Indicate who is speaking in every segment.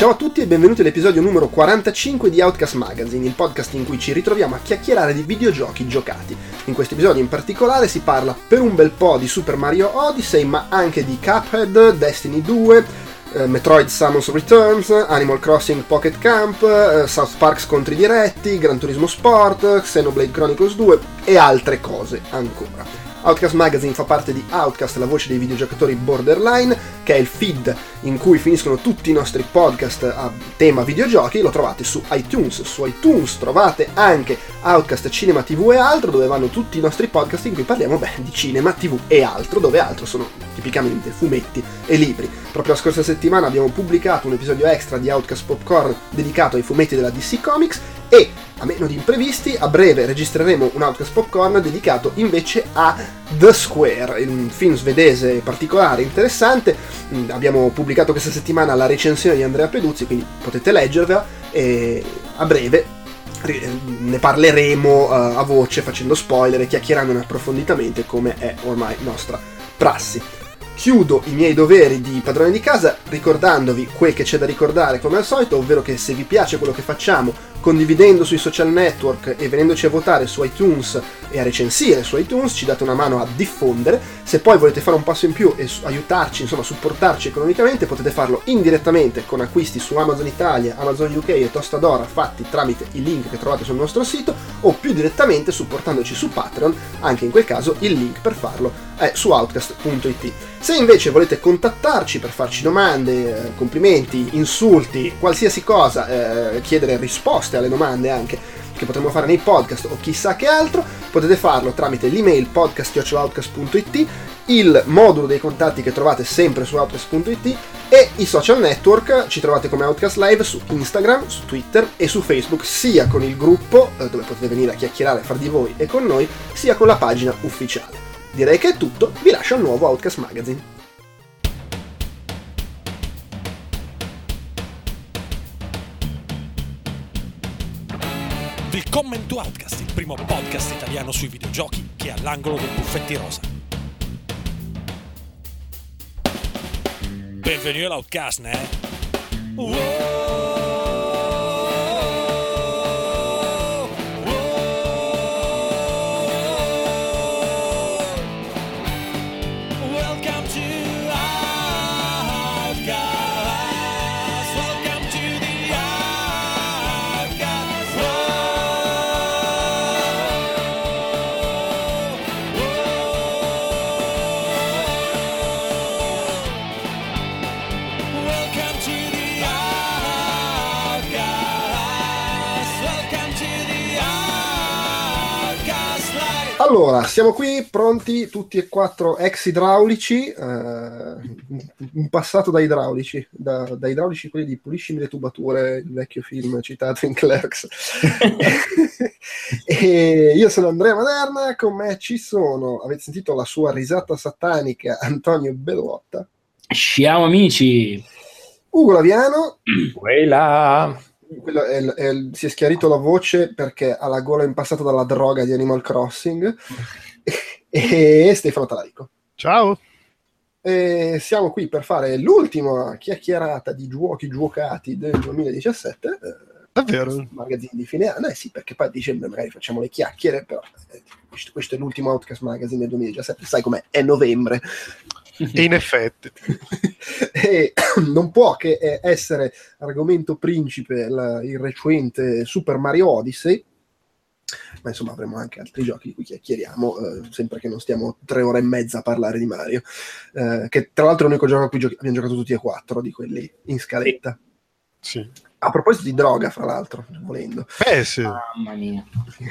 Speaker 1: Ciao a tutti e benvenuti all'episodio numero 45 di Outcast Magazine, il podcast in cui ci ritroviamo a chiacchierare di videogiochi giocati. In questo episodio in particolare si parla per un bel po' di Super Mario Odyssey, ma anche di Cuphead, Destiny 2, eh, Metroid Samus Returns, Animal Crossing Pocket Camp, eh, South Park scontri diretti, Gran Turismo Sport, Xenoblade Chronicles 2 e altre cose ancora. Outcast Magazine fa parte di Outcast, la voce dei videogiocatori borderline, che è il feed in cui finiscono tutti i nostri podcast a tema videogiochi. Lo trovate su iTunes. Su iTunes trovate anche Outcast Cinema TV e altro, dove vanno tutti i nostri podcast in cui parliamo beh, di cinema, TV e altro, dove altro sono tipicamente fumetti e libri. Proprio la scorsa settimana abbiamo pubblicato un episodio extra di Outcast Popcorn dedicato ai fumetti della DC Comics e a meno di imprevisti, a breve registreremo un Outcast Popcorn dedicato invece a The Square, un film svedese particolare, interessante. Mm, abbiamo pubblicato questa settimana la recensione di Andrea Peduzzi, quindi potete leggerla e a breve ne parleremo uh, a voce facendo spoiler e chiacchierandone approfonditamente come è ormai nostra prassi. Chiudo i miei doveri di padrone di casa ricordandovi quel che c'è da ricordare come al solito, ovvero che se vi piace quello che facciamo condividendo sui social network e venendoci a votare su iTunes e a recensire su iTunes, ci date una mano a diffondere. Se poi volete fare un passo in più e aiutarci, insomma, supportarci economicamente, potete farlo indirettamente con acquisti su Amazon Italia, Amazon UK e Tostadora fatti tramite i link che trovate sul nostro sito o più direttamente supportandoci su Patreon, anche in quel caso il link per farlo è su outcast.it. Se invece volete contattarci per farci domande, eh, complimenti, insulti, qualsiasi cosa, eh, chiedere risposte alle domande anche che potremmo fare nei podcast o chissà che altro, potete farlo tramite l'email podcast.outcast.it, il modulo dei contatti che trovate sempre su outcast.it e i social network ci trovate come Outcast Live su Instagram, su Twitter e su Facebook, sia con il gruppo eh, dove potete venire a chiacchierare fra di voi e con noi, sia con la pagina ufficiale. Direi che è tutto, vi lascio al nuovo Outcast Magazine.
Speaker 2: Welcome to Outcast, il primo podcast italiano sui videogiochi che è all'angolo dei buffetti rosa. Benvenuti all'Outcast, né? Wow!
Speaker 1: Allora, siamo qui pronti tutti e quattro ex idraulici, eh, un passato da idraulici, da, da, idraulici quelli di Puliscimi le tubature, il vecchio film citato in Clerks. e io sono Andrea Maderna, con me ci sono, avete sentito la sua risata satanica, Antonio Bellotta.
Speaker 3: Ciao amici!
Speaker 1: Ugo Laviano.
Speaker 3: Quella
Speaker 1: quello è, è, si è schiarito la voce perché ha la gola impastata dalla droga di Animal Crossing. e Stefano Talarico.
Speaker 4: Ciao.
Speaker 1: E siamo qui per fare l'ultima chiacchierata di giochi giocati del 2017. Eh,
Speaker 4: Davvero?
Speaker 1: Magazine di fine anno, eh sì, perché poi a dicembre magari facciamo le chiacchiere, però eh, questo è l'ultimo Outcast Magazine del 2017, sai com'è? È novembre.
Speaker 4: E in effetti.
Speaker 1: e non può che eh, essere argomento principe la, il recente Super Mario Odyssey, ma insomma avremo anche altri giochi di cui chiacchieriamo, eh, sempre che non stiamo tre ore e mezza a parlare di Mario, eh, che tra l'altro è l'unico gioco a cui giochi- abbiamo giocato tutti e quattro di quelli in scaletta.
Speaker 4: Sì.
Speaker 1: A proposito di droga, fra l'altro, volendo.
Speaker 4: Eh sì.
Speaker 3: Mamma mia.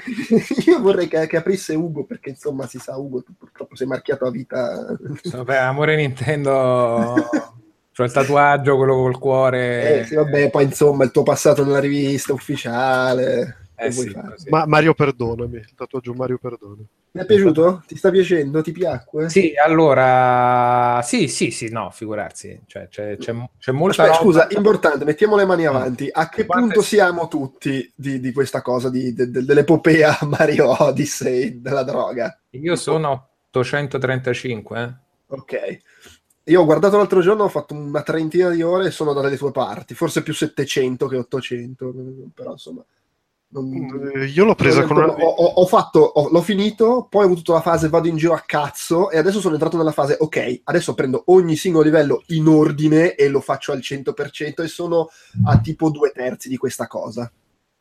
Speaker 1: Io vorrei che, che, aprisse Ugo, perché insomma si sa, Ugo, tu purtroppo sei marchiato a vita.
Speaker 5: Vabbè, amore Nintendo... C'ho il tatuaggio, quello col cuore.
Speaker 1: Eh, sì, vabbè, poi insomma il tuo passato nella rivista ufficiale.
Speaker 4: Eh sì, Ma Mario perdonami, il tatuaggio Mario perdonami.
Speaker 1: Ti è piaciuto? Ti sta piacendo? Ti piacque?
Speaker 5: Sì, allora, sì, sì, sì, no, figurarsi, cioè, c'è, c'è, c'è molta
Speaker 1: Aspetta, scusa, importante, mettiamo le mani avanti. A che Quante... punto siamo tutti di, di questa cosa, di, de, de, dell'epopea Mario Odyssey, della droga?
Speaker 5: Io sono 835. Eh?
Speaker 1: Ok. Io ho guardato l'altro giorno, ho fatto una trentina di ore e sono dalle tue parti, forse più 700 che 800, però insomma... non-
Speaker 4: Eh, Io l'ho presa con una...
Speaker 1: ho, ho- fatto, ho- l'ho finito, poi ho avuto la fase vado in giro a cazzo e adesso sono entrato nella fase ok, adesso prendo ogni singolo livello in ordine e lo faccio al 100% e sono a tipo due terzi di questa cosa.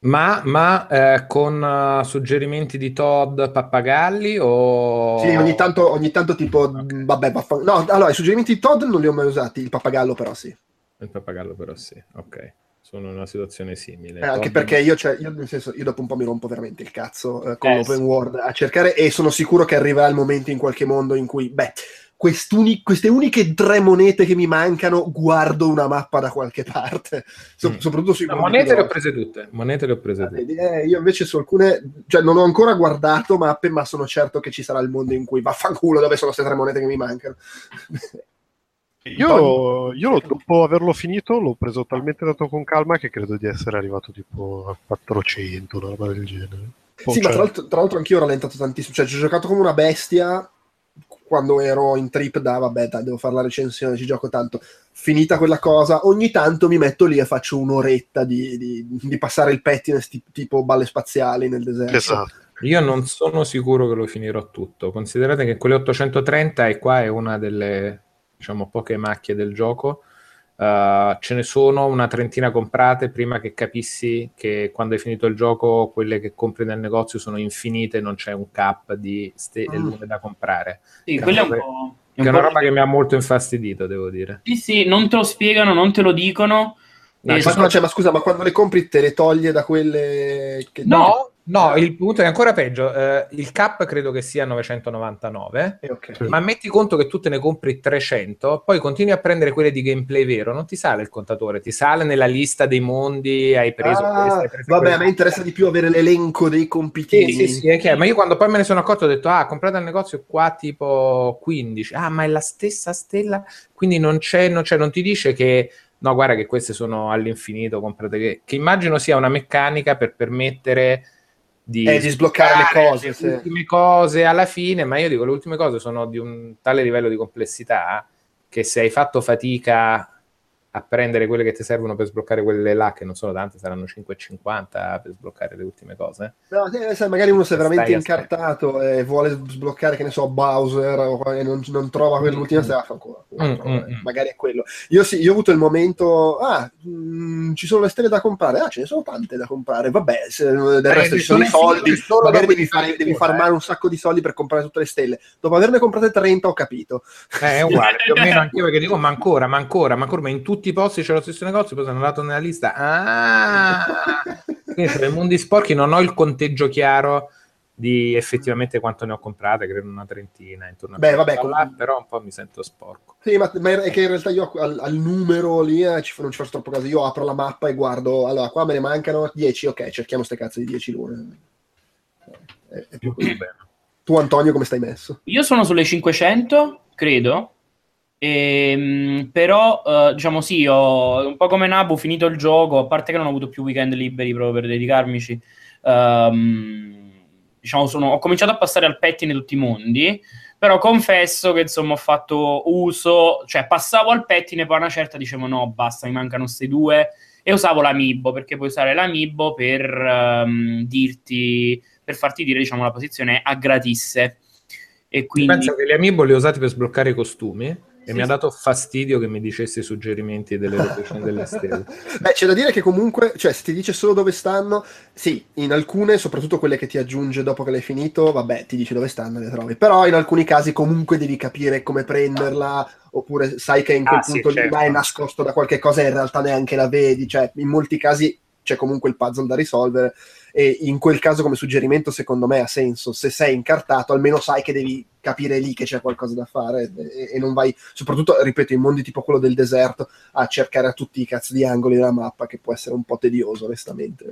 Speaker 5: Ma, ma, eh, con eh, suggerimenti di Todd Pappagalli o...
Speaker 1: Sì, ogni tanto, ogni tanto tipo, mh, vabbè, vaffan- no, allora i suggerimenti di Todd non li ho mai usati, il pappagallo però sì.
Speaker 5: Il pappagallo però sì, ok. Sono in una situazione simile.
Speaker 1: Eh, anche perché io, cioè, io, nel senso, io dopo un po' mi rompo veramente il cazzo eh, con
Speaker 3: Eh,
Speaker 1: l'open
Speaker 3: sì.
Speaker 1: world a cercare e sono sicuro che arriverà il momento in qualche mondo in cui, beh, quest'uni- queste uniche tre monete che mi mancano, guardo una mappa da qualche parte, So-
Speaker 5: Mm.
Speaker 1: soprattutto sui
Speaker 5: No, monete le ho prese tutte. Monete le ho prese tutte.
Speaker 1: Vedi, eh, io invece su alcune, cioè non ho ancora guardato mappe, ma sono certo che ci sarà il mondo in cui vaffanculo dove sono queste tre monete che mi mancano.
Speaker 4: Io, io dopo averlo finito l'ho preso talmente tanto con calma che credo di essere arrivato tipo a 400, una roba del genere. Poi,
Speaker 1: Sì, ma
Speaker 4: cioè,
Speaker 1: tra l'altro, tra l'altro anch'io ho rallentato tantissimo. Cioè, ci ho giocato come una bestia quando ero in trip da vabbè, dai, devo fare la recensione, ci gioco tanto. Finita quella cosa, ogni tanto mi metto lì e faccio un'oretta di, di- di passare il pettiness ti- tipo balle spaziali nel deserto.
Speaker 4: Esatto.
Speaker 5: Io non sono sicuro che lo finirò tutto. Considerate che quelle 830 e qua è una delle diciamo poche macchie del gioco. Uh, ce ne sono una trentina comprate prima che capissi che quando hai finito il gioco quelle che compri nel negozio sono infinite, non c'è un cap di ste-
Speaker 1: Mm.
Speaker 5: lune da comprare.
Speaker 3: Sì,
Speaker 5: Che
Speaker 3: quella è un po'...
Speaker 5: Che è una roba che mi ha molto infastidito, devo dire.
Speaker 3: Sì, sì, non te lo spiegano, non te lo dicono.
Speaker 5: No,
Speaker 3: e
Speaker 1: ma- cioè, ma scusa, ma quando le compri te le toglie da quelle che...
Speaker 5: No, no, il punto è ancora peggio. Eh, il cap credo che sia 999.
Speaker 1: Eh, ok.
Speaker 5: Ma metti conto che tu te ne compri 300, poi continui a prendere quelle di gameplay vero, non ti sale il contatore, ti sale nella lista dei mondi, hai preso
Speaker 1: Ah,
Speaker 5: questa, hai preso
Speaker 1: vabbè, a me interessa di più avere l'elenco dei compitini.
Speaker 5: Sì, sì, sì. Ma io quando poi me ne sono accorto ho detto, ah, comprate al negozio qua tipo 15. Ah, ma è la stessa stella? Quindi non c'è, non c'è, non ti dice che... No, guarda che queste sono all'infinito, comprate che... Che immagino sia una meccanica per permettere di,
Speaker 1: Eh, di sbloccare le cose,
Speaker 5: Le
Speaker 1: sì.
Speaker 5: ultime cose alla fine, ma io dico, le ultime cose sono di un tale livello di complessità che se hai fatto fatica a prendere quelle che ti servono per sbloccare quelle là, che non sono tante, saranno 5,50 per sbloccare le ultime cose.
Speaker 1: No, sì, sai, magari uno si è veramente incartato e vuole sbloccare, che ne so, Bowser o- e non, non trova quell'ultima
Speaker 5: Mm.
Speaker 1: stella, fa ancora.
Speaker 5: Mm, mm, mm.
Speaker 1: Magari è quello. Io sì, io ho avuto il momento, ah, mm, ci sono le stelle da comprare, ah, ce ne sono tante da comprare, vabbè, se, del resto ci sono i soldi,
Speaker 5: solo
Speaker 1: magari devi, fare, devi farmare
Speaker 5: eh.
Speaker 1: un sacco di soldi per comprare tutte le stelle. Dopo averne comprate 30 ho capito.
Speaker 5: Eh, è uguale, più o meno anch'io perché dico, ma ancora, ma ancora, ma ancora, ma in tutti i posti c'è lo stesso negozio, poi sono andato nella lista. Ah! Quindi per i mondi sporchi non ho il conteggio chiaro di effettivamente quanto ne ho comprate, credo una trentina, intorno a
Speaker 1: Beh, vabbè,
Speaker 5: là,
Speaker 1: com-
Speaker 5: però un po' mi sento sporco.
Speaker 1: Sì, ma, ma è che in realtà io al, al numero lì eh, ci, non ci faccio troppo caso. Io apro la mappa e guardo, allora qua me ne mancano 10, ok, cerchiamo ste cazzo di 10 lune. È, è più così. Tu Antonio come stai messo?
Speaker 3: Io sono sulle 500, credo. Ehm, però, eh, diciamo sì, ho un po' come Nabu finito il gioco, a parte che non ho avuto più weekend liberi proprio per dedicarmici. ehm, diciamo, sono- ho cominciato a passare al pettine tutti i mondi, però confesso che insomma ho fatto uso, cioè passavo al pettine, poi a una certa dicevo no, basta, mi mancano queste due, e usavo l'amiibo, perché puoi usare l'amiibo per ehm, dirti, per farti dire, diciamo, la posizione a gratisse. E quindi...
Speaker 5: Penso che gli amiibo li ho usati per sbloccare i costumi e
Speaker 3: Sì,
Speaker 5: mi ha
Speaker 3: sì.
Speaker 5: dato fastidio che mi dicesse i suggerimenti delle location delle stelle.
Speaker 1: Beh, c'è da dire che comunque, cioè, se ti dice solo dove stanno, sì, in alcune, soprattutto quelle che ti aggiunge dopo che l'hai finito, vabbè, ti dice dove stanno e le trovi. Però in alcuni casi comunque devi capire come prenderla, oppure sai che in quel
Speaker 5: Ah, sì,
Speaker 1: punto lì
Speaker 5: certo.
Speaker 1: là è nascosto da qualche cosa e in realtà neanche la vedi. Cioè, in molti casi c'è comunque il puzzle da risolvere e in quel caso come suggerimento secondo me ha senso. Se sei incartato, almeno sai che devi capire lì che c'è qualcosa da fare e, e non vai, soprattutto, ripeto, in mondi tipo quello del deserto, a cercare a tutti i cazzo di angoli della mappa, che può essere un po' tedioso, onestamente.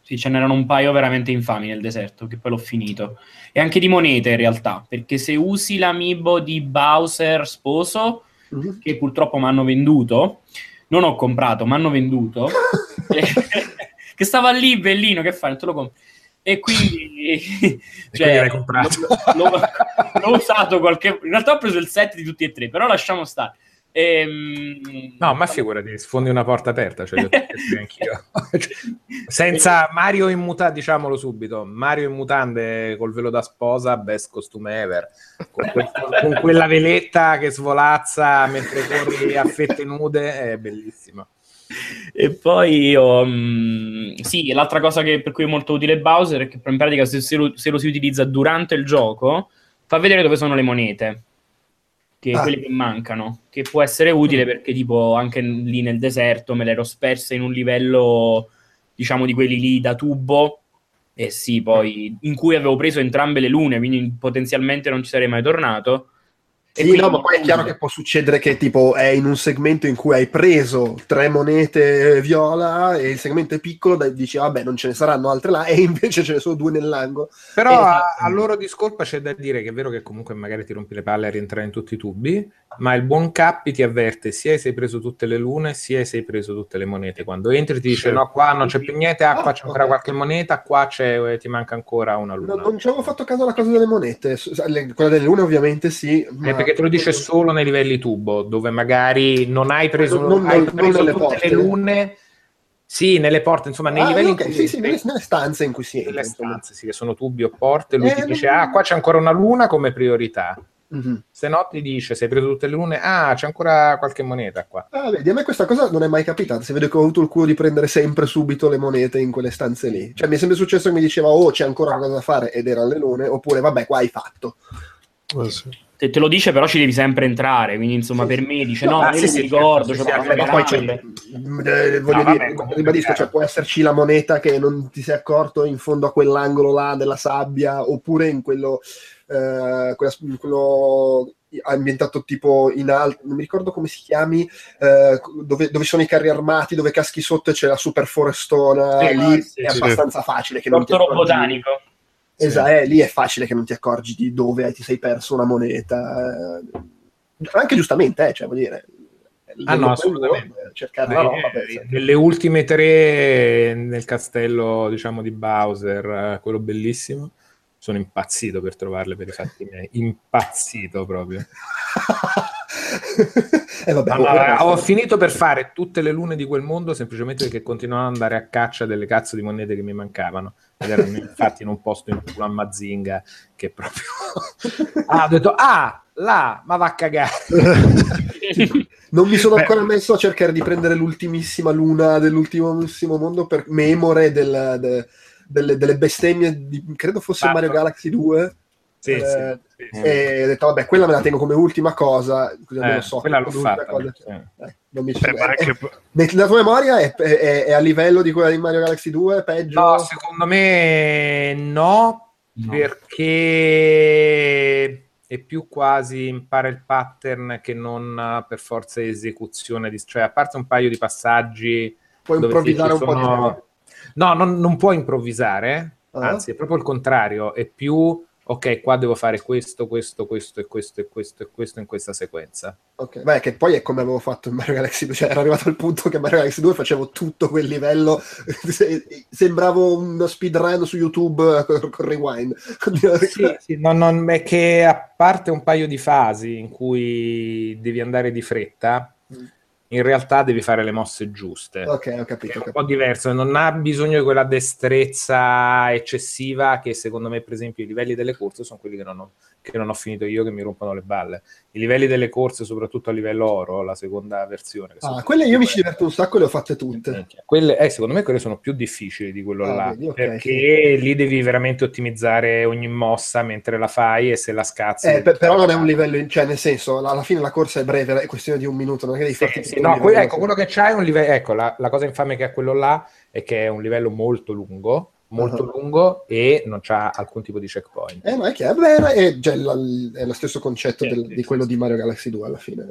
Speaker 3: Sì, ce n'erano un paio veramente infami nel deserto, che poi l'ho finito. E anche di monete in realtà, perché se usi l'amiibo di Bowser sposo,
Speaker 1: Mhm.
Speaker 3: che purtroppo mi hanno venduto, non ho comprato, mi hanno venduto, che stava lì bellino, che fai, non te lo compri. E quindi, cioè,
Speaker 5: quindi
Speaker 3: l'ho, l'ho- l'ho usato qualche... In realtà ho preso il set di tutti e tre, però lasciamo stare. Ehm,
Speaker 5: No, ma figurati, sfondi una porta aperta, cioè, anch'io. Senza Mario in mutande, diciamolo subito, Mario in mutande col velo da sposa, best costume ever, con, quel- con quella veletta che svolazza mentre corri a fette nude, è bellissima.
Speaker 3: E poi io, mm, sì, l'altra cosa che- per cui è molto utile Bowser è che in pratica se, se lo, se lo si utilizza durante il gioco fa vedere dove sono le monete, che
Speaker 1: Ah.
Speaker 3: quelle che mancano, che può essere utile perché tipo anche lì nel deserto me l'ero spersa in un livello, diciamo, di quelli lì da tubo, e sì, poi in cui avevo preso entrambe le lune, quindi potenzialmente non ci sarei mai tornato. E
Speaker 1: Sì,
Speaker 3: quindi
Speaker 1: no, ma poi è chiaro che può succedere che tipo è in un segmento in cui hai preso tre monete viola e il segmento è piccolo, dai, dici vabbè non ce ne saranno altre là e invece ce ne sono due nell'angolo.
Speaker 5: Però
Speaker 3: Esatto.
Speaker 5: a, a loro discolpa c'è da dire che è vero che comunque magari ti rompi le palle a rientrare in tutti i tubi, ma il buon Cappi ti avverte sia se hai preso tutte le lune, sia se hai preso tutte le monete. Quando entri ti dice no, qua non c'è più niente, ah, qua
Speaker 1: Ah,
Speaker 5: c'è ancora qualche moneta, qua c'è, ti manca ancora una luna.
Speaker 1: No, non ci avevo fatto caso alla cosa delle monete, quella delle lune ovviamente sì. ma-
Speaker 5: Eh, perché te lo dice solo nei livelli tubo, dove magari non hai preso,
Speaker 1: Non- non-
Speaker 5: hai
Speaker 1: non
Speaker 5: preso tutte
Speaker 1: porte.
Speaker 5: le lune. Sì, nelle porte, insomma, nei
Speaker 1: Ah,
Speaker 5: livelli
Speaker 1: ok,
Speaker 5: in cui
Speaker 1: sì, sì, nelle, nelle stanze in cui si entra.
Speaker 5: nelle stanze, sì, che sono tubi o porte, lui
Speaker 1: Eh,
Speaker 5: ti dice, ah, qua c'è ancora una luna come priorità.
Speaker 1: Mhm.
Speaker 5: Se no ti dice, se hai preso tutte le lune, ah, c'è ancora qualche moneta qua.
Speaker 1: Ah, vedi, a me questa cosa non è mai capitata. Se vedo che ho avuto il culo di prendere sempre subito le monete in quelle stanze lì. Cioè, mi è sempre successo che mi diceva, oh, c'è ancora qualcosa da fare, ed erano le lune, oppure, vabbè, qua hai fatto.
Speaker 4: Eh, sì.
Speaker 3: te, te lo dice, però ci devi sempre entrare. Quindi, insomma,
Speaker 1: Sì,
Speaker 3: per me dice:
Speaker 1: No,
Speaker 3: No, io
Speaker 5: sì,
Speaker 3: mi ricordo. roba
Speaker 1: ma poi c'è, eh, voglio
Speaker 5: No,
Speaker 1: dire,
Speaker 5: vabbè,
Speaker 1: ribadisco, cioè, può esserci la moneta che non ti sei accorto in fondo a quell'angolo là della sabbia, oppure in quello, eh, quella- quello ambientato tipo in alto, non mi ricordo come si chiami, eh, dove, dove sono i carri armati, dove caschi sotto e c'è la super forestona,
Speaker 5: Sì,
Speaker 1: lì
Speaker 5: sì,
Speaker 1: è
Speaker 5: sì.
Speaker 1: abbastanza facile che non ti accorgi.
Speaker 3: botanico.
Speaker 1: Esatto, eh, lì è facile che non ti accorgi di dove ti sei perso una moneta. eh. Anche giustamente, eh, cioè, vuol dire.
Speaker 5: Ah, no, assolutamente.
Speaker 1: eh, Cercare la
Speaker 5: Eh,
Speaker 1: roba. sì.
Speaker 5: nelle ultime tre nel castello, diciamo, di Bowser, eh, quello bellissimo, sono impazzito per trovarle per i fatti miei. Impazzito proprio.
Speaker 1: eh, vabbè, però-
Speaker 5: ho finito per fare tutte le lune di quel mondo semplicemente perché continuavano ad andare a caccia delle cazzo di monete che mi mancavano. Ed erano infatti in un posto in culo a Mazinga che proprio... ah, ho detto, ah, là, ma va a cagare.
Speaker 1: Non mi sono
Speaker 5: Beh.
Speaker 1: ancora messo a cercare di prendere l'ultimissima luna dell'ultimissimo mondo per memore del- de- delle, delle bestemmie di, credo fosse. Mario Galaxy 2
Speaker 5: Sì,
Speaker 1: Eh,
Speaker 5: sì, sì, sì.
Speaker 1: e ho detto vabbè quella me la tengo come ultima cosa così almeno
Speaker 5: Eh,
Speaker 1: so
Speaker 5: quella l'ho fatta.
Speaker 1: cosa-
Speaker 5: sì.
Speaker 1: eh, non mi
Speaker 4: anche-
Speaker 1: è- nella tua memoria è, è- è a livello di quella di Mario Galaxy 2 peggio
Speaker 5: No, secondo me no,
Speaker 3: No.
Speaker 5: perché è più quasi impara il pattern che non eh, per forza esecuzione di... cioè a parte un paio di passaggi
Speaker 1: puoi improvvisare un
Speaker 5: ci
Speaker 1: po' di
Speaker 5: sono- no non, non puoi improvvisare
Speaker 1: Ah.
Speaker 5: anzi è proprio il contrario è più ok qua devo fare questo questo questo e questo e questo e questo in questa sequenza
Speaker 1: Ok, Beh, che poi è come avevo fatto in Mario Galaxy 2, cioè ero arrivato al punto che in Mario Galaxy 2 facevo tutto quel livello, se- sembravo uno speedrun su YouTube con, con Rewind.
Speaker 5: Sì, sì, no, non- è che a parte un paio di fasi in cui devi andare di fretta,
Speaker 1: Mm.
Speaker 5: In realtà devi fare le mosse giuste.
Speaker 1: Ok, ho capito.
Speaker 5: È un
Speaker 1: capito.
Speaker 5: po' diverso, non ha bisogno di quella destrezza eccessiva che secondo me, per esempio, i livelli delle corse sono quelli che non ho, che non ho finito io, che mi rompono le balle. I livelli delle corse, soprattutto a livello oro, la seconda versione.
Speaker 1: Ah, quelle io mi ci diverto un sacco e le ho fatte tutte.
Speaker 5: Quelle, eh, secondo me quelle sono più difficili di quello
Speaker 1: Ah,
Speaker 5: là,
Speaker 1: vedi, ok,
Speaker 5: perché lì devi veramente ottimizzare ogni mossa mentre la fai e se la scazzi...
Speaker 1: Eh, per- però non è un livello, cioè nel senso, alla fine la corsa è breve, è questione di un minuto, non è che devi
Speaker 5: Sì,
Speaker 1: farti
Speaker 5: sì, no,
Speaker 1: un
Speaker 5: que-
Speaker 1: livello.
Speaker 5: ecco, quello che c'hai è un livello... Ecco, la, la cosa infame che ha quello là è che è un livello molto lungo, molto
Speaker 1: Uh-huh.
Speaker 5: lungo e non c'ha alcun tipo di checkpoint.
Speaker 1: Eh, no, è chiaro, beh, è, già il- è lo stesso concetto
Speaker 5: Sì,
Speaker 1: del-
Speaker 5: sì,
Speaker 1: di quello
Speaker 5: sì.
Speaker 1: di Mario Galaxy 2 alla fine.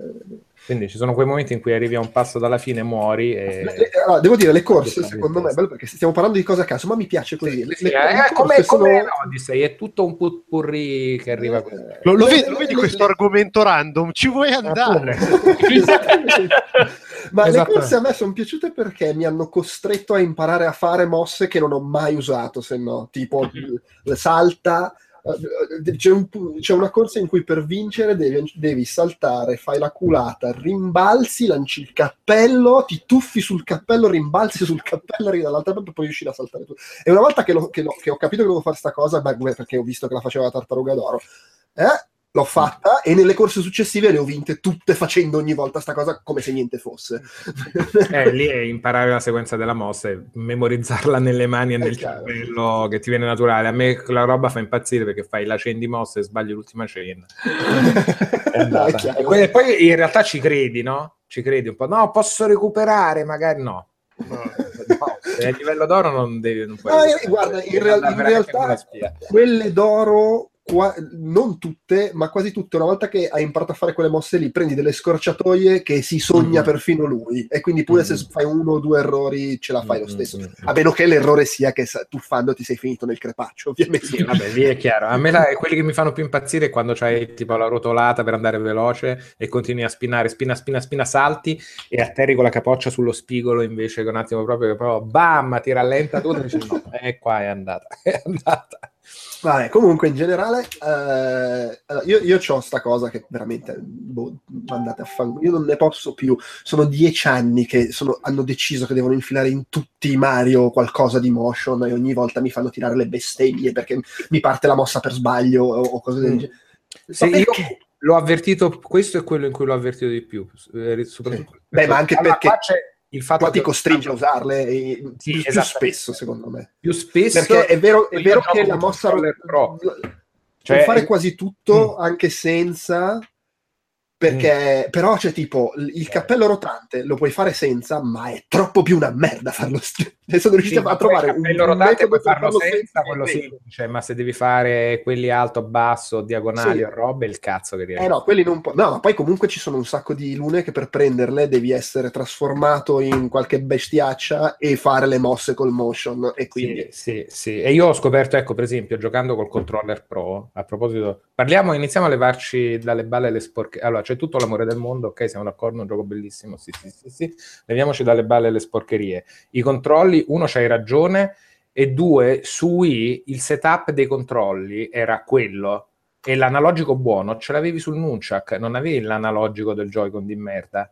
Speaker 5: Quindi ci sono quei momenti in cui arrivi a un passo dalla fine e muori e...
Speaker 1: Le- le- allora, devo dire, le corse, secondo me, bello perché stiamo parlando di cose a caso, ma mi piace così.
Speaker 5: Sì,
Speaker 1: Le-
Speaker 5: sì,
Speaker 1: le-
Speaker 5: eh,
Speaker 1: le
Speaker 5: come,
Speaker 1: sono-
Speaker 5: Odyssey, è tutto un putpurri che arriva così.
Speaker 1: Eh,
Speaker 4: Lo, lo vedi, lo vedi
Speaker 1: le-
Speaker 4: questo
Speaker 1: le-
Speaker 4: argomento random? Ci vuoi andare?
Speaker 1: Ma le corse a me sono piaciute perché mi hanno costretto a imparare a fare mosse che non ho mai usato, se no, tipo
Speaker 3: Mhm.
Speaker 1: l- salta, Eh, C'è, un c'è una corsa in cui per vincere devi, devi saltare, fai la culata, rimbalzi, lanci il cappello, ti tuffi sul cappello, rimbalzi sul cappello, arrivi dall'altra parte e poi riuscire a saltare tu. E una volta che, lo- che lo- che ho capito che dovevo fare sta cosa, beh, perché ho visto che la faceva la tartaruga d'oro, eh, l'ho fatta e nelle corse successive le ho vinte tutte facendo ogni volta sta cosa come se niente fosse.
Speaker 5: Eh, lì è imparare la sequenza della mossa e memorizzarla nelle mani e nel
Speaker 1: chiaro.
Speaker 5: cervello che ti viene naturale. A me quella roba fa impazzire perché fai la chain di mossa e sbagli l'ultima chain. È andata.
Speaker 1: È chiaro.
Speaker 5: E poi, in realtà ci credi, no? Ci credi un po'. No, posso recuperare, magari no.
Speaker 4: No.
Speaker 5: No, è a livello d'oro non devi non puoi
Speaker 1: No, eh, guarda, in real- in realtà-
Speaker 5: la
Speaker 1: quelle d'oro, qua- non tutte, ma quasi tutte, una volta che hai imparato a fare quelle mosse lì, prendi delle scorciatoie che si sogna
Speaker 5: Mm.
Speaker 1: perfino lui. E quindi pure se
Speaker 5: Mm.
Speaker 1: fai uno o due errori ce la fai lo
Speaker 5: Mm,
Speaker 1: stesso.
Speaker 5: mm, mm.
Speaker 1: A meno che l'errore sia che tuffando ti sei finito nel crepaccio, ovviamente.
Speaker 5: Sì, vabbè, lì è chiaro. A me la- quelli che mi fanno più impazzire è quando c'hai tipo la rotolata per andare veloce e continui a spinare, spina, spina, spina, salti e atterri con la capoccia sullo spigolo invece che un attimo proprio proprio bam, ti rallenta tutto e dici no, e qua è andata, è andata.
Speaker 1: Vabbè, comunque in generale, eh, io, io ho sta cosa che veramente boh, andate a fare. Io non ne posso più. Sono dieci anni che sono- hanno deciso che devono infilare in tutti i Mario qualcosa di motion e ogni volta mi fanno tirare le bestemmie perché mi parte la mossa per sbaglio o, o cose del
Speaker 5: Mm.
Speaker 1: genere.
Speaker 5: Sì, io l'ho avvertito, questo è quello in cui l'ho avvertito di più. eh, soprattutto-
Speaker 1: Beh, ma anche perché
Speaker 5: il fatto
Speaker 1: Qua ti costringe a usarle e-
Speaker 5: Sì,
Speaker 1: più, più
Speaker 5: esattamente.
Speaker 1: spesso, secondo me.
Speaker 5: più spesso
Speaker 1: Perché è vero, è vero che la mossa
Speaker 5: pro.
Speaker 1: Puoi
Speaker 5: Cioè,
Speaker 1: fare quasi tutto
Speaker 5: Mm.
Speaker 1: anche senza perché però c'è tipo l- il cappello rotante lo puoi fare senza ma è troppo più una merda farlo st- adesso non riuscite
Speaker 5: Sì,
Speaker 1: a
Speaker 5: ma
Speaker 1: trovare
Speaker 5: il cappello
Speaker 1: un
Speaker 5: rotante puoi
Speaker 1: per
Speaker 5: farlo senza
Speaker 1: che
Speaker 5: quello cioè, ma se devi fare quelli alto, basso, diagonali
Speaker 1: Sì.
Speaker 5: o robe, il cazzo che riesci.
Speaker 1: eh no, quelli non può. No, ma poi comunque ci sono un sacco di lune che per prenderle devi essere trasformato in qualche bestiaccia e fare le mosse col motion. E quindi
Speaker 5: Sì, sì, sì. E io ho scoperto, ecco, per esempio, giocando col controller pro, a proposito, parliamo, iniziamo a levarci dalle balle le sporche. Allora, c'è tutto l'amore del mondo, ok, siamo d'accordo, un gioco bellissimo, sì, sì, sì, sì. Leviamoci dalle balle le sporcherie. I controlli, uno, c'hai ragione, e due, su Wii il setup dei controlli era quello, e l'analogico buono ce l'avevi sul Nunchak, non avevi l'analogico del Joy-Con di merda.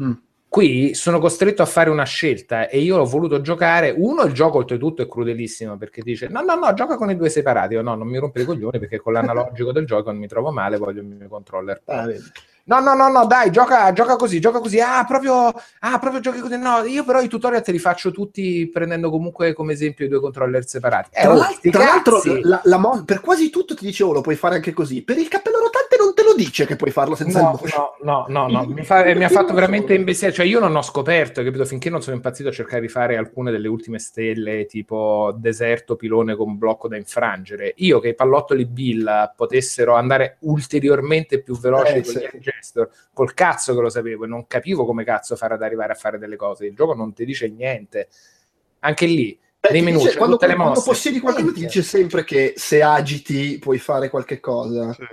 Speaker 1: Mm.
Speaker 5: Qui sono costretto a fare una scelta e io ho voluto giocare. Uno, il gioco oltretutto è crudelissimo perché dice: No, no, no, gioca con i due separati. Io no, non mi rompere i coglioni perché con l'analogico del gioco mi trovo male. Voglio il mio controller.
Speaker 1: Ah.
Speaker 5: No, no, no, no, dai, gioca, gioca così, gioca così. Ah, proprio, ah, proprio giochi così. No, io però i tutorial te li faccio tutti prendendo comunque come esempio i due controller separati. Eh,
Speaker 1: Tra,
Speaker 5: oh,
Speaker 1: l'altro, la- la mo- per quasi tutto ti dicevo lo puoi fare anche così. Per il cappello rotante non te lo dice che puoi farlo senza il
Speaker 5: No,
Speaker 1: motion.
Speaker 5: no, no, no, no, mi, fa- eh, mi ha fatto veramente imbestiare. Cioè, io non ho scoperto, capito? Finché non sono impazzito a cercare di fare alcune delle ultime stelle, tipo deserto, pilone con blocco da infrangere. Io che i pallottoli Bill potessero andare ulteriormente più veloci
Speaker 1: Eh,
Speaker 5: con
Speaker 1: sì.
Speaker 5: gli gesture, col cazzo che lo sapevo e non capivo come cazzo fare ad arrivare a fare delle cose. Il gioco non ti dice niente. Anche lì,
Speaker 1: Beh,
Speaker 5: nei menu,
Speaker 1: dice- quando,
Speaker 5: le
Speaker 1: quando
Speaker 5: mosse.
Speaker 1: possiedi qualcosa ti dice sempre che se agiti puoi fare qualche cosa.
Speaker 4: Sì.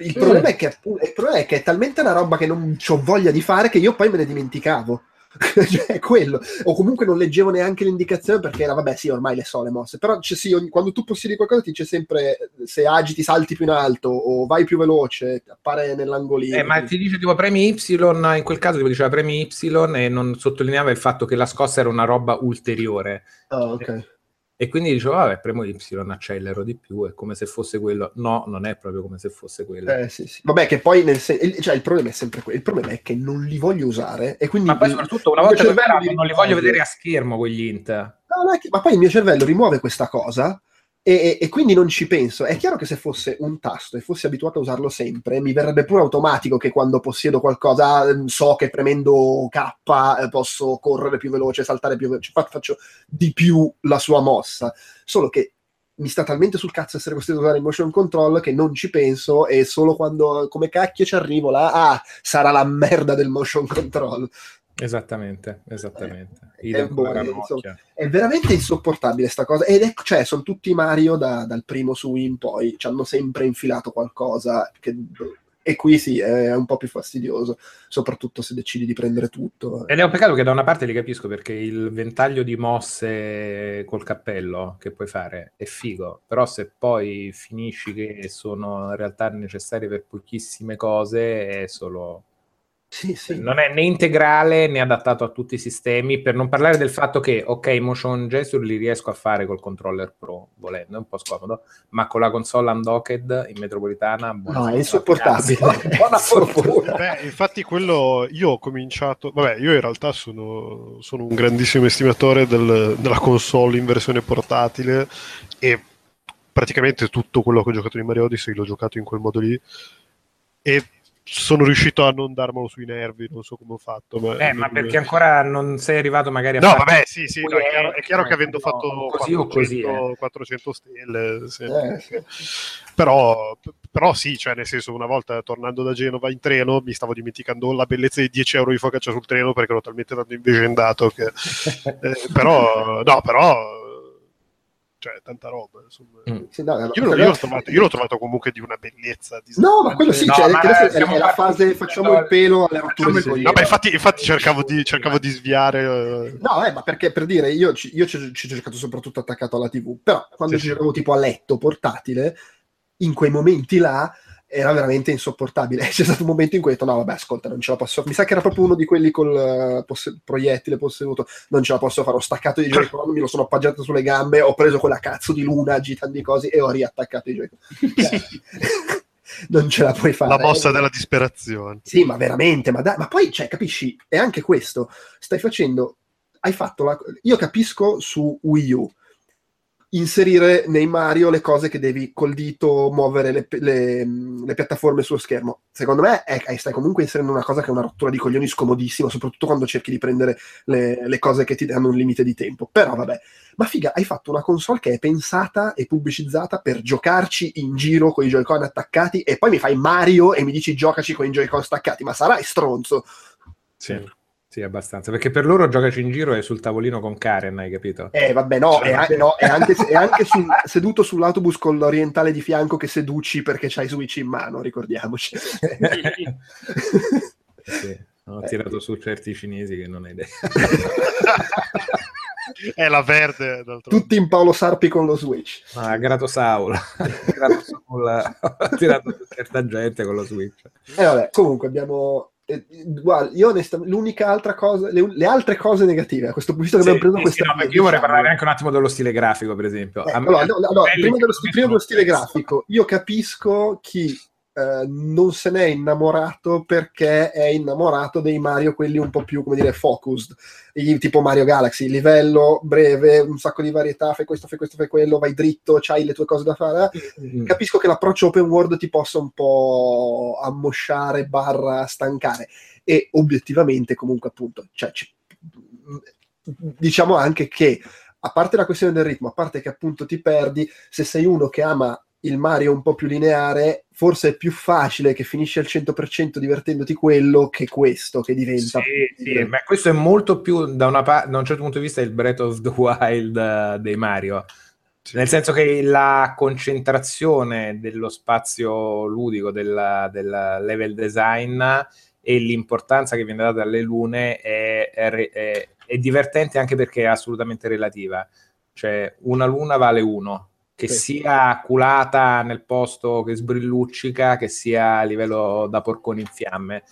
Speaker 1: Il
Speaker 5: Mm.
Speaker 1: problema, è che, il problema è che è talmente una roba che non ho voglia di fare che io poi me ne dimenticavo. cioè, è quello. O comunque non leggevo neanche l'indicazione perché era, vabbè, sì, ormai le so le mosse. Però c'è, sì, ogni- quando tu possiedi qualcosa ti dice sempre se agiti, salti più in alto o vai più veloce, appare nell'angolino.
Speaker 5: Eh, ma ti dice tipo premi Y, in quel caso tipo diceva premi Y e non sottolineava il fatto che la scossa era una roba ulteriore.
Speaker 1: Ah, ok.
Speaker 5: E quindi dicevo, vabbè, premo Y, accelero di più, è come se fosse quello. No, non è proprio come se fosse quello.
Speaker 1: Eh, sì, sì. Vabbè, che poi nel sen- il, cioè, il problema è sempre quello. Il problema è che non li voglio usare e quindi
Speaker 5: Ma poi soprattutto una volta che
Speaker 1: cervello
Speaker 5: non li voglio vedere a schermo quegli int.
Speaker 1: No, che- ma poi il mio cervello rimuove questa cosa e, e- quindi non ci penso. È chiaro che se fosse un tasto e fossi abituato a usarlo sempre, mi verrebbe pure automatico che quando possiedo qualcosa eh, so che premendo K eh, posso correre più veloce, saltare più veloce, fa- faccio di più la sua mossa. Solo che mi sta talmente sul cazzo essere costretto a usare il motion control che non ci penso e solo quando come cacchio ci arrivo là, ah, sarà la merda del motion control.
Speaker 5: Esattamente, esattamente.
Speaker 1: Eh,
Speaker 5: Idem
Speaker 1: eh, eh,
Speaker 5: ranocchia.
Speaker 1: insomma, È veramente insopportabile sta cosa. Ed ecco, cioè, sono tutti Mario da- dal primo su in poi. Ci hanno sempre infilato qualcosa che- e qui sì, è un po' più fastidioso, soprattutto se decidi di prendere tutto.
Speaker 5: Ed è un peccato che da una parte li capisco perché il ventaglio di mosse col cappello che puoi fare è figo, però se poi finisci che sono in realtà necessarie per pochissime cose è solo
Speaker 1: sì, sì.
Speaker 5: Non è né integrale né adattato a tutti i sistemi, per non parlare del fatto che, ok, motion gesture li riesco a fare col controller Pro, volendo, è un po' scomodo, ma con la console undocked in metropolitana...
Speaker 1: No, è insopportabile.
Speaker 4: Buona fortuna. Beh, infatti quello, io ho cominciato, vabbè, io in realtà sono, sono un grandissimo estimatore del, della console in versione portatile e praticamente tutto quello che ho giocato in Mario Odyssey l'ho giocato in quel modo lì e sono riuscito a non darmelo sui nervi, non so come ho fatto. Ma,
Speaker 5: eh, ma perché ancora non sei arrivato magari a
Speaker 4: No, vabbè, sì, sì, no, è, chiaro, è, chiaro, che avendo no, fatto
Speaker 5: così 400, così, eh.
Speaker 4: 400 stelle, sì. eh, Però, però, sì, cioè nel senso una volta tornando da Genova in treno mi stavo dimenticando la bellezza dei 10 euro di focaccia sul treno perché ero talmente tanto invegendato che... eh, però, no, però cioè tanta roba. Mm. Sì, no, io, io, l'ho trovato, io, l'ho trovato, comunque di una bellezza. Di
Speaker 1: no, ma quello sì, no, cioè, ma è, è, è la fase facciamo il pelo alle rotture di.
Speaker 4: No, ma infatti, infatti cercavo, di, cercavo di sviare. Uh...
Speaker 1: No, eh, ma perché per dire, io, io ci, ho giocato soprattutto attaccato alla TV, però quando sì, ci giocavo tipo a letto portatile, in quei momenti là era veramente insopportabile. C'è stato un momento in cui ho detto: No, vabbè, ascolta, non ce la posso. Mi sa che era proprio uno di quelli col uh, proiettile posseduto. Non ce la posso fare. Ho staccato i Joy-Con, mi lo sono appoggiato sulle gambe, ho preso quella cazzo di luna agitando i cosi e ho riattaccato i Joy-Con. Cioè, non ce la puoi fare.
Speaker 4: La mossa della disperazione.
Speaker 1: Sì, ma veramente, ma, da- ma poi, cioè, capisci? È anche questo. Stai facendo. Hai fatto la. Io capisco su Wii U inserire nei Mario le cose che devi col dito muovere le, le, le piattaforme sullo schermo. Secondo me è, stai comunque inserendo una cosa che è una rottura di coglioni scomodissima, soprattutto quando cerchi di prendere le, le cose che ti danno un limite di tempo. Però vabbè, ma figa, hai fatto una console che è pensata e pubblicizzata per giocarci in giro con i Joy-Con attaccati e poi mi fai Mario e mi dici giocaci con i Joy-Con staccati, ma sarai stronzo.
Speaker 5: Sì. Sì, abbastanza, perché per loro giocaci in giro è sul tavolino con Karen, hai capito?
Speaker 1: Eh, vabbè, no, cioè, è, no, è anche, è anche sul, seduto sull'autobus con l'orientale di fianco che seduci perché c'hai Switch in mano, ricordiamoci.
Speaker 5: sì, ho tirato eh. su certi cinesi che non hai idea.
Speaker 4: è la verde.
Speaker 1: Tutti in Paolo Sarpi con lo Switch.
Speaker 5: Ah, grato Saul. grato Saul. ho tirato su certa gente con lo Switch.
Speaker 1: E eh, vabbè, comunque abbiamo eh, guarda, io onestamente, l'unica altra cosa, le, le, altre cose negative a questo punto che sì, abbiamo preso
Speaker 5: sì, questa. No, io vorrei parlare anche un attimo dello stile grafico, per esempio.
Speaker 1: Eh, allora, no, no, prima, dello, prima dello stile grafico, io capisco chi eh, non se n'è innamorato perché è innamorato dei Mario, quelli un po' più, come dire, focused, tipo Mario Galaxy, livello breve, un sacco di varietà, fai questo, fai questo, fai quello, vai dritto, c'hai le tue cose da fare. Mm-hmm. Capisco che l'approccio open world ti possa un po' ammosciare, barra stancare. E obiettivamente, comunque, appunto, cioè, c- diciamo anche che a parte la questione del ritmo, a parte che appunto ti perdi, se sei uno che ama il Mario un po' più lineare, forse è più facile che finisci al 100% divertendoti quello che questo, che diventa...
Speaker 5: Sì, sì, ma questo è molto più, da, una pa- da un certo punto di vista, il Breath of the Wild uh, dei Mario. Sì. Nel senso che la concentrazione dello spazio ludico, del, del level design e l'importanza che viene data alle lune è, è, è, è divertente anche perché è assolutamente relativa. Cioè, una luna vale uno, che sì. sia culata nel posto che sbrilluccica, che sia a livello da porcone in fiamme.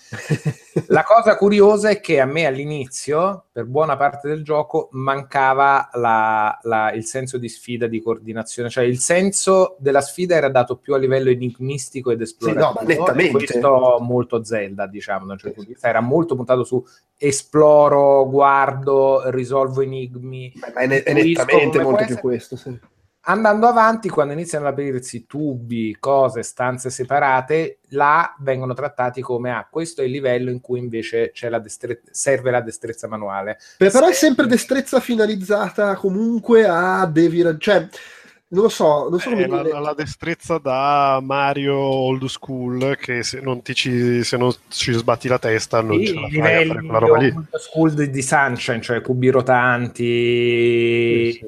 Speaker 5: la cosa curiosa è che a me all'inizio, per buona parte del gioco, mancava la, la, il senso di sfida, di coordinazione, cioè il senso della sfida era dato più a livello enigmistico ed esplorativo. Sì, no, nettamente. Questo molto Zelda, diciamo, certo di vista, era molto puntato su esploro, guardo, risolvo enigmi.
Speaker 1: Ma è, è nettamente molto più questo, sì
Speaker 5: Andando avanti, quando iniziano ad aprirsi tubi, cose, stanze separate, là vengono trattati come ah, questo è il livello in cui invece la destre- serve la destrezza manuale.
Speaker 1: Beh, però è sempre destrezza finalizzata comunque a devi cioè non lo so, non so come
Speaker 4: È la,
Speaker 1: dire.
Speaker 4: la destrezza da Mario old school che se non, ti ci, se non ci sbatti la testa non
Speaker 5: Sì,
Speaker 4: ce la fai a fare quella roba lì.
Speaker 5: old school di, di Sunshine, cioè cubi rotanti,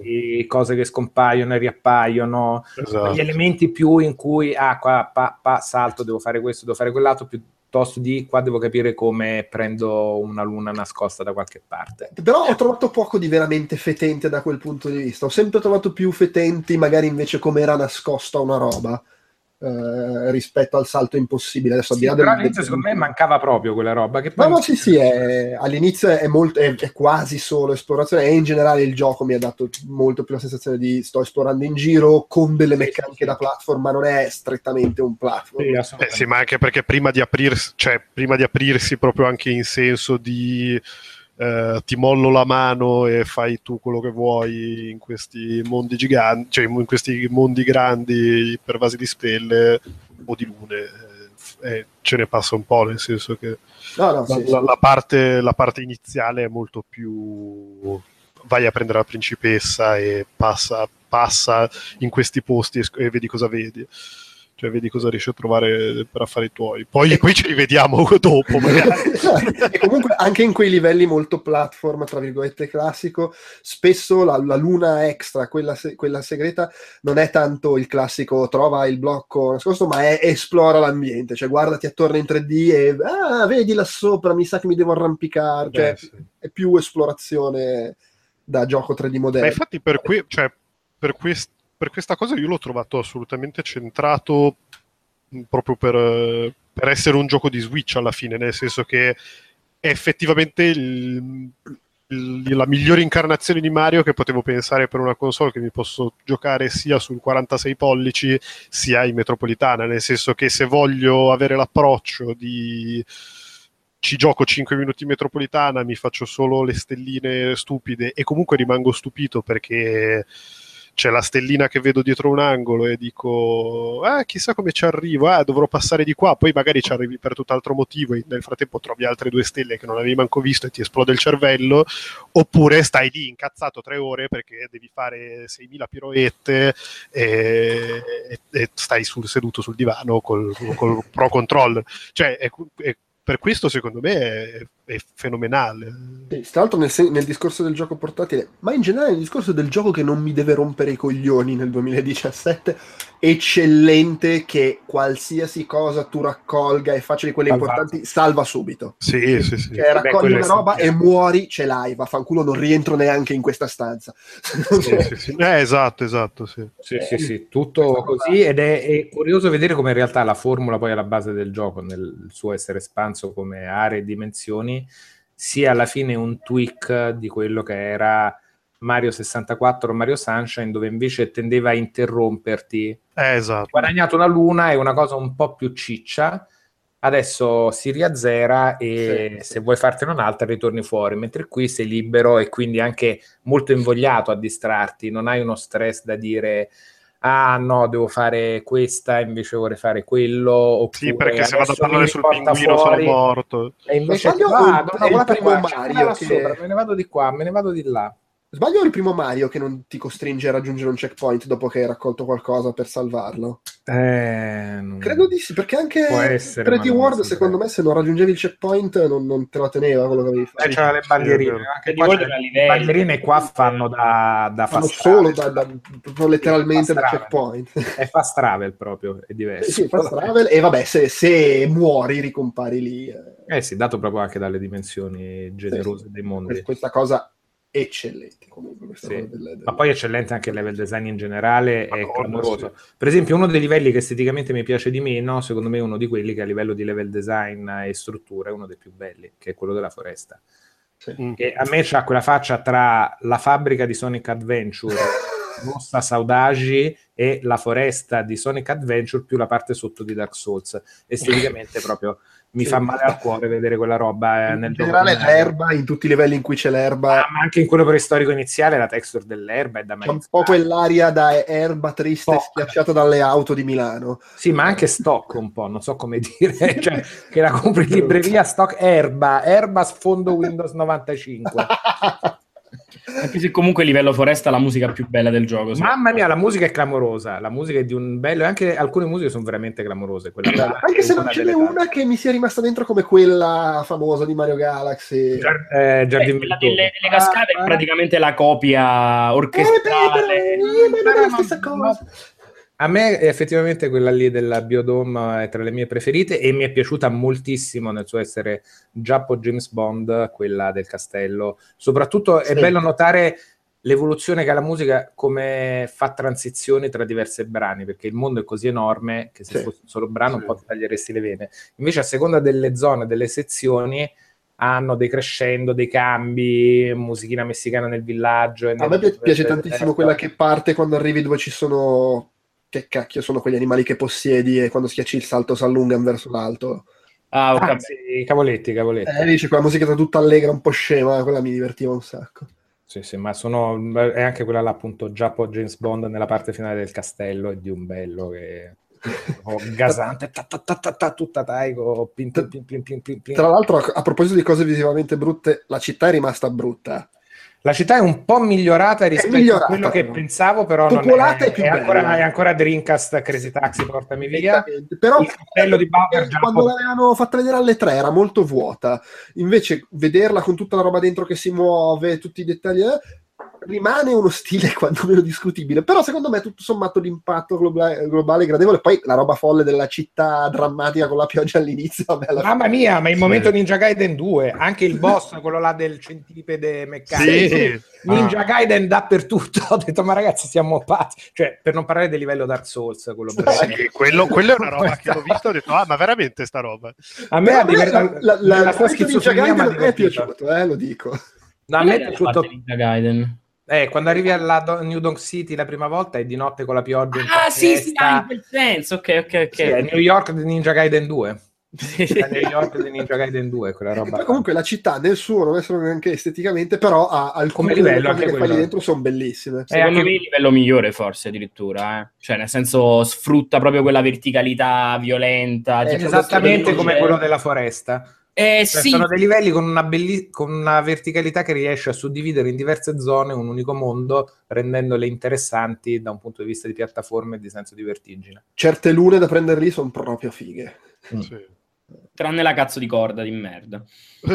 Speaker 4: Sì,
Speaker 5: cose che scompaiono e riappaiono,
Speaker 4: Esatto.
Speaker 5: gli elementi più in cui, ah, qua pa, pa, salto, devo fare questo, devo fare quell'altro, piuttosto di qua devo capire come prendo una luna nascosta da qualche parte.
Speaker 1: Però ho trovato poco di veramente fetente da quel punto di vista. Ho sempre trovato più fetenti, magari invece come era nascosta una roba eh, rispetto al salto impossibile. Adesso al
Speaker 5: Sì, però all'inizio secondo me mancava proprio quella roba. Che poi
Speaker 1: No, no, sì, sì, è- all'inizio è, molto, è, è quasi solo esplorazione e in generale il gioco mi ha dato molto più la sensazione di sto esplorando in giro con delle
Speaker 5: Sì,
Speaker 1: meccaniche
Speaker 5: sì,
Speaker 1: da platform, ma non è strettamente un platform.
Speaker 5: Sì,
Speaker 4: Eh sì, ma anche perché prima di aprirsi, cioè prima di aprirsi proprio anche in senso di eh, ti mollo la mano e fai tu quello che vuoi in questi mondi giganti, cioè in questi mondi grandi pervasi di stelle o di lune, eh, eh, ce ne passa un po', nel senso che
Speaker 1: No, no,
Speaker 4: la,
Speaker 1: sì,
Speaker 4: la- la parte, la parte iniziale è molto più vai a prendere la principessa e passa, passa in questi posti e, e vedi cosa vedi cioè vedi cosa riesci a trovare per affari tuoi poi, poi ci rivediamo dopo magari.
Speaker 1: e comunque anche in quei livelli molto platform, tra virgolette, classico, spesso la, la luna extra, quella, se- quella segreta, non è tanto il classico trova il blocco nascosto, ma è esplora l'ambiente, cioè guardati attorno in 3D e ah, vedi là sopra, mi sa che mi devo arrampicare, cioè
Speaker 4: Beh, sì.
Speaker 1: è più esplorazione da gioco 3D
Speaker 4: Ma
Speaker 1: moderno.
Speaker 4: infatti per, que- cioè, per, quest- per questa cosa io l'ho trovato assolutamente centrato proprio per, eh, per essere un gioco di Switch alla fine, nel senso che è effettivamente il- il- la migliore incarnazione di Mario che potevo pensare per una console che mi posso giocare sia sul 46 pollici sia in metropolitana, nel senso che se voglio avere l'approccio di ci gioco 5 minuti in metropolitana, mi faccio solo le stelline stupide e comunque rimango stupito perché c'è la stellina che vedo dietro un angolo e dico, ah, chissà come ci arrivo, ah, dovrò passare di qua, poi magari ci arrivi per tutt'altro motivo e nel frattempo trovi altre due stelle che non avevi manco visto e ti esplode il cervello, oppure stai lì incazzato tre ore perché devi fare 6.000 piroette e, e- e stai sul- seduto sul divano col, col Pro Controller. Cioè, è- è- per questo secondo me è, è fenomenale.
Speaker 1: Sì, tra l'altro nel, sen- nel discorso del gioco portatile, ma in generale nel discorso del gioco che non mi deve rompere i coglioni nel 2017, eccellente che qualsiasi cosa tu raccolga e faccia di quelle
Speaker 5: Salva.
Speaker 1: importanti, salva subito.
Speaker 4: Sì, sì, sì.
Speaker 1: Cioè,
Speaker 5: Beh,
Speaker 1: raccogli
Speaker 5: quello
Speaker 1: una roba e muori, ce l'hai, vaffanculo, non rientro neanche in questa stanza.
Speaker 4: Sì, sì, sì. Eh, esatto, esatto, sì.
Speaker 5: Sì, sì, sì, tutto così ed è, è curioso vedere come in realtà la formula poi alla base del gioco, nel suo essere espanso come aree e dimensioni, sia alla fine un tweak di quello che era Mario 64 o Mario Sunshine, dove invece tendeva a interromperti.
Speaker 4: Eh, esatto.
Speaker 5: Guadagnato una luna è una cosa un po' più ciccia, adesso si riazzera e
Speaker 1: sì.
Speaker 5: se vuoi fartene un'altra ritorni fuori, mentre qui sei libero e quindi anche molto invogliato a distrarti, non hai uno stress da dire ah no, devo fare questa invece vorrei fare quello, oppure
Speaker 4: Sì, perché se vado a parlare sul pinguino
Speaker 5: fuori,
Speaker 4: sono morto.
Speaker 5: E invece
Speaker 1: sbaglio,
Speaker 5: ah,
Speaker 1: primo
Speaker 5: qua, c'è
Speaker 1: Mario che-
Speaker 5: sopra, me ne vado di qua, me ne vado di là.
Speaker 1: Sbaglio il primo Mario che non ti costringe a raggiungere un checkpoint dopo che hai raccolto qualcosa per salvarlo?
Speaker 5: Eh, non-
Speaker 1: Credo di sì, perché anche
Speaker 5: Può essere,
Speaker 1: 3D
Speaker 5: ma non
Speaker 1: World, secondo me, se non raggiungevi il checkpoint non, non te lo teneva quello che avevi fatto.
Speaker 5: Eh, c'erano le bandierine, anche
Speaker 3: Di
Speaker 5: qua le bandierine qua fanno da, da
Speaker 1: Fanno
Speaker 5: fast
Speaker 1: solo
Speaker 5: travel.
Speaker 1: da, da- proprio letteralmente da checkpoint.
Speaker 5: È fast travel proprio, è diverso.
Speaker 1: sì, fast travel e vabbè, se, se muori ricompari lì. eh,
Speaker 5: Eh sì, dato proprio anche dalle dimensioni generose
Speaker 1: sì.
Speaker 5: dei mondi.
Speaker 1: Questa cosa eccellente comunque.
Speaker 5: Sì.
Speaker 1: del- del-
Speaker 5: Ma poi è eccellente anche il level design in generale, è
Speaker 4: Madonna,
Speaker 5: clamoroso. Per esempio, uno dei livelli che esteticamente mi piace di meno, secondo me è uno di quelli che a livello di level design e struttura è uno dei più belli, che è quello della foresta.
Speaker 1: sì.
Speaker 4: Mm.
Speaker 5: Che a me c'ha quella faccia tra la fabbrica di Sonic Adventure, Mossa Saudagi e la foresta di Sonic Adventure più la parte sotto di Dark Souls. Esteticamente proprio mi
Speaker 1: Sì.
Speaker 5: fa male al cuore vedere quella roba eh,
Speaker 1: In generale l'erba, in tutti i livelli in cui c'è l'erba,
Speaker 5: Ah, ma anche in quello preistorico iniziale la texture dell'erba è da
Speaker 1: c'è un po' quell'aria da erba triste
Speaker 5: Poca.
Speaker 1: schiacciata dalle auto di Milano.
Speaker 5: Sì, ma anche stock un po', non so come dire, cioè che la compri in libreria stock erba, erba sfondo Windows 95.
Speaker 3: Anche se comunque a livello foresta la musica più bella del gioco.
Speaker 5: Mamma mia, la musica è clamorosa. La musica è di un bello. E anche alcune musiche sono veramente clamorose. Quella bella
Speaker 1: Anche
Speaker 5: è
Speaker 1: se non
Speaker 5: una
Speaker 1: ce n'è
Speaker 5: tante.
Speaker 1: una che mi sia rimasta dentro come quella famosa di Mario Galaxy.
Speaker 5: Giar- eh,
Speaker 3: Eh,
Speaker 5: Giardin
Speaker 3: quella
Speaker 5: Ventoso.
Speaker 3: delle, delle cascate è praticamente la copia
Speaker 1: Eh, beh,
Speaker 3: orchestrale.
Speaker 1: eh, ma non è la stessa cosa.
Speaker 5: A me effettivamente quella lì della Biodome è tra le mie preferite e mi è piaciuta moltissimo nel suo essere Giappo James Bond, quella del castello. Soprattutto è
Speaker 1: Sì.
Speaker 5: bello notare l'evoluzione che ha la musica come fa transizioni tra diversi brani, perché il mondo è così enorme che se
Speaker 1: Sì.
Speaker 5: fosse un solo brano un po' ti taglieresti le vene. Invece a seconda delle zone, delle sezioni hanno dei crescendo, dei cambi, musichina messicana nel villaggio.
Speaker 1: A me pi- piace tantissimo quella che parte quando arrivi dove ci sono. Che cacchio sono quegli animali che possiedi e quando schiacci il salto si allungano verso l'alto.
Speaker 3: Ah, ok.
Speaker 5: Ah, sì, cavoletti, cavoletti.
Speaker 1: Eh, c'è quella musichetta tutta allegra, un po' scema, quella mi divertiva un sacco.
Speaker 5: Sì, sì, ma sono, è anche quella là, appunto, Giappo James Bond nella parte finale del castello e di un bello che oh, gasante, ta, ta, ta, ta, ta, tutta taigo, pin, pin, pin, pin, pin, pin, pin.
Speaker 1: Tra l'altro, a proposito di cose visivamente brutte, la città è rimasta brutta.
Speaker 5: La città è un po' migliorata rispetto
Speaker 1: migliorata,
Speaker 5: a quello che
Speaker 1: però.
Speaker 5: pensavo, però non
Speaker 1: Popolata
Speaker 5: è,
Speaker 1: e più
Speaker 5: è ancora, è ancora Dreamcast, Crazy Taxi, portami via.
Speaker 1: Però
Speaker 5: Il castello di Bowser
Speaker 1: quando l'avevano fatta vedere alle tre era molto vuota. Invece, vederla con tutta la roba dentro che si muove, tutti i dettagli, eh, rimane uno stile quantomeno discutibile. Però, secondo me, tutto sommato l'impatto globa- globale è gradevole. Poi la roba folle della città drammatica con la pioggia all'inizio,
Speaker 5: Mamma mia, ma il momento Ninja Gaiden 2, anche il boss, quello là del centipede meccanico.
Speaker 4: Sì.
Speaker 5: Ninja
Speaker 1: Ah.
Speaker 5: Gaiden dappertutto. Ho detto, ma ragazzi, siamo pazzi. Cioè, per non parlare del livello Dark Souls, quello
Speaker 1: Sì.
Speaker 4: Quello, quello è una roba che ho visto ho detto, ah, ma veramente sta roba?
Speaker 5: A me
Speaker 1: Però
Speaker 5: ha
Speaker 1: a me
Speaker 5: diver-
Speaker 1: la, la, la,
Speaker 5: la sua
Speaker 1: la Ninja
Speaker 5: schizofrenia mi
Speaker 1: è piaciuto, eh, lo dico.
Speaker 5: No, a me è piaciuto.
Speaker 3: Ninja Gaiden.
Speaker 5: Eh, quando arrivi alla Do- New Donk City la prima volta è di notte con la pioggia
Speaker 3: Ah, sì, sì, ah, in quel senso. Ok, ok, ok.
Speaker 5: Sì, è New York di Ninja Gaiden 2.
Speaker 3: Sì.
Speaker 5: È New York di Ninja Gaiden 2, quella
Speaker 1: E
Speaker 5: roba.
Speaker 1: poi comunque la città nel suo non è solo neanche esteticamente, però ha alcune
Speaker 5: Come livello, anche
Speaker 1: che lì dentro sono bellissime.
Speaker 5: Eh,
Speaker 3: Secondo
Speaker 5: anche-
Speaker 3: me il livello migliore forse addirittura, eh. cioè nel senso sfrutta proprio quella verticalità violenta.
Speaker 1: Eh,
Speaker 3: tipo-
Speaker 5: Esattamente come quello della foresta.
Speaker 3: Eh
Speaker 5: Cioè,
Speaker 3: sì,
Speaker 5: Sono dei livelli con una, belli- con una verticalità che riesce a suddividere in diverse zone un unico mondo, rendendole interessanti da un punto di vista di piattaforma e di senso di vertigine.
Speaker 1: Certe lune da prendere lì sono proprio fighe.
Speaker 4: Sì.
Speaker 3: Tranne la cazzo di corda di merda.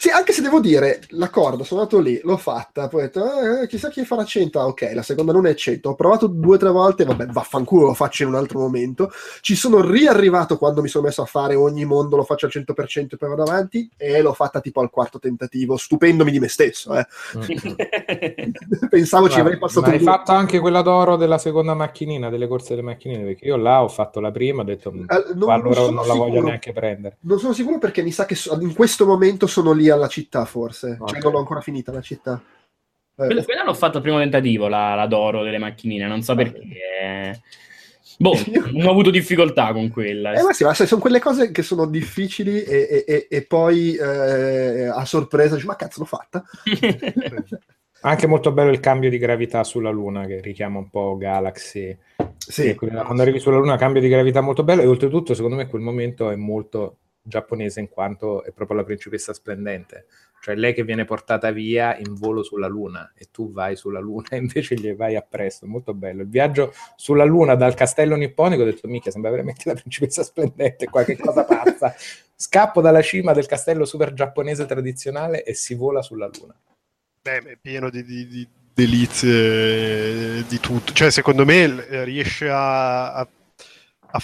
Speaker 1: Sì, anche se devo dire, la corda, sono andato lì, l'ho fatta, poi ho detto, eh, chissà chi farà 100, Ah, ok, la seconda non è 100, ho provato due o tre volte, vabbè, vaffanculo, lo faccio in un altro momento, ci sono riarrivato quando mi sono messo a fare ogni mondo, lo faccio al 100% e poi vado avanti, e l'ho fatta tipo al quarto tentativo, stupendomi di me stesso, eh. pensavo ci avrei passato
Speaker 5: Ma hai
Speaker 1: due.
Speaker 5: fatto anche quella d'oro della seconda macchinina, delle corse delle macchinine, perché io là ho fatto la prima, ho detto, "Mm,
Speaker 1: Eh, non- non
Speaker 5: allora
Speaker 1: sono
Speaker 5: non la voglio
Speaker 1: sicuro.
Speaker 5: Neanche prendere.
Speaker 1: Non sono sicuro perché mi sa che so- in questo momento sono lì alla città, forse.
Speaker 5: Ok.
Speaker 1: Cioè, non l'ho ancora finita la città. Eh,
Speaker 3: Quella, quella l'ho fatto al primo tentativo, la, la d'oro delle macchinine, non so
Speaker 1: Ah,
Speaker 3: perché. Boh, non ho avuto difficoltà con quella.
Speaker 1: Eh, ma sì, ma sai, sono quelle cose che sono difficili e, e- e- e poi eh, a sorpresa dici, ma cazzo l'ho fatta?
Speaker 5: Anche molto bello il cambio di gravità sulla Luna, che richiama un po' Galaxy.
Speaker 1: Sì,
Speaker 5: quando arrivi sulla Luna cambio di gravità molto bello e oltretutto secondo me quel momento è molto giapponese in quanto è proprio la principessa splendente. Cioè lei che viene portata via in volo sulla Luna e tu vai sulla Luna e invece gli vai appresso, molto bello. Il viaggio sulla Luna dal castello nipponico ho detto mica sembra veramente la principessa splendente qua che cosa pazza. Scappo dalla cima del castello super giapponese tradizionale e si vola sulla Luna.
Speaker 4: Beh, è pieno di, di- di delizie di tutto. Cioè, secondo me l- riesce a, a- a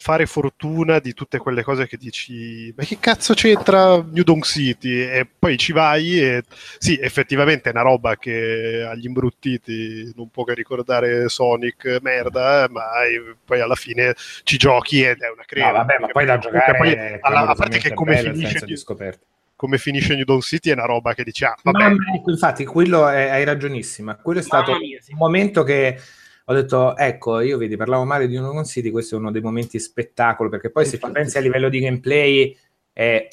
Speaker 4: fare fortuna di tutte quelle cose che dici, ma che cazzo c'entra New Donk City? E poi ci vai e sì, effettivamente è una roba che agli imbruttiti non può che ricordare Sonic merda, eh, ma eh, poi alla fine ci giochi ed è una crema.
Speaker 5: No, vabbè, ma poi da giocare
Speaker 4: poi, alla- a parte che come finisce
Speaker 5: di scoperta
Speaker 4: come finisce New Donk City è una roba che dici, ah, vabbè,
Speaker 5: ecco, infatti, quello è- hai ragionissima. Quello è stato
Speaker 3: mia, sì.
Speaker 5: un momento che ho detto, ecco, io vedi, parlavo male di Union City, questo è uno dei momenti spettacolo, perché poi se pensi a livello di gameplay è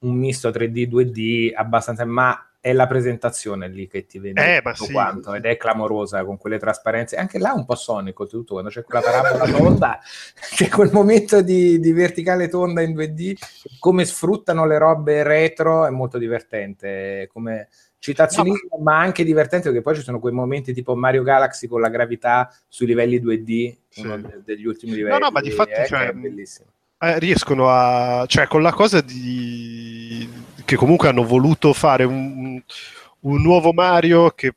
Speaker 5: un misto 3D, 2D abbastanza, ma è la presentazione lì che ti vende
Speaker 4: eh,
Speaker 5: tutto
Speaker 4: sì.
Speaker 5: quanto ed è clamorosa con quelle trasparenze anche là un po' sonico tutto quando c'è quella parabola tonda c'è quel momento di, di, verticale tonda in 2D come sfruttano le robe retro è molto divertente come citazionismo no, ma... ma... anche divertente perché poi ci sono quei momenti tipo Mario Galaxy con la gravità sui livelli 2D sì. uno de- degli ultimi livelli
Speaker 4: no no ma di fatto
Speaker 5: eh,
Speaker 4: cioè,
Speaker 5: è bellissimo
Speaker 4: eh, riescono a cioè con la cosa di che comunque hanno voluto fare un, un nuovo Mario che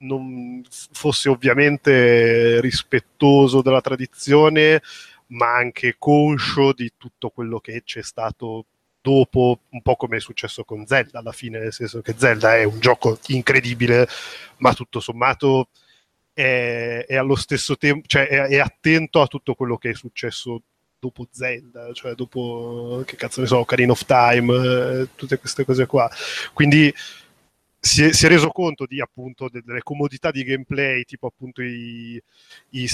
Speaker 4: non fosse ovviamente rispettoso della tradizione ma anche conscio di tutto quello che c'è stato dopo, un po' come è successo con Zelda alla fine, nel senso che Zelda è un gioco incredibile, ma tutto sommato è, è allo stesso tempo, cioè è, è, attento a tutto quello che è successo dopo Zelda, cioè dopo, che cazzo ne so, Ocarina of Time, eh, tutte queste cose qua. Quindi si è, si è, reso conto di appunto delle comodità di gameplay, tipo appunto i, i,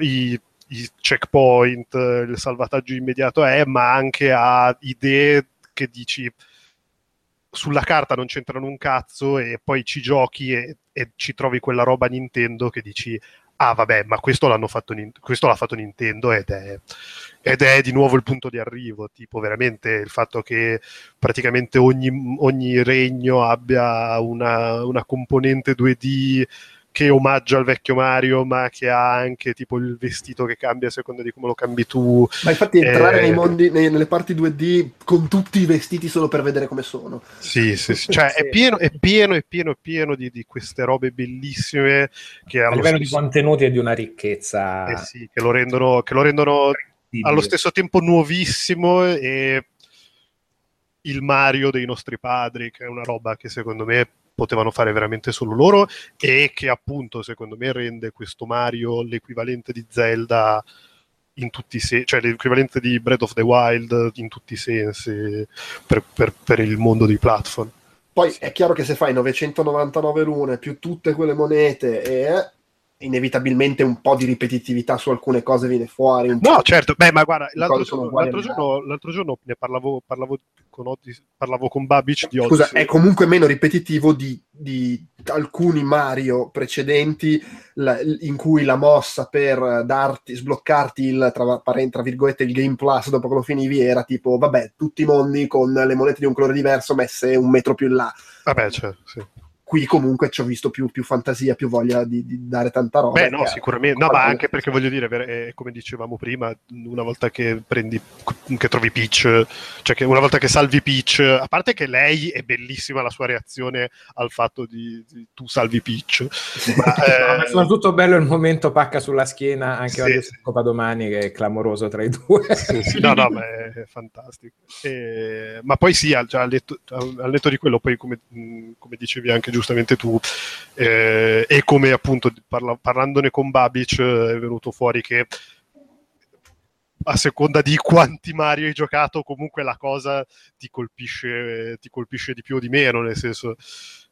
Speaker 4: i, i checkpoint, il salvataggio immediato è, ma anche a idee che dici sulla carta non c'entrano un cazzo e poi ci giochi e, e ci trovi quella roba Nintendo che dici ah vabbè, ma questo, l'hanno fatto, questo l'ha fatto Nintendo ed è, ed è, di nuovo il punto di arrivo, tipo veramente il fatto che praticamente ogni, ogni regno abbia una, una componente 2D che omaggia il vecchio Mario, ma che ha anche tipo il vestito che cambia a seconda di come lo cambi tu.
Speaker 1: Ma infatti entrare eh... nei mondi, nei, nelle parti 2D con tutti i vestiti solo per vedere come sono.
Speaker 4: Sì, sì, sì. cioè sì. è pieno, è pieno, è pieno, è pieno di, di queste robe bellissime che
Speaker 5: a livello stesso... di contenuti e di una ricchezza.
Speaker 4: Eh sì, che lo rendono, che lo rendono allo stesso tempo nuovissimo e il Mario dei nostri padri, che è una roba che secondo me potevano fare veramente solo loro e che appunto secondo me rende questo Mario l'equivalente di Zelda in tutti i sensi, cioè l'equivalente di Breath of the Wild in tutti i sensi per, per, per il mondo dei platform.
Speaker 1: Poi è chiaro che se fai 999 lune più tutte quelle monete e inevitabilmente un po' di ripetitività su alcune cose viene fuori.
Speaker 4: no, certo, beh, ma guarda, l'altro giorno, l'altro, giorno, l'altro giorno, ne parlavo, parlavo con, Odyssey, parlavo con Babic di
Speaker 1: Scusa, Odyssey. è comunque meno ripetitivo di, di alcuni Mario precedenti la, in cui la mossa per darti, sbloccarti il, tra, tra, virgolette, il Game Plus dopo che lo finivi era tipo, vabbè, tutti i mondi con le monete di un colore diverso messe un metro più in là.
Speaker 4: Vabbè, cioè, sì
Speaker 1: qui comunque ci ho visto più, più fantasia, più voglia di, di, dare tanta roba.
Speaker 4: Beh, no, sicuramente, no, ma anche perché voglio dire, eh, come dicevamo prima, una volta che prendi, che trovi Peach, cioè che una volta che salvi Peach, a parte che lei è bellissima la sua reazione al fatto di, di tu salvi Peach,
Speaker 5: ma, eh... no, soprattutto bello il momento pacca sulla schiena, anche sì, oggi sì. Coppa domani, che è clamoroso tra i due.
Speaker 4: Sì, sì, no, no, ma è fantastico. E, ma poi sì, al, cioè, al, letto, al letto di quello, poi come, come dicevi anche giustamente, giustamente tu, eh, e come appunto parla, parlandone con Babic è venuto fuori che a seconda di quanti Mario hai giocato, comunque la cosa ti colpisce, ti colpisce di più o di meno, nel senso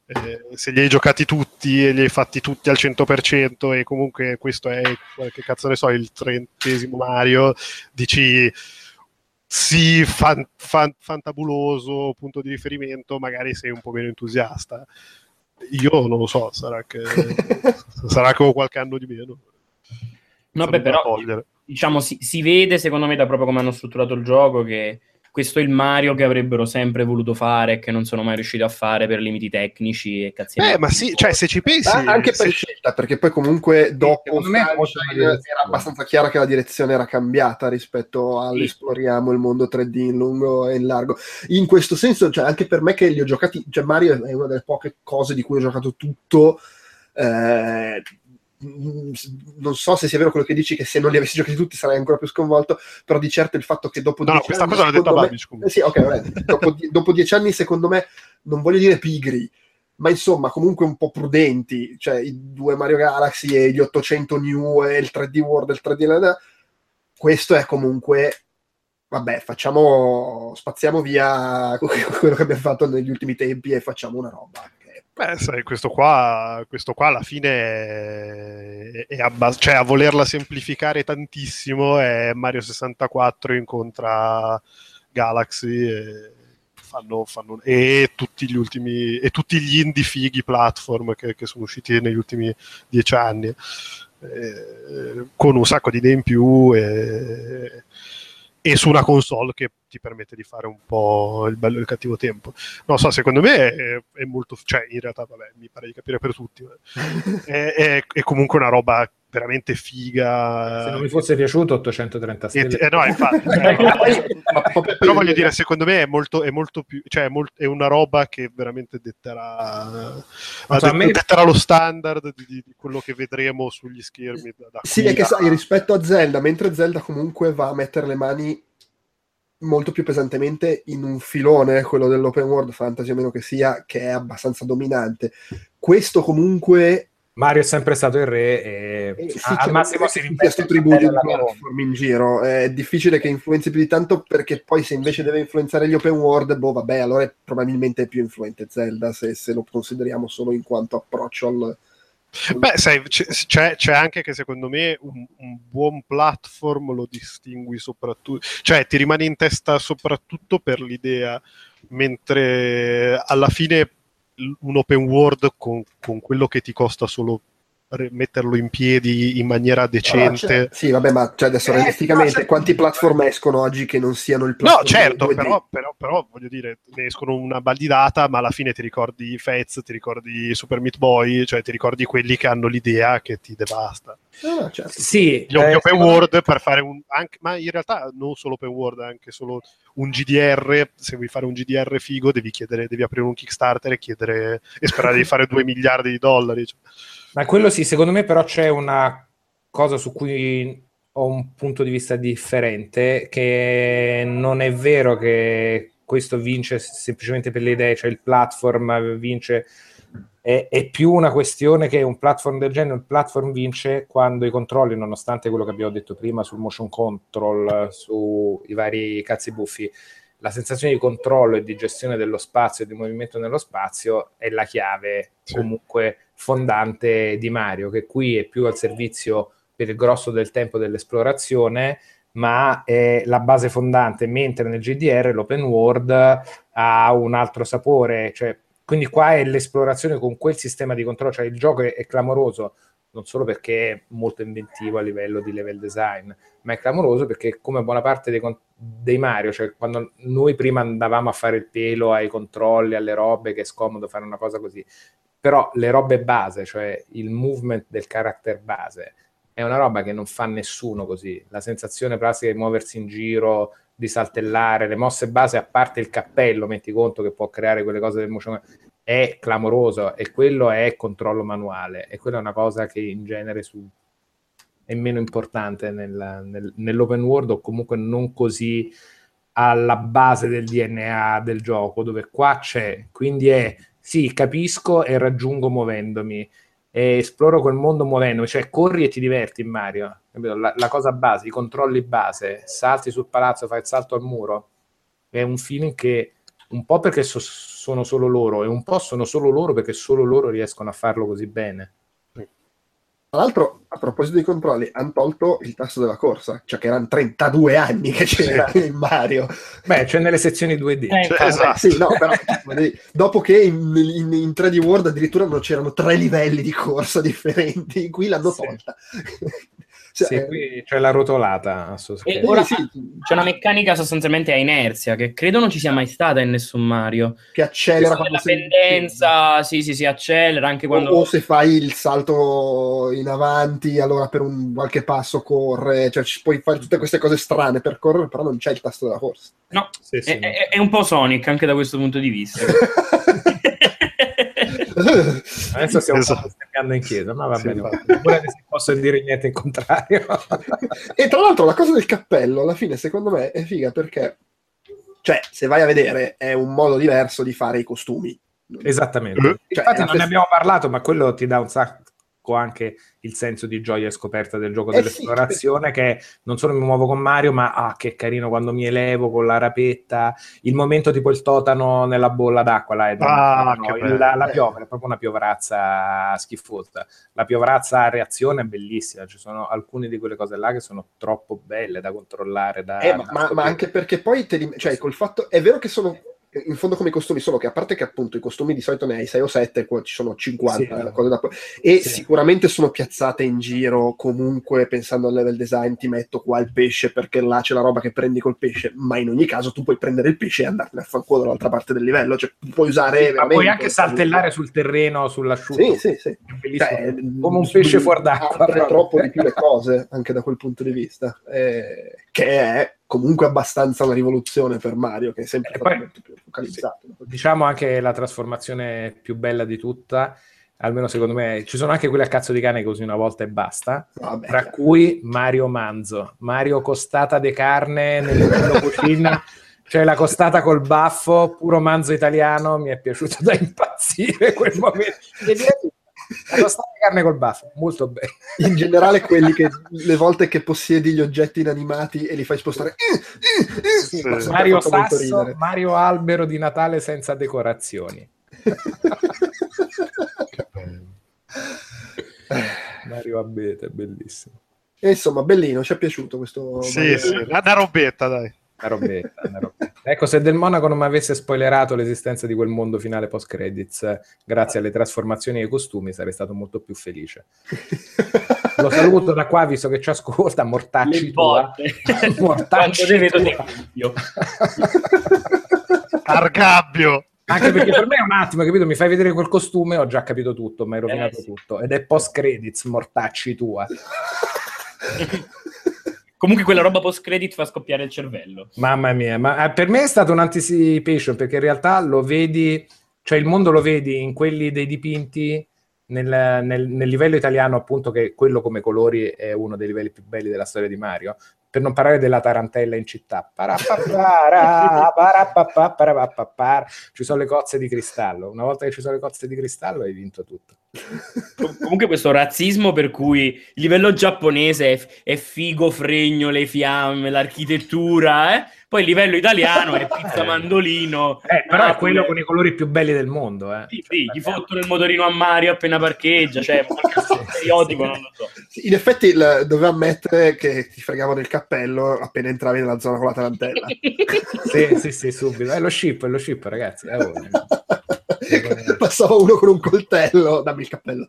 Speaker 4: eh, se li hai giocati tutti e li hai fatti tutti al 100% e comunque questo è, che cazzo ne so, il trentesimo Mario, dici sì, fan, fan, fantabuloso, punto di riferimento, magari sei un po' meno entusiasta. Io non lo so, sarà che, sarà che ho qualche anno di meno.
Speaker 3: No, beh, però diciamo si, si, vede secondo me da proprio come hanno strutturato il gioco che questo è il Mario che avrebbero sempre voluto fare e che non sono mai riusciti a fare per limiti tecnici e cazzi.
Speaker 4: Eh, ma sì, cioè se ci pensi...
Speaker 1: Ah, anche per scelta, perché poi comunque dopo me era abbastanza chiara che la direzione era cambiata rispetto all'esploriamo il mondo 3D in lungo e in largo. In questo senso, cioè, anche per me che li ho giocati, cioè Mario è una delle poche cose di cui ho giocato tutto, eh, non so se sia vero quello che dici che se non li avessi giocati tutti sarei ancora più sconvolto però di certo il fatto che dopo
Speaker 4: no,
Speaker 1: dieci
Speaker 4: questa
Speaker 1: anni
Speaker 4: cosa l'ha detta Babic
Speaker 1: eh, sì, ok, vabbè, dopo, dopo, dieci anni secondo me non voglio dire pigri ma insomma comunque un po' prudenti cioè i due Mario Galaxy e gli 800 New e il 3D World e il 3D questo è comunque vabbè facciamo spaziamo via quello che abbiamo fatto negli ultimi tempi e facciamo una roba
Speaker 4: Beh, sai, questo qua, questo qua alla fine è, è abbas- cioè a volerla semplificare tantissimo è Mario 64 incontra Galaxy e fanno, fanno, e tutti gli ultimi e tutti gli indie fighi platform che, che sono usciti negli ultimi dieci anni. Eh, con un sacco di idee in più e, e su una console che ti permette di fare un po' il bello e il cattivo tempo. Non so, secondo me è, è molto, cioè in realtà, vabbè, mi pare di capire per tutti, è, è, è, comunque una roba veramente figa.
Speaker 5: Se non mi fosse piaciuto 830 stelle.
Speaker 4: Eh, no, infatti, cioè, però voglio dire, secondo me è molto, è molto più, cioè è, molto, è una roba che veramente detterà, so, me... detterà lo standard di, di, quello che vedremo sugli schermi. Da, da
Speaker 1: sì, è che sai, rispetto a Zelda, mentre Zelda comunque va a mettere le mani molto più pesantemente in un filone, quello dell'open world fantasy, a meno che sia, che è abbastanza dominante. Questo comunque
Speaker 5: Mario è sempre stato il re e
Speaker 1: eh, sì, al cioè, massimo si ripete tributi di platform in giro. È difficile che influenzi più di tanto perché poi se invece deve influenzare gli open world, boh vabbè, allora è probabilmente più influente Zelda se, se lo consideriamo solo in quanto approccio al...
Speaker 4: Beh, sai, c'è, c'è, anche che secondo me un, un, buon platform lo distingui soprattutto, cioè ti rimane in testa soprattutto per l'idea, mentre alla fine un open world con, con quello che ti costa solo metterlo in piedi in maniera decente. Allora,
Speaker 1: sì, vabbè, ma cioè adesso eh, realisticamente no, quanti platform escono oggi che non siano il platform?
Speaker 4: No, certo, però, però, però, voglio dire, ne escono una baldidata, ma alla fine ti ricordi Fez, ti ricordi Super Meat Boy, cioè ti ricordi quelli che hanno l'idea che ti devasta.
Speaker 1: Ah, certo.
Speaker 5: Sì,
Speaker 4: gli eh, open world per fare un anche, ma in realtà non solo open world, anche solo un GDR. Se vuoi fare un GDR figo, devi chiedere, devi aprire un Kickstarter e chiedere e sperare di fare 2 miliardi di dollari. Cioè.
Speaker 5: Ma quello sì, secondo me però c'è una cosa su cui ho un punto di vista differente, che non è vero che questo vince semplicemente per le idee, cioè il platform vince, è, è più una questione che un platform del genere, il platform vince quando i controlli, nonostante quello che abbiamo detto prima sul motion control, sui vari cazzi buffi, la sensazione di controllo e di gestione dello spazio e di movimento nello spazio è la chiave sì. comunque fondante di Mario, che qui è più al servizio per il grosso del tempo dell'esplorazione, ma è la base fondante, mentre nel GDR l'open world ha un altro sapore, cioè, quindi qua è l'esplorazione con quel sistema di controllo, cioè il gioco è, è clamoroso, non solo perché è molto inventivo a livello di level design, ma è clamoroso perché come buona parte dei, dei, Mario, cioè quando noi prima andavamo a fare il pelo ai controlli, alle robe, che è scomodo fare una cosa così, però le robe base, cioè il movement del character base, è una roba che non fa nessuno così. La sensazione pratica di muoversi in giro, di saltellare, le mosse base, a parte il cappello, metti conto che può creare quelle cose del motion, è clamoroso e quello è controllo manuale e quella è una cosa che in genere su, è meno importante nel, nel, nell'open world o comunque non così alla base del DNA del gioco, dove qua c'è, quindi è sì, capisco e raggiungo muovendomi. E esploro quel mondo muovendomi, cioè corri e ti diverti in Mario, la, la, cosa base, i controlli base, salti sul palazzo, fai il salto al muro, è un feeling che un po' perché so, sono solo loro e un po' sono solo loro perché solo loro riescono a farlo così bene.
Speaker 1: Tra l'altro, a proposito dei controlli, hanno tolto il tasto della corsa, cioè che erano 32 anni che c'era in Mario.
Speaker 5: Beh, c'è nelle sezioni 2D.
Speaker 1: Eh, cioè, esatto. Sì, no, però, dopo che in, in, in, 3D World addirittura non c'erano tre livelli di corsa differenti, qui l'hanno tolta.
Speaker 5: Cioè, sì, qui c'è la rotolata.
Speaker 3: E ora sì. c'è una meccanica sostanzialmente a inerzia che credo non ci sia mai stata in nessun Mario.
Speaker 1: Che accelera quando
Speaker 3: la pendenza, sì, sì, si accelera anche quando...
Speaker 1: O, o, se fai il salto in avanti, allora per un qualche passo corre, cioè ci puoi fare tutte queste cose strane per correre, però non c'è il tasto della corsa.
Speaker 3: No, sì, sì, è, no. È, è un po' Sonic anche da questo punto di vista.
Speaker 5: Adesso stiamo esatto. Cercando in chiesa, ma va sì, bene. Non posso dire niente in contrario.
Speaker 1: e tra l'altro la cosa del cappello, alla fine, secondo me, è figa perché, cioè, se vai a vedere, è un modo diverso di fare i costumi.
Speaker 5: Esattamente. Cioè, Infatti non ne abbiamo parlato, ma quello ti dà un sacco anche il senso di gioia e scoperta del gioco eh dell'esplorazione sì, che non solo mi muovo con Mario ma ah che carino quando mi elevo con la rapetta il momento tipo il totano nella bolla d'acqua là,
Speaker 4: ah,
Speaker 5: no, il, la, la piovra è proprio una piovrazza schifosa. La piovrazza a reazione è bellissima ci sono alcune di quelle cose là che sono troppo belle da controllare da,
Speaker 1: eh, ma, ma, ma, anche perché poi li, cioè, col fatto è vero che sono in fondo come i costumi, solo che a parte che appunto i costumi di solito ne hai 6 o 7, qua ci sono 50
Speaker 5: Sì.
Speaker 1: da- e
Speaker 5: Sì.
Speaker 1: sicuramente sono piazzate in giro comunque pensando al level design ti metto qua il pesce perché là c'è la roba che prendi col pesce, ma in ogni caso tu puoi prendere il pesce e andartene a fanculo dall'altra parte del livello, cioè puoi usare
Speaker 5: Sì, ma puoi anche saltellare sul terreno, sull'asciutto.
Speaker 1: Sì, sì, sì.
Speaker 5: Bellissimo.
Speaker 1: Cioè,
Speaker 5: come un pesce fuor d'acqua.
Speaker 1: apre troppo di più le cose anche da quel punto di vista eh, che è comunque abbastanza una rivoluzione per Mario che è sempre
Speaker 5: E
Speaker 1: stato
Speaker 5: poi-
Speaker 1: molto più focalizzato
Speaker 5: Diciamo anche la trasformazione più bella di tutta, almeno secondo me, ci sono anche quelle a cazzo di cane che usi una volta e basta,
Speaker 1: Vabbè,
Speaker 5: tra
Speaker 1: chiaro.
Speaker 5: cui Mario Manzo, Mario costata de carne nel mondo cucina, cioè la costata col baffo, puro manzo italiano, mi è piaciuto da impazzire quel momento. Di carne col baffo, molto bene.
Speaker 1: in generale quelli che le volte che possiedi gli oggetti inanimati e li fai spostare eh, eh, eh,
Speaker 4: Sì.
Speaker 5: Mario Sasso. Mario Albero di Natale senza decorazioni. Mario Abete, bellissimo.
Speaker 1: E insomma bellino ci è piaciuto questo
Speaker 4: Sì, sì, una robetta, dai.
Speaker 5: Una robetta, una robetta. Ecco, se Del Monaco non mi avesse spoilerato l'esistenza di quel mondo finale post credits, eh, grazie alle trasformazioni e ai costumi, sarei stato molto più felice. Lo saluto da qua, visto che ci ascolta, mortacci
Speaker 3: Le
Speaker 5: tua. Mortacci tua.
Speaker 4: Argabbio.
Speaker 5: Anche perché per me è un attimo, capito? Mi fai vedere quel costume, ho già capito tutto, mi hai rovinato
Speaker 3: Eh, sì.
Speaker 5: tutto. Ed è post credits, mortacci tua.
Speaker 3: Comunque quella roba post credit fa scoppiare il cervello.
Speaker 5: Mamma mia, ma eh, per me è stato un anticipation perché in realtà lo vedi, cioè il mondo lo vedi in quelli dei dipinti nel, nel- nel livello italiano, appunto, che quello come colori è uno dei livelli più belli della storia di Mario. Per non parlare della tarantella in città. Ci sono le cozze di cristallo. Una volta che ci sono le cozze di cristallo hai vinto tutto.
Speaker 3: Com- Comunque questo razzismo per cui il livello giapponese è, è figo, fregno, le fiamme, l'architettura, eh? Poi il livello italiano è pizza
Speaker 5: Eh.
Speaker 3: mandolino.
Speaker 5: Eh, però è quello con i colori più belli del mondo. Eh.
Speaker 3: Sì,
Speaker 5: Cioè,
Speaker 3: sì, gli fottono il motorino a Mario appena parcheggia, cioè stereotipo, non lo so.
Speaker 1: in effetti il- dovevo ammettere che ti fregavano il cappello appena entravi nella zona con la tarantella
Speaker 5: Sì, sì, sì, subito. È lo ship, è lo ship, ragazzi. Eh,
Speaker 1: passava uno con un coltello dammi il cappello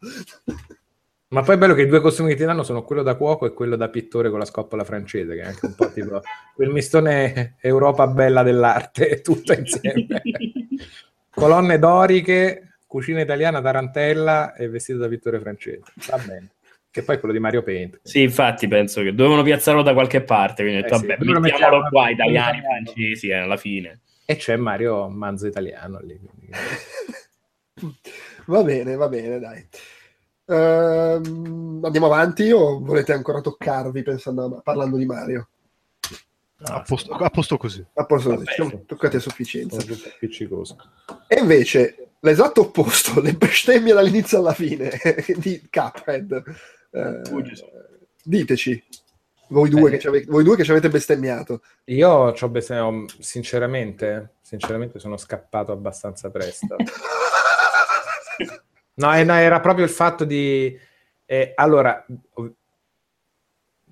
Speaker 5: Ma poi è bello che i due costumi che ti danno sono quello da cuoco e quello da pittore con la scoppola francese, che è anche un po' tipo quel mistone Europa bella dell'arte, tutto insieme. Colonne doriche, cucina italiana, tarantella e vestito da pittore francese. Va bene. Che poi è quello di Mario Paint.
Speaker 3: Sì, infatti penso che dovevano piazzarlo da qualche parte, quindi ho detto,
Speaker 5: Eh sì,
Speaker 3: vabbè, mettiamolo
Speaker 5: mettiamo?
Speaker 3: qua, italiani,
Speaker 5: Italiano.
Speaker 3: francesi, eh, alla fine.
Speaker 5: E c'è Mario Manzo italiano lì. quindi-
Speaker 1: va bene va bene dai Ehm, andiamo avanti o volete ancora toccarvi pensando a- parlando di Mario
Speaker 4: A posto, a posto così.
Speaker 1: a posto
Speaker 3: Vabbè.
Speaker 1: ci siamo toccati a sufficienza. E invece l'esatto opposto, le bestemmie dall'inizio alla fine di Cuphead.
Speaker 3: Uh,
Speaker 1: diteci, voi due,
Speaker 5: Eh.
Speaker 1: che ci avete, voi due che ci avete bestemmiato.
Speaker 5: Io ci ho bestemmiato, sinceramente, sinceramente sono scappato abbastanza presto. No, eh, no, era proprio il fatto di... eh, allora,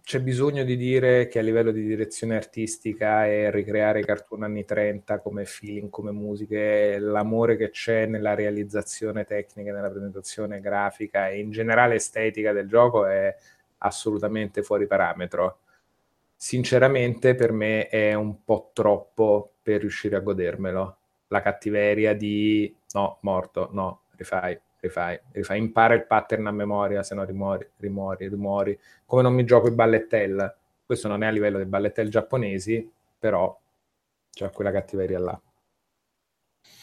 Speaker 5: c'è bisogno di dire che a livello di direzione artistica e ricreare i cartoon anni 30 come feeling, come musiche, l'amore che c'è nella realizzazione tecnica, nella presentazione grafica e in generale estetica del gioco è assolutamente fuori parametro. Sinceramente, per me è un po' troppo per riuscire a godermelo. La cattiveria di no, morto, no, rifai, rifai, rifai, impara il pattern a memoria, se no rimuori, rimuori, rimuori. Come non mi gioco i ballettel. Questo non è a livello dei ballettel giapponesi, però c'è quella cattiveria là.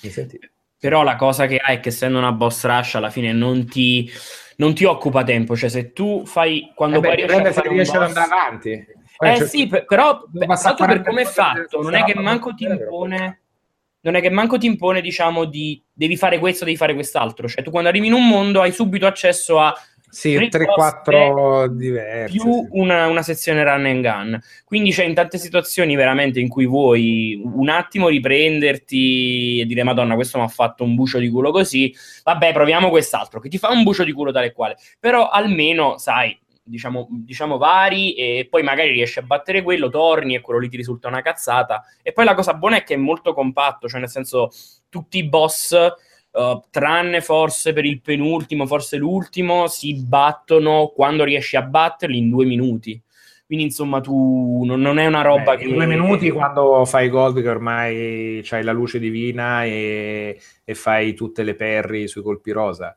Speaker 5: Mi senti?
Speaker 3: Però la cosa che ha è che essendo una boss rush alla fine non ti, non ti occupa tempo, cioè se tu fai quando
Speaker 5: Eh beh,
Speaker 3: poi riesci a fare
Speaker 5: riesci ad
Speaker 3: boss-
Speaker 5: andare avanti.
Speaker 3: Eh
Speaker 5: cioè,
Speaker 3: sì, per- però per,
Speaker 5: passare
Speaker 3: dato per
Speaker 5: 40
Speaker 3: come è fatto, non è che manco ti impone non è che manco ti impone, diciamo, di devi fare questo, devi fare quest'altro. Cioè, tu quando arrivi in un mondo hai subito accesso a
Speaker 5: Sì,
Speaker 3: tre
Speaker 5: 3-4 diverse.
Speaker 3: più
Speaker 5: sì.
Speaker 3: una, una sezione run and gun. Quindi c'è in tante situazioni veramente in cui vuoi un attimo riprenderti e dire Madonna, questo mi ha fatto un bucio di culo così. Vabbè, proviamo quest'altro che ti fa un bucio di culo tale e quale. Però almeno, sai, diciamo, diciamo vari e poi magari riesci a battere quello, torni e quello lì ti risulta una cazzata. E poi la cosa buona è che è molto compatto, cioè nel senso tutti i boss, uh, tranne forse per il penultimo, forse l'ultimo, si battono quando riesci a batterli in due minuti. Quindi insomma tu non, non è una roba
Speaker 5: Beh,
Speaker 3: che...
Speaker 5: In due minuti quando fai gold che ormai c'hai la luce divina e, e fai tutte le perri sui colpi rosa.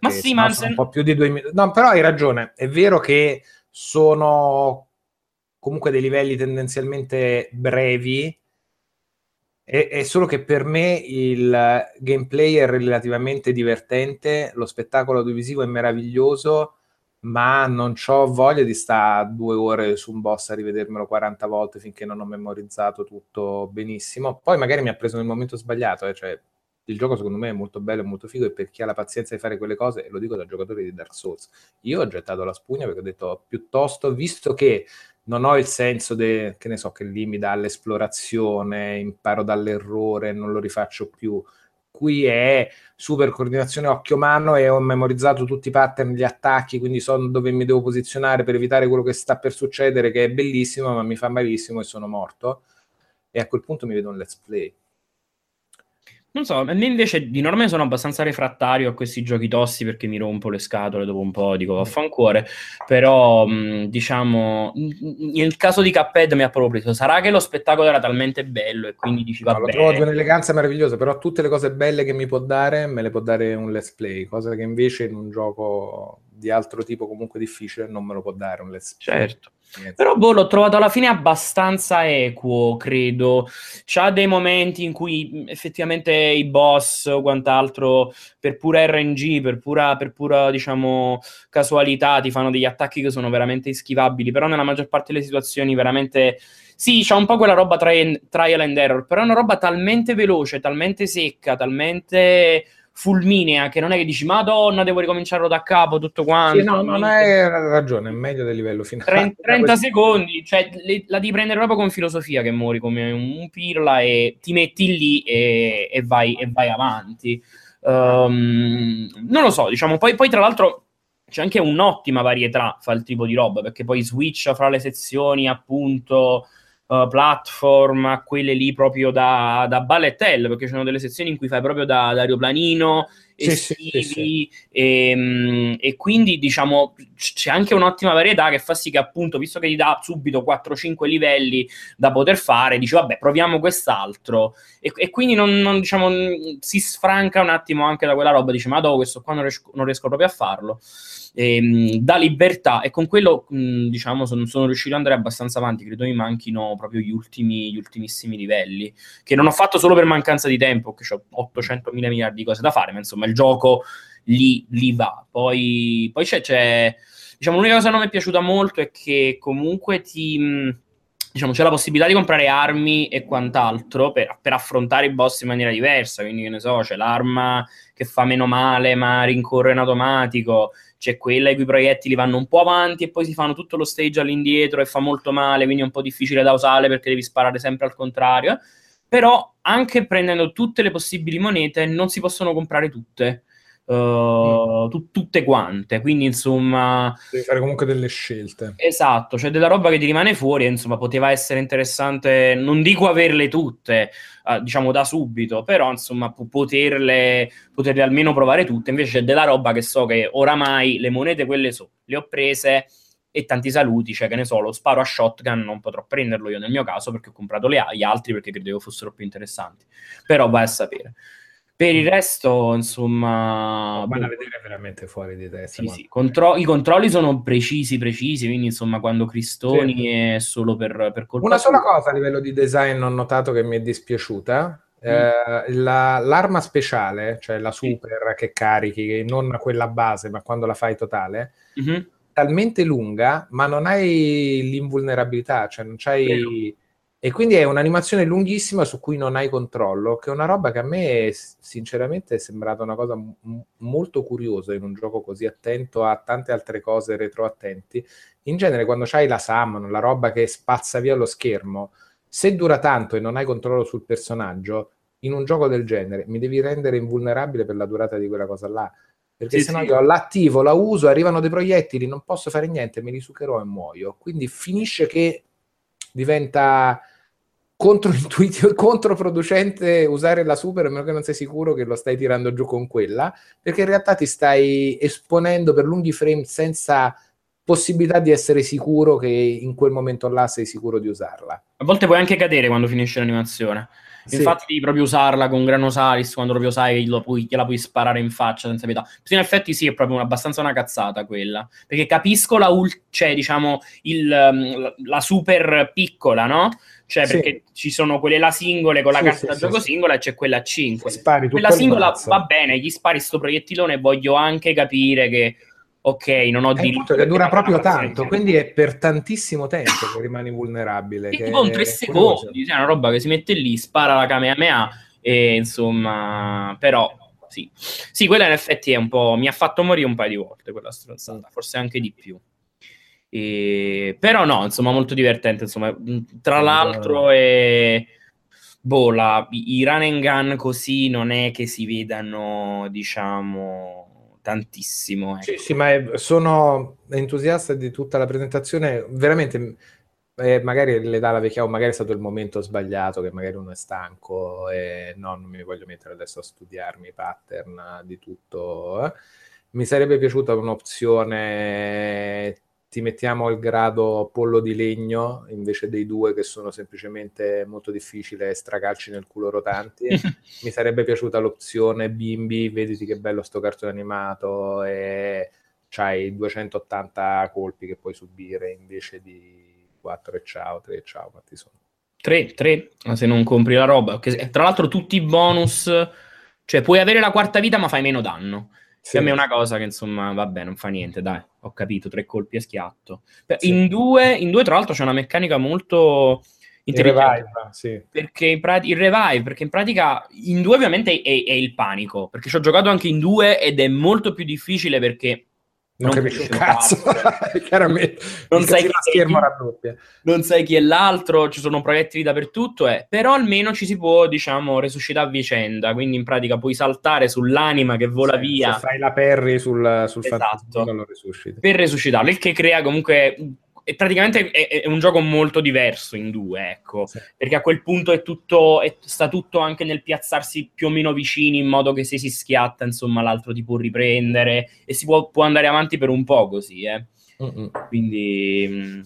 Speaker 3: Ma sì, ma se...
Speaker 5: un po' più di due minuti. No, però hai ragione. È vero che sono comunque dei livelli tendenzialmente brevi. È, è solo che per me il gameplay è relativamente divertente, lo spettacolo audiovisivo è meraviglioso ma non ho voglia di stare due ore su un boss a rivedermelo 40 volte finché non ho memorizzato tutto benissimo. Poi magari mi ha preso nel momento sbagliato, eh, cioè il gioco secondo me è molto bello e molto figo e per chi ha la pazienza di fare quelle cose, e lo dico da giocatore di Dark Souls, io ho gettato la spugna perché ho detto piuttosto, visto che non ho il senso de, che ne so, che lì mi imparo dall'errore, non lo rifaccio più, qui è super coordinazione occhio-mano e ho memorizzato tutti i pattern, gli attacchi, quindi so dove mi devo posizionare per evitare quello che sta per succedere, che è bellissimo, ma mi fa malissimo e sono morto. E a quel punto mi vedo un let's play.
Speaker 3: Non so, a me invece di norma sono abbastanza refrattario a questi giochi tossi perché mi rompo le scatole dopo un po', dico vaffancuore, però mh, diciamo, nel caso di Cuphead mi ha proprio preso, sarà che lo spettacolo era talmente bello e quindi dici va
Speaker 5: no. Lo trovo di un'eleganza meravigliosa, però tutte le cose belle che mi può dare me le può dare un let's play, cosa che invece in un gioco di altro tipo comunque difficile non me lo può dare un let's
Speaker 3: play. Certo. Però boh, l'ho trovato alla fine abbastanza equo, credo. C'ha dei momenti in cui effettivamente i boss o quant'altro, per pura RNG, per pura, per pura, diciamo, casualità, ti fanno degli attacchi che sono veramente ischivabili. Però nella maggior parte delle situazioni veramente... Sì, c'ha un po' quella roba tri- trial and error, però è una roba talmente veloce, talmente secca, talmente fulminea che non è che dici madonna devo ricominciarlo da capo tutto quanto.
Speaker 5: Sì, no, non hai ragione è meglio del livello finale.
Speaker 3: 30, 30 secondi cioè le, la devi prendere proprio con filosofia che muori come un pirla e ti metti lì e, e, vai, e vai, avanti. Um, non lo so diciamo poi, poi tra l'altro c'è anche un'ottima varietà fa il tipo di roba perché poi switch fra le sezioni appunto uh, platform a quelle lì proprio da, da ballet hell, perché ci sono delle sezioni in cui fai proprio da, da aeroplanino, sì, estivi, sì, sì, e, um, e, quindi diciamo c'è anche un'ottima varietà che fa sì che appunto, visto che ti dà subito 4-5 livelli da poter fare, dici vabbè proviamo quest'altro. E, e quindi non, non, diciamo, si sfranca un attimo anche da quella roba, dice ma dopo questo qua non riesco, non riesco proprio a farlo ehm, dà libertà e con quello mh, diciamo sono, sono, riuscito ad andare abbastanza avanti credo mi manchino proprio gli, ultimi, gli ultimissimi livelli che non ho fatto solo per mancanza di tempo che ho 800 mila miliardi di cose da fare ma insomma il gioco lì, lì va poi, poi c'è, c'è diciamo l'unica cosa che non mi è piaciuta molto è che comunque ti mh, diciamo, c'è la possibilità di comprare armi e quant'altro per, per, affrontare i boss in maniera diversa. Quindi, che ne so, c'è l'arma che fa meno male, ma rincorre in automatico. C'è quella i cui proiettili vanno un po' avanti e poi si fanno tutto lo stage all'indietro e fa molto male, quindi è un po' difficile da usare perché devi sparare sempre al contrario. Però anche prendendo tutte le possibili monete non si possono comprare tutte uh, tu, tutte quante. Quindi, insomma,
Speaker 5: devi fare comunque delle scelte.
Speaker 3: Esatto, c'è della roba che ti rimane fuori. insomma, poteva essere interessante. Non dico averle tutte, uh, diciamo da subito, però insomma, poterle, poterle almeno provare tutte. Invece, c'è della roba che so che oramai le monete, quelle so, le ho prese e tanti saluti, cioè che ne so, lo sparo a shotgun non potrò prenderlo io nel mio caso perché ho comprato le, gli altri perché credevo fossero più interessanti. Però vai a sapere. Per il resto, insomma...
Speaker 5: Vanno a vedere veramente fuori di testa.
Speaker 3: Sì, sì. Contro- I controlli sono precisi, precisi, quindi insomma quando Cristoni sì. è solo per, per colpa
Speaker 5: Una sola sua. cosa a livello di design ho notato che mi è dispiaciuta. Mm. Eh, la, l'arma speciale, cioè la super che carichi, non quella base, ma quando la fai totale, mm-hmm. talmente lunga, ma non hai l'invulnerabilità, cioè non c'hai... Vero e quindi è un'animazione lunghissima su cui non hai controllo, che è una roba che a me sinceramente è sembrata una cosa m- molto curiosa in un gioco così attento a tante altre cose retroattenti. In genere quando c'hai la summon, la roba che spazza via lo schermo, se dura tanto e non hai controllo sul personaggio, in un gioco del genere mi devi rendere invulnerabile per la durata di quella cosa là. perché
Speaker 3: Sì,
Speaker 5: se no
Speaker 3: sì.
Speaker 5: io l'attivo, la uso, arrivano dei proiettili, non posso fare niente, me li succherò e muoio. Quindi finisce che diventa controintuitivo, controproducente usare la super a meno che non sei sicuro che lo stai tirando giù con quella, perché in realtà ti stai esponendo per lunghi frame senza possibilità di essere sicuro che in quel momento là sei sicuro di usarla.
Speaker 3: A volte puoi anche cadere quando finisce l'animazione.
Speaker 5: Sì.
Speaker 3: Infatti devi proprio usarla con Granosalis quando proprio sai che puoi- gliela puoi sparare in faccia senza pietà. In effetti sì, è proprio una- abbastanza una cazzata quella. Perché capisco la ul- cioè, diciamo, il, um, la- la super piccola, no? Cioè,
Speaker 5: Sì.
Speaker 3: perché ci sono quelle là singole con la
Speaker 5: Sì,
Speaker 3: carta da gioco singola e c'è quella a 5.
Speaker 5: Spari tutto
Speaker 3: Quella singola va bene, gli spari sto proiettilone e voglio anche capire che, ok, non ho
Speaker 5: il
Speaker 3: diritto.
Speaker 5: che dura proprio tanto, quindi è per tantissimo tempo che rimani vulnerabile. Che
Speaker 3: tipo un 3
Speaker 5: è curioso.
Speaker 3: secondi, cioè una roba che si mette lì, spara la Kamehameha e insomma, però sì. Sì, quella in effetti è un po', mi ha fatto morire un paio di volte quella stronzata, forse anche di più. E- Però no, insomma, molto divertente, insomma, tra l'altro è... Boh, la- i run and gun così non è che si vedano, diciamo, tantissimo. ecco.
Speaker 5: Sì, sì, ma è- sono entusiasta di tutta la presentazione, veramente eh, magari le dà la vecchia o magari è stato il momento sbagliato, che magari uno è stanco e no, non mi voglio mettere adesso a studiarmi i pattern di tutto. eh. Mi sarebbe piaciuta un'opzione, ti mettiamo il grado pollo di legno invece dei due che sono semplicemente molto difficile e stracalci nel culo rotanti. Mi sarebbe piaciuta l'opzione bimbi, vediti che bello sto cartone animato e c'hai 280 colpi che puoi subire invece di 4 e ciao, 3 e ciao, quanti sono?
Speaker 3: 3, 3, se non compri la roba. Tra l'altro tutti i bonus, cioè puoi avere la quarta vita ma fai meno danno.
Speaker 5: Sì.
Speaker 3: A me è una cosa che insomma, vabbè, non fa niente, dai, ho capito, tre colpi e schiatto. Per-
Speaker 5: Sì.
Speaker 3: In, due, in due, tra l'altro, c'è una meccanica molto
Speaker 5: Il
Speaker 3: intelligente.
Speaker 5: revive, sì.
Speaker 3: Perché in prati- il revive, perché in pratica in due ovviamente è, è il panico, perché ci ho giocato anche in due ed è molto più difficile perché
Speaker 5: Non,
Speaker 3: Non
Speaker 5: capisci un cazzo, chiaramente.
Speaker 3: Non sai chi non sai chi è l'altro, ci sono proiettili dappertutto, eh, però almeno ci si può, diciamo, resuscitare a vicenda, quindi in pratica puoi saltare sull'anima che vola
Speaker 5: Sì,
Speaker 3: via.
Speaker 5: Se fai la Perry sul, sul
Speaker 3: Esatto.
Speaker 5: fantasma lo resusciti.
Speaker 3: per resuscitarlo, il che crea comunque... è praticamente è, è un gioco molto diverso in due, ecco,
Speaker 5: Sì.
Speaker 3: perché a quel punto è tutto, è- sta tutto anche nel piazzarsi più o meno vicini, in modo che se si schiatta, insomma, l'altro ti può riprendere e si può, può andare avanti per un po' così, eh.
Speaker 5: Mm-mm.
Speaker 3: Quindi, mh,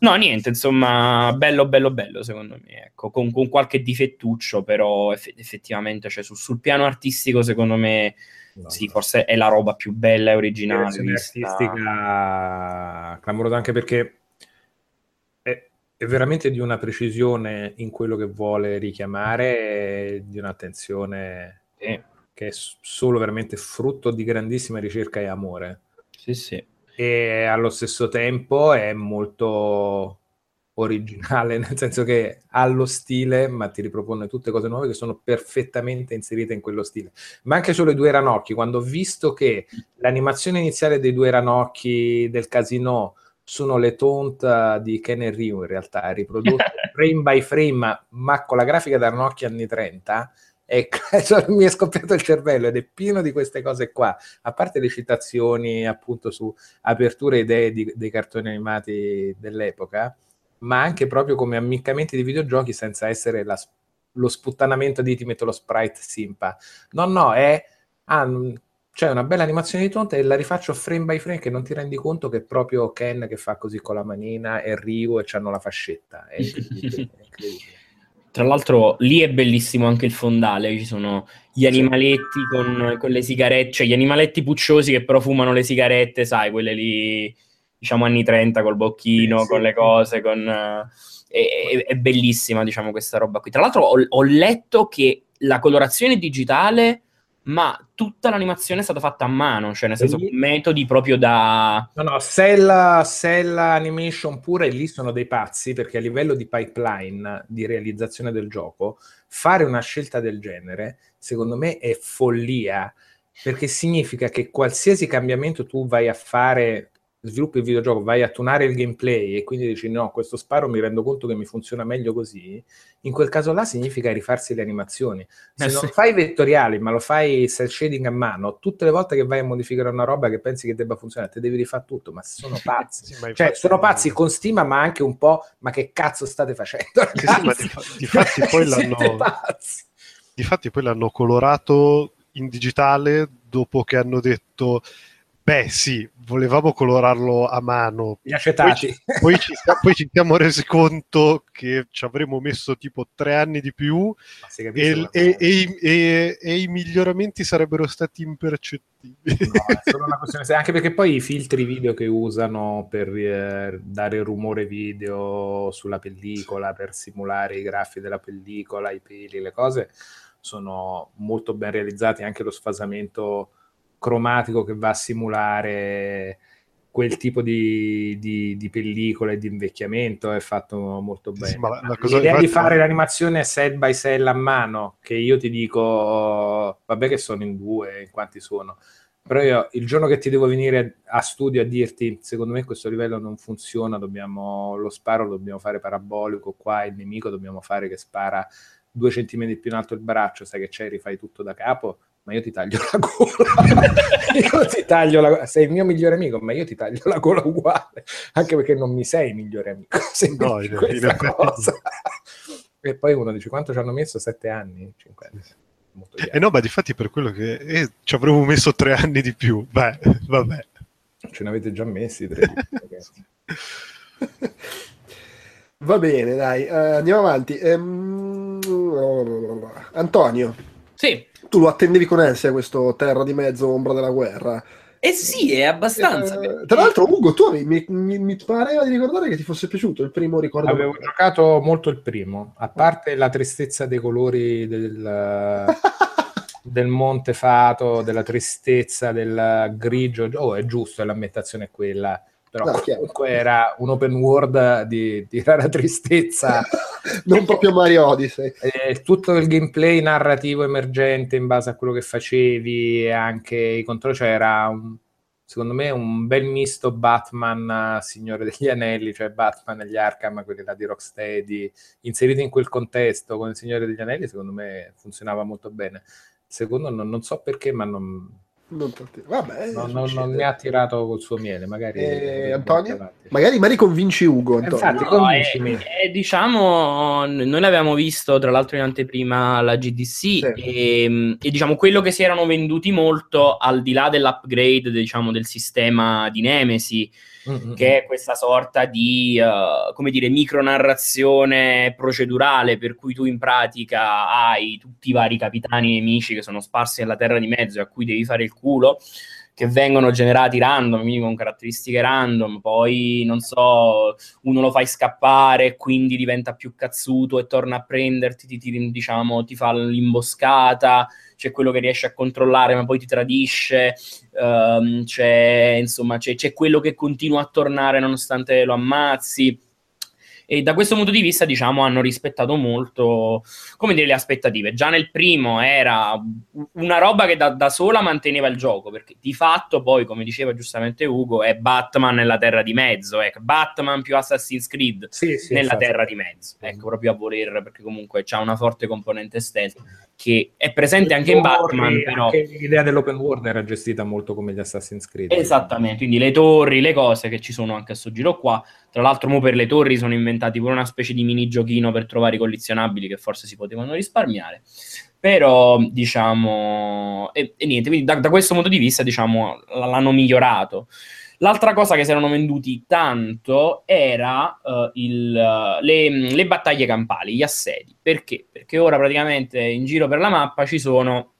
Speaker 3: no, niente, insomma, bello, bello, bello, secondo me. Ecco, con, con qualche difettuccio, però eff- effettivamente, cioè, sul, sul piano artistico, secondo me,
Speaker 5: No,
Speaker 3: sì,
Speaker 5: no.
Speaker 3: forse è la roba più bella e originale. vista.
Speaker 5: artistica clamorosa anche perché è, è veramente di una precisione in quello che vuole richiamare di un'attenzione
Speaker 3: Sì,
Speaker 5: che è solo veramente frutto di grandissima ricerca e amore
Speaker 3: sì, sì.
Speaker 5: E allo stesso tempo è molto originale, nel senso che ha lo stile, ma ti ripropone tutte cose nuove che sono perfettamente inserite in quello stile. Ma anche solo i due ranocchi, quando ho visto che l'animazione iniziale dei due ranocchi del casino sono le taunt eh, di Ken Ryu in realtà, riprodotte frame by frame, ma, ma con la grafica da ranocchi anni 30, e cioè, mi è scoppiato il cervello ed è pieno di queste cose qua, a parte le citazioni appunto su aperture e idee di- dei cartoni animati dell'epoca, ma anche proprio come ammiccamenti di videogiochi senza essere la- lo sputtanamento di ti metto lo sprite simpa. No, no, è... ah, c'è una bella animazione di tonta e la rifaccio frame by frame che non ti rendi conto che è proprio Ken che fa così con la manina e Ryu e c'hanno la fascetta. È incredibile.
Speaker 3: Tra l'altro, lì è bellissimo anche il fondale. Ci sono gli animaletti con, con le sigarette, cioè gli animaletti pucciosi che però fumano le sigarette, sai, quelle lì, diciamo, anni 30 col bocchino,
Speaker 5: Sì,
Speaker 3: con le cose, con. eh, è, è- è bellissima, diciamo, questa roba qui. Tra l'altro, ho, ho letto che la colorazione digitale, ma tutta l'animazione è stata fatta a mano, cioè nel senso con metodi proprio da.
Speaker 5: No, no, Cell, Cell Animation pure lì sono dei pazzi perché a livello di pipeline di realizzazione del gioco, fare una scelta del genere, secondo me, è follia perché significa che qualsiasi cambiamento tu vai a fare sviluppi il videogioco, vai a tunare il gameplay e quindi dici no, questo sparo mi rendo conto che mi funziona meglio così, in quel caso là significa rifarsi le animazioni. Se eh non sì. fai vettoriali, ma lo fai cel shading a mano, tutte le volte che vai a modificare una roba che pensi che debba funzionare, te devi rifare tutto, ma sono pazzi. sì, ma cioè, sono pazzi con stima, ma anche un po', ma che cazzo state facendo?
Speaker 4: Sì, sì, ma di, difatti poi l'hanno... Difatti poi l'hanno colorato in digitale dopo che hanno detto Beh, sì, volevamo colorarlo a mano.
Speaker 5: Gli acetati.
Speaker 4: Poi, poi, ci, poi, ci, siamo resi conto che ci avremmo messo tipo tre anni di più e, e, e, e, i miglioramenti sarebbero stati impercettibili. No,
Speaker 5: è solo una questione, anche perché poi i filtri video che usano per eh, dare rumore video sulla pellicola, per simulare i graffi della pellicola, i peli, le cose, sono molto ben realizzati, anche lo sfasamento cromatico che va a simulare quel tipo di, di, di pellicola e di invecchiamento è fatto molto bene. Sì, L'idea di fare l'animazione set by cell a mano, che io ti dico, vabbè che sono in due, in quanti sono, però io il giorno che ti devo venire a studio a dirti, secondo me questo livello non funziona, dobbiamo, lo sparo lo dobbiamo fare parabolico, qua il nemico dobbiamo fare che spara due centimetri più in alto il braccio, sai che c'è, rifai tutto da capo, ma io ti taglio la gola. io ti taglio la Sei il mio migliore amico, ma io ti taglio la gola uguale. Anche perché non mi sei il migliore amico. Sei no, in, in cosa. e poi uno dice quanto ci hanno messo? Sette anni? Cinque anni.
Speaker 4: Eh no, ma difatti per quello che eh, ci avremmo messo tre anni di più. Beh, vabbè.
Speaker 5: Ce ne avete già messi tre.
Speaker 1: Va bene, dai, uh, andiamo avanti. Um, Antonio.
Speaker 3: Sì
Speaker 1: tu lo attendevi con ansia questo Terra di Mezzo, Ombra della Guerra.
Speaker 3: Eh sì, è abbastanza.
Speaker 1: Eh, tra l'altro, Ugo, tu mi, mi, mi, pareva di ricordare che ti fosse piaciuto il primo ricordo.
Speaker 5: Avevo giocato molto il primo, a parte la tristezza dei colori del, del Monte Fato, della tristezza del grigio. Oh, è giusto, l'ambientazione è quella però no, comunque era un open world di, di rara tristezza.
Speaker 1: non proprio Mario Odyssey.
Speaker 5: Eh, tutto il gameplay narrativo emergente in base a quello che facevi e anche i controlli, cioè era un, secondo me un bel misto Batman Signore degli Anelli, cioè Batman e gli Arkham, quelli là di Rocksteady, inseriti in quel contesto con il Signore degli Anelli, secondo me funzionava molto bene. Secondo non, non so perché, ma non
Speaker 1: non, Vabbè,
Speaker 5: no, non, non, mi ha tirato col suo miele, magari
Speaker 1: eh, Antonio? Magari, magari convinci Ugo. Antonio.
Speaker 3: Infatti, no, convincimi. È, è, diciamo, noi l'abbiamo visto tra l'altro in anteprima alla GDC sì. e, e, diciamo quello che si erano venduti molto al di là dell'upgrade diciamo, del sistema di Nemesi mm-hmm. che è questa sorta di, uh, come dire, micronarrazione procedurale per cui tu in pratica hai tutti i vari capitani nemici che sono sparsi nella terra di mezzo e a cui devi fare il culo che vengono generati random, quindi con caratteristiche random, poi non so, uno lo fai scappare, quindi diventa più cazzuto e torna a prenderti, ti, ti, diciamo, ti fa l'imboscata, c'è quello che riesce a controllare ma poi ti tradisce, um, c'è, insomma, c'è, c'è quello che continua a tornare nonostante lo ammazzi e da questo punto di vista diciamo hanno rispettato molto come dire le aspettative. Già nel primo era una roba che da, da, sola manteneva il gioco perché di fatto poi come diceva giustamente Ugo è Batman nella terra di mezzo ecco, Batman più Assassin's Creed sì, sì, nella infatti. terra di mezzo. Ecco proprio a voler perché comunque c'ha una forte componente stealth che è presente anche in Batman però anche
Speaker 5: l'idea dell'open world era gestita molto come gli Assassin's Creed
Speaker 3: esattamente quindi le torri le cose che ci sono anche a sto giro qua tra l'altro, mo per le torri sono inventati pure una specie di mini giochino per trovare i collezionabili che forse si potevano risparmiare. Però, diciamo, e, e niente, quindi da, da, questo punto di vista, diciamo, l'hanno migliorato. L'altra cosa che si erano venduti tanto era uh, il, uh, le, le, battaglie campali, gli assedi. Perché? Perché ora praticamente in giro per la mappa ci sono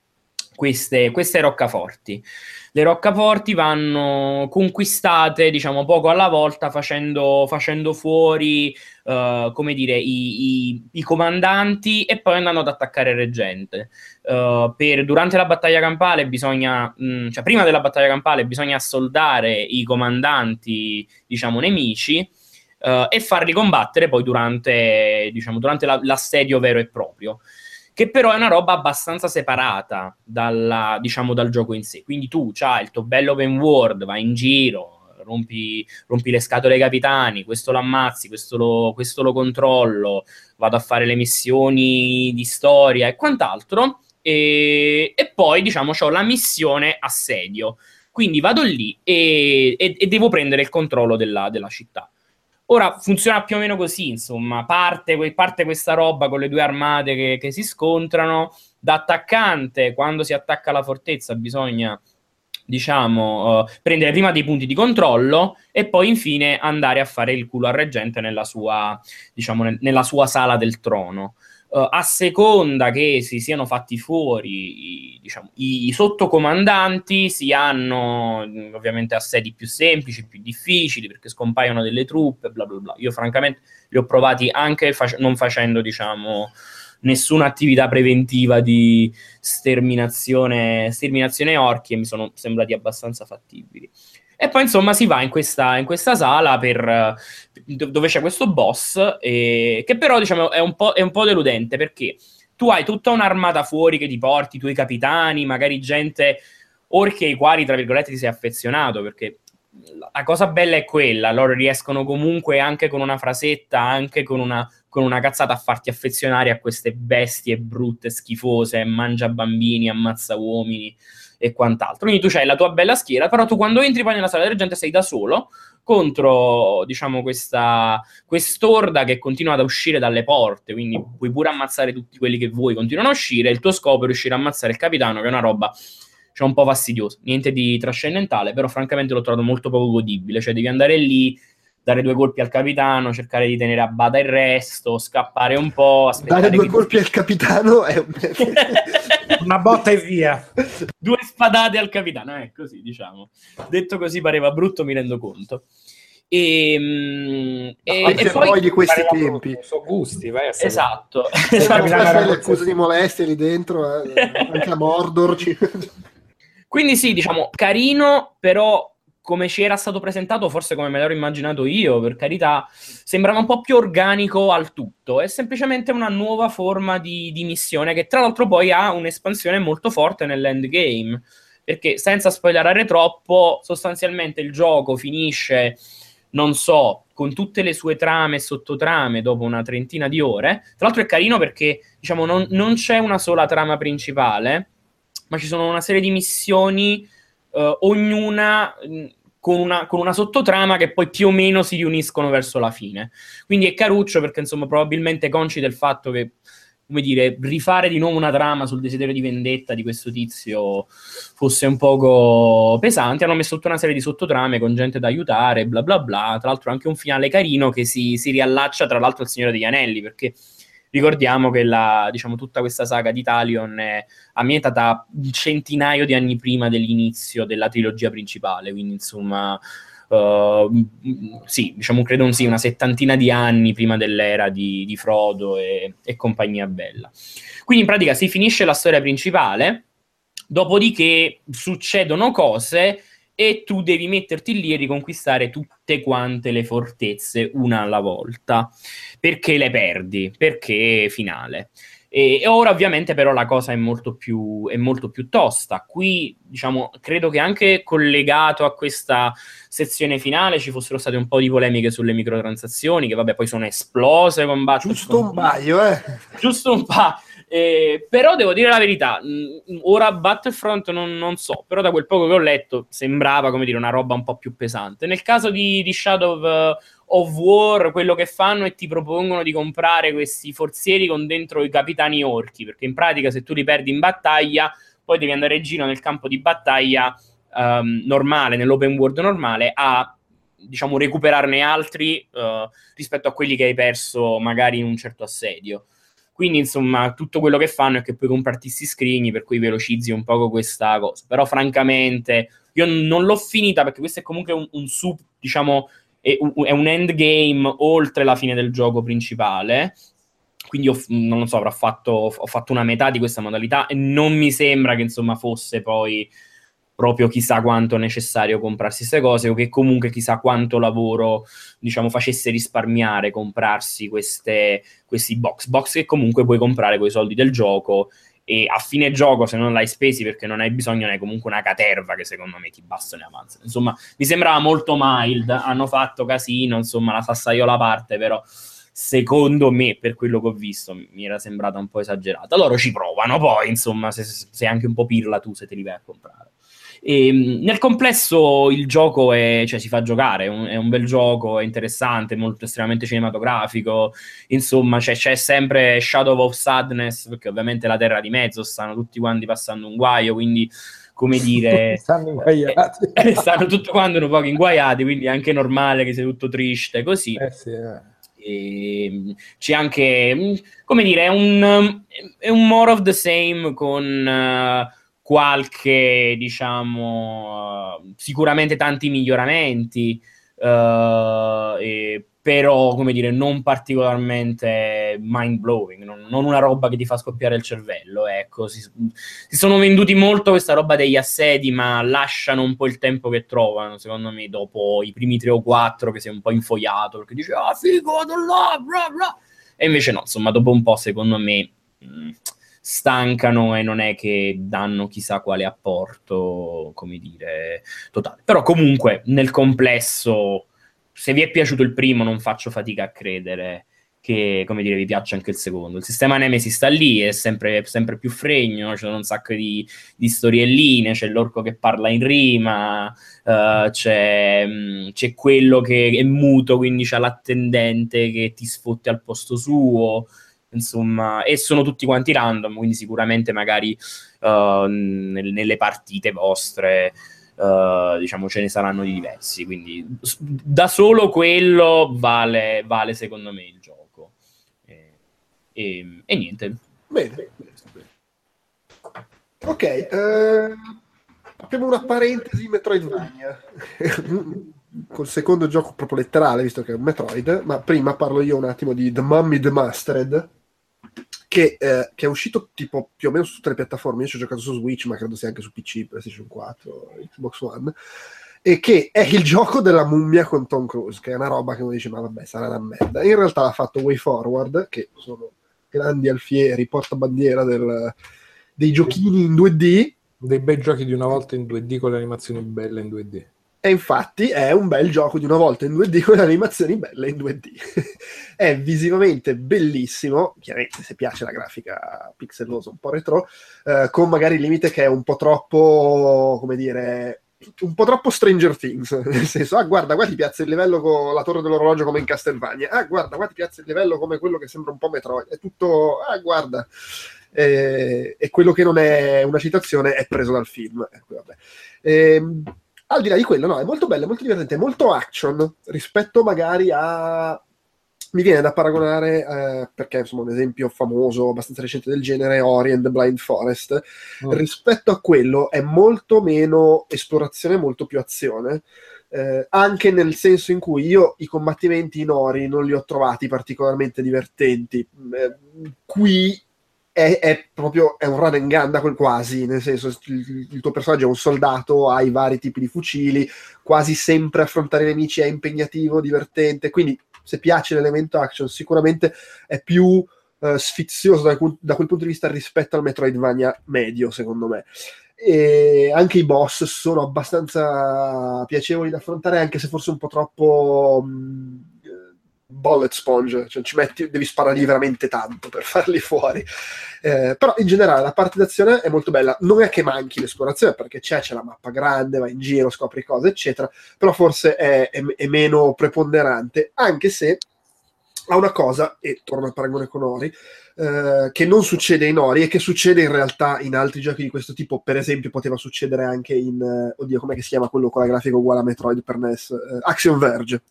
Speaker 3: queste, queste roccaforti le roccaforti vanno conquistate, diciamo, poco alla volta, facendo, facendo fuori, uh, come dire, i, i, i, comandanti e poi andando ad attaccare il reggente. Uh, per, durante la battaglia campale bisogna, mh, mm, cioè prima della battaglia campale bisogna assoldare i comandanti, diciamo, nemici. Uh, e farli combattere poi durante, diciamo, durante la, l'assedio vero e proprio che però è una roba abbastanza separata dalla, diciamo, dal gioco in sé. Quindi tu hai il tuo bello open world, vai in giro, rompi, rompi, le scatole ai capitani, questo lo ammazzi, questo lo, questo lo controllo, vado a fare le missioni di storia e quant'altro. E, e poi, diciamo, ho la missione assedio. Quindi vado lì e, e, e devo prendere il controllo della, della, città. Ora funziona più o meno così, insomma, parte, parte questa roba con le due armate che, che si scontrano. Da attaccante, quando si attacca la fortezza, bisogna diciamo, uh, prendere prima dei punti di controllo e poi infine andare a fare il culo al reggente nella sua, diciamo, nel, nella sua sala del trono. Uh, a seconda che si siano fatti fuori i, diciamo, i sottocomandanti, si hanno mm, ovviamente assedi più semplici, più difficili, perché scompaiono delle truppe, bla bla bla. Io francamente li ho provati anche fac- non facendo, diciamo, nessuna attività preventiva di sterminazione, sterminazione orchi e mi sono sembrati abbastanza fattibili. E poi insomma si va in questa, in questa sala per, dove c'è questo boss e, che però diciamo è un, è un po' deludente perché tu hai tutta un'armata fuori che ti porti, i tuoi capitani, magari gente orchi ai quali tra virgolette ti sei affezionato perché la cosa bella è quella, loro riescono comunque anche con una frasetta, anche con una, con una cazzata a farti affezionare a queste bestie brutte, schifose, mangia bambini, ammazza uomini e quant'altro. Quindi tu c'hai la tua bella schiera, però tu quando entri poi nella sala del gente sei da solo contro, diciamo, questa quest'orda che continua ad uscire dalle porte, quindi puoi pure ammazzare tutti quelli che vuoi, continuano a uscire, il tuo scopo è riuscire a ammazzare il capitano, che è una roba cioè un po' fastidioso, niente di trascendentale, però francamente l'ho trovato molto poco godibile, cioè devi andare lì, dare due colpi al capitano, cercare di tenere a bada il resto, scappare un po',
Speaker 1: Dare due colpi al capitano è un...
Speaker 5: una botta e via.
Speaker 3: Due spadate al capitano, è così diciamo. Detto così pareva brutto, mi rendo conto. E,
Speaker 1: mm, e, e poi, poi, di questi tempi
Speaker 5: sono gusti vai a
Speaker 3: esatto,
Speaker 1: esatto. le accuse di molestie lì dentro eh, anche a Mordor
Speaker 3: quindi sì, diciamo, carino, però come ci era stato presentato, forse come me l'ero immaginato io, per carità, sembrava un po' più organico al tutto. È semplicemente una nuova forma di, di missione che tra l'altro poi ha un'espansione molto forte nell'endgame. Perché senza spoilerare troppo, sostanzialmente il gioco finisce, non so, con tutte le sue trame e sottotrame dopo una trentina di ore. Tra l'altro è carino perché, diciamo, non, non c'è una sola trama principale, ma ci sono una serie di missioni, eh, ognuna con una, con una, sottotrama che poi più o meno si riuniscono verso la fine. Quindi è caruccio perché, insomma, probabilmente consci del fatto che, come dire, rifare di nuovo una trama sul desiderio di vendetta di questo tizio fosse un poco pesante, hanno messo tutta una serie di sottotrame con gente da aiutare, bla bla bla. Tra l'altro anche un finale carino che si, si riallaccia, tra l'altro, al Signore degli Anelli, perché Ricordiamo che la, diciamo, tutta questa saga di Talion è ambientata un centinaio di anni prima dell'inizio della trilogia principale, quindi insomma... Uh, sì, diciamo credo un, sì, una settantina di anni prima dell'era di, di Frodo e, e, compagnia bella. Quindi in pratica si finisce la storia principale, dopodiché succedono cose e tu devi metterti lì e riconquistare tutte quante le fortezze una alla volta, perché le perdi, perché finale. E, e ora ovviamente però la cosa è molto, più, è molto più tosta. Qui, diciamo, credo che anche collegato a questa sezione finale ci fossero state un po' di polemiche sulle microtransazioni, che vabbè poi sono esplose con
Speaker 1: Battlefront. Giusto un paio, eh.
Speaker 3: Giusto un paio. Eh, però devo dire la verità, mh, ora Battlefront non, non, so, però da quel poco che ho letto sembrava come dire una roba un po' più pesante. Nel caso di, di Shadow of, uh, of, War, quello che fanno è ti propongono di comprare questi forzieri con dentro i capitani orchi, perché in pratica se tu li perdi in battaglia, poi devi andare in giro nel campo di battaglia um, normale, nell'open world normale, a diciamo recuperarne altri uh, rispetto a quelli che hai perso magari in un certo assedio. Quindi, insomma, tutto quello che fanno è che puoi comprarti questi scrigni, per cui velocizzi un poco questa cosa. Però, francamente, io non l'ho finita perché questo è comunque un, un sub, diciamo, è un, è un endgame oltre la fine del gioco principale quindi ho, non lo so, avrò fatto, ho fatto una metà di questa modalità e non mi sembra che insomma fosse poi proprio chissà quanto necessario comprarsi queste cose o che comunque chissà quanto lavoro diciamo facesse risparmiare comprarsi queste, questi box box che comunque puoi comprare con i soldi del gioco e a fine gioco se non l'hai spesi perché non hai bisogno ne hai comunque una caterva che secondo me ti bastano e avanzano. Insomma, mi sembrava molto mild, hanno fatto casino, insomma, la sassaiola parte, però secondo me, per quello che ho visto, mi era sembrata un po' esagerata. Loro ci provano, poi, insomma, se, se anche un po' pirla tu se te li vai a comprare. E, ehm, nel complesso il gioco è, cioè, si fa giocare, è un, è un, bel gioco, è interessante, molto estremamente cinematografico. Insomma, c'è, c'è, sempre Shadow of Sadness, perché ovviamente la terra di mezzo stanno tutti quanti passando un guaio, quindi come dire,
Speaker 5: stanno inguaiati.
Speaker 3: Eh, stanno tutti quanti un po' inguaiati, quindi è anche normale che sia tutto triste così.
Speaker 5: Eh sì, eh.
Speaker 3: E, ehm, c'è anche, come dire, è un, è un more of the same con uh, qualche, diciamo, uh, sicuramente tanti miglioramenti, uh, e, però, come dire, non particolarmente mind blowing, non, non, una roba che ti fa scoppiare il cervello. Ecco, si, si, sono venduti molto questa roba degli assedi, ma lasciano un po' il tempo che trovano, secondo me, dopo i primi tre o quattro che sei un po' infogliato perché dici, ah, figo, là, bla bla. E invece no, insomma, dopo un po', secondo me. Mh, mm, stancano e non è che danno chissà quale apporto, come dire, totale. Però comunque nel complesso, se vi è piaciuto il primo, non faccio fatica a credere che, come dire, vi piaccia anche il secondo. Il sistema Nemesis sta lì, è sempre, sempre più fregno, c'è un sacco di, di, storielline, c'è l'orco che parla in rima, uh, c'è, mh, c'è, quello che è muto, quindi c'è l'attendente che ti sfotte al posto suo insomma, e sono tutti quanti random, quindi sicuramente magari uh, nel, nelle partite vostre, uh, diciamo, ce ne saranno di diversi, quindi da solo quello vale, vale secondo me il gioco. E, e, e niente.
Speaker 1: Bene. Ok, eh, apriamo una parentesi Metroidvania. col secondo gioco proprio letterale, visto che è un Metroid, ma prima parlo io un attimo di The Mummy The Mastered, che, eh, che, è uscito tipo più o meno su tutte le piattaforme. Io ci ho giocato su Switch, ma credo sia anche su PC, PlayStation 4, Xbox One. E che è il gioco della mummia con Tom Cruise, che è una roba che uno dice, ma vabbè, sarà una merda. In realtà l'ha fatto Way Forward, che sono grandi alfieri, portabandiera del, dei giochini in 2D.
Speaker 5: Dei bei giochi di una volta in 2D con le animazioni belle in 2D.
Speaker 1: E infatti è un bel gioco di una volta in 2D con animazioni belle in 2D. è visivamente bellissimo, chiaramente se piace la grafica pixelosa, un po' retro, eh, con magari il limite che è un po' troppo, come dire, un po' troppo Stranger Things, nel senso, ah guarda, qua ti piazza il livello con la torre dell'orologio come in Castlevania, ah guarda, qua ti piazza il livello come quello che sembra un po' Metroid, è tutto, ah guarda, e, e quello che non è una citazione è preso dal film. Ecco, vabbè. E, ehm, al di là di quello, no, è molto bello, è molto divertente, è molto action rispetto magari a. Mi viene da paragonare, eh, perché insomma un esempio famoso, abbastanza recente del genere, Ori and the Blind Forest. Mm. Rispetto a quello è molto meno esplorazione, molto più azione. Eh, anche nel senso in cui io i combattimenti in Ori non li ho trovati particolarmente divertenti. Eh, qui è, è, proprio è un gun da quel quasi, nel senso il, il, tuo personaggio è un soldato, hai vari tipi di fucili, quasi sempre affrontare i nemici è impegnativo, divertente, quindi se piace l'elemento action sicuramente è più uh, sfizioso da, da, quel punto di vista rispetto al Metroidvania medio, secondo me. E anche i boss sono abbastanza piacevoli da affrontare, anche se forse un po' troppo... Mh, bullet sponge, cioè ci metti, devi sparargli veramente tanto per farli fuori. Eh, però in generale la parte d'azione è molto bella. Non è che manchi l'esplorazione, perché c'è, c'è la mappa grande, vai in giro, scopri cose, eccetera, però forse è, è, è meno preponderante, anche se ha una cosa, e torno al paragone con Ori, eh, che non succede in Ori e che succede in realtà in altri giochi di questo tipo, per esempio poteva succedere anche in, eh, oddio, com'è che si chiama quello con la grafica uguale a Metroid per NES? Eh, Action Verge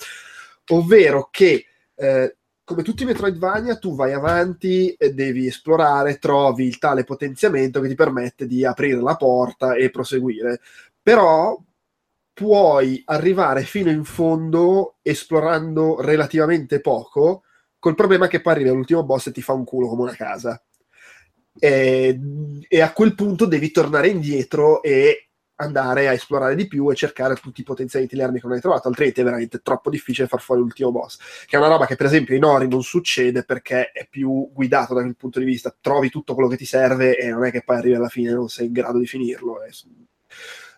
Speaker 1: ovvero che eh, come tutti i Metroidvania, tu vai avanti devi esplorare, trovi il tale potenziamento che ti permette di aprire la porta e proseguire. Però puoi arrivare fino in fondo esplorando relativamente poco, col problema che poi arrivi all'ultimo boss e ti fa un culo come una casa. E, e a quel punto devi tornare indietro e andare a esplorare di più e cercare tutti i potenziamenti le armi che non hai trovato, altrimenti è veramente troppo difficile far fuori l'ultimo boss, che è una roba che per esempio in Ori non succede perché è più guidato da quel punto di vista, trovi tutto quello che ti serve e non è che poi arrivi alla fine e non sei in grado di finirlo. E,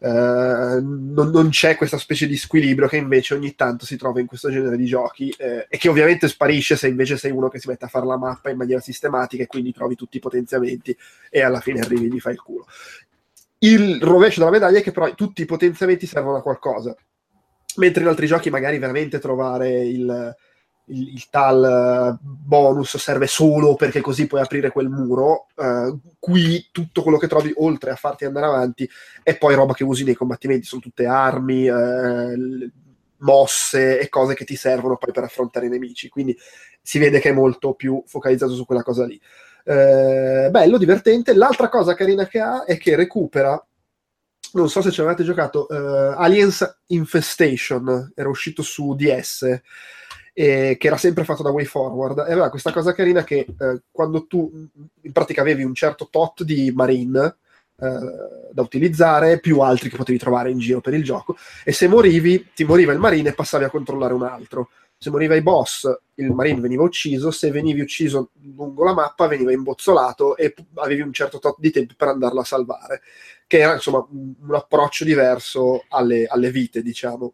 Speaker 1: Uh, non, non, c'è questa specie di squilibrio che invece ogni tanto si trova in questo genere di giochi eh, e che ovviamente sparisce se invece sei uno che si mette a fare la mappa in maniera sistematica e quindi trovi tutti i potenziamenti e alla fine arrivi e gli fai il culo. Il rovescio della medaglia è che però tutti i potenziamenti servono a qualcosa, mentre in altri giochi magari veramente trovare il, il, il, tal bonus serve solo perché così puoi aprire quel muro. Uh, qui tutto quello che trovi oltre a farti andare avanti è poi roba che usi nei combattimenti, sono tutte armi, uh, mosse e cose che ti servono poi per affrontare i nemici. Quindi si vede che è molto più focalizzato su quella cosa lì. Uh, bello, divertente. L'altra cosa carina che ha è che recupera non so se ci avete giocato, uh, Aliens Infestation, era uscito su DS eh, che era sempre fatto da Way Forward, e aveva questa cosa carina che eh, quando tu in pratica avevi un certo tot di marine eh, da utilizzare, più altri che potevi trovare in giro per il gioco, e se morivi, ti moriva il marine e passavi a controllare un altro. Se moriva i boss, il marine veniva ucciso, se venivi ucciso lungo la mappa veniva imbozzolato e avevi un certo tot di tempo per andarlo a salvare, che era insomma un, approccio diverso alle, alle vite, diciamo.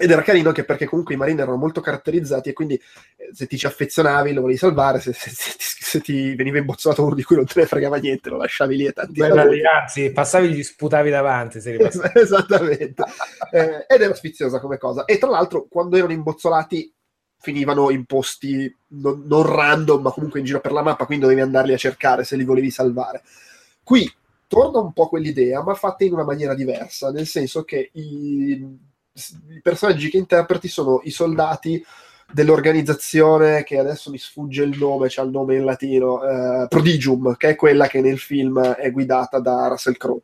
Speaker 1: Ed era carino anche perché comunque i marini erano molto caratterizzati e quindi eh, se ti ci affezionavi lo volevi salvare, se, se, se, se, ti veniva imbozzolato uno di cui non te ne frega niente, lo lasciavi lì e tanti
Speaker 5: altri. Anzi, passavi e gli sputavi davanti.
Speaker 1: Esattamente. eh, ed era sfiziosa come cosa. E tra l'altro quando erano imbozzolati finivano in posti non, non random, ma comunque in giro per la mappa, quindi dovevi andarli a cercare se li volevi salvare. Qui torna un po' quell'idea, ma fatta in una maniera diversa, nel senso che i i personaggi che interpreti sono i soldati dell'organizzazione che adesso mi sfugge il nome, c'è il nome in latino, eh, Prodigium, che è quella che nel film è guidata da Russell Crowe.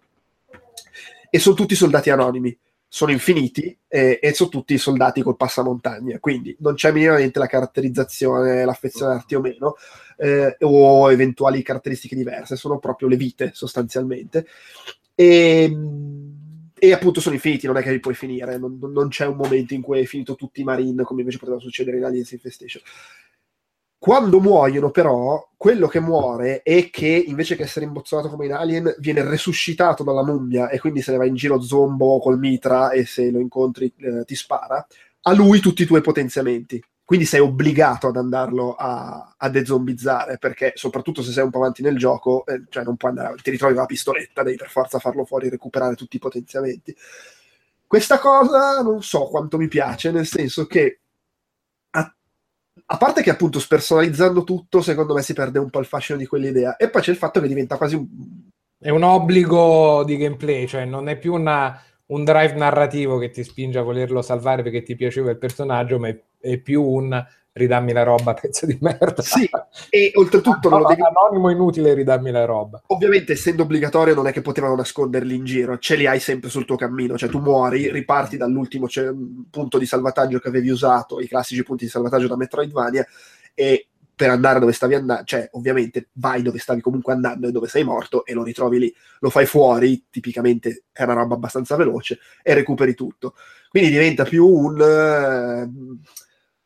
Speaker 1: E sono tutti soldati anonimi, sono infiniti e, e sono tutti soldati col passamontagna, quindi non c'è minimamente la caratterizzazione, l'affezionarti o meno, eh, o eventuali caratteristiche diverse, sono proprio le vite sostanzialmente. E e appunto sono infiniti, non è che li puoi finire, non, non, c'è un momento in cui hai finito tutti i Marine come invece poteva succedere in Aliens Infestation. Quando muoiono, però, quello che muore è che invece che essere imbozzolato come in Alien, viene resuscitato dalla mummia e quindi se ne va in giro zombo col mitra e se lo incontri eh, ti spara. A lui tutti i tuoi potenziamenti quindi sei obbligato ad andarlo a, a dezombizzare perché soprattutto se sei un po' avanti nel gioco eh, cioè non puoi andare ti ritrovi la pistoletta devi per forza farlo fuori e recuperare tutti i potenziamenti. Questa cosa non so quanto mi piace nel senso che a, a parte che appunto spersonalizzando tutto secondo me si perde un po' il fascino di quell'idea. E poi c'è il fatto che diventa quasi un
Speaker 5: è un obbligo di gameplay cioè non è più una un drive narrativo che ti spinge a volerlo salvare perché ti piaceva il personaggio, ma è, è più un ridammi la roba, pezzo di merda.
Speaker 1: Sì, e oltretutto
Speaker 5: lo devi... Anonimo inutile, ridammi la roba.
Speaker 1: Ovviamente, essendo obbligatorio, non è che potevano nasconderli in giro, ce li hai sempre sul tuo cammino, cioè tu muori, riparti dall'ultimo punto di salvataggio che avevi usato, i classici punti di salvataggio da Metroidvania, e per andare dove stavi andando, cioè ovviamente vai dove stavi comunque andando e dove sei morto e lo ritrovi lì, lo fai fuori, tipicamente è una roba abbastanza veloce e recuperi tutto. Quindi diventa più un, eh,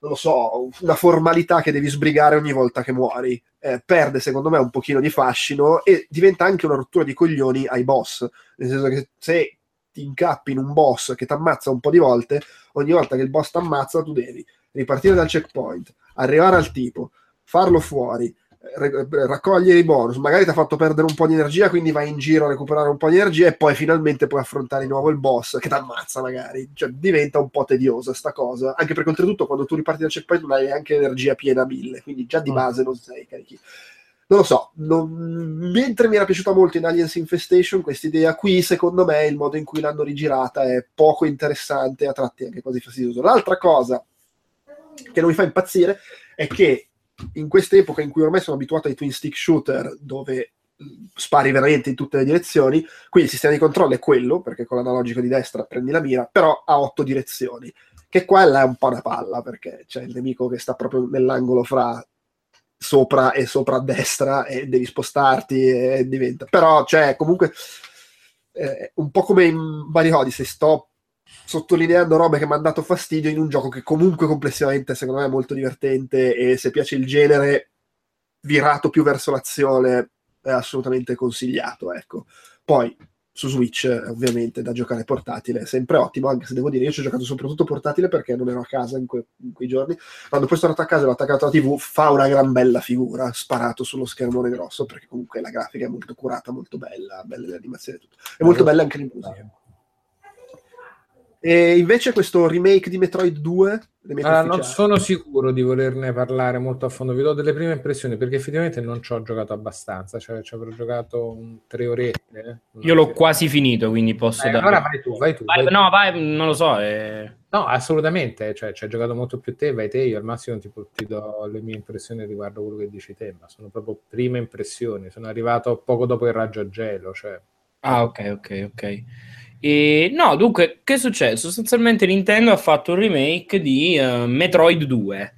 Speaker 1: non lo so, una formalità che devi sbrigare ogni volta che muori. Eh, perde secondo me un pochino di fascino e diventa anche una rottura di coglioni ai boss, nel senso che se ti incappi in un boss che ti ammazza un po' di volte, ogni volta che il boss ti ammazza tu devi ripartire dal checkpoint, arrivare al tipo, farlo fuori, raccogliere i bonus, magari ti ha fatto perdere un po' di energia, quindi vai in giro a recuperare un po' di energia e poi finalmente puoi affrontare di nuovo il boss che ti ammazza magari, cioè diventa un po' tediosa sta cosa, anche perché oltretutto quando tu riparti dal checkpoint non hai anche energia piena a mille, quindi già di mm. base non sei carichi. Non lo so, non... mentre mi era piaciuta molto in Aliens Infestation, questa idea qui, secondo me, il modo in cui l'hanno rigirata è poco interessante, a tratti anche quasi fastidioso. L'altra cosa che non mi fa impazzire è che in quest'epoca in cui ormai sono abituato ai twin stick shooter dove spari veramente in tutte le direzioni, qui il sistema di controllo è quello, perché con l'analogico di destra prendi la mira, però ha otto direzioni, che quella è un po' una palla, perché c'è il nemico che sta proprio nell'angolo fra sopra e sopra a destra e devi spostarti e diventa... Però, cioè, comunque eh, un po' come in Mario Odyssey, sto sottolineando robe che mi hanno dato fastidio in un gioco che comunque complessivamente secondo me è molto divertente e se piace il genere virato più verso l'azione è assolutamente consigliato ecco. Poi su Switch ovviamente da giocare portatile è sempre ottimo anche se devo dire io ci ho giocato soprattutto portatile perché non ero a casa in, que- in quei giorni. Quando poi sono andato a casa e l'ho attaccato alla tv fa una gran bella figura sparato sullo schermone grosso perché comunque la grafica è molto curata molto bella belle le animazioni tutto. È molto bella anche musiche e invece questo remake di Metroid 2
Speaker 5: allora, non sono sicuro di volerne parlare molto a fondo, vi do delle prime impressioni perché effettivamente non ci ho giocato abbastanza, cioè ci avrò giocato un, tre orette. Eh?
Speaker 3: Io l'ho quasi finito, quindi posso
Speaker 5: eh, dare... Allora vai tu, vai tu. Vai,
Speaker 3: vai no, vai, non lo so. Eh...
Speaker 5: No, assolutamente, cioè ci hai giocato molto più te, vai te, io al massimo ti, ti do le mie impressioni riguardo quello che dici te, ma sono proprio prime impressioni, sono arrivato poco dopo il raggio a gelo, cioè...
Speaker 3: Ah, ok, ok, ok. E, no, dunque, che è successo? Sostanzialmente Nintendo ha fatto un remake di uh, Metroid 2.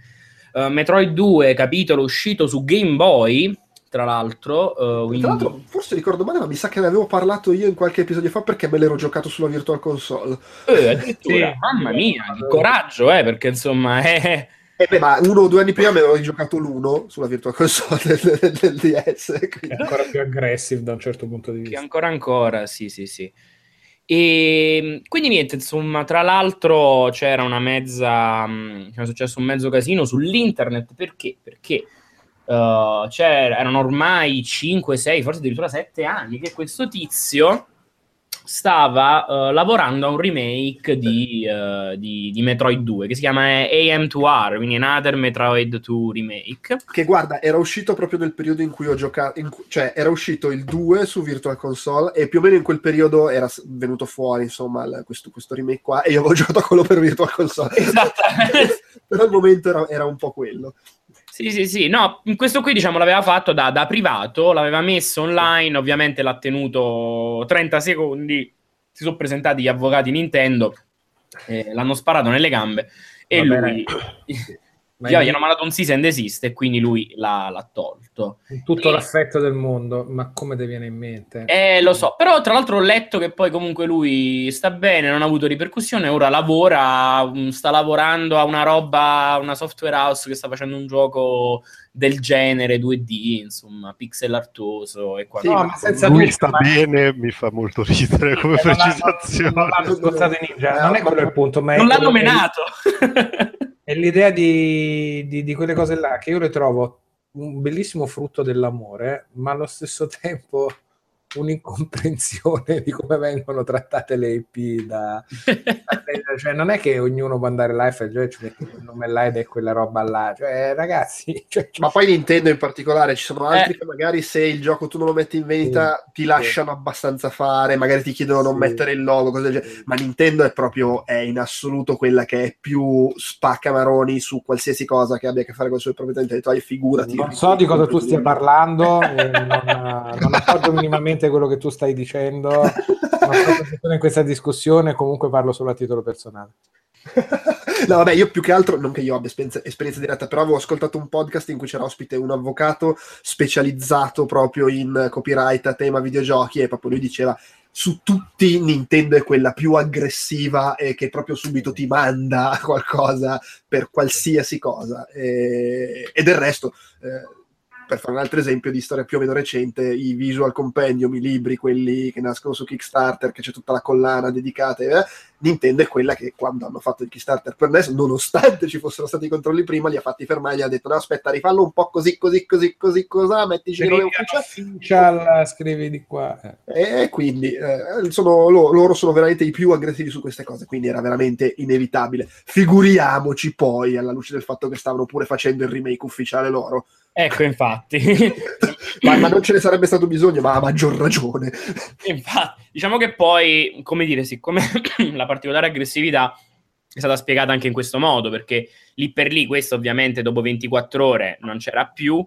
Speaker 3: Uh, Metroid 2, capitolo uscito su Game Boy, tra l'altro.
Speaker 1: Uh, tra l'altro, forse ricordo male, ma mi sa che ne avevo parlato io in qualche episodio fa perché me l'ero giocato sulla Virtual Console.
Speaker 3: Eh, addirittura, sì. mamma mia, che coraggio, eh, perché insomma è...
Speaker 1: Eh beh, ma uno o due anni prima mi avevo giocato l'uno sulla Virtual Console del, del, del DS.
Speaker 5: Quindi... È ancora più aggressive da un certo punto di vista.
Speaker 3: Che ancora ancora, sì, sì, sì. E ehm, quindi niente, insomma, tra l'altro c'era una mezza, mh, è successo un mezzo casino sull'internet perché? Perché uh, erano ormai 5, 6, forse addirittura 7 anni che questo tizio stava uh, lavorando a un remake di, uh, di, di, Metroid 2 che si chiama AM2R, quindi Another Metroid 2 Remake.
Speaker 1: Che guarda, era uscito proprio nel periodo in cui ho giocato, cu- cioè era uscito il 2 su Virtual Console e più o meno in quel periodo era venuto fuori insomma l- questo, questo, remake qua e io avevo giocato quello per Virtual Console. Esattamente. Però al momento era, era un po' quello.
Speaker 3: Sì, sì, sì. No, questo qui diciamo l'aveva fatto da, da, privato, l'aveva messo online, ovviamente l'ha tenuto 30 secondi, si sono presentati gli avvocati Nintendo, eh, l'hanno sparato nelle gambe e Va lui... Gli hanno mandato un cease and desist e quindi lui l'ha, l'ha tolto.
Speaker 5: Tutto e... l'affetto del mondo, ma come ti viene in mente?
Speaker 3: Eh, lo so, però tra l'altro ho letto che poi comunque lui sta bene, non ha avuto ripercussione, ora lavora, mm, sta lavorando a una roba, una software house che sta facendo un gioco del genere 2D, insomma, pixel artoso e
Speaker 4: qua. Sì, no, ma senza lui sta ma... bene, mi fa molto ridere come eh, precisazione. Non,
Speaker 5: l'hanno spostato in ninja, non è quello il punto, ma
Speaker 3: non l'hanno menato.
Speaker 5: È l'idea di, di, di, quelle cose là che io le trovo un bellissimo frutto dell'amore, ma allo stesso tempo un'incomprensione di come vengono trattate le IP da, da cioè non è che ognuno può andare là e già ci mette il nome là ed è quella roba là cioè ragazzi cioè,
Speaker 1: ma poi Nintendo in particolare ci sono altri eh. che magari se il gioco tu non lo metti in vendita sì, ti lasciano sì. abbastanza fare magari ti chiedono sì. non mettere il logo cose del genere ma Nintendo è proprio è in assoluto quella che è più spaccamaroni su qualsiasi cosa che abbia a che fare con le sue proprietà intellettuali figurati
Speaker 5: non so di cosa tu stia parlando e non, non appoggio minimamente esattamente quello che tu stai dicendo, ma in questa discussione comunque parlo solo a titolo personale.
Speaker 1: no, vabbè, io più che altro, non che io abbia esperienza, esperienza, diretta, però avevo ascoltato un podcast in cui c'era ospite un avvocato specializzato proprio in copyright a tema videogiochi e proprio lui diceva su tutti Nintendo è quella più aggressiva e che proprio subito ti manda qualcosa per qualsiasi cosa e, e del resto... Eh, per fare un altro esempio di storia più o meno recente, i visual compendium, i libri, quelli che nascono su Kickstarter, che c'è tutta la collana dedicata, eh, Nintendo è quella che quando hanno fatto il Kickstarter per NES, nonostante ci fossero stati i controlli prima, li ha fatti fermare gli ha detto no aspetta, rifallo un po' così, così, così, così, cosa, mettici
Speaker 5: scrivi ufficial, scrivi di qua.
Speaker 1: Eh. E quindi eh, sono, loro, loro sono veramente i più aggressivi su queste cose, quindi era veramente inevitabile. Figuriamoci poi, alla luce del fatto che stavano pure facendo il remake ufficiale loro,
Speaker 3: Ecco, infatti.
Speaker 1: ma, ma, non ce ne sarebbe stato bisogno, ma a maggior ragione.
Speaker 3: Infatti, diciamo che poi, come dire, siccome la particolare aggressività è stata spiegata anche in questo modo, perché lì per lì, questo ovviamente dopo 24 ore non c'era più,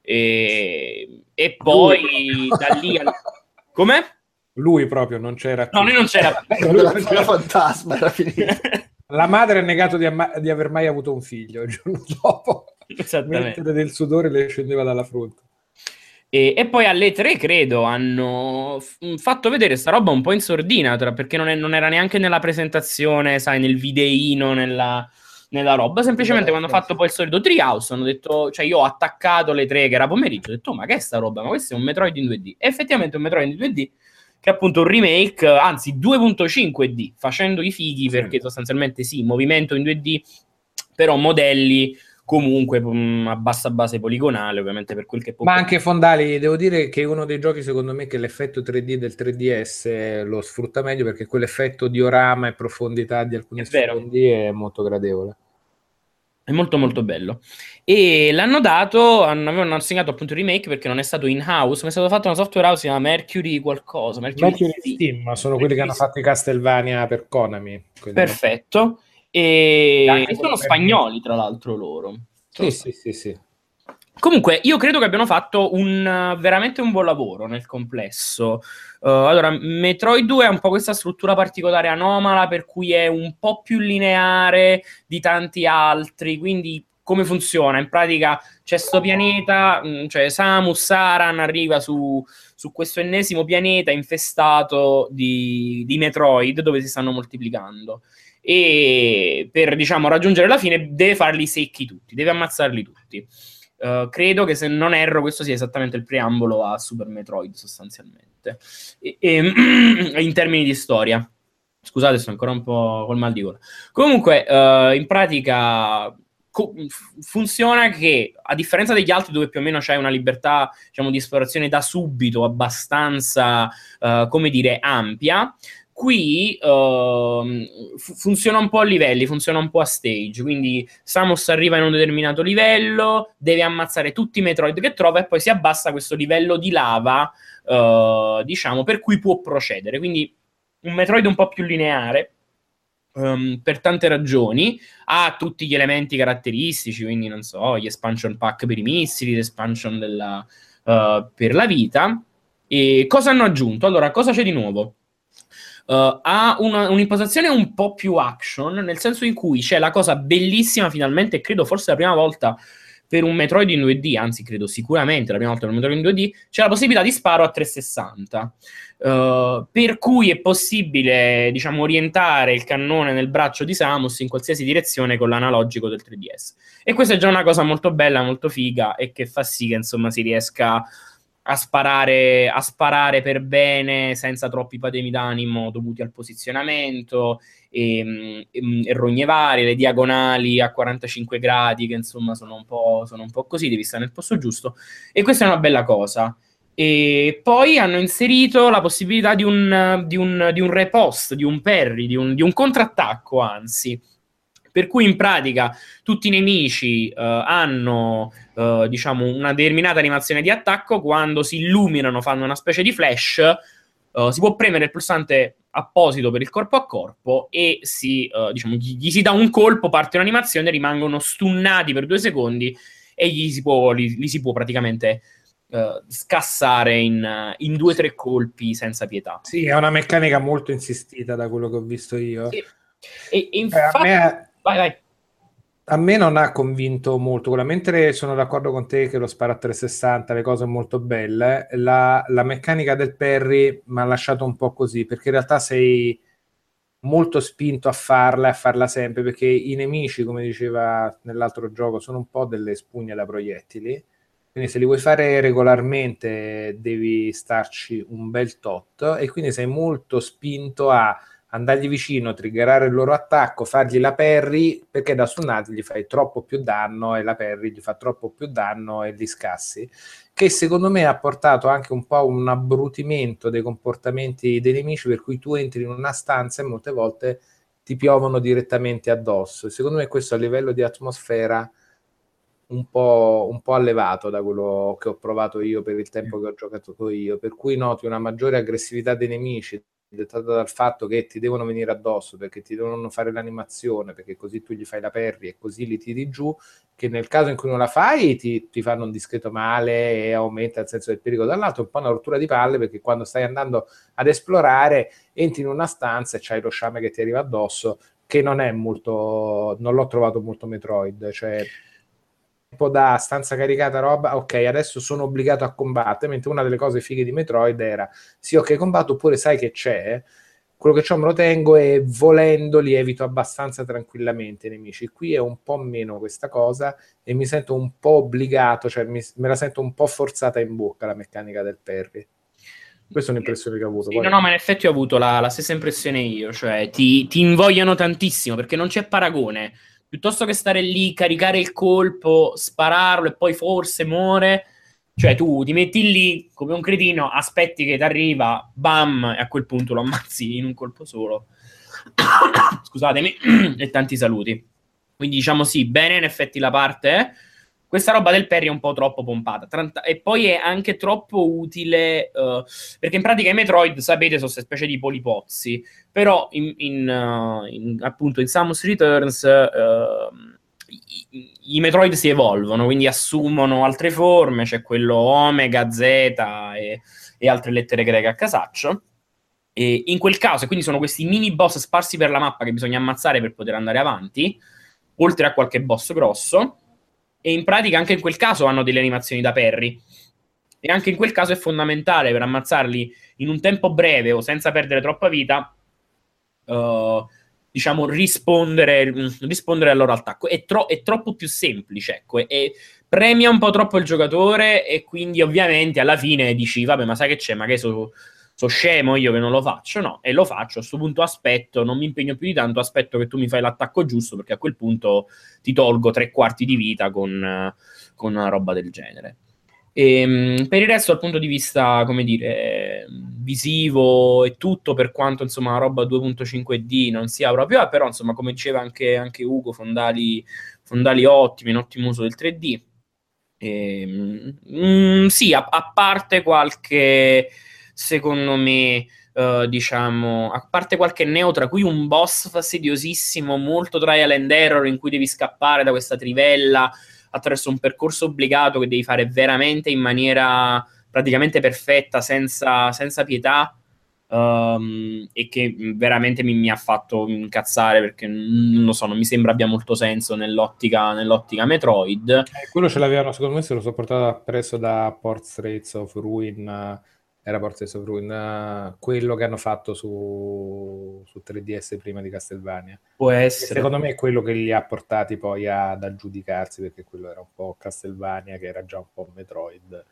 Speaker 3: e, e poi da lì... Al... Come?
Speaker 5: Lui proprio non c'era più.
Speaker 3: No, lui non c'era
Speaker 1: più. la, la fantasma era finita.
Speaker 5: La madre ha negato di, amma- di aver mai avuto un figlio il giorno dopo mentre del sudore le scendeva dalla fronte.
Speaker 3: E, e, poi alle tre, credo, hanno f- fatto vedere sta roba un po' in sordina, tra, perché non, è, non, era neanche nella presentazione, sai, nel videino, nella, nella roba. Semplicemente quando hanno fatto poi il solito treehouse, hanno detto, cioè io ho attaccato le tre che era pomeriggio, ho detto, oh, ma che è sta roba? Ma questo è un Metroid in 2D. E effettivamente un Metroid in 2D che è appunto un remake, anzi 2.5D, facendo i fighi perché sostanzialmente sì, movimento in 2D, però modelli comunque mh, mm, a bassa base poligonale, ovviamente per quel che può.
Speaker 5: Ma anche Fondali, devo dire che uno dei giochi secondo me che l'effetto 3D del 3DS lo sfrutta meglio perché quell'effetto diorama e profondità di alcuni è sfondi è molto gradevole.
Speaker 3: È molto molto bello. E l'hanno dato, hanno, avevano assegnato appunto il remake perché non è stato in house, ma è stato fatto una software house, si chiama Mercury qualcosa.
Speaker 5: Mercury, Mercury Steam, sono quelli che hanno fatto i Castlevania per Konami.
Speaker 3: Perfetto. No? E, e sono spagnoli, tra l'alro, loro.
Speaker 5: Sì, sì, sì, sì.
Speaker 3: Comunque, io credo che abbiano fatto un, veramente un buon lavoro nel complesso. Uh, allora, Metroid 2 ha un po' questa struttura particolare anomala, per cui è un po' più lineare di tanti altri. Quindi, come funziona? In pratica c'è questo pianeta, mm, cioè Samus Aran arriva su, su questo ennesimo pianeta infestato di, di Metroid dove si stanno moltiplicando e per diciamo raggiungere la fine deve farli secchi tutti, deve ammazzarli tutti. Uh, credo che se non erro questo sia esattamente il preambolo a Super Metroid sostanzialmente. E, e, in termini di storia. Scusate sto ancora un po' col mal di gola. Comunque uh, in pratica co- funziona che a differenza degli altri dove più o meno c'è una libertà diciamo di esplorazione da subito abbastanza uh, come dire ampia Qui uh, funziona un po' a livelli, funziona un po' a stage, quindi Samus arriva in un determinato livello, deve ammazzare tutti i Metroid che trova e poi si abbassa questo livello di lava, uh, diciamo, per cui può procedere. Quindi un Metroid un po' più lineare, um, per tante ragioni, ha tutti gli elementi caratteristici, quindi non so, gli expansion pack per i missili, l'espansion della, uh, per la vita. E cosa hanno aggiunto? Allora, cosa c'è di nuovo? Uh, ha una, un'impostazione un po' più action, nel senso in cui c'è la cosa bellissima finalmente, credo forse la prima volta per un Metroid in 2D, anzi credo sicuramente la prima volta per un Metroid in 2D, c'è la possibilità di sparo a 360, uh, per cui è possibile, diciamo, orientare il cannone nel braccio di Samus in qualsiasi direzione con l'analogico del 3DS. E questa è già una cosa molto bella, molto figa e che fa sì che, insomma, si riesca a sparare, a sparare per bene senza troppi patemi d'animo dovuti al posizionamento e, mm, e, mm, e, rogne varie, le diagonali a 45 gradi che insomma sono un, po', sono un po' così, devi stare nel posto giusto e questa è una bella cosa. E poi hanno inserito la possibilità di un, di un, di un repost, di un parry, di un, di un contrattacco anzi, per cui in pratica tutti i nemici uh, hanno uh, diciamo una determinata animazione di attacco, quando si illuminano fanno una specie di flash, uh, si può premere il pulsante apposito per il corpo a corpo e si, diciamo, gli, gli, si dà un colpo, parte un'animazione, rimangono stunnati per due secondi e gli si può, li, li si può praticamente scassare in, in due o tre colpi senza pietà.
Speaker 5: Sì, è una meccanica molto insistita da quello che ho visto io. Sì.
Speaker 3: E, infatti... Eh, a me Vai, vai.
Speaker 5: A me non ha convinto molto, mentre sono d'accordo con te che lo spara a 360, le cose molto belle, la, la meccanica del Perry mi ha lasciato un po' così, perché in realtà sei molto spinto a farla e a farla sempre, perché i nemici, come diceva nell'altro gioco, sono un po' delle spugne da proiettili, quindi se li vuoi fare regolarmente devi starci un bel tot. E quindi sei molto spinto a andargli vicino, triggerare il loro attacco, fargli la parry, perché da stunnati gli fai troppo più danno e la parry gli fa troppo più danno e li scassi, che secondo me ha portato anche un po' a un abbrutimento dei comportamenti dei nemici, per cui tu entri in una stanza e molte volte ti piovono direttamente addosso. Secondo me questo a livello di atmosfera un po', un po' allevato da quello che ho provato io per il tempo che ho giocato io, per cui noti una maggiore aggressività dei nemici, dettata dal fatto che ti devono venire addosso perché ti devono fare l'animazione perché così tu gli fai la perri e così li tiri giù che nel caso in cui non la fai ti, ti fanno un discreto male e aumenta il senso del pericolo. Dall'altro è un po' una rottura di palle perché quando stai andando ad esplorare entri in una stanza e c'hai lo sciame che ti arriva addosso che non è molto non l'ho trovato molto Metroid cioè da stanza caricata roba, ok, adesso sono obbligato a combattere, mentre una delle cose fighe di Metroid era sì, ok, combatto, oppure sai che c'è, quello che c'ho me lo tengo e volendo li evito abbastanza tranquillamente i nemici. Qui è un po' meno questa cosa e mi sento un po' obbligato, cioè mi, me la sento un po' forzata in bocca la meccanica del parry. Questa è un'impressione che ho avuto.
Speaker 3: Sì, no, no, ma in effetti ho avuto la, la stessa impressione io, cioè ti, ti invogliano tantissimo perché non c'è paragone. Piuttosto che stare lì, caricare il colpo, spararlo e poi forse muore, cioè, tu ti metti lì come un cretino, aspetti che ti arriva, bam, e a quel punto lo ammazzi in un colpo solo. Scusatemi, e tanti saluti. Quindi diciamo sì, bene in effetti la parte. Eh? Questa roba del Perry è un po' troppo pompata. E poi è anche troppo utile, uh, perché in pratica i Metroid, sapete, sono queste specie di polipozzi. Però in, in, uh, in appunto in Samus Returns... Uh, i, i, Metroid si evolvono, quindi assumono altre forme, c'è quello Omega, Z e, e altre lettere greche a casaccio. E in quel caso, quindi sono questi mini boss sparsi per la mappa che bisogna ammazzare per poter andare avanti, oltre a qualche boss grosso. E in pratica anche in quel caso hanno delle animazioni da Perry. E anche in quel caso è fondamentale per ammazzarli in un tempo breve o senza perdere troppa vita. Uh, diciamo, rispondere, rispondere al loro attacco. È, tro- è, troppo più semplice, ecco, e, premia un po' troppo il giocatore e quindi ovviamente alla fine dici, vabbè, ma sai che c'è, ma che so, so scemo io che non lo faccio? No, e lo faccio, a questo punto aspetto, non mi impegno più di tanto, aspetto che tu mi fai l'attacco giusto, perché a quel punto ti tolgo tre quarti di vita con, con una roba del genere. E, ehm, per il resto, dal punto di vista, come dire, visivo e tutto, per quanto insomma la roba 2.5D non sia proprio, ah, però insomma, come diceva anche, anche Ugo, fondali, fondali ottimi, un ottimo uso del 3D. E, mm, sì, a, a, parte qualche, secondo me, uh, diciamo, a parte qualche neo, tra cui un boss fastidiosissimo, molto trial and error, in cui devi scappare da questa trivella attraverso un percorso obbligato che devi fare veramente in maniera praticamente perfetta, senza, senza pietà. Um, e che veramente mi, mi, ha fatto incazzare perché non lo so, non mi sembra abbia molto senso nell'ottica, nell'ottica Metroid. Eh,
Speaker 5: quello ce l'avevano, secondo me, se lo so portato preso da Portraits of Ruin era Portraits of Ruin, uh, quello che hanno fatto su, su 3DS prima di Castlevania.
Speaker 3: Può essere.
Speaker 5: E secondo me è quello che li ha portati poi ad aggiudicarsi, perché quello era un po' Castlevania, che era già un po' Metroid.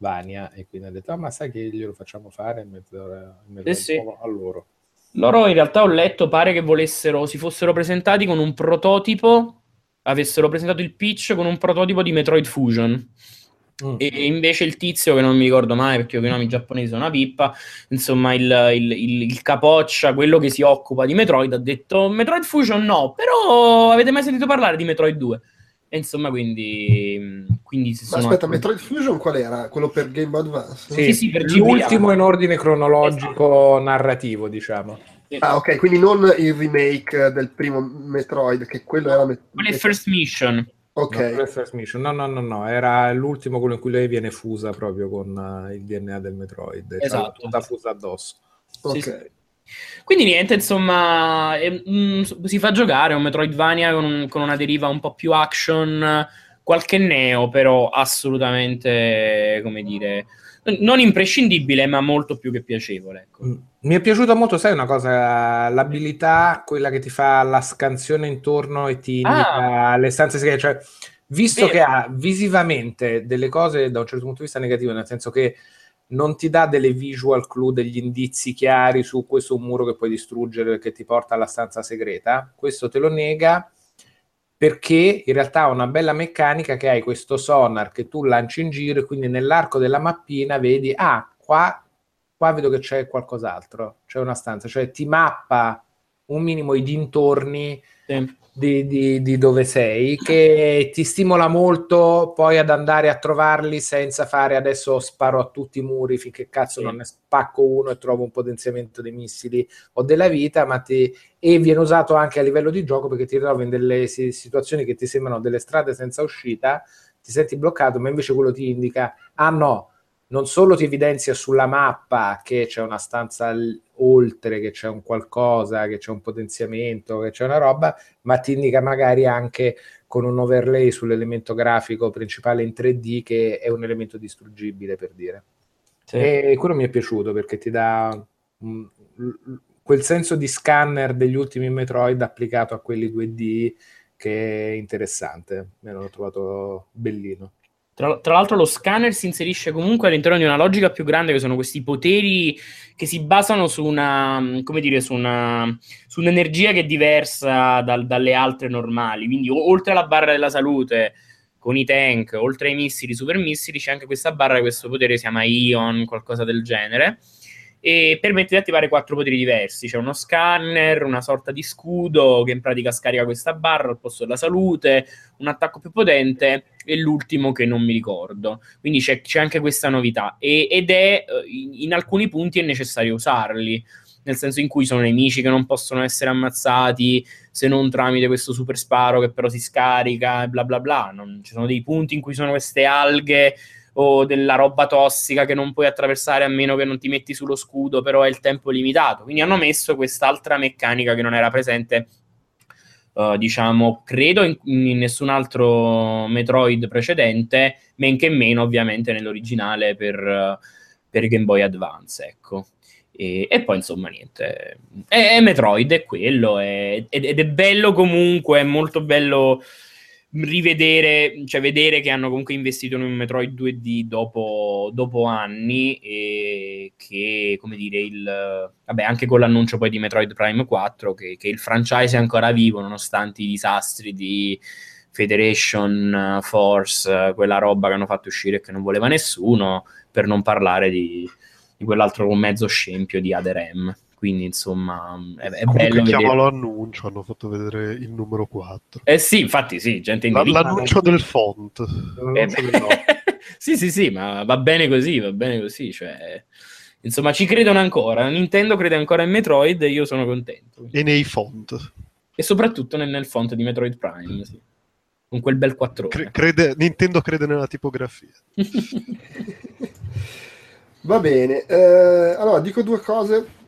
Speaker 5: Vania e quindi ha detto ah, ma sai che glielo facciamo fare in mezz'ora
Speaker 3: eh sì.
Speaker 5: a loro
Speaker 3: loro in realtà ho letto pare che volessero si fossero presentati con un prototipo avessero presentato il pitch con un prototipo di Metroid Fusion Mm. E invece il tizio, che non mi ricordo mai perché io i nomi giapponesi sono una pippa, insomma, il, il, il, il, capoccia, quello che si occupa di Metroid, ha detto Metroid Fusion no, però avete mai sentito parlare di Metroid 2? E insomma, quindi, quindi
Speaker 1: si sono. aspetta, Metroid Fusion qual era? Quello per Game Boy Advance?
Speaker 5: Sì, sì, sì per l'ultimo in ordine cronologico esatto. narrativo, diciamo.
Speaker 1: Ah, ok, quindi non il remake del primo Metroid, che quello era. Met-
Speaker 3: quello è First Mission.
Speaker 1: Ok.
Speaker 5: No, no, no, no, era l'ultimo quello in cui lei viene fusa proprio con uh, il DNA del Metroid. Cioè
Speaker 3: esatto.
Speaker 5: Tutta fusa addosso.
Speaker 1: Ok. Sì, sì.
Speaker 3: Quindi niente, insomma, è, mm, si fa giocare un Metroidvania con, un, con, una deriva un po' più action, qualche neo, però assolutamente, come dire, non imprescindibile, ma molto più che piacevole. Ecco. Mm.
Speaker 5: Mi è piaciuta molto, sai una cosa, l'abilità, quella che ti fa la scansione intorno e ti indica ah. le stanze segrete, cioè, visto Vero. che ha visivamente delle cose da un certo punto di vista negative, nel senso che non ti dà delle visual clue, degli indizi chiari su questo muro che puoi distruggere che ti porta alla stanza segreta, questo te lo nega perché in realtà ha una bella meccanica che hai questo sonar che tu lanci in giro e quindi nell'arco della mappina vedi, ah, qua, qua vedo che c'è qualcos'altro, c'è una stanza, cioè ti mappa un minimo i dintorni sì di, di, di, dove sei, che ti stimola molto poi ad andare a trovarli senza fare adesso sparo a tutti i muri finché cazzo sì. non ne spacco uno e trovo un potenziamento dei missili o della vita, ma ti, e viene usato anche a livello di gioco perché ti trovi in delle situazioni che ti sembrano delle strade senza uscita, ti senti bloccato, ma invece quello ti indica, ah no, non solo ti evidenzia sulla mappa che c'è una stanza oltre, che c'è un qualcosa, che c'è un potenziamento, che c'è una roba, ma ti indica magari anche con un overlay sull'elemento grafico principale in 3D che è un elemento distruggibile per dire. Sì. E quello mi è piaciuto perché ti dà um, quel senso di scanner degli ultimi Metroid applicato a quelli 2D che è interessante. Me l'ho trovato bellino.
Speaker 3: Tra, tra, l'altro lo scanner si inserisce comunque all'interno di una logica più grande che sono questi poteri che si basano su una, come dire, su, una, su un'energia che è diversa dal, dalle altre normali. Quindi oltre alla barra della salute con i tank, oltre ai missili, super missili, c'è anche questa barra, questo potere si chiama Ion, qualcosa del genere e permette di attivare quattro poteri diversi. C'è uno scanner, una sorta di scudo che in pratica scarica questa barra al posto della salute, un attacco più potente e l'ultimo che non mi ricordo. Quindi c'è, c'è anche questa novità e, ed è eh, in, alcuni punti è necessario usarli. Nel senso in cui sono nemici che non possono essere ammazzati se non tramite questo super sparo che però si scarica e bla bla bla. Non, ci sono dei punti in cui sono queste alghe o della roba tossica che non puoi attraversare a meno che non ti metti sullo scudo, però è il tempo limitato. Quindi hanno messo quest'altra meccanica che non era presente, uh, diciamo, credo in, in, nessun altro Metroid precedente, men che meno ovviamente nell'originale per, per Game Boy Advance, ecco. E, e, poi insomma niente, è, è Metroid, è quello, è, ed è bello comunque, è molto bello rivedere, cioè vedere che hanno comunque investito in un Metroid 2D dopo, dopo anni e che, come dire, il, vabbè, anche con l'annuncio poi di Metroid Prime 4, che, che il franchise è ancora vivo nonostante i disastri di Federation Force, quella roba che hanno fatto uscire e che non voleva nessuno, per non parlare di, di quell'altro mezzo scempio di Aderem quindi insomma è, è bello
Speaker 4: chiamalo vedere... annuncio hanno fatto vedere il numero 4
Speaker 3: eh sì infatti sì gente in
Speaker 4: l'annuncio del font.
Speaker 3: Eh, sì sì sì ma va bene così va bene così cioè insomma ci credono ancora. Nintendo crede ancora in Metroid e io sono contento.
Speaker 4: E nei font.
Speaker 3: E soprattutto nel, nel font di Metroid Prime sì. con quel bel 4
Speaker 4: Cre- Nintendo crede nella tipografia.
Speaker 1: Va bene, eh, allora dico due cose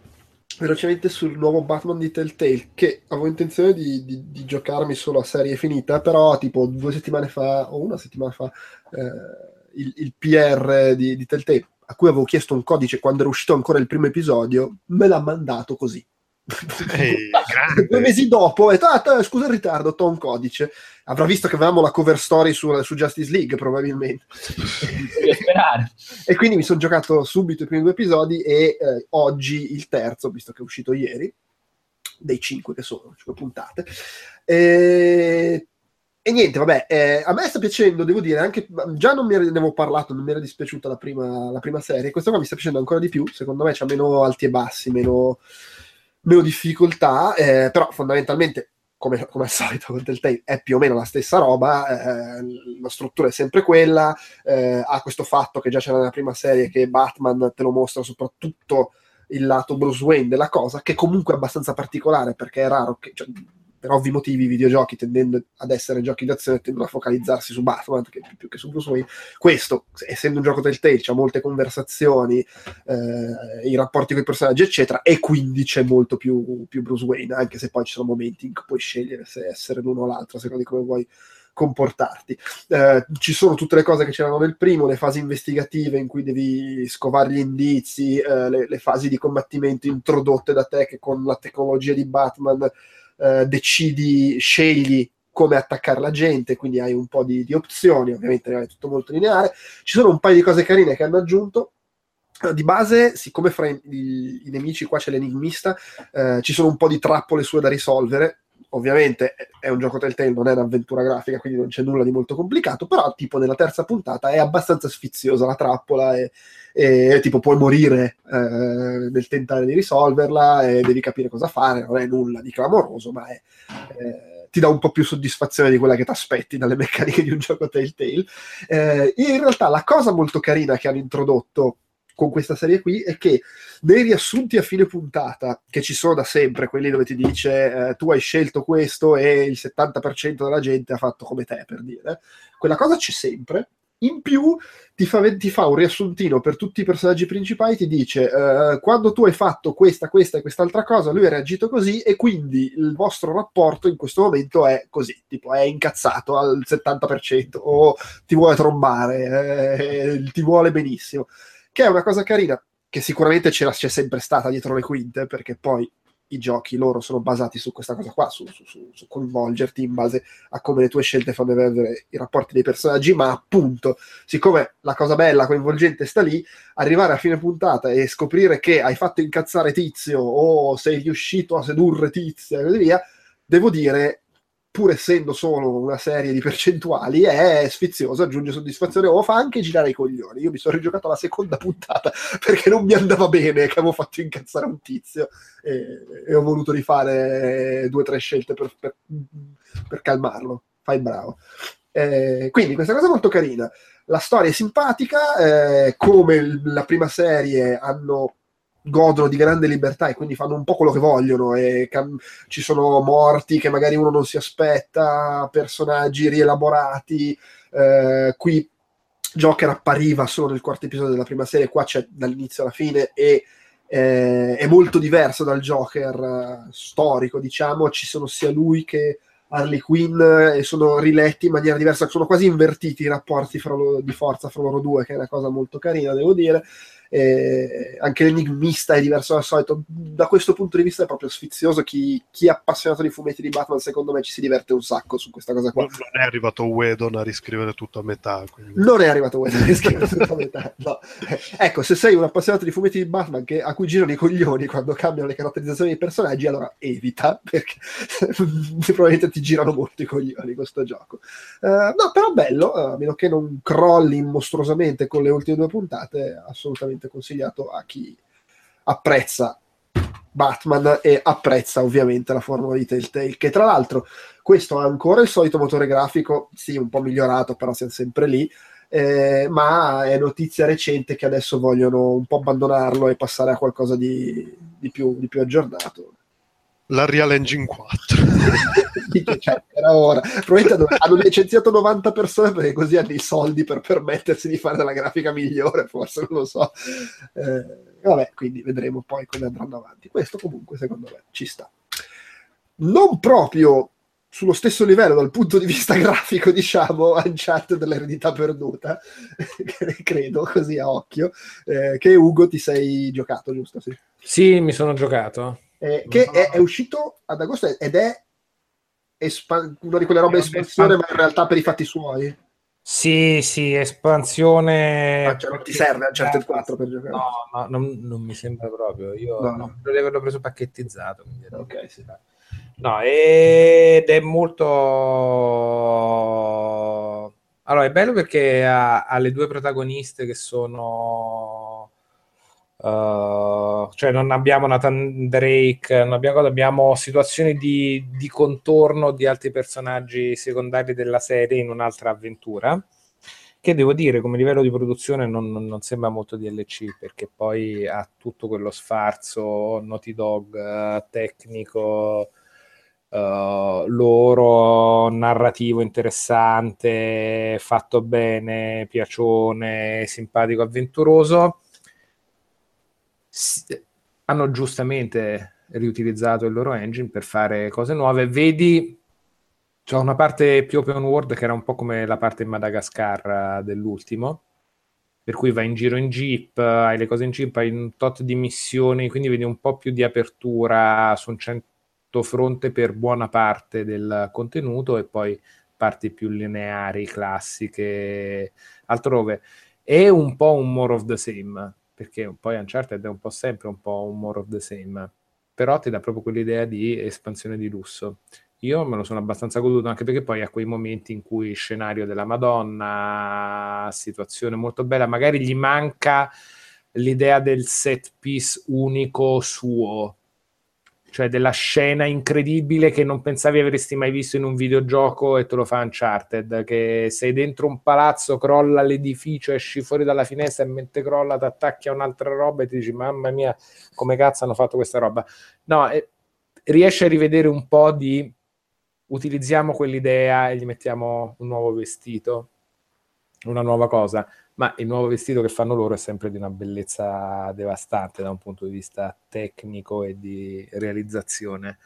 Speaker 1: velocemente sul nuovo Batman di Telltale che avevo intenzione di, di, di, giocarmi solo a serie finita però tipo due settimane fa o una settimana fa eh, il, il, PR di, di Telltale a cui avevo chiesto un codice quando era uscito ancora il primo episodio me l'ha mandato così Ehi, due mesi dopo ho detto ah, scusa il ritardo ho un codice. Avrà visto che avevamo la cover story su, su Justice League probabilmente. E quindi mi sono giocato subito i primi due episodi e eh, oggi il terzo visto che è uscito ieri dei cinque che sono, cinque puntate. E, e niente, vabbè, eh, a me sta piacendo, devo dire, anche già non mi ne avevo parlato, non mi era dispiaciuta la prima, la prima serie, questa qua mi sta piacendo ancora di più, secondo me c'ha meno alti e bassi, meno, meno difficoltà, eh, però fondamentalmente come, come, al solito con Telltale è più o meno la stessa roba, eh, la struttura è sempre quella, eh, ha questo fatto che già c'era nella prima serie che Batman te lo mostra soprattutto il lato Bruce Wayne della cosa, che comunque è abbastanza particolare perché è raro che... Cioè, per ovvi motivi i videogiochi tendendo ad essere giochi d'azione tendono a focalizzarsi su Batman che, più che su Bruce Wayne questo essendo un gioco del Tale c'è molte conversazioni eh, i rapporti con i personaggi eccetera e quindi c'è molto più, più, Bruce Wayne anche se poi ci sono momenti in cui puoi scegliere se essere l'uno o l'altro secondo di come vuoi comportarti. Eh, ci sono tutte le cose che c'erano nel primo, le fasi investigative in cui devi scovare gli indizi, eh, le, le, fasi di combattimento introdotte da te che con la tecnologia di Batman eh, decidi, scegli come attaccare la gente, quindi hai un po' di, di opzioni, ovviamente è tutto molto lineare. Ci sono un paio di cose carine che hanno aggiunto. Di base, siccome fra i, i, i nemici qua c'è l'enigmista, eh, ci sono un po' di trappole sue da risolvere. Ovviamente è un gioco Telltale, non è un'avventura grafica, quindi non c'è nulla di molto complicato, però tipo nella terza puntata è abbastanza sfiziosa la trappola e, e tipo puoi morire eh, nel tentare di risolverla e devi capire cosa fare, non è nulla di clamoroso, ma è, eh, ti dà un po' più soddisfazione di quella che ti aspetti dalle meccaniche di un gioco Telltale. Eh, in realtà la cosa molto carina che hanno introdotto con questa serie qui è che nei riassunti a fine puntata, che ci sono da sempre, quelli dove ti dice eh, tu hai scelto questo e il 70% della gente ha fatto come te, per dire, quella cosa c'è sempre, In più ti fa, ti fa, un riassuntino per tutti i personaggi principali, ti dice uh, quando tu hai fatto questa, questa e quest'altra cosa, lui ha reagito così e quindi il vostro rapporto in questo momento è così, tipo è incazzato al 70% o ti vuole trombare, eh, ti vuole benissimo, che è una cosa carina che sicuramente c'è sempre stata dietro le quinte, perché poi i giochi loro sono basati su questa cosa qua, su, su, su, su, coinvolgerti in base a come le tue scelte fanno evolvere i rapporti dei personaggi, ma appunto, siccome la cosa bella, coinvolgente sta lì, arrivare a fine puntata e scoprire che hai fatto incazzare Tizio o sei riuscito a sedurre Tizio e così via, devo dire pur essendo solo una serie di percentuali, è sfizioso, aggiunge soddisfazione o fa anche girare i coglioni. Io mi sono rigiocato la seconda puntata perché non mi andava bene, che avevo fatto incazzare un tizio e, e ho voluto rifare due o tre scelte per, per, per, calmarlo. Fai bravo. Eh, quindi questa cosa è molto carina. La storia è simpatica, eh, come la prima serie hanno godono di grande libertà e quindi fanno un po' quello che vogliono e cam- ci sono morti che magari uno non si aspetta, personaggi rielaborati, eh, qui Joker appariva solo nel quarto episodio della prima serie, qua c'è dall'inizio alla fine e eh, è molto diverso dal Joker eh, storico, diciamo, ci sono sia lui che Harley Quinn e sono riletti in maniera diversa, sono quasi invertiti i rapporti lo, di forza fra loro due, che è una cosa molto carina, devo dire eh, anche l'enigmista è diverso dal solito. Da questo punto di vista è proprio sfizioso. Chi, chi, è appassionato di fumetti di Batman, secondo me, ci si diverte un sacco su questa cosa qua.
Speaker 4: Non è arrivato Wedon a riscrivere tutto a metà.
Speaker 1: Quindi. Non è arrivato Wedon a riscrivere tutto a metà. No. Ecco, se sei un appassionato di fumetti di Batman che, a cui girano i coglioni quando cambiano le caratterizzazioni dei personaggi, allora evita, perché probabilmente ti girano molto i coglioni questo gioco. Uh, no, però bello, a meno che non crolli mostruosamente con le ultime due puntate, assolutamente assolutamente consigliato a chi apprezza Batman e apprezza ovviamente la formula di Telltale, che tra l'altro questo ha ancora il solito motore grafico, sì, un po' migliorato, però siamo sempre lì, eh, ma è notizia recente che adesso vogliono un po' abbandonarlo e passare a qualcosa di, di, più, di più aggiornato
Speaker 4: la Real Engine 4.
Speaker 1: cioè, era ora. Probabilmente hanno licenziato 90 persone perché così hanno i soldi per permettersi di fare della grafica migliore, forse non lo so. Eh, vabbè, quindi vedremo poi come andranno avanti. Questo comunque secondo me ci sta. Non proprio sullo stesso livello dal punto di vista grafico, diciamo, Uncharted dell'eredità perduta, credo, così a occhio, eh, che Ugo ti sei giocato, giusto?
Speaker 5: Sì, sì mi sono giocato
Speaker 1: eh, che è, è, uscito ad agosto ed è espan- una di quelle robe espansione, ma in realtà per i fatti suoi.
Speaker 5: Sì, sì, espansione.
Speaker 1: Ah, cioè, non ti serve Uncharted 4 per giocare?
Speaker 5: No, no non, non, mi sembra proprio. Io no. no, devo averlo preso pacchettizzato.
Speaker 1: Ok, sì.
Speaker 5: No, ed è molto. Allora, è bello perché ha, ha le due protagoniste che sono Uh, cioè non abbiamo Nathan Drake, non abbiamo, abbiamo situazioni di, di, contorno di altri personaggi secondari della serie in un'altra avventura. Che devo dire, come livello di produzione non, non, non sembra molto DLC, perché poi ha tutto quello sfarzo Naughty Dog uh, tecnico, uh, loro narrativo interessante, fatto bene, piacione, simpatico, avventuroso hanno giustamente riutilizzato il loro engine per fare cose nuove. Vedi, c'è una parte più open world che era un po' come la parte in Madagascar eh, dell'ultimo, per cui vai in giro in jeep, hai le cose in jeep, hai un tot di missioni, quindi vedi un po' più di apertura su un certo fronte per buona parte del contenuto e poi parti più lineari, classiche, altrove. È un po' un more of the same perché poi Uncharted è un po' sempre un po' un more of the same, però ti dà proprio quell'idea di espansione di lusso. Io me lo sono abbastanza goduto anche perché poi a quei momenti in cui scenario della Madonna, situazione molto bella, magari gli manca l'idea del set piece unico suo, cioè della scena incredibile che non pensavi avresti mai visto in un videogioco e te lo fa Uncharted, che sei dentro un palazzo, crolla l'edificio, esci fuori dalla finestra e mentre crolla ti attacchi a un'altra roba e ti dici mamma mia come cazzo hanno fatto questa roba. No, eh, riesci a rivedere un po' di utilizziamo quell'idea e gli mettiamo un nuovo vestito una nuova cosa, ma il nuovo vestito che fanno loro è sempre di una bellezza devastante da un punto di vista tecnico e di realizzazione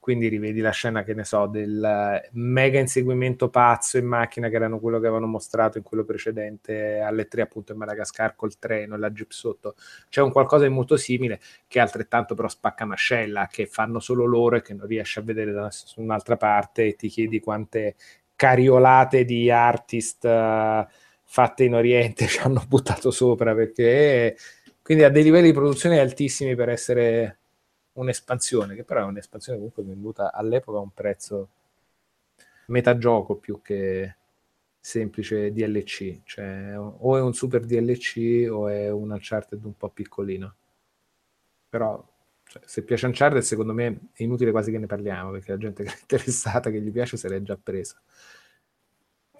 Speaker 5: quindi rivedi la scena, che ne so, del mega inseguimento pazzo in macchina, che erano quello che avevano mostrato in quello precedente alle tre appunto in Madagascar col treno e la jeep sotto. C'è un qualcosa di molto simile che altrettanto però spacca mascella, che fanno solo loro e che non riesci a vedere da nessun'altra parte e ti chiedi quante cariolate di artist uh, fatte in Oriente ci hanno buttato sopra perché quindi ha dei livelli di produzione altissimi per essere un'espansione, che però è un'espansione comunque venduta all'epoca a un prezzo metà gioco più che semplice DLC, cioè o è un super DLC o è un Uncharted un po' piccolino. Però cioè, se piace Uncharted secondo me è inutile quasi che ne parliamo perché la gente che è interessata, che gli piace se l'è già presa.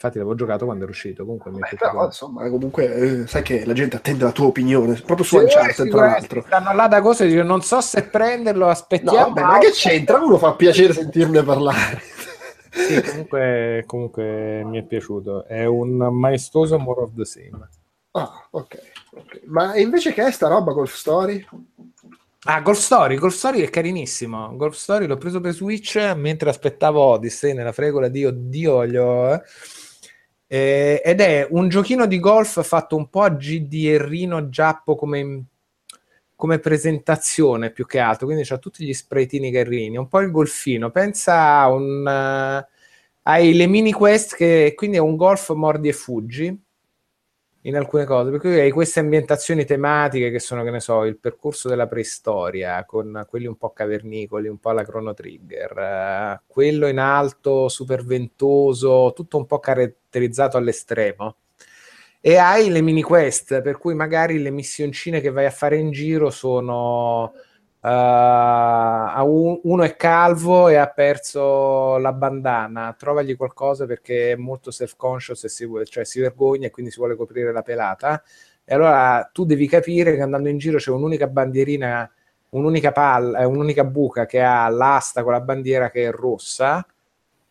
Speaker 5: Infatti l'avevo giocato quando era uscito. Comunque,
Speaker 1: Beh, però, insomma, comunque, eh, sai che la gente attende la tua opinione, proprio su Uncharted, tra l'altro.
Speaker 5: Stanno là da cose e non so se prenderlo, aspettiamo.
Speaker 1: No, beh, ma che c'entra? Uno fa piacere sentirne parlare.
Speaker 5: sì, comunque, comunque mi è piaciuto. È un maestoso more of the same.
Speaker 1: Ah, ok. okay. Ma invece che è sta roba Golf Story?
Speaker 5: Ah, Golf Story, Golf Story è carinissimo. Golf Story l'ho preso per Switch mentre aspettavo Odyssey nella fregola di oddio, voglio... Eh eh, ed è un giochino di golf fatto un po' a GDRino giappo come, come presentazione più che altro, quindi c'ha tutti gli spraytini carrini, un po' il golfino, pensa a un... Uh, hai le mini quest che quindi è un golf mordi e fuggi in alcune cose, per cui hai queste ambientazioni tematiche che sono, che ne so, il percorso della preistoria, con quelli un po' cavernicoli, un po' alla Chrono Trigger, uh, quello in alto, super ventoso, tutto un po' caratterizzato all'estremo. E hai le mini quest, per cui magari le missioncine che vai a fare in giro sono Uh, uno è calvo e ha perso la bandana, trovagli qualcosa perché è molto self-conscious e si, cioè si vergogna e quindi si vuole coprire la pelata. E allora tu devi capire che andando in giro c'è un'unica bandierina, un'unica palla, eh, un'unica buca che ha l'asta con la bandiera che è rossa.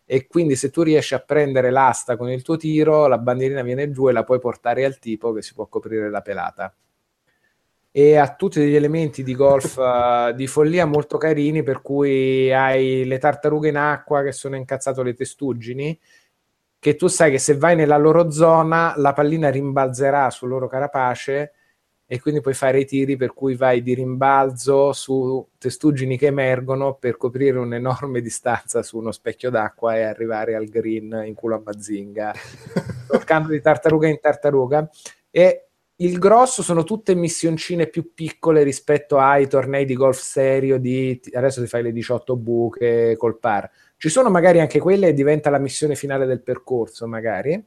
Speaker 5: E quindi se tu riesci a prendere l'asta con il tuo tiro, la bandierina viene giù e la puoi portare al tipo che si può coprire la pelata e ha tutti degli elementi di golf uh, di follia molto carini per cui hai le tartarughe in acqua che sono incazzate le testuggini che tu sai che se vai nella loro zona la pallina rimbalzerà sul loro carapace e quindi puoi fare i tiri per cui vai di rimbalzo su testuggini che emergono per coprire un'enorme distanza su uno specchio d'acqua e arrivare al green in culo a Mazinga toccando di tartaruga in tartaruga. E il grosso sono tutte missioncine più piccole rispetto ai tornei di golf serio di adesso ti fai le 18 buche col par. Ci sono magari anche quelle e diventa la missione finale del percorso, magari.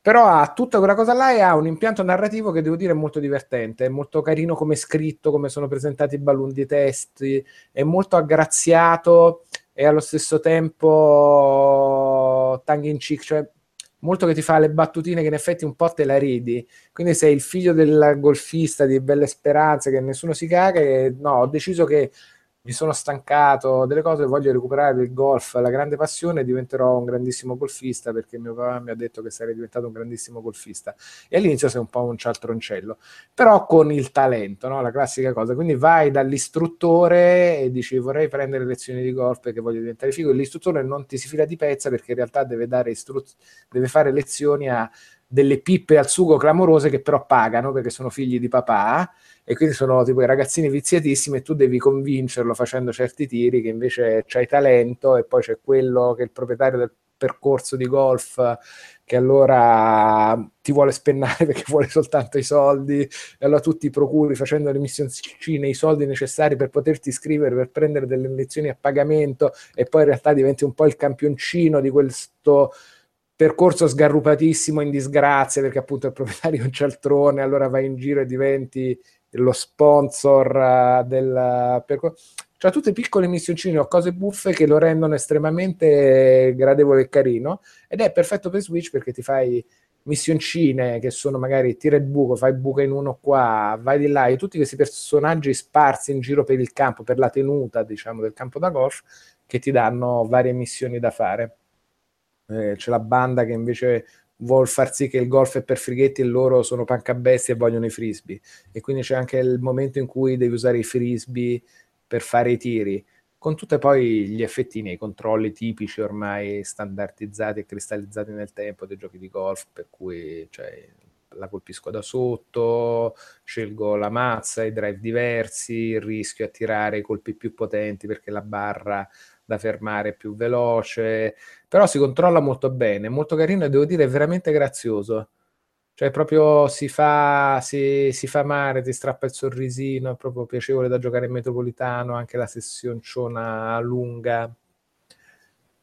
Speaker 5: Però ha tutta quella cosa là e ha un impianto narrativo che devo dire è molto divertente, è molto carino come scritto, come sono presentati i balloon di testi, è molto aggraziato e allo stesso tempo tongue in cheek, cioè molto che ti fa le battutine che in effetti un po' te la ridi. Quindi sei il figlio del golfista di Belle Speranze che nessuno si caga e no, ho deciso che mi sono stancato delle cose, voglio recuperare il golf, la grande passione, diventerò un grandissimo golfista perché mio papà mi ha detto che sarei diventato un grandissimo golfista. E all'inizio sei un po' un cialtroncello, però con il talento, no? la classica cosa. Quindi vai dall'istruttore e dici vorrei prendere lezioni di golf perché voglio diventare figo, e l'istruttore non ti si fila di pezza perché in realtà deve, dare istru- deve fare lezioni a delle pippe al sugo clamorose che però pagano perché sono figli di papà e quindi sono tipo i ragazzini viziatissimi e tu devi convincerlo facendo certi tiri che invece c'hai talento e poi c'è quello che è il proprietario del percorso di golf che allora ti vuole spennare perché vuole soltanto i soldi e allora tu ti procuri facendo le missioncine i soldi necessari per poterti iscrivere per prendere delle lezioni a pagamento e poi in realtà diventi un po' il campioncino di questo percorso sgarrupatissimo in disgrazia perché appunto il proprietario è un cialtrone allora vai in giro e diventi lo sponsor uh, del percorso. Cioè tutte piccole missioncine o cose buffe che lo rendono estremamente gradevole e carino ed è perfetto per Switch perché ti fai missioncine che sono magari tira il buco, fai buca in uno qua, vai di là e tutti questi personaggi sparsi in giro per il campo, per la tenuta diciamo del campo da golf che ti danno varie missioni da fare. Eh, c'è la banda che invece vuol far sì che il golf è per frighetti e loro sono pancabestie e vogliono i frisbee. E quindi c'è anche il momento in cui devi usare i frisbee per fare i tiri, con tutti poi gli effettini i controlli tipici ormai standardizzati e cristallizzati nel tempo dei giochi di golf, per cui cioè, la colpisco da sotto, scelgo la mazza, i drive diversi, il rischio a tirare i colpi più potenti perché la barra da fermare più veloce, però si controlla molto bene, molto carino e devo dire veramente grazioso. Cioè, proprio si fa, si, si fa male, ti strappa il sorrisino, è proprio piacevole da giocare in metropolitano, anche la sessionciona lunga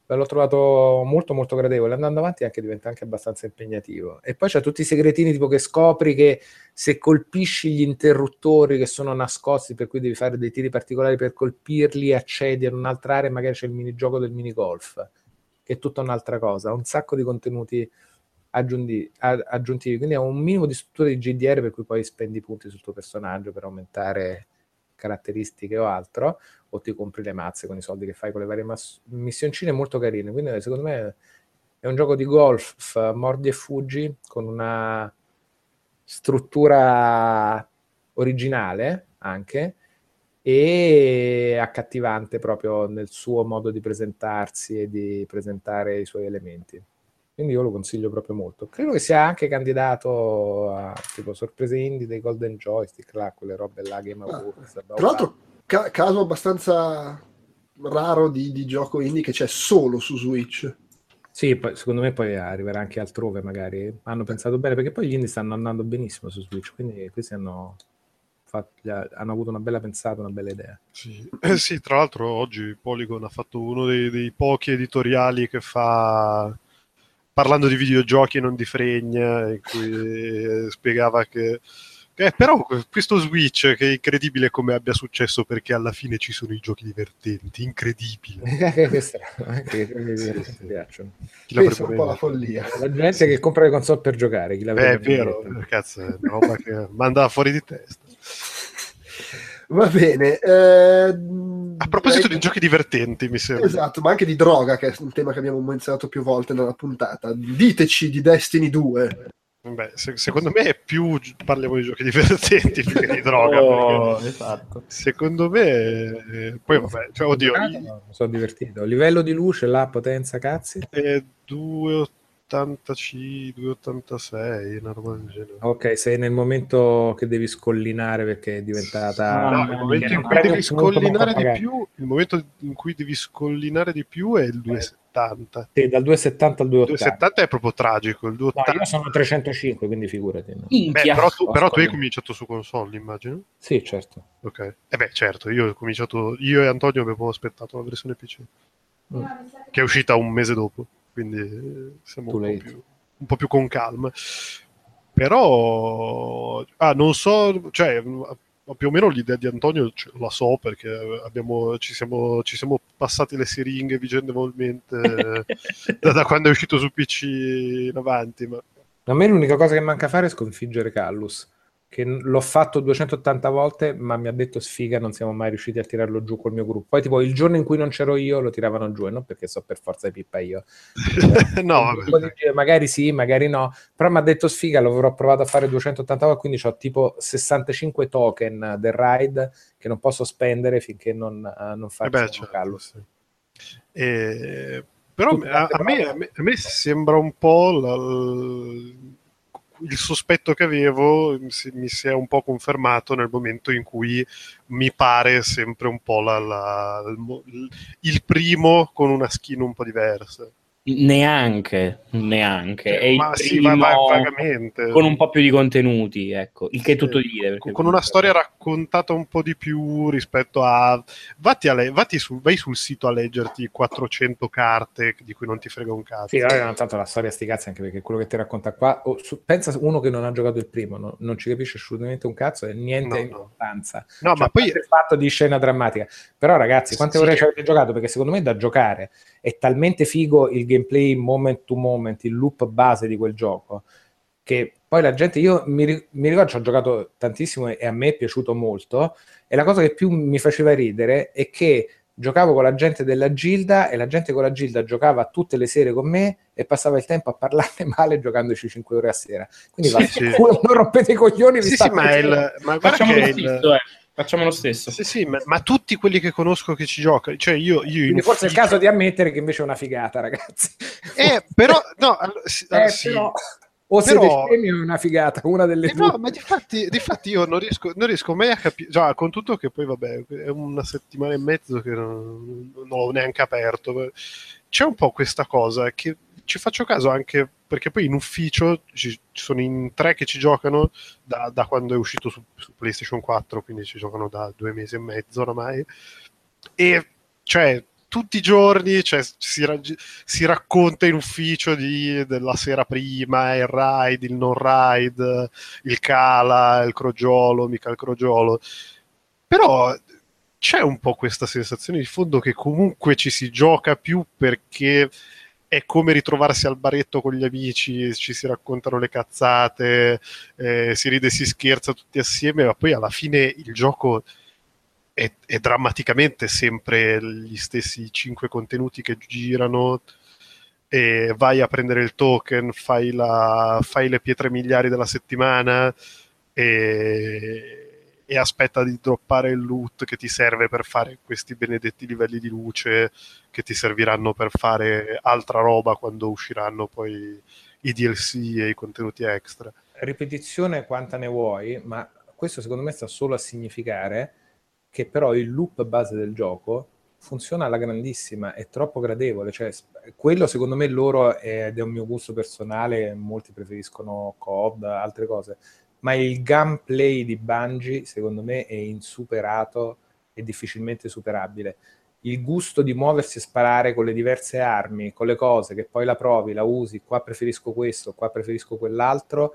Speaker 5: l'ho trovato molto molto gradevole. Andando avanti anche diventa anche abbastanza impegnativo. E poi c'è tutti i segretini tipo che scopri che se colpisci gli interruttori che sono nascosti per cui devi fare dei tiri particolari per colpirli accedi ad un'altra area magari c'è il minigioco del minigolf che è tutta un'altra cosa. Un sacco di contenuti aggiunti, aggiuntivi. Quindi è un minimo di struttura di GDR per cui poi spendi punti sul tuo personaggio per aumentare caratteristiche o altro, o ti compri le mazze con i soldi che fai con le varie mas- missioncine molto carine. Quindi secondo me è un gioco di golf, mordi e fuggi, con una struttura originale anche e accattivante proprio nel suo modo di presentarsi e di presentare i suoi elementi. Quindi io lo consiglio proprio molto. Credo che sia anche candidato a tipo sorprese indie dei Golden Joystick, là, quelle robe là, Game ah, Awards. Ah,
Speaker 1: tra l'altro, ca- caso abbastanza raro di, di, gioco indie che c'è solo su Switch.
Speaker 5: Sì, poi, secondo me poi arriverà anche altrove magari. Hanno pensato bene, perché poi gli indie stanno andando benissimo su Switch, quindi questi hanno, fatto, hanno avuto una bella pensata, una bella idea.
Speaker 4: Sì. Eh sì, tra l'altro oggi Polygon ha fatto uno dei, dei pochi editoriali che fa parlando di videogiochi e non di fregna, in cui spiegava che eh, però questo Switch che è incredibile come abbia successo perché alla fine ci sono i giochi divertenti, incredibile.
Speaker 5: che strano, anche mi piacciono.
Speaker 1: Chi Pensa un po' la follia.
Speaker 5: La gente che compra le console per giocare, chi
Speaker 4: Beh, è vero, cazzo, è una roba che manda fuori di testa.
Speaker 1: Va bene. Eh,
Speaker 4: a proposito dai... di giochi divertenti, mi sembra.
Speaker 1: Esatto, ma anche di droga, che è un tema che abbiamo menzionato più volte nella puntata. Diteci di Destiny 2.
Speaker 4: Beh, se- secondo me è più parliamo di giochi divertenti più che di droga.
Speaker 5: oh, esatto.
Speaker 4: Secondo me, eh, poi vabbè, cioè, oddio.
Speaker 5: Mi sono divertito. Livello di luce, la potenza, cazzi?
Speaker 4: Eh, 2,80. 82-86, una roba del genere.
Speaker 5: Ok, sei nel momento che devi scollinare perché è diventata...
Speaker 4: No, il momento in cui devi scollinare di più, il momento in cui devi scollinare di più è il 270.
Speaker 5: Sì, dal 270 al 280. 270
Speaker 4: è proprio tragico. Il 280...
Speaker 5: No, io sono 305, quindi figurati. No.
Speaker 4: Beh, però, tu, però tu, hai cominciato su console, immagino?
Speaker 5: Sì, certo.
Speaker 4: Ok, e eh beh, certo, io ho cominciato, io e Antonio avevo aspettato la versione PC, mm. che è uscita un mese dopo quindi eh, siamo un po, più, un po, più, con calma. Però, ah, non so, cioè, più o meno l'idea di Antonio la so perché abbiamo, ci, siamo, ci, siamo, passati le siringhe vicendevolmente da, da, quando è uscito su PC in avanti. Ma...
Speaker 5: A me l'unica cosa che manca fare è sconfiggere Callus che l'ho fatto 280 volte, ma mi ha detto sfiga, non siamo mai riusciti a tirarlo giù col mio gruppo. Poi, tipo, il giorno in cui non c'ero io, lo tiravano giù, e non perché so per forza di pippa io.
Speaker 4: no, vabbè.
Speaker 5: Magari sì, magari no, però mi ha detto sfiga, l'avrò provato a fare 280 volte, quindi ho tipo 65 token del ride che non posso spendere finché non, uh, non faccio eh certo, Callus. Sì.
Speaker 4: E... Però a, a, me, a, me, sembra un po' la, il sospetto che avevo mi si è un po' confermato nel momento in cui mi pare sempre un po' la, la, il, il primo con una skin un po' diversa.
Speaker 3: Neanche, neanche.
Speaker 4: Cioè, è ma sì, va, va, vagamente.
Speaker 3: Con un po' più di contenuti, ecco, il che è tutto dire.
Speaker 4: Con una storia raccontata un po' di più rispetto a... Vatti, a le... Vatti sul... Vai sul sito a leggerti 400 carte di cui non ti frega un cazzo.
Speaker 5: Sì, allora, tanto la storia sti cazzi, anche perché quello che ti racconta qua... Oh, su... Pensa uno che non ha giocato il primo, no? non ci capisce assolutamente un cazzo e niente no, importanza.
Speaker 4: No, no cioè, ma poi...
Speaker 5: Il fatto di scena drammatica. Però ragazzi, quante sì, ore ci avete giocato? Perché secondo me è da giocare è talmente figo il gameplay moment to moment, il loop base di quel gioco, che poi la gente, io mi, mi ricordo, ci ho giocato tantissimo e a me è piaciuto molto, e la cosa che più mi faceva ridere è che giocavo con la gente della Gilda e la gente con la Gilda giocava tutte le sere con me e passava il tempo a parlarne male giocandoci 5 ore a sera. Quindi sì, sì. Culo, non rompete i coglioni.
Speaker 4: Sì, sì, ma, il, ma
Speaker 3: facciamo stesso, il... eh. Facciamo lo stesso.
Speaker 4: Sì, sì, ma, ma, tutti quelli che conosco che ci giocano, cioè io... io
Speaker 5: Quindi forse è il caso di ammettere che invece è una figata, ragazzi.
Speaker 4: Eh, però... No, allora,
Speaker 5: eh, sì. però... O siete Però... scemi o una figata, una delle
Speaker 4: eh due. No, ma di fatti, di fatti io non riesco, non riesco, mai a capire, già, con tutto che poi vabbè, è una settimana e mezzo che non, non l'ho neanche aperto. C'è un po' questa cosa che ci faccio caso anche perché poi in ufficio ci, ci sono in tre che ci giocano da, da quando è uscito su, su, PlayStation 4, quindi ci giocano da due mesi e mezzo oramai. E cioè tutti i giorni cioè, si, si, racconta in ufficio di, della sera prima, il ride, il non ride, il cala, il crogiolo, mica il crogiolo. Però c'è un po' questa sensazione di fondo che comunque ci si gioca più perché è come ritrovarsi al baretto con gli amici, ci si raccontano le cazzate, eh, si ride e si scherza tutti assieme, ma poi alla fine il gioco è, è, drammaticamente sempre gli stessi cinque contenuti che girano vai a prendere il token, fai, la, fai le pietre miliari della settimana e, e, aspetta di droppare il loot che ti serve per fare questi benedetti livelli di luce che ti serviranno per fare altra roba quando usciranno poi i DLC e i contenuti extra.
Speaker 5: Ripetizione quanta ne vuoi, ma questo secondo me sta solo a significare che però il loop base del gioco funziona alla grandissima, è troppo gradevole, cioè quello secondo me loro, è, ed è un mio gusto personale, molti preferiscono COD, altre cose, ma il gameplay di Bungie secondo me è insuperato e difficilmente superabile. Il gusto di muoversi e sparare con le diverse armi, con le cose che poi la provi, la usi, qua preferisco questo, qua preferisco quell'altro,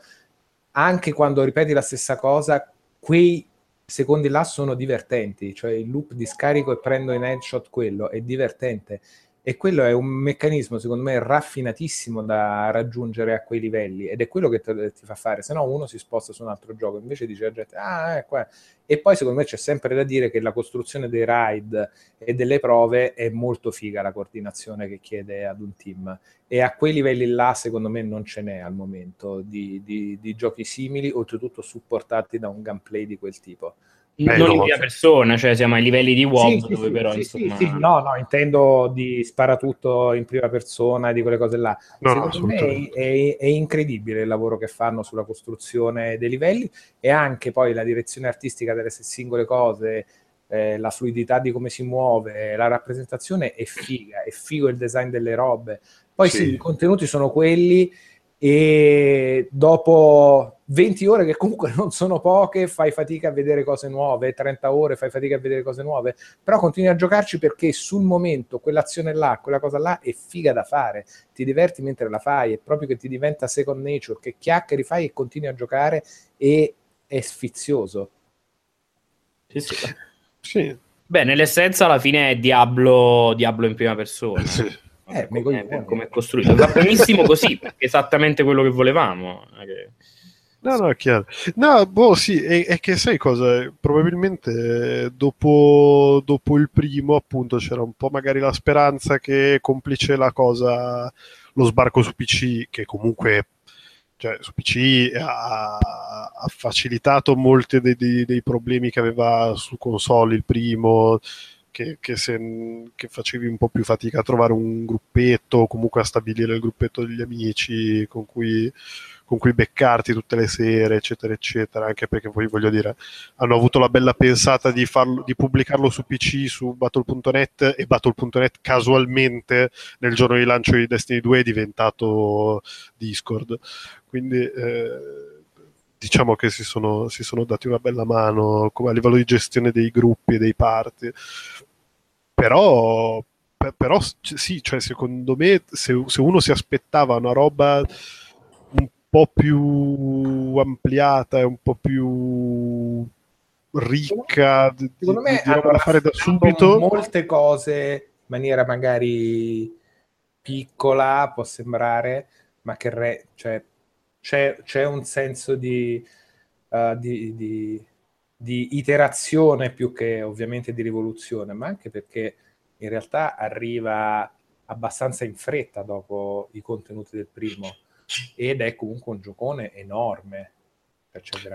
Speaker 5: anche quando ripeti la stessa cosa, quei secondi là sono divertenti, cioè il loop di scarico e prendo in headshot quello è divertente e quello è un meccanismo secondo me raffinatissimo da raggiungere a quei livelli ed è quello che ti fa fare, se no uno si sposta su un altro gioco, invece dice la gente ah ecco eh. e poi secondo me c'è sempre da dire che la costruzione dei ride e delle prove è molto figa la coordinazione che chiede ad un team e a quei livelli là secondo me non ce n'è al momento di, di, di giochi simili, oltretutto supportati da un gameplay di quel tipo.
Speaker 3: Beh, non in prima persona, cioè siamo ai livelli di WoW, sì, dove sì, però
Speaker 5: sì,
Speaker 3: insomma...
Speaker 5: Sì, no, no, intendo di sparatutto in prima persona, di quelle cose là. No, Secondo me è, è, è, incredibile il lavoro che fanno sulla costruzione dei livelli e anche poi la direzione artistica delle singole cose, eh, la fluidità di come si muove, la rappresentazione è figa, è figo il design delle robe. Poi sì, sì i contenuti sono quelli e dopo 20 ore che comunque non sono poche, fai fatica a vedere cose nuove, 30 ore fai fatica a vedere cose nuove, però continui a giocarci perché sul momento quell'azione là, quella cosa là è figa da fare, ti diverti mentre la fai, è proprio che ti diventa second nature, che chiacchieri fai e continui a giocare e è sfizioso.
Speaker 3: Sì, sì. sì. Beh, nell'essenza alla fine è Diablo, Diablo in prima persona. Sì. Eh, come, come è costruito. Va benissimo così, perché è esattamente quello che volevamo. Che...
Speaker 4: No, no, è chiaro. No, boh, sì, è, è che sai cosa? Probabilmente dopo, dopo, il primo, appunto, c'era un po' magari la speranza che complice la cosa, lo sbarco su PC, che comunque cioè, su PC ha, ha facilitato molti dei, dei, dei problemi che aveva su console il primo che, che, se, che, facevi un po' più fatica a trovare un gruppetto o comunque a stabilire il gruppetto degli amici con cui, con cui beccarti tutte le sere, eccetera, eccetera, anche perché poi voglio dire, hanno avuto la bella pensata di, farlo, di pubblicarlo su PC, su Battle.net e Battle.net casualmente nel giorno di lancio di Destiny 2 è diventato Discord. Quindi... Eh, diciamo che si sono, si sono, dati una bella mano a livello di gestione dei gruppi e dei party. Però, però sì, cioè, secondo me se, se, uno si aspettava una roba un po' più ampliata e un po' più ricca di, secondo me di da fare da subito
Speaker 5: molte cose in maniera magari piccola può sembrare ma che re, cioè, c'è, c'è un senso di, uh, di, di, di, iterazione più che ovviamente di rivoluzione, ma anche perché in realtà arriva abbastanza in fretta dopo i contenuti del primo ed è comunque un giocone enorme.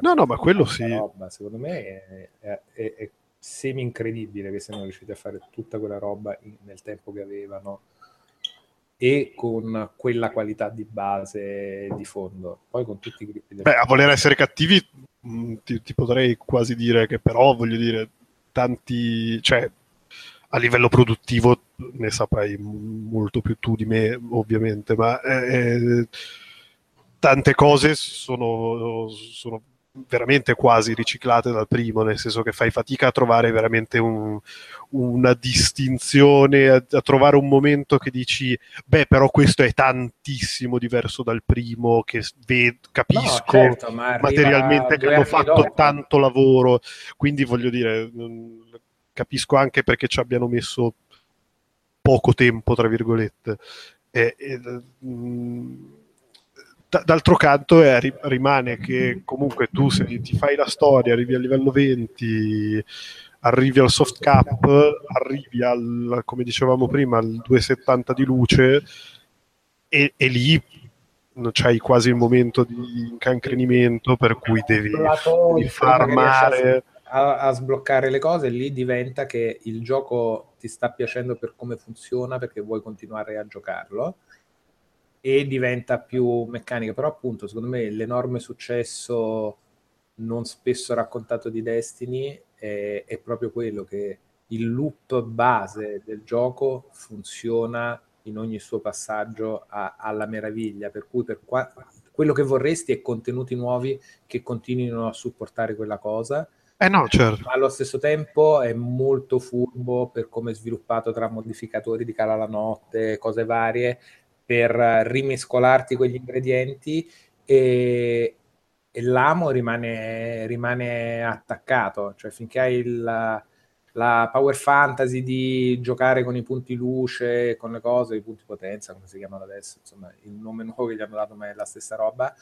Speaker 4: No, no, ma quello sì.
Speaker 5: Roba. Secondo me è, è, è, è semi incredibile che siano riusciti a fare tutta quella roba in, nel tempo che avevano e con quella qualità di base di fondo. Poi con tutti i gruppi
Speaker 4: Beh, a voler essere cattivi mm, ti, ti, potrei quasi dire che però voglio dire tanti, cioè a livello produttivo ne saprai molto più tu di me ovviamente, ma eh, tante cose sono, sono veramente quasi riciclate dal primo, nel senso che fai fatica a trovare veramente un, una distinzione, a, a, trovare un momento che dici, beh, però questo è tantissimo diverso dal primo, che ved- capisco no, certo, ma materialmente che hanno fatto dopo. tanto lavoro, quindi voglio dire, capisco anche perché ci abbiano messo poco tempo, tra virgolette. E, e, mh, mm, d'altro canto è, rimane che comunque tu se ti fai la storia, arrivi a livello 20, arrivi al soft cap, arrivi al, come dicevamo prima, al 270 di luce e, e lì c'hai quasi il momento di incancrenimento per cui devi, devi farmare
Speaker 5: a, a, sbloccare le cose lì diventa che il gioco ti sta piacendo per come funziona perché vuoi continuare a giocarlo e diventa più meccanica. Però appunto, secondo me, l'enorme successo non spesso raccontato di Destiny è, è proprio quello che il loop base del gioco funziona in ogni suo passaggio a, alla meraviglia, per cui per qua, quello che vorresti è contenuti nuovi che continuino a supportare quella cosa.
Speaker 4: Eh no, certo.
Speaker 5: Ma allo stesso tempo è molto furbo per come è sviluppato tra modificatori di cala la notte, cose varie, per rimescolarti quegli ingredienti e, e l'amo rimane, rimane, attaccato, cioè finché hai il, la power fantasy di giocare con i punti luce, con le cose, i punti potenza, come si chiamano adesso, insomma il nome nuovo che gli hanno dato ma è la stessa roba,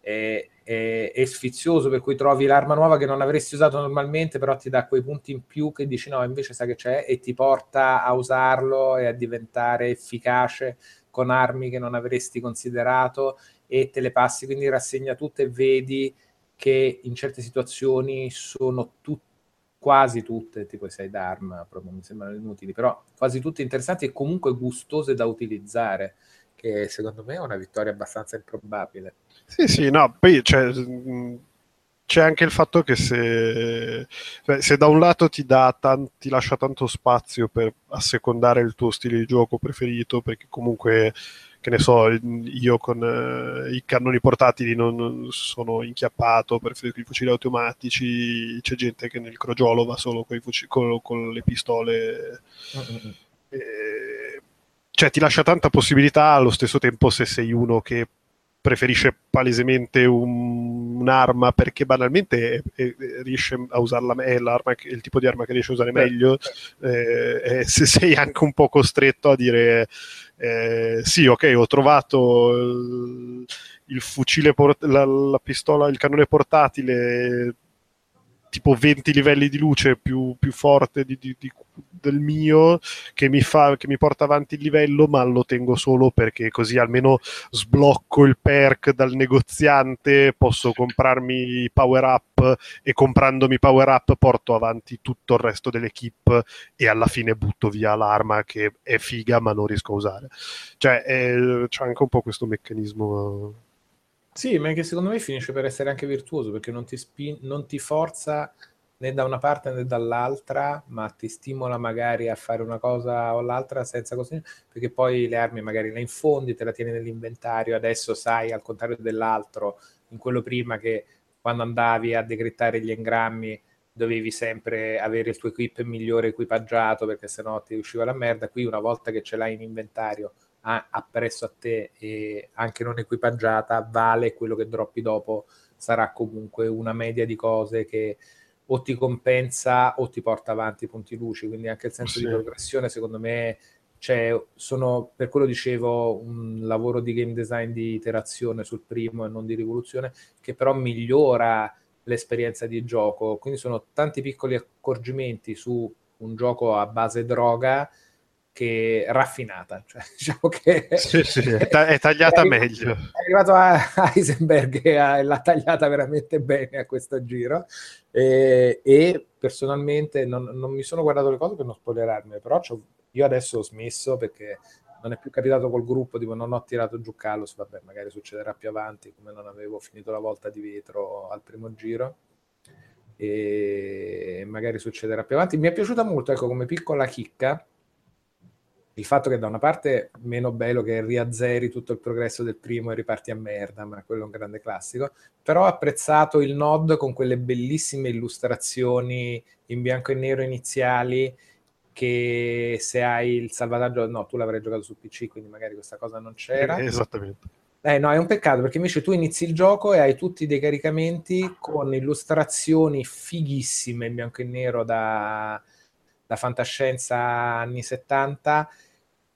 Speaker 5: è, è, è, sfizioso per cui trovi l'arma nuova che non avresti usato normalmente, però ti dà quei punti in più che dici no, invece sa che c'è e ti porta a usarlo e a diventare efficace con armi che non avresti considerato e te le passi, quindi rassegna tutte e vedi che in certe situazioni sono tutte quasi tutte, tipo i side arm, proprio mi sembrano inutili, però quasi tutte interessanti e comunque gustose da utilizzare, che secondo me è una vittoria abbastanza improbabile.
Speaker 4: Sì, sì, no, poi cioè, c'è anche il fatto che se, se da un lato ti, tanti, ti, lascia tanto spazio per assecondare il tuo stile di gioco preferito, perché comunque, che ne so, io con eh, i cannoni portatili non, sono inchiappato, preferisco i fucili automatici, c'è gente che nel crogiolo va solo fucili, con, con, le pistole. Mm-hmm. E, cioè ti lascia tanta possibilità allo stesso tempo se sei uno che preferisce palesemente un, un'arma perché banalmente è, è, riesce a usarla, è il tipo di arma che riesce a usare meglio, eh, se sei anche un po' costretto a dire eh, sì, ok, ho trovato il, il fucile, port- la, la pistola, il cannone portatile tipo 20 livelli di luce più, più forte di, di, di, del mio che mi, fa, che mi porta avanti il livello ma lo tengo solo perché così almeno sblocco il perk dal negoziante posso comprarmi power up e comprandomi power up porto avanti tutto il resto dell'equipe e alla fine butto via l'arma che è figa ma non riesco a usare. Cioè è, c'è anche un po' questo meccanismo
Speaker 5: sì, ma che secondo me finisce per essere anche virtuoso perché non ti, spin- non ti forza né da una parte né dall'altra, ma ti stimola magari a fare una cosa o l'altra senza così, perché poi le armi magari le infondi, te la tieni nell'inventario, adesso sai al contrario dell'altro, in quello prima che quando andavi a decretare gli engrammi dovevi sempre avere il tuo equip migliore equipaggiato perché sennò ti usciva la merda, qui una volta che ce l'hai in inventario appresso a te e anche non equipaggiata, vale quello che droppi dopo sarà comunque una media di cose che o ti compensa o ti porta avanti i punti luci, quindi anche il senso sì. di progressione secondo me cioè, sono, per quello dicevo, un lavoro di game design di iterazione sul primo e non di rivoluzione, che però migliora l'esperienza di gioco. Quindi sono tanti piccoli accorgimenti su un gioco a base droga che raffinata, cioè, diciamo che
Speaker 4: sì, sì, è, ta- è, tagliata è meglio.
Speaker 5: È arrivato a Heisenberg e ha, l'ha tagliata veramente bene a questo giro e, e personalmente non, non, mi sono guardato le cose per non spoilerarmi, però io adesso ho smesso perché non è più capitato col gruppo, tipo non ho tirato giù Kalos, vabbè magari succederà più avanti come non avevo finito la volta di vetro al primo giro e magari succederà più avanti. Mi è piaciuta molto, ecco, come piccola chicca, il fatto che da una parte meno bello che riazzeri tutto il progresso del primo e riparti a merda, ma quello è un grande classico, però ho apprezzato il nod con quelle bellissime illustrazioni in bianco e nero iniziali che se hai il salvataggio, no, tu l'avrai giocato su PC, quindi magari questa cosa non c'era.
Speaker 4: Eh, esattamente.
Speaker 5: Eh no, è un peccato perché invece tu inizi il gioco e hai tutti dei caricamenti con illustrazioni fighissime in bianco e nero da, da fantascienza anni 70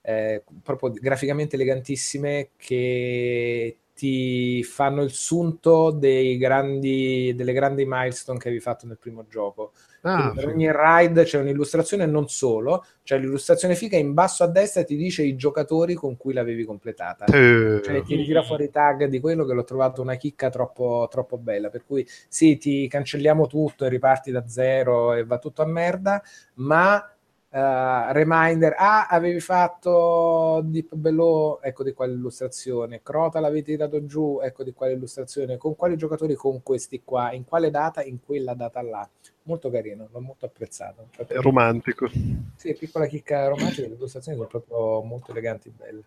Speaker 5: eh, proprio graficamente elegantissime che ti fanno il sunto dei grandi, delle grandi milestone che avevi fatto nel primo gioco. Ah, per ogni ride c'è un'illustrazione, non solo, c'è l'illustrazione figa in basso a destra ti dice i giocatori con cui l'avevi completata. Uh. Cioè ti ritira fuori i tag di quello che l'ho trovato una chicca troppo, troppo bella. Per cui sì, ti cancelliamo tutto e riparti da zero e va tutto a merda, ma Uh, reminder, ah, avevi fatto Deep Below, ecco di quale illustrazione, Crota l'avevi tirato giù, ecco di quale illustrazione, con quali giocatori? Con questi qua, in quale data? In quella data là. Molto carino, l'ho molto apprezzato.
Speaker 4: È romantico.
Speaker 5: Sì, piccola chicca romantica, le illustrazioni sono proprio molto eleganti e belle.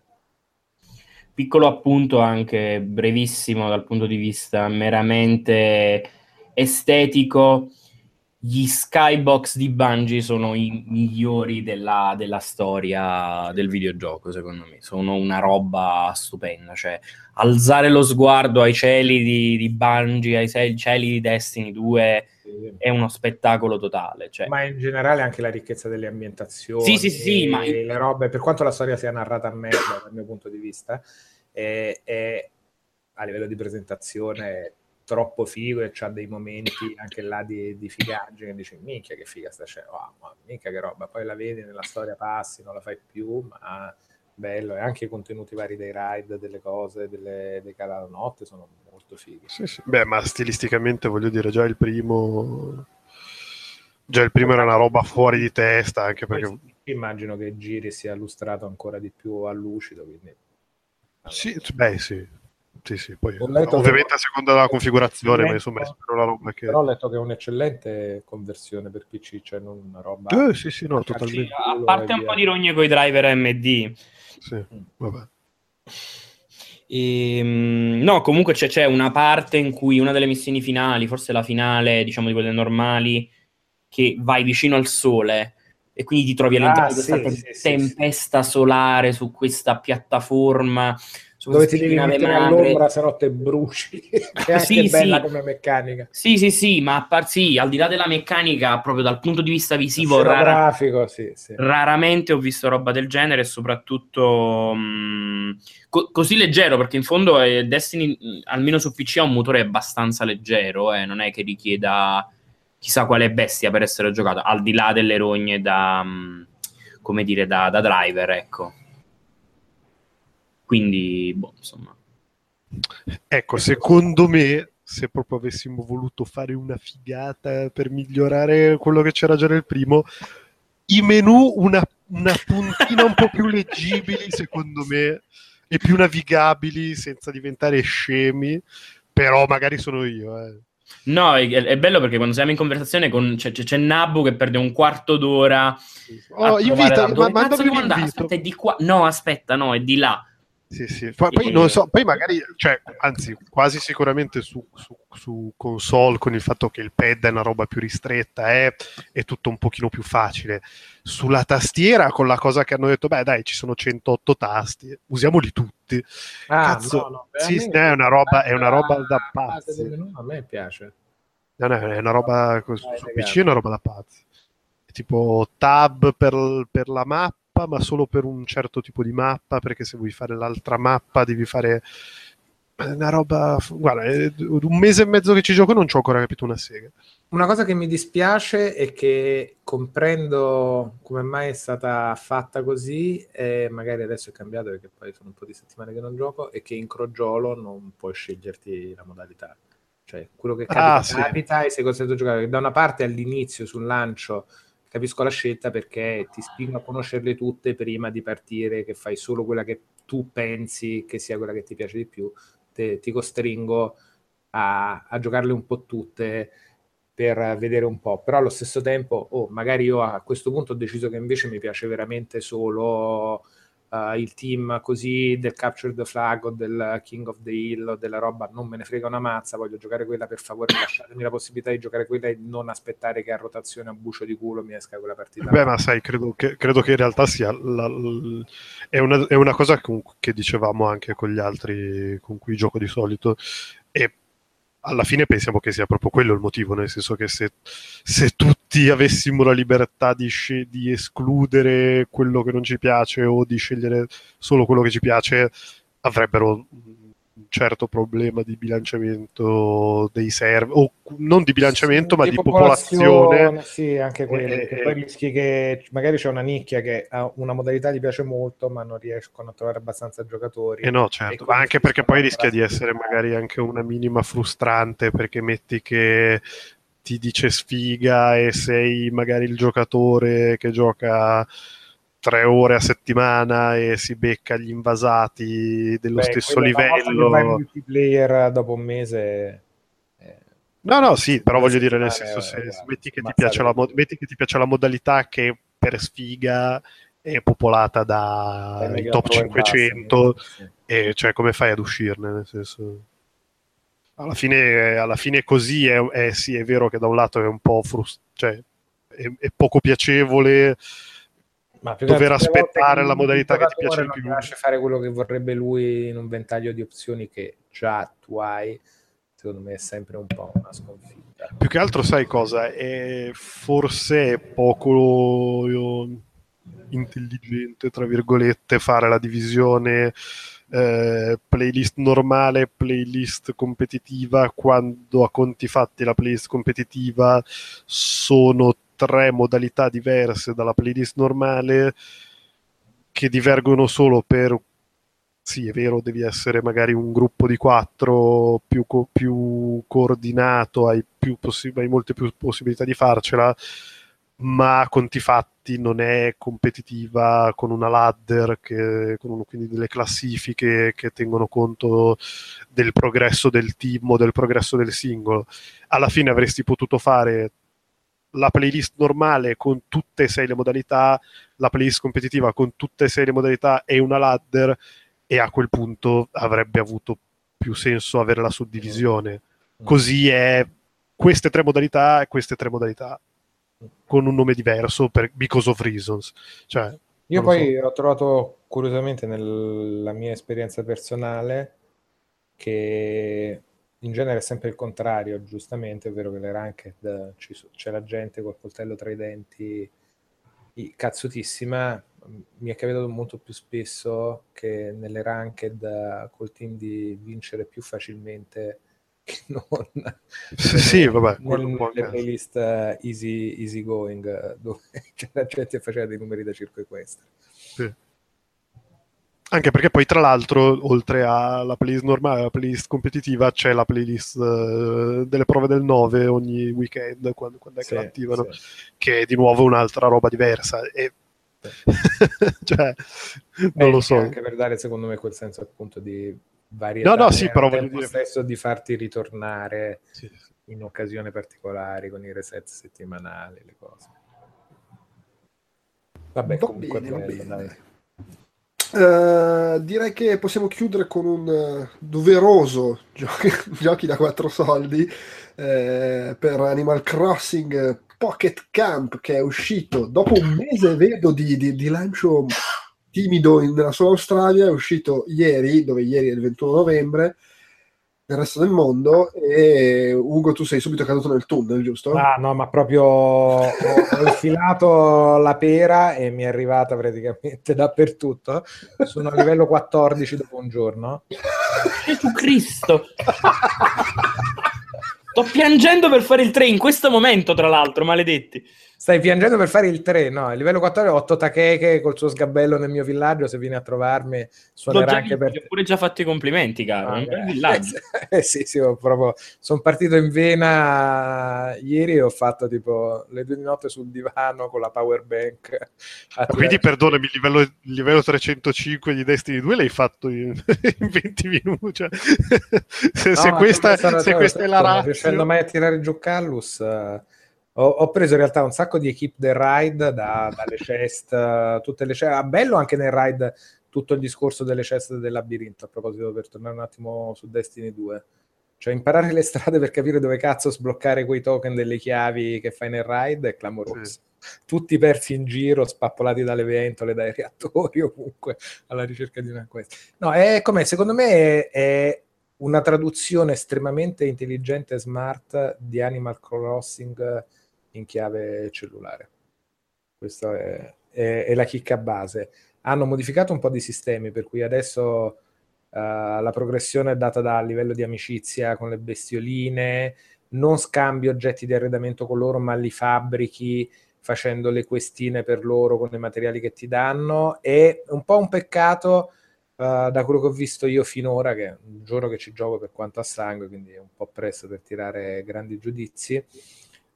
Speaker 3: Piccolo appunto anche brevissimo dal punto di vista meramente estetico gli skybox di Bungie sono i migliori della, della, storia del videogioco, secondo me. Sono una roba stupenda. Cioè, alzare lo sguardo ai cieli di, di Bungie, ai cieli di Destiny 2 è uno spettacolo totale. Cioè.
Speaker 5: Ma in generale anche la ricchezza delle ambientazioni.
Speaker 3: Sì, sì, sì. Ma...
Speaker 5: Le robe, per quanto la storia sia narrata a merda dal mio punto di vista, è, è a livello di presentazione troppo figo e c'ha dei momenti anche là di, di figaggine che dici minchia che figa sta scena, oh, ma minchia che roba, poi la vedi nella storia passi, non la fai più, ma bello. E anche i contenuti vari dei ride, delle cose, delle, dei canali notte sono molto fighi.
Speaker 4: Sì, sì. Beh, ma stilisticamente voglio dire, già il primo... Già il primo era una roba fuori di testa, anche perché...
Speaker 5: Immagino che Giri sia illustrato ancora di più a lucido, quindi...
Speaker 4: Sì, beh sì, sì, sì, poi ovviamente a seconda della configurazione, ma insomma è
Speaker 5: la roba che... Però ho letto che è un'eccellente conversione per PC, cioè non una roba...
Speaker 4: Eh, sì, sì, no, totalmente.
Speaker 3: A parte un po' di rogne con i driver MD.
Speaker 4: Sì, vabbè.
Speaker 3: E, ehm, no, comunque c'è, c'è, una parte in cui una delle missioni finali, forse la finale, diciamo di quelle normali, che vai vicino al sole e quindi ti trovi all'interno ah, di questa sì, te- sì, tempesta sì, solare su questa piattaforma
Speaker 5: dove ti devi mettere madre. all'ombra se no te bruci è anche sì, bella sì. come meccanica
Speaker 3: sì sì sì ma a par- sì, al di là della meccanica proprio dal punto di vista visivo
Speaker 5: rara- sì,
Speaker 3: raramente ho visto roba del genere e soprattutto mh, co- così leggero perché in fondo eh, Destiny almeno su PC ha un motore abbastanza leggero eh, non è che richieda chissà quale bestia per essere giocato al di là delle rogne da mh, come dire da, da driver ecco quindi, boh, insomma.
Speaker 4: Ecco, secondo me, se proprio avessimo voluto fare una figata per migliorare quello che c'era già nel primo, i menu una, una puntina un po' più leggibili, secondo me, e più navigabili senza diventare scemi, però magari sono io. Eh.
Speaker 3: No, è, è, bello perché quando siamo in conversazione con, c'è, c'è, Nabu che perde un quarto d'ora.
Speaker 4: Oh, invita, ma, ma
Speaker 3: aspetta, è di qua. No, aspetta, no, è di là.
Speaker 4: Sì, sì. Poi, poi, non so, poi magari, cioè, anzi, quasi sicuramente su, su, su, console con il fatto che il pad è una roba più ristretta, è, è, tutto un pochino più facile. Sulla tastiera, con la cosa che hanno detto, beh, dai, ci sono 108 tasti, usiamoli tutti. Ah, Cazzo, no, no, sì, è una roba, è una roba da pazzi.
Speaker 5: A me piace.
Speaker 4: No, no, è una roba, su PC è una roba da pazzi. Tipo tab per, per la mappa mappa, ma solo per un certo tipo di mappa, perché se vuoi fare l'altra mappa devi fare una roba... Guarda, è un mese e mezzo che ci gioco e non ci ho ancora capito una sega.
Speaker 5: una cosa che mi dispiace è che comprendo come mai è stata fatta così, e magari adesso è cambiato perché poi sono un po' di settimane che non gioco, è che in crogiolo non puoi sceglierti la modalità. Cioè, quello che capita, ah, sì. capita e sei costretto a giocare. Da una parte all'inizio, sul lancio, capisco la scelta perché ti spingo a conoscerle tutte prima di partire, che fai solo quella che tu pensi che sia quella che ti piace di più. Te, ti costringo a, a giocarle un po' tutte per vedere un po', però allo stesso tempo, oh, magari io a questo punto ho deciso che invece mi piace veramente solo uh, il team così del Capture the Flag o del King of the Hill o della roba, non me ne frega una mazza, voglio giocare quella per favore, lasciatemi la possibilità di giocare quella e non aspettare che a rotazione a bucio di culo mi esca quella partita.
Speaker 4: Beh, ma sai, credo che, credo che in realtà sia la, la, è, una, è, una, cosa che, che dicevamo anche con gli altri con cui gioco di solito, e alla fine pensiamo che sia proprio quello il motivo, nel senso che se, se tutti avessimo la libertà di, sc- di, escludere quello che non ci piace o di scegliere solo quello che ci piace, avrebbero un certo problema di bilanciamento dei server, o non di bilanciamento, sì, ma di, popolazione. popolazione.
Speaker 5: Sì, anche quello. Eh, poi rischi che magari c'è una nicchia che ha una modalità gli piace molto, ma non riescono a trovare abbastanza giocatori.
Speaker 4: Eh no, certo, anche perché poi rischia di essere magari anche una minima frustrante, perché metti che ti dice sfiga e sei magari il giocatore che gioca tre ore a settimana e si becca gli invasati dello Beh, stesso livello. Vai
Speaker 5: multiplayer dopo un mese.
Speaker 4: Eh, no, no, sì, però voglio dire, nel senso, se, se metti, che mo- metti, che ti piace la modalità che per sfiga è popolata dai top 500, bassi, e cioè come fai ad uscirne? Nel senso, alla fine, alla fine così è, è, sì, è vero che da un lato è un po' frust- cioè, è, è poco piacevole ma dover aspettare la modalità che ti piace di più.
Speaker 5: Non lascia fare quello che vorrebbe lui in un ventaglio di opzioni che già tu hai, secondo me è sempre un po' una sconfitta.
Speaker 4: Più che altro sai cosa? È forse poco intelligente, tra virgolette, fare la divisione eh, playlist normale, playlist competitiva, quando a conti fatti la playlist competitiva sono tre modalità diverse dalla playlist normale che divergono solo per sì, è vero, devi essere magari un gruppo di quattro più, co- più coordinato, hai, più possi- hai, molte più possibilità di farcela, ma conti fatti non è competitiva con una ladder, che, con un, quindi delle classifiche che tengono conto del progresso del team o del progresso del singolo. Alla fine avresti potuto fare la playlist normale con tutte e sei le modalità, la playlist competitiva con tutte e sei le modalità e una ladder e a quel punto avrebbe avuto più senso avere la suddivisione. Mm. Così è queste tre modalità e queste tre modalità con un nome diverso per, because of reasons. Cioè,
Speaker 5: Io poi so. ho trovato curiosamente nella mia esperienza personale che in genere è sempre il contrario, giustamente, è vero che le ranked c'è la gente col coltello tra i denti cazzutissima, mi è capitato molto più spesso che nelle ranked col team di vincere più facilmente che non
Speaker 4: sì, sì, vabbè,
Speaker 5: nelle playlist easy, easy going dove la gente faceva dei numeri da circo equestre. Sì.
Speaker 4: Anche perché poi, tra l'altro, oltre alla playlist normale, alla playlist competitiva, c'è la playlist uh, delle prove del 9 ogni weekend, quando, quando è sì, che l'attivano, sì. che è di nuovo un'altra roba diversa. E... cioè, non lo so.
Speaker 5: Anche per dare, secondo me, quel senso appunto di varietà.
Speaker 4: No, no, sì, però voglio
Speaker 5: dire... stesso di farti ritornare sì. in occasioni particolari con i reset settimanali, le cose. Vabbè, va comunque bene, bello, dai.
Speaker 1: Uh, direi che possiamo chiudere con un uh, doveroso giochi, giochi, da quattro soldi uh, per Animal Crossing Pocket Camp che è uscito. Dopo un mese vedo di, di, di lancio timido nella sola Australia è uscito ieri dove ieri è il 21 novembre nel resto del mondo e Ugo tu sei subito caduto nel tunnel giusto?
Speaker 5: Ah no ma proprio ho, ho infilato la pera e mi è arrivata praticamente dappertutto sono a livello 14 dopo un giorno
Speaker 3: Gesù Cristo Sto piangendo per fare il 3 in questo momento, tra l'altro, maledetti.
Speaker 5: Stai piangendo per fare il 3, no? Il livello 4 è 8 Takeke col suo sgabello nel mio villaggio. Se vieni a trovarmi, suonerà anche per
Speaker 3: te. Ho pure già fatto i complimenti, caro. Ah,
Speaker 5: un villaggio. eh, sì, sì, proprio... sono partito in vena ieri e ho fatto tipo le due di notte sul divano con la power bank.
Speaker 4: Quindi, perdonami, il livello, il livello 305 di Destiny 2 l'hai fatto in, in 20 minuti. Cioè, se, no, se questa, se questa è la razza. Non
Speaker 5: riuscendo mai a tirare giù Callus... Uh ho, ho, preso in realtà un sacco di equip del ride, da, dalle chest, tutte le chest. Ah, bello anche nel ride tutto il discorso delle chest del labirinto, a proposito, per tornare un attimo su Destiny 2. Cioè, imparare le strade per capire dove cazzo sbloccare quei token delle chiavi che fai nel ride è clamoroso. Sì. Tutti persi in giro, spappolati dalle ventole, dai reattori, ovunque, alla ricerca di una quest. No, è come, secondo me, è, è una traduzione estremamente intelligente e smart di Animal Crossing in chiave cellulare. Questa è, è, è, la chicca base. Hanno modificato un po' di sistemi, per cui adesso uh, la progressione è data dal livello di amicizia con le bestioline, non scambi oggetti di arredamento con loro, ma li fabbrichi facendo le questine per loro con i materiali che ti danno. È un po' un peccato. Uh, da quello che ho visto io finora, che giorno che ci gioco per quanto a sangue, quindi è un po' presto per tirare grandi giudizi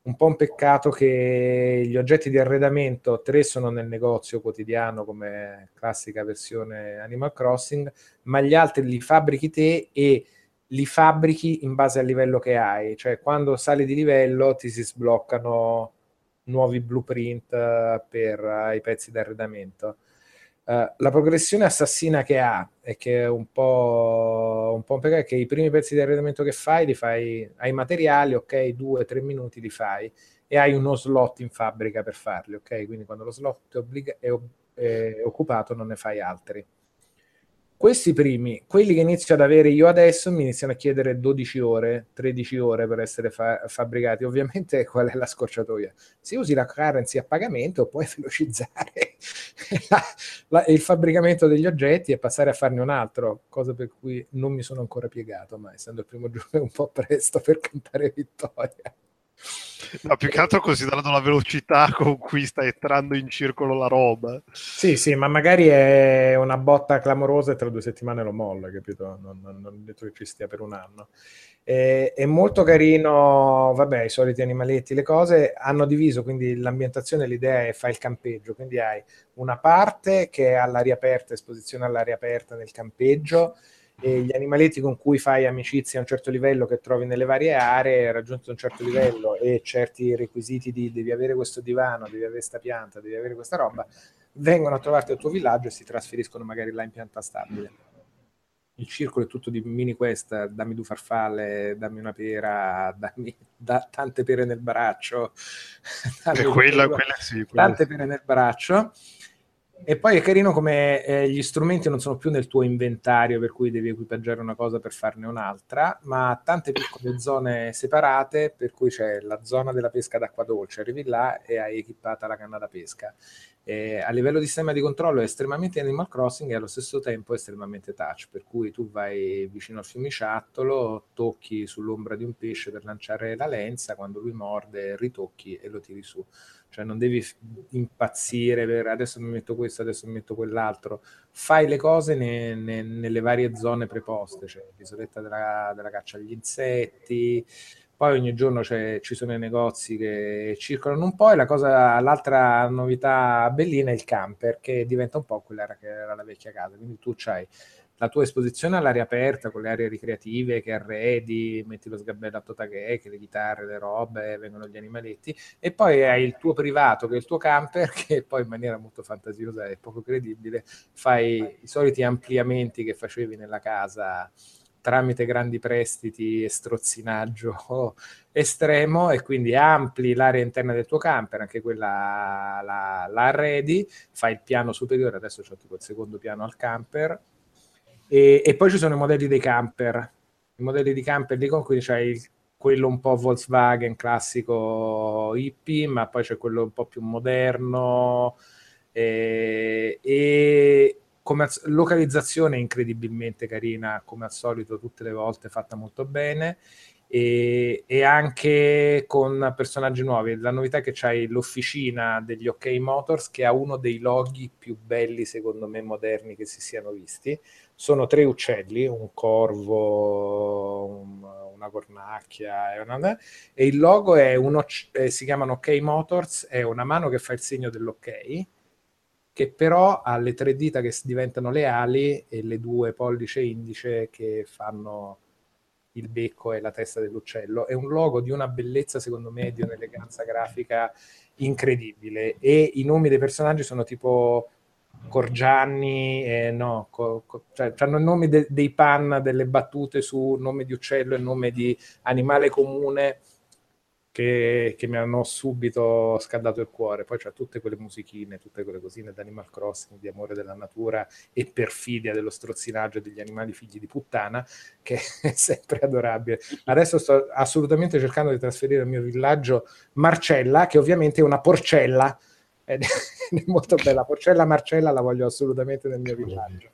Speaker 5: un po' un peccato che gli oggetti di arredamento, tre sono nel negozio quotidiano come classica versione Animal Crossing, ma gli altri li fabbrichi te e li fabbrichi in base al livello che hai, cioè quando sali di livello ti si sbloccano nuovi blueprint eh, per uh, i pezzi di arredamento. Uh, la progressione assassina che ha e che è un po', un po' che i primi pezzi di arredamento che fai li fai ai materiali, ok, due, tre minuti li fai e hai uno slot in fabbrica per farli, ok? Quindi quando lo slot è, obbliga- è, è occupato non ne fai altri. Questi primi, quelli che inizio ad avere io adesso, mi iniziano a chiedere 12 ore, 13 ore per essere fa- fabbricati. Ovviamente qual è la scorciatoia? Se usi la currency a pagamento puoi velocizzare la, la, il fabbricamento degli oggetti e passare a farne un altro, cosa per cui non mi sono ancora piegato, ma essendo il primo giorno è un po' presto per cantare vittoria.
Speaker 4: No, più che altro considerando la velocità con cui sta entrando in circolo la roba.
Speaker 5: Sì, sì, ma magari è una botta clamorosa e tra due settimane lo molla, capito? Non, non, non detto che ci stia per un anno. È, è, molto carino, vabbè, i soliti animaletti, le cose hanno diviso, quindi l'ambientazione, l'idea è fai il campeggio, quindi hai una parte che è all'aria aperta, esposizione all'aria aperta nel campeggio, e gli animaletti con cui fai amicizia a un certo livello che trovi nelle varie aree, raggiunto un certo livello e certi requisiti di devi avere questo divano, devi avere questa pianta, devi avere questa roba, vengono a trovarti al tuo villaggio e si trasferiscono magari là in pianta stabile. Il circolo è tutto di mini quest, dammi due farfalle, dammi una pera, dammi da, tante pere nel braccio.
Speaker 4: quella, quella sì,
Speaker 5: quella tante pere nel braccio e poi è carino come eh, gli strumenti non sono più nel tuo inventario, per cui devi equipaggiare una cosa per farne un'altra, ma tante piccole zone separate, per cui c'è la zona della pesca d'acqua dolce, arrivi là e hai equipata la canna da pesca. E a livello di sistema di controllo è estremamente Animal Crossing e allo stesso tempo estremamente touch, per cui tu vai vicino al fiumiciattolo, tocchi sull'ombra di un pesce per lanciare la lenza, quando lui morde ritocchi e lo tiri su. Cioè non devi impazzire per adesso mi metto questo, adesso mi metto quell'altro, fai le cose ne, ne, nelle varie zone preposte, cioè l'isoletta della, della caccia agli insetti, poi ogni giorno ci sono i negozi che circolano un po' e la cosa, l'altra novità bellina è il camper che diventa un po' quella che era la vecchia casa, quindi tu c'hai la tua esposizione all'aria aperta, con le aree ricreative che arredi, metti lo sgabello a che le chitarre, le robe, vengono gli animaletti, e poi hai il tuo privato, che è il tuo camper, che poi in maniera molto fantasiosa e poco credibile fai i soliti ampliamenti che facevi nella casa tramite grandi prestiti e strozzinaggio estremo e quindi ampli l'area interna del tuo camper, anche quella la, la arredi, fai il piano superiore, adesso ho tipo il secondo piano al camper, e, e, poi ci sono i modelli dei camper, i modelli di camper di con cui c'è il, quello un po' Volkswagen classico hippie, ma poi c'è quello un po' più moderno e, e come az- localizzazione incredibilmente carina, come al solito tutte le volte fatta molto bene e, e, anche con personaggi nuovi. La novità è che c'hai l'officina degli OK Motors che ha uno dei loghi più belli, secondo me, moderni che si siano visti. Sono tre uccelli, un corvo, un, una cornacchia e, una, e il logo è uno, eh, si chiamano OK Motors, è una mano che fa il segno dell'ok che però ha le tre dita che diventano le ali e le due pollice indice che fanno il becco e la testa dell'uccello. È un logo di una bellezza, secondo me, di un'eleganza grafica incredibile. E i nomi dei personaggi sono tipo Corgianni, eh, no, co, co, cioè, hanno il nome de, dei pan, delle battute su nome di uccello e nome di animale comune che, che, mi hanno subito scaldato il cuore. Poi c'è tutte quelle musichine, tutte quelle cosine d'Animal Crossing, di amore della natura e perfidia dello strozzinaggio degli animali figli di puttana, che è sempre adorabile. Adesso sto assolutamente cercando di trasferire al mio villaggio Marcella, che ovviamente è una porcella, ed è molto bella. Porcella Marcella la voglio assolutamente nel mio villaggio.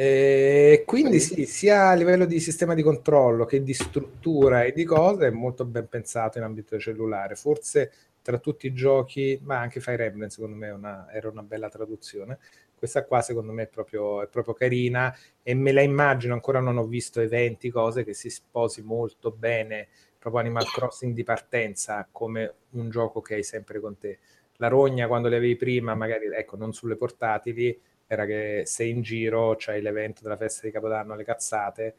Speaker 5: E quindi sì, sia a livello di sistema di controllo che di struttura e di cose è molto ben pensato in ambito cellulare. Forse tra tutti i giochi, ma anche Fire Emblem secondo me una, era una bella traduzione. Questa qua secondo me è proprio, è proprio carina e me la immagino, ancora non ho visto eventi, cose che si sposi molto bene, proprio Animal Crossing di partenza come un gioco che hai sempre con te. La rogna quando le avevi prima, magari ecco, non sulle portatili, era che sei in giro, c'hai l'evento della festa di Capodanno, le cazzate,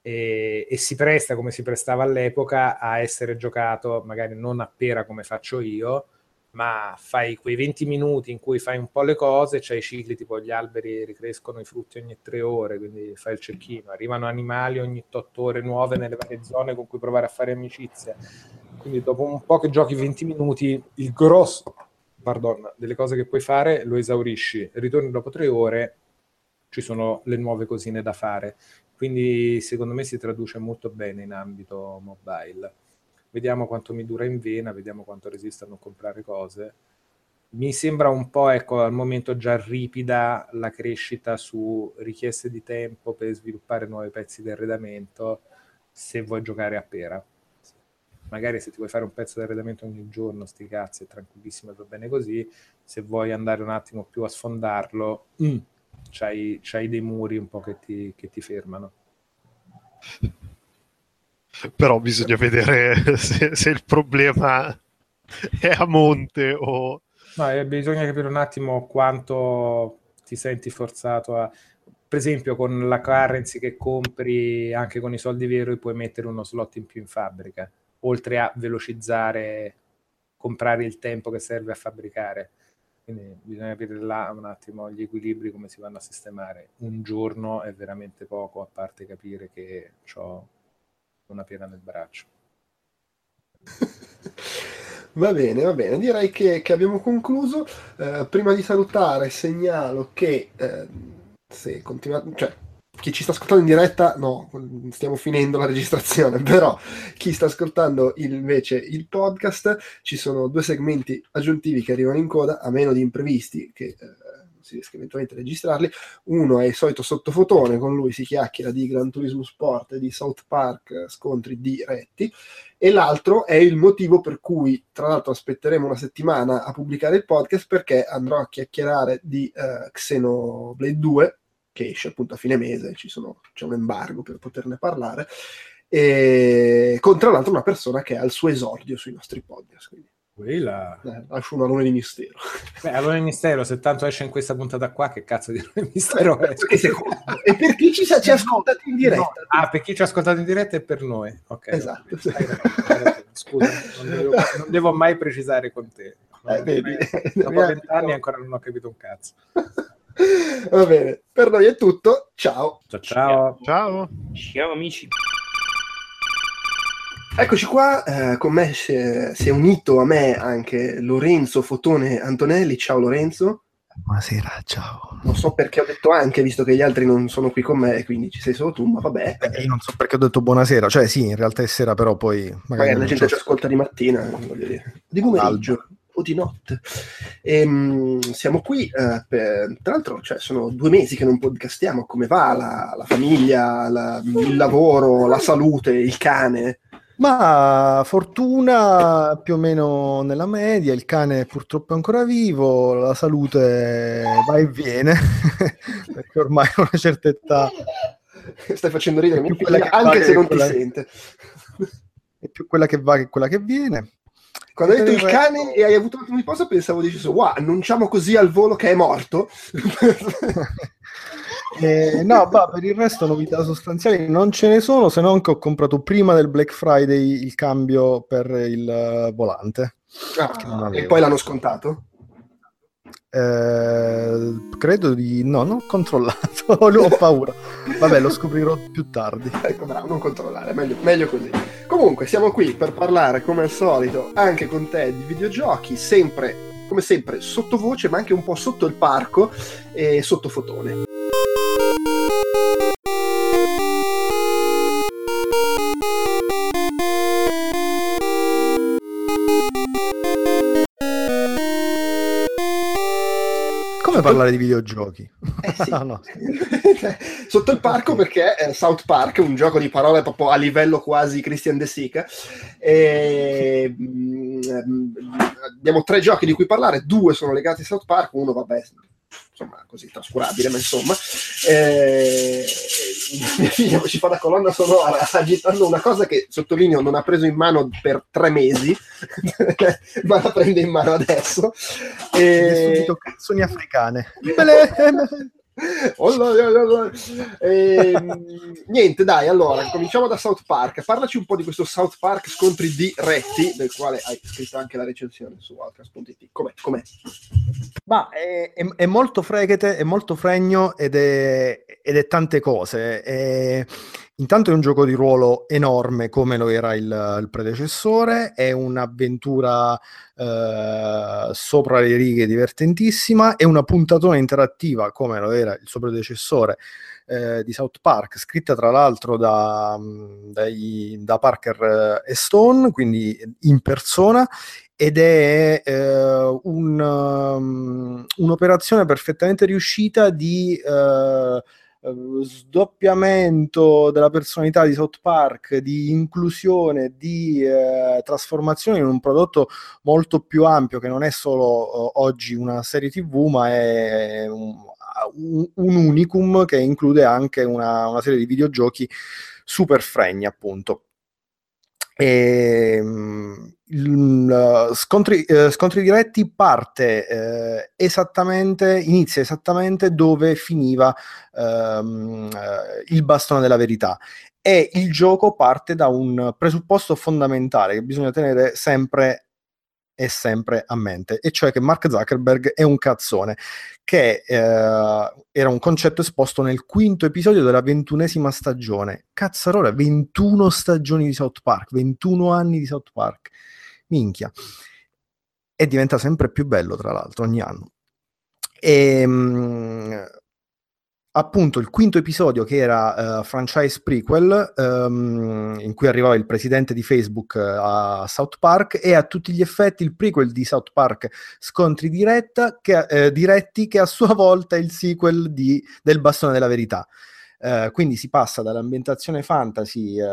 Speaker 5: e, e, si presta come si prestava all'epoca a essere giocato magari non a pera come faccio io, ma fai quei 20 minuti in cui fai un po' le cose, c'hai i cicli tipo gli alberi ricrescono i frutti ogni tre ore, quindi fai il cecchino, arrivano animali ogni 8 ore nuove nelle varie zone con cui provare a fare amicizia. Quindi dopo un po' che giochi 20 minuti, il grosso pardon, delle cose che puoi fare, lo esaurisci, ritorni dopo tre ore, ci sono le nuove cosine da fare. Quindi secondo me si traduce molto bene in ambito mobile. Vediamo quanto mi dura in vena, vediamo quanto resiste a non comprare cose. Mi sembra un po', ecco, al momento già ripida la crescita su richieste di tempo per sviluppare nuovi pezzi di arredamento se vuoi giocare a pera magari se ti vuoi fare un pezzo di arredamento ogni giorno, sti cazzi, è tranquillissimo, va bene così. Se vuoi andare un attimo più a sfondarlo, mm, c'hai, c'hai, dei muri un po' che ti, che ti fermano.
Speaker 4: Però bisogna vedere se, se, il problema è a monte o...
Speaker 5: No, bisogna capire un attimo quanto ti senti forzato a... Per esempio, con la currency che compri, anche con i soldi veri, puoi mettere uno slot in più in fabbrica oltre a velocizzare, comprare il tempo che serve a fabbricare. Quindi bisogna capire là un attimo gli equilibri, come si vanno a sistemare. Un giorno è veramente poco, a parte capire che ho una piena nel braccio.
Speaker 1: Va bene, va bene, direi che, che abbiamo concluso. Eh, prima di salutare segnalo che eh, se continuate, cioè chi ci sta ascoltando in diretta, no, stiamo finendo la registrazione, però chi sta ascoltando invece il podcast, ci sono due segmenti aggiuntivi che arrivano in coda, a meno di imprevisti, che eh, si riesca eventualmente a registrarli. Uno è il solito sottofotone, con lui si chiacchiera di Gran Turismo Sport e di South Park, scontri diretti, e l'altro è il motivo per cui, tra l'altro, aspetteremo una settimana a pubblicare il podcast, perché andrò a chiacchierare di uh, Xenoblade 2, che esce appunto a fine mese, sono, c'è un embargo per poterne parlare, e con tra l'altro una persona che ha il suo esordio sui nostri podcast. Quindi.
Speaker 5: Quella...
Speaker 1: Eh, lascio un alone di mistero.
Speaker 5: Beh, alone di mistero, se tanto esce in questa puntata qua, che cazzo di alone di mistero è?
Speaker 1: e per chi ci, ci ha ascoltato in diretta? No.
Speaker 5: Ah, per chi ci ha ascoltato in diretta è per noi. Ok.
Speaker 1: Esatto.
Speaker 5: Scusa, non devo, non devo, mai precisare con te.
Speaker 1: Eh, vedi,
Speaker 5: dopo vent'anni ancora non ho capito un cazzo.
Speaker 1: Va bene, per noi è tutto. Ciao.
Speaker 5: Ciao ciao.
Speaker 4: Ciao.
Speaker 3: Ciao amici.
Speaker 1: Eccoci qua, eh, con me si è, si è, unito a me anche Lorenzo Fotone Antonelli. Ciao Lorenzo.
Speaker 6: Buonasera, ciao.
Speaker 1: Non so perché ho detto anche, visto che gli altri non sono qui con me, quindi ci sei solo tu, ma vabbè.
Speaker 6: Eh, io non so perché ho detto buonasera, cioè sì, in realtà è sera, però poi...
Speaker 1: Magari, magari la gente ci ascolta di mattina, voglio dire. Di pomeriggio.
Speaker 6: Aldo
Speaker 1: o di notte. E, mh, siamo qui, eh, per, tra l'altro cioè, sono due mesi che non podcastiamo, come va la, la famiglia, la, il lavoro, la salute, il cane?
Speaker 6: Ma fortuna più o meno nella media, il cane purtroppo è ancora vivo, la salute va e viene, perché ormai a una certa età...
Speaker 1: Stai facendo ridere, anche se non ti sente.
Speaker 6: È più quella che va che quella che viene.
Speaker 1: Quando hai detto il cane e hai avuto un attimo di pausa, pensavo dici, wow, annunciamo così al volo che è morto.
Speaker 6: eh, no, bah, per il resto novità sostanziali non ce ne sono, se non che ho comprato prima del Black Friday il cambio per il volante.
Speaker 1: Ah, e poi l'hanno scontato?
Speaker 6: Eh, credo di no, non ho controllato, ho paura. Vabbè, lo scoprirò più tardi.
Speaker 1: Ecco, bravo, non controllare, meglio, meglio così. Comunque, siamo qui per parlare, come al solito, anche con te di videogiochi, sempre come sempre sottovoce, ma anche un po' sotto il parco e sotto fotone.
Speaker 6: Come parlare di videogiochi.
Speaker 1: Eh sì. no, no. Sotto il parco perché è South Park, un gioco di parole proprio a livello quasi Christian De Sica. E, mm, abbiamo tre giochi di cui parlare, due sono legati a South Park, uno vabbè insomma così trascurabile, ma insomma eh, mia figlia ci fa la colonna sonora agitando una cosa che sottolineo non ha preso in mano per tre mesi, ma la prende in mano adesso.
Speaker 6: E... Subito canzoni africane.
Speaker 1: E, ehm, niente, dai, allora, cominciamo da South Park. Parlaci un po' di questo South Park scontri diretti, del quale hai scritto anche la recensione su Outcast.it. Com'è? Com'è?
Speaker 6: Ma è, è, è, molto freghete, è molto fregno ed è, ed è tante cose. È, intanto è un gioco di ruolo enorme come lo era il, il predecessore, è un'avventura eh, sopra le righe divertentissima, è una puntatona interattiva come lo era il suo predecessore eh, di South Park, scritta tra l'altro da, dai, da Parker e Stone, quindi in persona, ed è eh, un, um, un'operazione perfettamente riuscita di... Uh, sdoppiamento della personalità di South Park, di inclusione, di eh, trasformazione in un prodotto molto più ampio che non è solo uh, oggi una serie TV, ma è un, un unicum che include anche una, una serie di videogiochi super fregni, appunto. E, ehm, scontri, eh, scontri, diretti parte eh, esattamente, inizia esattamente dove finiva ehm, eh, il bastone della verità e il gioco parte da un presupposto fondamentale che bisogna tenere sempre e sempre a mente, e cioè che Mark Zuckerberg è un cazzone, che eh, era un concetto esposto nel quinto episodio della ventunesima stagione. Cazzarola, 21 stagioni di South Park, 21 anni di South Park. Minchia. E diventa sempre più bello, tra l'altro, ogni anno. E, ehm, appunto il quinto episodio che era uh, franchise prequel um, in cui arrivava il presidente di Facebook uh, a South Park e a tutti gli effetti il prequel di South Park scontri diretta che, uh, diretti che a sua volta è il sequel di, del bastone della verità Uh, quindi si passa dall'ambientazione fantasy uh,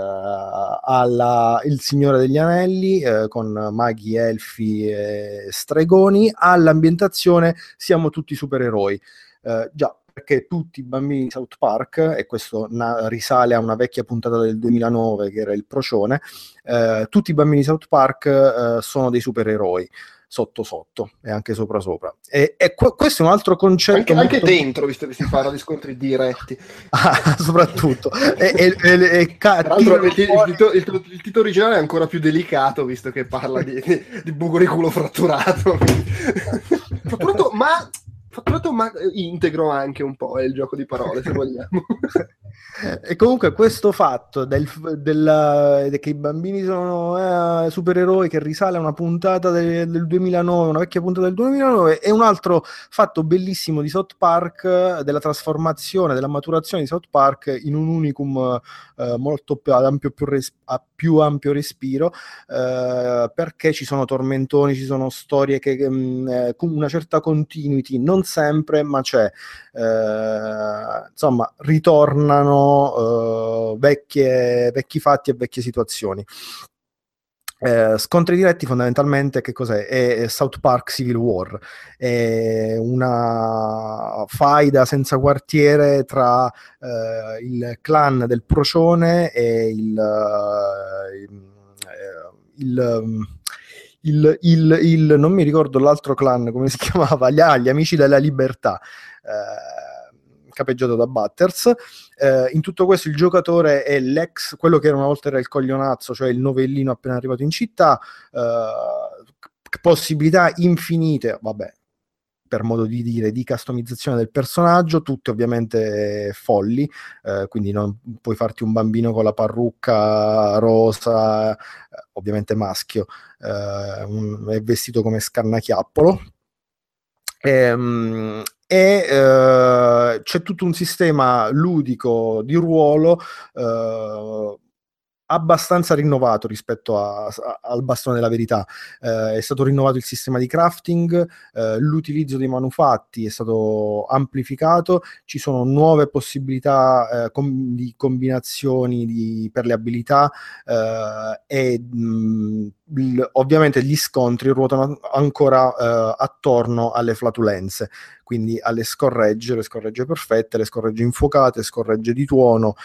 Speaker 6: al Il Signore degli Anelli uh, con maghi, elfi e stregoni all'ambientazione siamo tutti supereroi. già, perché tutti i bambini di South Park, e questo na- risale a una vecchia puntata del 2009 che era il procione, eh, tutti i bambini di South Park eh, sono dei supereroi sotto sotto e anche sopra sopra. E, e qu- questo è un altro concetto.
Speaker 1: Anche, molto... anche dentro, visto che si parla di scontri diretti.
Speaker 6: ah, soprattutto. e, e, e, e
Speaker 1: ca- Tra l'altro, il, il, titolo, il, titolo originale è ancora più delicato, visto che parla di, di, di buco di culo fratturato. fratturato, ma fatturato ma integro anche un po', è il gioco di parole se vogliamo.
Speaker 6: E comunque questo fatto del, del, che i bambini sono eh, supereroi che risale a una puntata del, del, 2009, una vecchia puntata del 2009, è un altro fatto bellissimo di South Park, della trasformazione, della maturazione di South Park in un unicum eh, molto più ampio, più res- a più ampio respiro, eh, perché ci sono tormentoni, ci sono storie che mh, mm, eh, con una certa continuity, non sempre, ma c'è. Eh, insomma, ritornano vecchie, vecchi fatti e vecchie situazioni. Eh, scontri diretti fondamentalmente che cos'è? È South Park Civil War, è una faida senza quartiere tra eh, il clan del procione e il, uh, il, il, il, il, non mi ricordo l'altro clan come si chiamava, gli, ah, gli amici della libertà. Eh, capeggiato da Butters. Eh, in tutto questo il giocatore è l'ex, quello che era una volta era il coglionazzo, cioè il novellino appena arrivato in città, eh, possibilità infinite, vabbè, per modo di dire, di customizzazione del personaggio, tutte ovviamente folli, eh, quindi non puoi farti un bambino con la parrucca rosa, eh, ovviamente maschio, eh, un, è vestito come scannachiappolo. Ehm, e eh, c'è tutto un sistema ludico di ruolo eh, abbastanza rinnovato rispetto a, a, al bastone della verità. Eh, è stato rinnovato il sistema di crafting, eh, l'utilizzo dei manufatti è stato amplificato, ci sono nuove possibilità eh, com- di combinazioni di, per le abilità eh, e mh, l- ovviamente gli scontri ruotano ancora eh, attorno alle flatulenze, quindi alle scorregge, le scorregge perfette, le scorregge infuocate, scorregge di tuono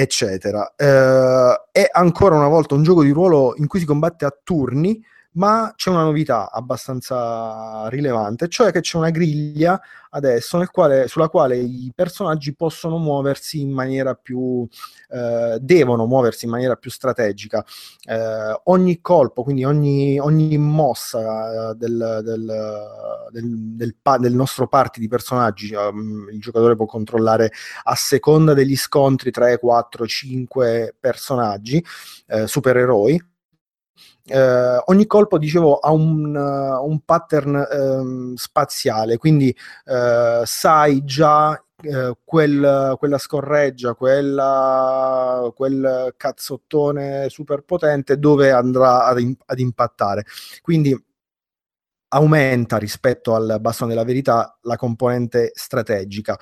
Speaker 6: eccetera. Eh, è ancora una volta un gioco di ruolo in cui si combatte a turni, ma c'è una novità abbastanza rilevante, cioè che c'è una griglia adesso quale, sulla quale i personaggi possono muoversi in maniera più, eh, devono muoversi in maniera più strategica. Eh, ogni colpo, quindi ogni, ogni mossa del, del, del, del, nostro party di personaggi, um, il giocatore può controllare a seconda degli scontri 3, 4, 5 personaggi, eh, supereroi eh, ogni colpo, dicevo, ha un, un pattern um, spaziale, quindi uh, sai già uh, quel, quella scorreggia, quella, quel cazzottone super potente dove andrà ad, ad impattare. Quindi aumenta rispetto al bastone della verità la componente strategica.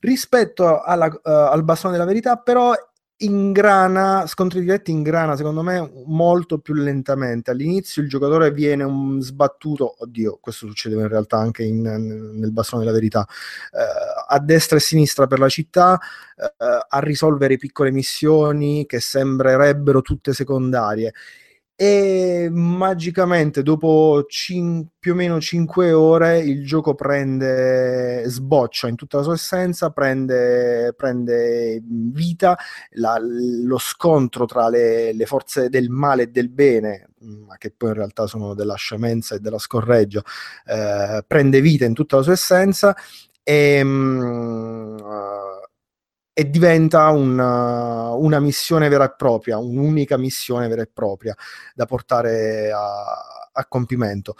Speaker 6: Rispetto alla, uh, al bastone della verità, però, ingrana, scontri diretti ingrana secondo me molto più lentamente. All'inizio il giocatore viene sbattuto, oddio, questo succede in realtà anche in, nel bastone della verità, eh, a destra e sinistra per la città, eh, a risolvere piccole missioni che sembrerebbero tutte secondarie e magicamente dopo cin- più o meno 5 ore il gioco prende sboccia in tutta la sua essenza prende, prende vita. La, lo scontro tra le, le, forze del male e del bene mm, ma che poi in realtà sono della scemenza e della scorreggia eh, prende vita in tutta la sua essenza. E mh, mm, e diventa una, una, missione vera e propria, un'unica missione vera e propria da portare a, a compimento.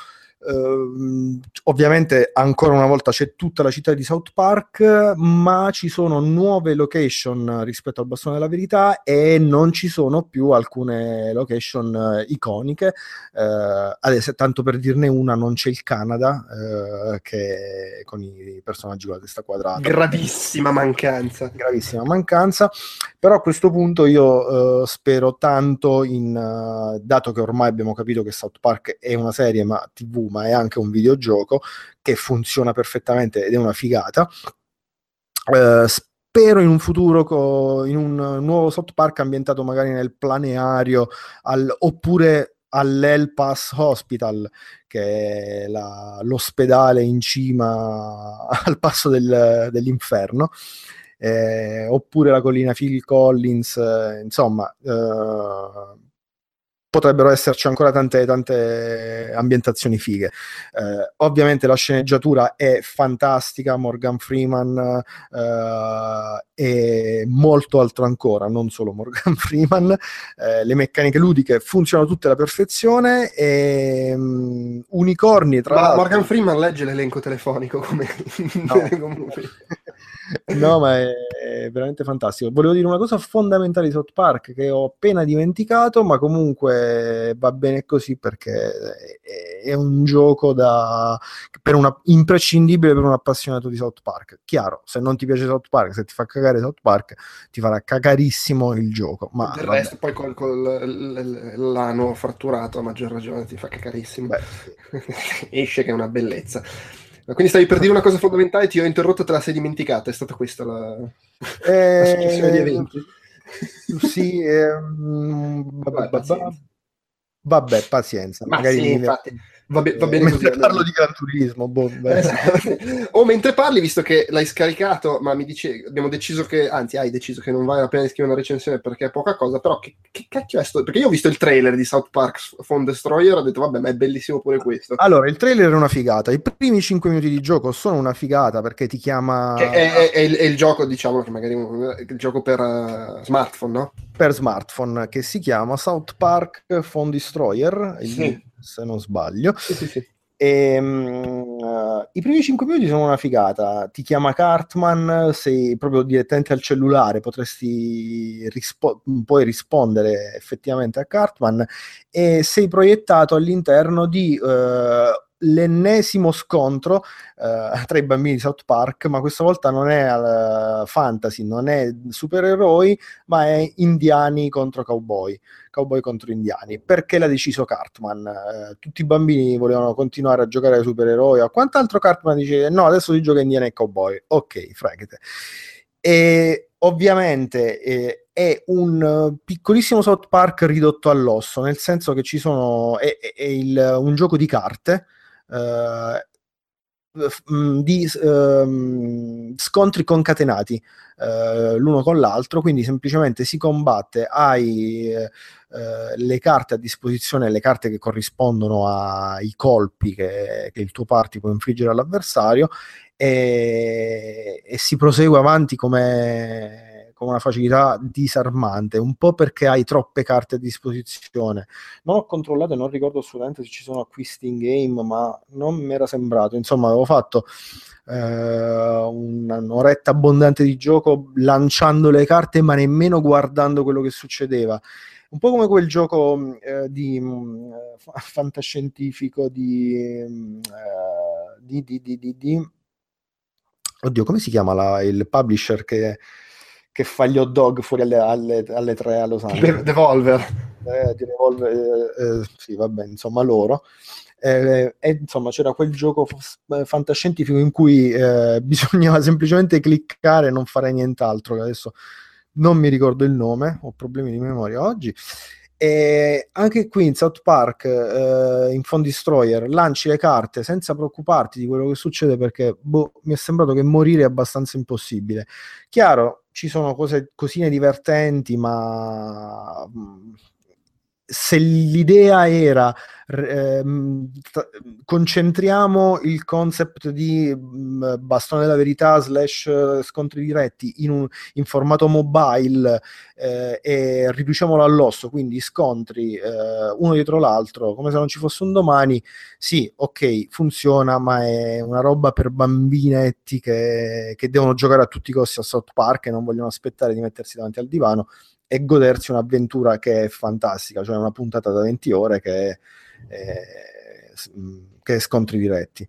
Speaker 6: Uh, ovviamente ancora una volta c'è tutta la città di South Park, ma ci sono nuove location rispetto al bastone della verità e non ci sono più alcune location uh, iconiche. Uh, adesso, tanto per dirne una, non c'è il Canada che con i personaggi con la testa quadrata.
Speaker 1: Gravissima mancanza.
Speaker 6: Gravissima mancanza. Però a questo punto io spero tanto in, dato che ormai abbiamo capito che South Park è una serie, ma TV ma è anche un videogioco che funziona perfettamente ed è una figata. Uh, spero in un futuro co- in un nuovo South Park ambientato magari nel planeario al, oppure all'Elpas Hospital che è la, l'ospedale in cima al passo del, dell'inferno eh, oppure la collina Phil Collins eh, insomma eh, potrebbero esserci ancora tante, tante ambientazioni fighe. Eh, ovviamente la sceneggiatura è fantastica, Morgan Freeman eh, e molto altro ancora, non solo Morgan Freeman. Eh, le meccaniche ludiche funzionano tutte alla perfezione e um, unicorni tra
Speaker 1: Ma
Speaker 6: l'altro...
Speaker 1: Morgan Freeman legge l'elenco telefonico come
Speaker 6: no. no, ma è, è, veramente fantastico. Volevo dire una cosa fondamentale di South Park che ho appena dimenticato, ma comunque va bene così perché è, è un gioco da, per una, imprescindibile per un appassionato di South Park. Chiaro, se non ti piace South Park, se ti fa cagare South Park, ti farà cagarissimo il gioco. Ma
Speaker 1: del vabbè. resto, poi col, col, l'ano fratturato, a maggior ragione, ti fa cagarissimo. Esce che è una bellezza. Quindi stavi per dire una cosa fondamentale, ti ho interrotto, te la sei dimenticata, è stata questa la,
Speaker 6: eh,
Speaker 1: la successione di eventi.
Speaker 6: Sì, ehm, vabbè, vabbè, vabbè, pazienza.
Speaker 1: Ma magari sì, infatti Va, be- va bene
Speaker 6: mentre così. parlo di Gran Turismo. Boh,
Speaker 1: o mentre parli, visto che l'hai scaricato, ma mi dice, abbiamo deciso che, anzi hai deciso che non vale la pena di scrivere una recensione perché è poca cosa, però che, che cacchio è sto? Perché io ho visto il trailer di South Park Phone Destroyer, ho detto vabbè, ma è bellissimo pure questo.
Speaker 6: Allora, il trailer è una figata, i primi 5 minuti di gioco sono una figata perché ti chiama...
Speaker 1: È, è, è, il, è il, gioco, diciamo, che magari il gioco per uh, smartphone, no?
Speaker 6: Per smartphone, che si chiama South Park Phone Destroyer. Il...
Speaker 1: Sì
Speaker 6: se non sbaglio.
Speaker 1: Sì, sì, sì.
Speaker 6: E, um, uh, I primi 5 minuti sono una figata. Ti chiama Cartman, sei proprio direttamente al cellulare, potresti rispo- puoi rispondere effettivamente a Cartman e sei proiettato all'interno di uh, l'ennesimo scontro uh, tra i bambini di South Park, ma questa volta non è uh, fantasy, non è supereroi, ma è indiani contro cowboy, cowboy contro indiani. Perché l'ha deciso Cartman? Uh, tutti i bambini volevano continuare a giocare ai supereroi, a quant'altro Cartman dice no, adesso si gioca indiani e cowboy. Ok, fregate. E ovviamente eh, è un piccolissimo South Park ridotto all'osso, nel senso che ci sono è, è il, un gioco di carte eh, di um, scontri concatenati uh, l'uno con l'altro, quindi semplicemente si combatte, hai uh, le carte a disposizione, le carte che corrispondono ai colpi che, che il tuo party può infliggere all'avversario e, e si prosegue avanti come con una facilità disarmante, un po' perché hai troppe carte a disposizione. Non ho controllato e non ricordo assolutamente se ci sono acquisti in game, ma non mi era sembrato. Insomma, avevo fatto eh, un'oretta abbondante di gioco lanciando le carte, ma nemmeno guardando quello che succedeva un po' come quel gioco eh, di mh, fantascientifico di, mh, uh, di, di, di, di, oddio come si chiama la, il publisher che che fa gli hot dog fuori alle, alle, alle 3 a Los Angeles.
Speaker 1: Devolver.
Speaker 6: Eh, Devolver eh, eh, sì, vabbè, insomma, loro. Eh, e insomma c'era quel gioco f- fantascientifico in cui eh, bisognava semplicemente cliccare e non fare nient'altro. Adesso non mi ricordo il nome, ho problemi di memoria oggi. E anche qui in South Park, eh, in Fond Destroyer, lanci le carte senza preoccuparti di quello che succede perché boh, mi è sembrato che morire è abbastanza impossibile. Chiaro, ci sono cose, cosine divertenti, ma se l'idea era ehm, concentriamo il concept di mh, bastone della verità slash scontri diretti in, un, in formato mobile eh, e riduciamolo all'osso, quindi scontri eh, uno dietro l'altro come se non ci fosse un domani, sì, ok, funziona, ma è una roba per bambinetti che, che devono giocare a tutti i costi a South Park e non vogliono aspettare di mettersi davanti al divano e godersi un'avventura che è fantastica, cioè una puntata da 20 ore che è, è, che è scontri diretti.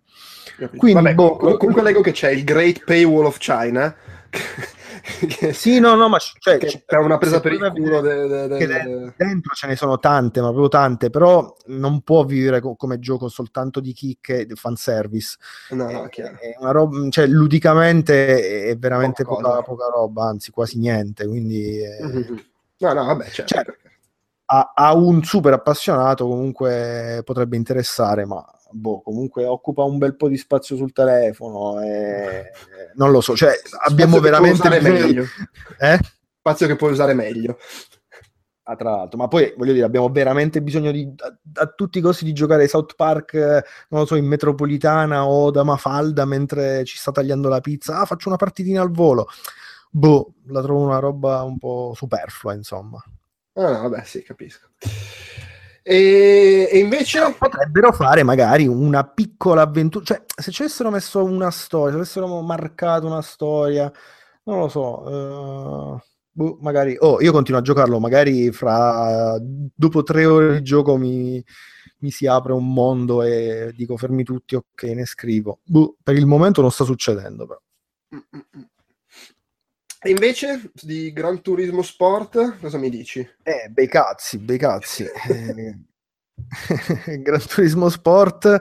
Speaker 1: Quindi, Vabbè, boh, comunque leggo che c'è il Great Paywall of China.
Speaker 6: che, sì, no, no, ma cioè,
Speaker 1: che è una presa per il culo. De, de, de,
Speaker 6: de, dentro ce ne sono tante, ma proprio tante, però non può vivere co- come gioco soltanto di chicche e fanservice.
Speaker 1: No, no, è,
Speaker 6: è una roba, cioè, ludicamente è veramente poca, poca, roba, anzi quasi niente, quindi... È... Mm-hmm
Speaker 1: No, no, vabbè, certo. cioè,
Speaker 6: a, a, un super appassionato comunque potrebbe interessare, ma boh, comunque occupa un bel po' di spazio sul telefono e non lo so, cioè abbiamo veramente
Speaker 1: meglio. Eh? Spazio che puoi usare meglio.
Speaker 6: Ah, tra l'altro, ma poi voglio dire, abbiamo veramente bisogno di a, a, tutti i costi di giocare South Park, non lo so, in metropolitana o da Mafalda mentre ci sta tagliando la pizza. Ah, faccio una partitina al volo boh, la trovo una roba un po' superflua, insomma.
Speaker 1: Ah, no, vabbè, sì, capisco. E, e invece
Speaker 6: Però potrebbero fare magari una piccola avventura, cioè se ci avessero messo una storia, se avessero marcato una storia, non lo so, uh, boh, magari, oh, io continuo a giocarlo, magari fra dopo tre ore di gioco mi, mi si apre un mondo e dico fermi tutti, ok, ne scrivo. Boh, per il momento non sta succedendo però.
Speaker 1: E invece di Gran Turismo Sport, cosa mi dici?
Speaker 6: Eh, bei cazzi, bei cazzi. eh, Gran Turismo Sport,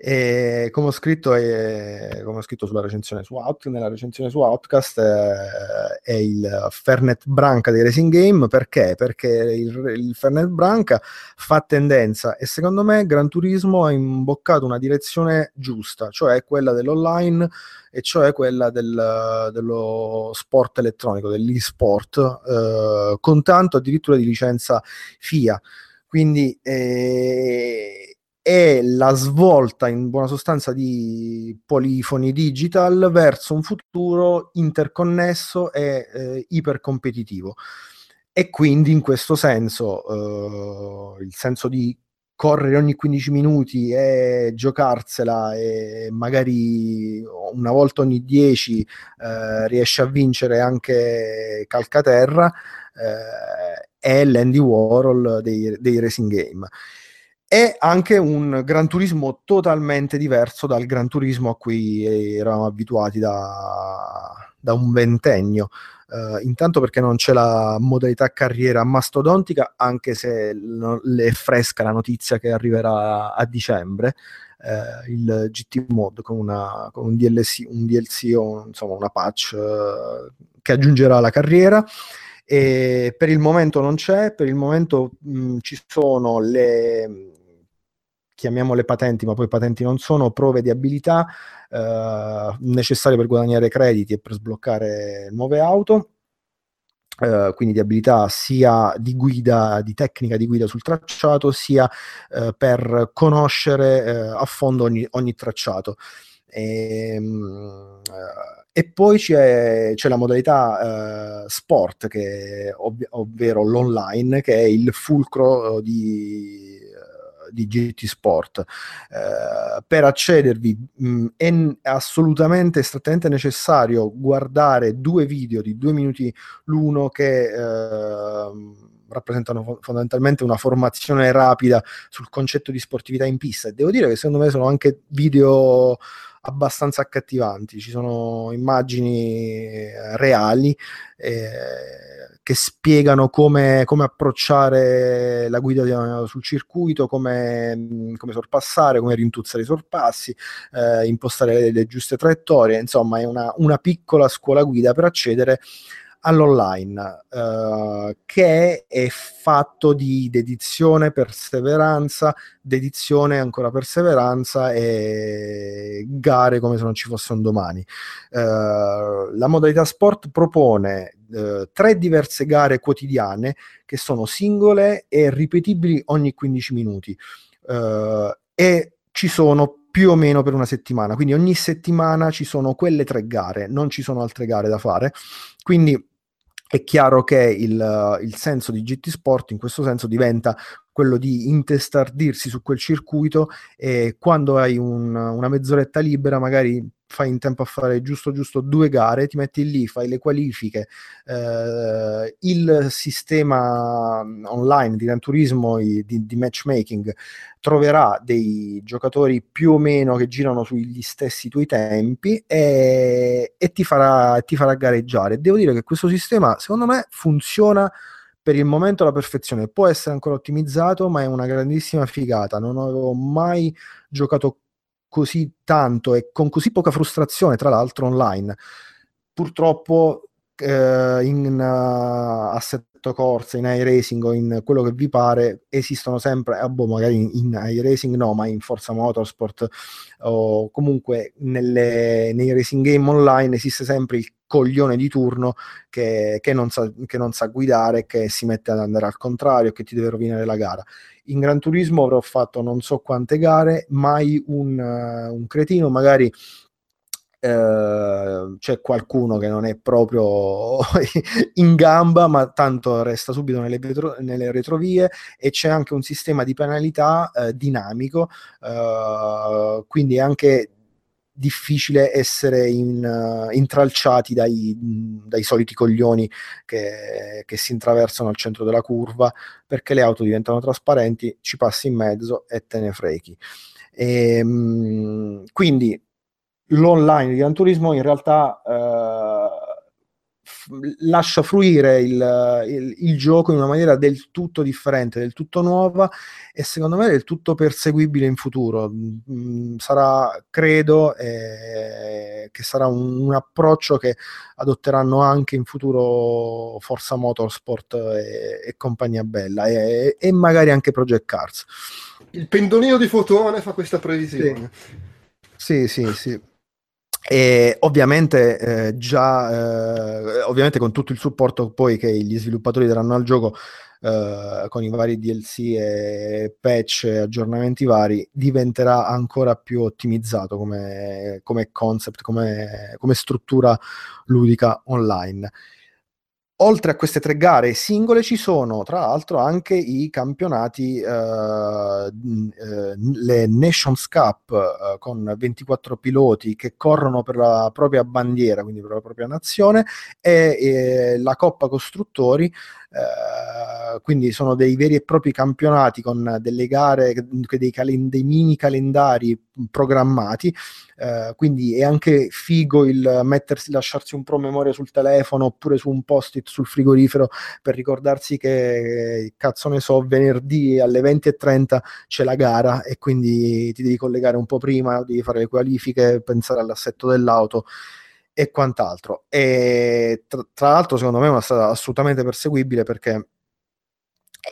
Speaker 6: eh, come, ho scritto, eh, come ho scritto sulla recensione su Out, nella recensione su Outcast, eh, è il Fernet Branca dei Racing Game. Perché? Perché il, il Fernet Branca fa tendenza e secondo me Gran Turismo ha imboccato una direzione giusta, cioè quella dell'online e cioè quella del, dello sport elettronico, dell'e-sport, eh, con tanto addirittura di licenza FIA. Quindi eh, è la svolta in buona sostanza di polifoni digital verso un futuro interconnesso e eh, ipercompetitivo. E quindi in questo senso eh, il senso di correre ogni 15 minuti e giocarsela e magari una volta ogni 10 eh, riesce a vincere anche Calcaterra eh, è l'Andy Warhol dei, dei racing game è anche un Gran Turismo totalmente diverso dal Gran Turismo a cui eravamo abituati da, da un ventennio. Uh, intanto perché non c'è la modalità carriera mastodontica, anche se l- è fresca la notizia che arriverà a dicembre, uh, il GT Mod con, una, con un DLC, un DLC o insomma una patch uh, che aggiungerà la carriera. E per il momento non c'è, per il momento mh, ci sono le chiamiamole patenti, ma poi patenti non sono, prove di abilità eh, necessarie per guadagnare crediti e per sbloccare nuove auto. Uh, quindi di abilità sia di guida, di tecnica di guida sul tracciato, sia uh, per conoscere uh, a fondo ogni, ogni tracciato. E, um, e poi c'è, c'è, la modalità sport, che, ov- ovvero l'online, che è il fulcro di di GT Sport. Eh, per accedervi mh, è assolutamente strettamente necessario guardare due video di due minuti l'uno che eh, rappresentano fondamentalmente una formazione rapida sul concetto di sportività in pista e devo dire che secondo me sono anche video abbastanza accattivanti, ci sono immagini eh, reali eh, che spiegano come, come, approcciare la guida sul circuito, come, mm, come sorpassare, come rintuzzare i sorpassi, eh, impostare le, le, giuste traiettorie, insomma è una, una piccola scuola guida per accedere all'online, uh, che è fatto di dedizione, perseveranza, dedizione ancora perseveranza e gare come se non ci fosse un domani. Uh, la modalità sport propone uh, tre diverse gare quotidiane che sono singole e ripetibili ogni 15 minuti e ci sono più o meno per una settimana, quindi ogni settimana ci sono quelle tre gare, non ci sono altre gare da fare, quindi è chiaro che il, il, senso di GT Sport in questo senso diventa quello di intestardirsi su quel circuito e quando hai un, una mezz'oretta libera magari fai in tempo a fare giusto giusto due gare, ti metti lì, fai le qualifiche, eh, il sistema online di Gran Turismo di, di, matchmaking troverà dei giocatori più o meno che girano sugli stessi tuoi tempi e, e ti, farà, ti farà gareggiare. Devo dire che questo sistema secondo me funziona per il momento alla perfezione, può essere ancora ottimizzato, ma è una grandissima figata. Non avevo mai giocato così tanto e con così poca frustrazione, tra l'altro online. Purtroppo eh, in uh, assetto corsa, in iRacing o in quello che vi pare, esistono sempre, eh, boh, magari in, in iRacing no, ma in Forza Motorsport o comunque nelle, nei racing game online esiste sempre il coglione di turno che, che, non sa, che non sa guidare, che si mette ad andare al contrario, che ti deve rovinare la gara in Gran Turismo avrò fatto non so quante gare, mai un, uh, un cretino magari Uh, c'è qualcuno che non è proprio in gamba, ma tanto resta subito nelle, vetro- nelle retrovie e c'è anche un sistema di penalità uh, dinamico, uh, quindi anche difficile essere in, intralciati dai, dai, soliti coglioni che, che, si intraversano al centro della curva perché le auto diventano trasparenti, ci passi in mezzo e te ne frechi. E, ehm, quindi l'online di Gran Turismo in realtà f- lascia fruire il, il, il, gioco in una maniera del tutto differente, del tutto nuova e secondo me del tutto perseguibile in futuro. Mm, sarà, credo, eh, che sarà un, un, approccio che adotteranno anche in futuro Forza Motorsport e, e compagnia bella e, e, magari anche Project Cars.
Speaker 1: Il pendolino di Fotone fa questa previsione.
Speaker 6: Sì, sì, sì. sì. E ovviamente, eh, già, eh, ovviamente con tutto il supporto poi che gli sviluppatori daranno al gioco eh, con i vari DLC e patch e aggiornamenti vari diventerà ancora più ottimizzato come, come concept, come, come struttura ludica online. Oltre a queste tre gare singole ci sono tra l'altro anche i campionati, eh, eh, le Nations Cup eh, con 24 piloti che corrono per la propria bandiera, quindi per la propria nazione, e la Coppa Costruttori eh, quindi sono dei veri e propri campionati con delle gare, dei, calen- dei mini calendari programmati, uh, quindi è anche figo il mettersi, lasciarsi un promemoria sul telefono oppure su un post-it sul frigorifero per ricordarsi che, cazzo ne so, venerdì alle 20.30 c'è la gara e quindi ti devi collegare un po' prima, devi fare le qualifiche, pensare all'assetto dell'auto e quant'altro. E tra, tra, l'altro, secondo me è una strada assolutamente perseguibile perché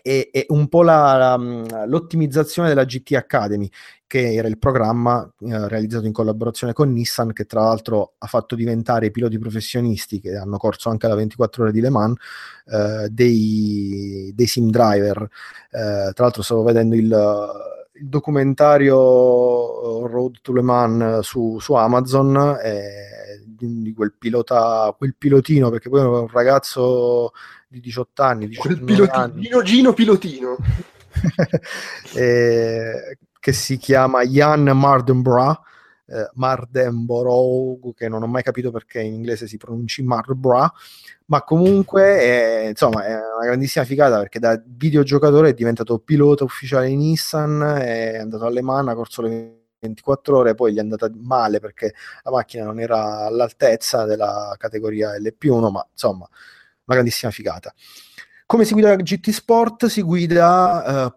Speaker 6: è, è un po' la, la, l'ottimizzazione della GT Academy, che era il programma eh, realizzato in collaborazione con Nissan, che tra l'altro ha fatto diventare i piloti professionisti che hanno corso anche la 24 ore di Le Mans eh, dei, dei sim driver. Eh, tra l'altro, stavo vedendo il il documentario Road to Le Mans su, su Amazon eh, di quel pilota, quel pilotino, perché poi è un ragazzo di 18 anni,
Speaker 1: 19 quel pilotino, anni. Gino pilotino,
Speaker 6: eh, che si chiama Jan Mardenbra, eh, Mardenborough, che non ho mai capito perché in inglese si pronunci Marbra, ma comunque è, insomma, è una grandissima figata perché da videogiocatore è diventato pilota ufficiale di Nissan, è andato alle Mans, ha corso le 24 ore, poi gli è andata male perché la macchina non era all'altezza della categoria LP1, ma insomma, una grandissima figata. Come si guida GT Sport? Si guida eh,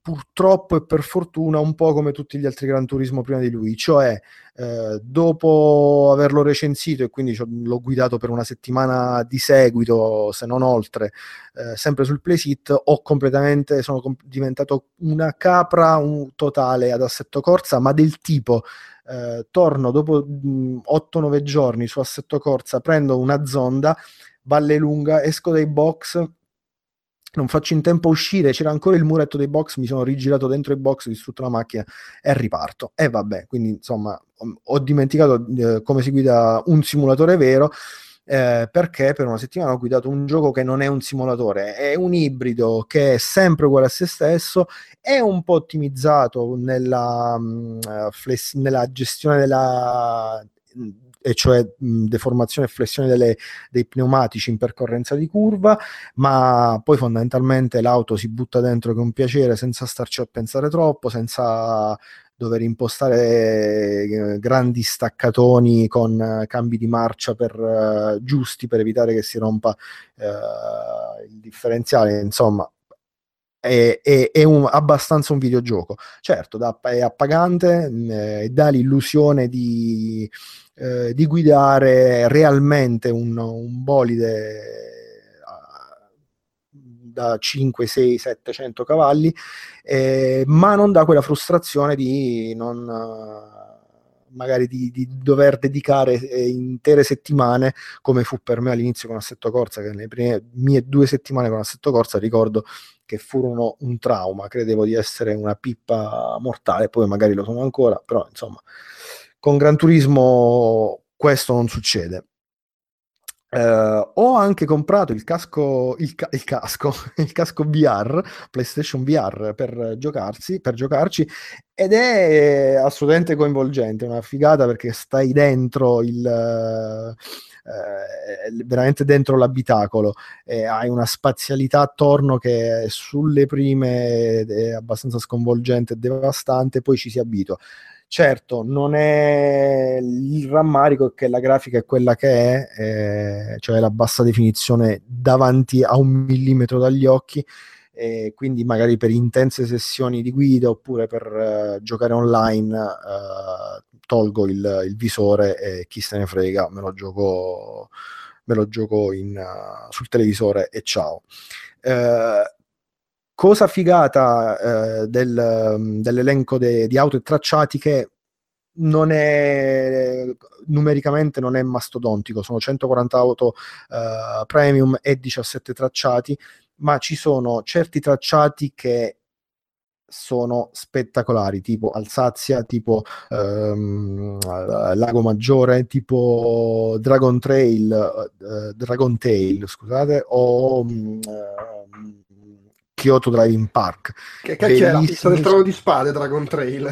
Speaker 6: purtroppo e per fortuna un po' come tutti gli altri Gran Turismo prima di lui, cioè eh, dopo averlo recensito e quindi l'ho guidato per una settimana di seguito, se non oltre, eh, sempre sul playsit, ho completamente, sono com- diventato una capra un totale ad assetto corsa, ma del tipo eh, torno dopo 8-9 giorni su assetto corsa, prendo una zonda Valle Lunga, esco dai box, non faccio in tempo a uscire, c'era ancora il muretto dei box, mi sono rigirato dentro i box, distrutto la macchina e riparto. E vabbè, quindi insomma ho dimenticato eh, come si guida un simulatore vero. Eh, perché per una settimana ho guidato un gioco che non è un simulatore, è un ibrido che è sempre uguale a se stesso, è un po' ottimizzato nella, mh, mm, fless- nella gestione della e cioè mh, deformazione e flessione delle, dei pneumatici in percorrenza di curva, ma poi fondamentalmente l'auto si butta dentro con piacere senza starci a pensare troppo, senza dover impostare eh, grandi staccatoni con eh, cambi di marcia per, uh, giusti per evitare che si rompa uh, il differenziale, insomma è, è, è un, abbastanza un videogioco. Certo, da, è appagante eh, dà l'illusione di, eh, di guidare realmente un, un bolide da 5, 6, 700 cavalli, eh, ma non dà quella frustrazione di non magari di, di, dover dedicare eh, intere settimane, come fu per me all'inizio con Assetto Corsa, che nelle prime mie due settimane con Assetto Corsa ricordo che furono un trauma, credevo di essere una pippa mortale, poi magari lo sono ancora, però insomma Con Gran Turismo questo non succede. Uh, ho anche comprato il casco, il, ca- il, casco, il casco VR, PlayStation VR per giocarsi, per giocarci, ed è assolutamente coinvolgente, una figata perché stai dentro il, uh, veramente dentro l'abitacolo e hai una spazialità attorno che sulle prime è abbastanza sconvolgente e devastante, poi ci si abitua. Certo, non è il rammarico che la grafica è quella che è, eh, cioè la bassa definizione davanti a un millimetro dagli occhi, e quindi magari per intense sessioni di guida oppure per uh, giocare online uh, tolgo il, il, visore e chi se ne frega, me lo gioco, me lo gioco in, uh, sul televisore e ciao. Cosa figata eh, del, mm, dell'elenco de, di auto e tracciati che non è numericamente non è mastodontico, sono 140 auto eh, premium e 17 tracciati, ma ci sono certi tracciati che sono spettacolari, tipo Alsazia, tipo ehm, Lago Maggiore, tipo Dragon Trail, eh, Dragon Tail, scusate, o mm, eh, Kyoto Driving Park.
Speaker 1: Che cacchio è la pista del trono di spade Dragon Trail?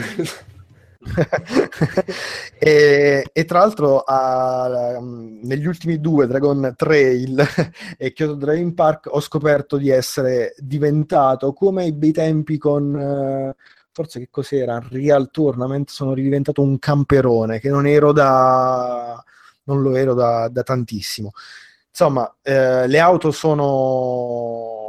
Speaker 6: e, e, tra l'altro a, negli ultimi due Dragon Trail e Kyoto Driving Park ho scoperto di essere diventato come ai bei tempi con uh, forse che cos'era Real Tournament sono diventato un camperone che non ero da non lo ero da, da tantissimo insomma eh, le auto sono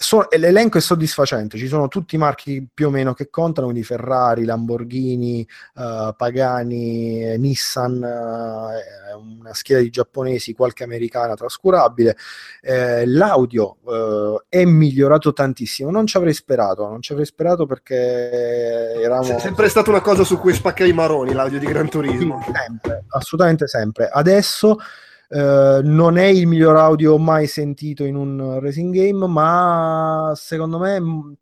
Speaker 6: so, l'elenco è soddisfacente, ci sono tutti i marchi più o meno che contano, quindi Ferrari, Lamborghini, uh, Pagani, Nissan, uh, una schiera di giapponesi, qualche americana trascurabile. Eh, l'audio uh, è migliorato tantissimo, non ci avrei sperato, non ci avrei sperato perché eravamo...
Speaker 1: È sempre stata una cosa su cui spacca i maroni l'audio di Gran Turismo.
Speaker 6: Sempre, assolutamente sempre. Adesso eh, non è il miglior audio mai sentito in un racing game, ma secondo me mm,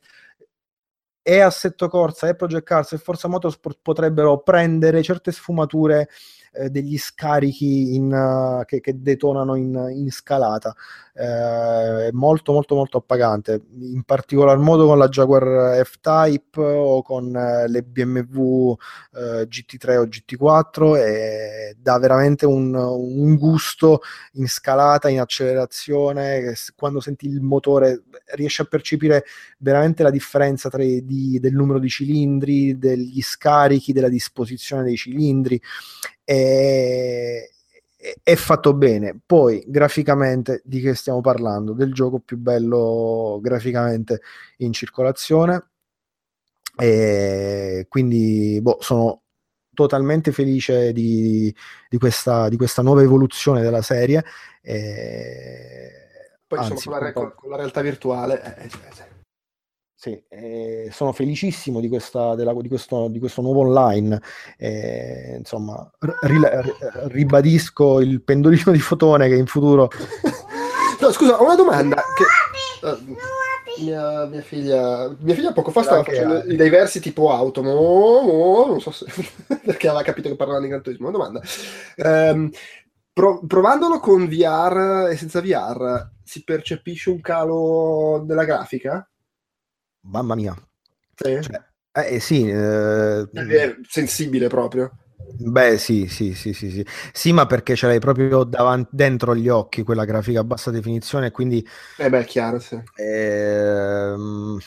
Speaker 6: è Assetto Corsa, è Project Cars e Forza Motorsport potrebbero prendere certe sfumature eh, degli scarichi in, uh, che, che, detonano in, in scalata. Eh, molto molto molto appagante, in particolar modo con la Jaguar F-Type o con eh, le BMW eh, GT3 o GT4 e dà veramente un, un gusto in scalata, in accelerazione, quando senti il motore riesci a percepire veramente la differenza tra i, di, del numero di cilindri, degli scarichi, della disposizione dei cilindri. E, è fatto bene. Poi graficamente di che stiamo parlando? Del gioco più bello graficamente in circolazione. E quindi boh, sono totalmente felice di, di, questa, di, questa, nuova evoluzione della serie. E...
Speaker 1: Poi Anzi, con, la, con, la, realtà virtuale. Eh, eh
Speaker 6: sì, eh, sono felicissimo di, questa, della, di, questo, di, questo, nuovo online. Eh, insomma, ri, ribadisco il pendolino di fotone che in futuro.
Speaker 1: no, scusa, ho una domanda. Che, uh, mia, mia, figlia, mia figlia poco fa stava facendo hai. dei versi tipo auto, mo, mo, non so se perché aveva capito che parlavano di Gran Turismo. Una domanda. Um, pro, provandolo con VR e senza VR, si percepisce un calo della grafica?
Speaker 6: Mamma mia.
Speaker 1: Sì,
Speaker 6: cioè, eh, eh sì eh,
Speaker 1: è sensibile proprio.
Speaker 6: Beh, sì, sì, sì, sì, sì. Sì, ma perché ce l'hai proprio davanti, dentro gli occhi quella grafica a bassa definizione, quindi...
Speaker 1: Eh beh, è chiaro, sì.
Speaker 6: Ehm,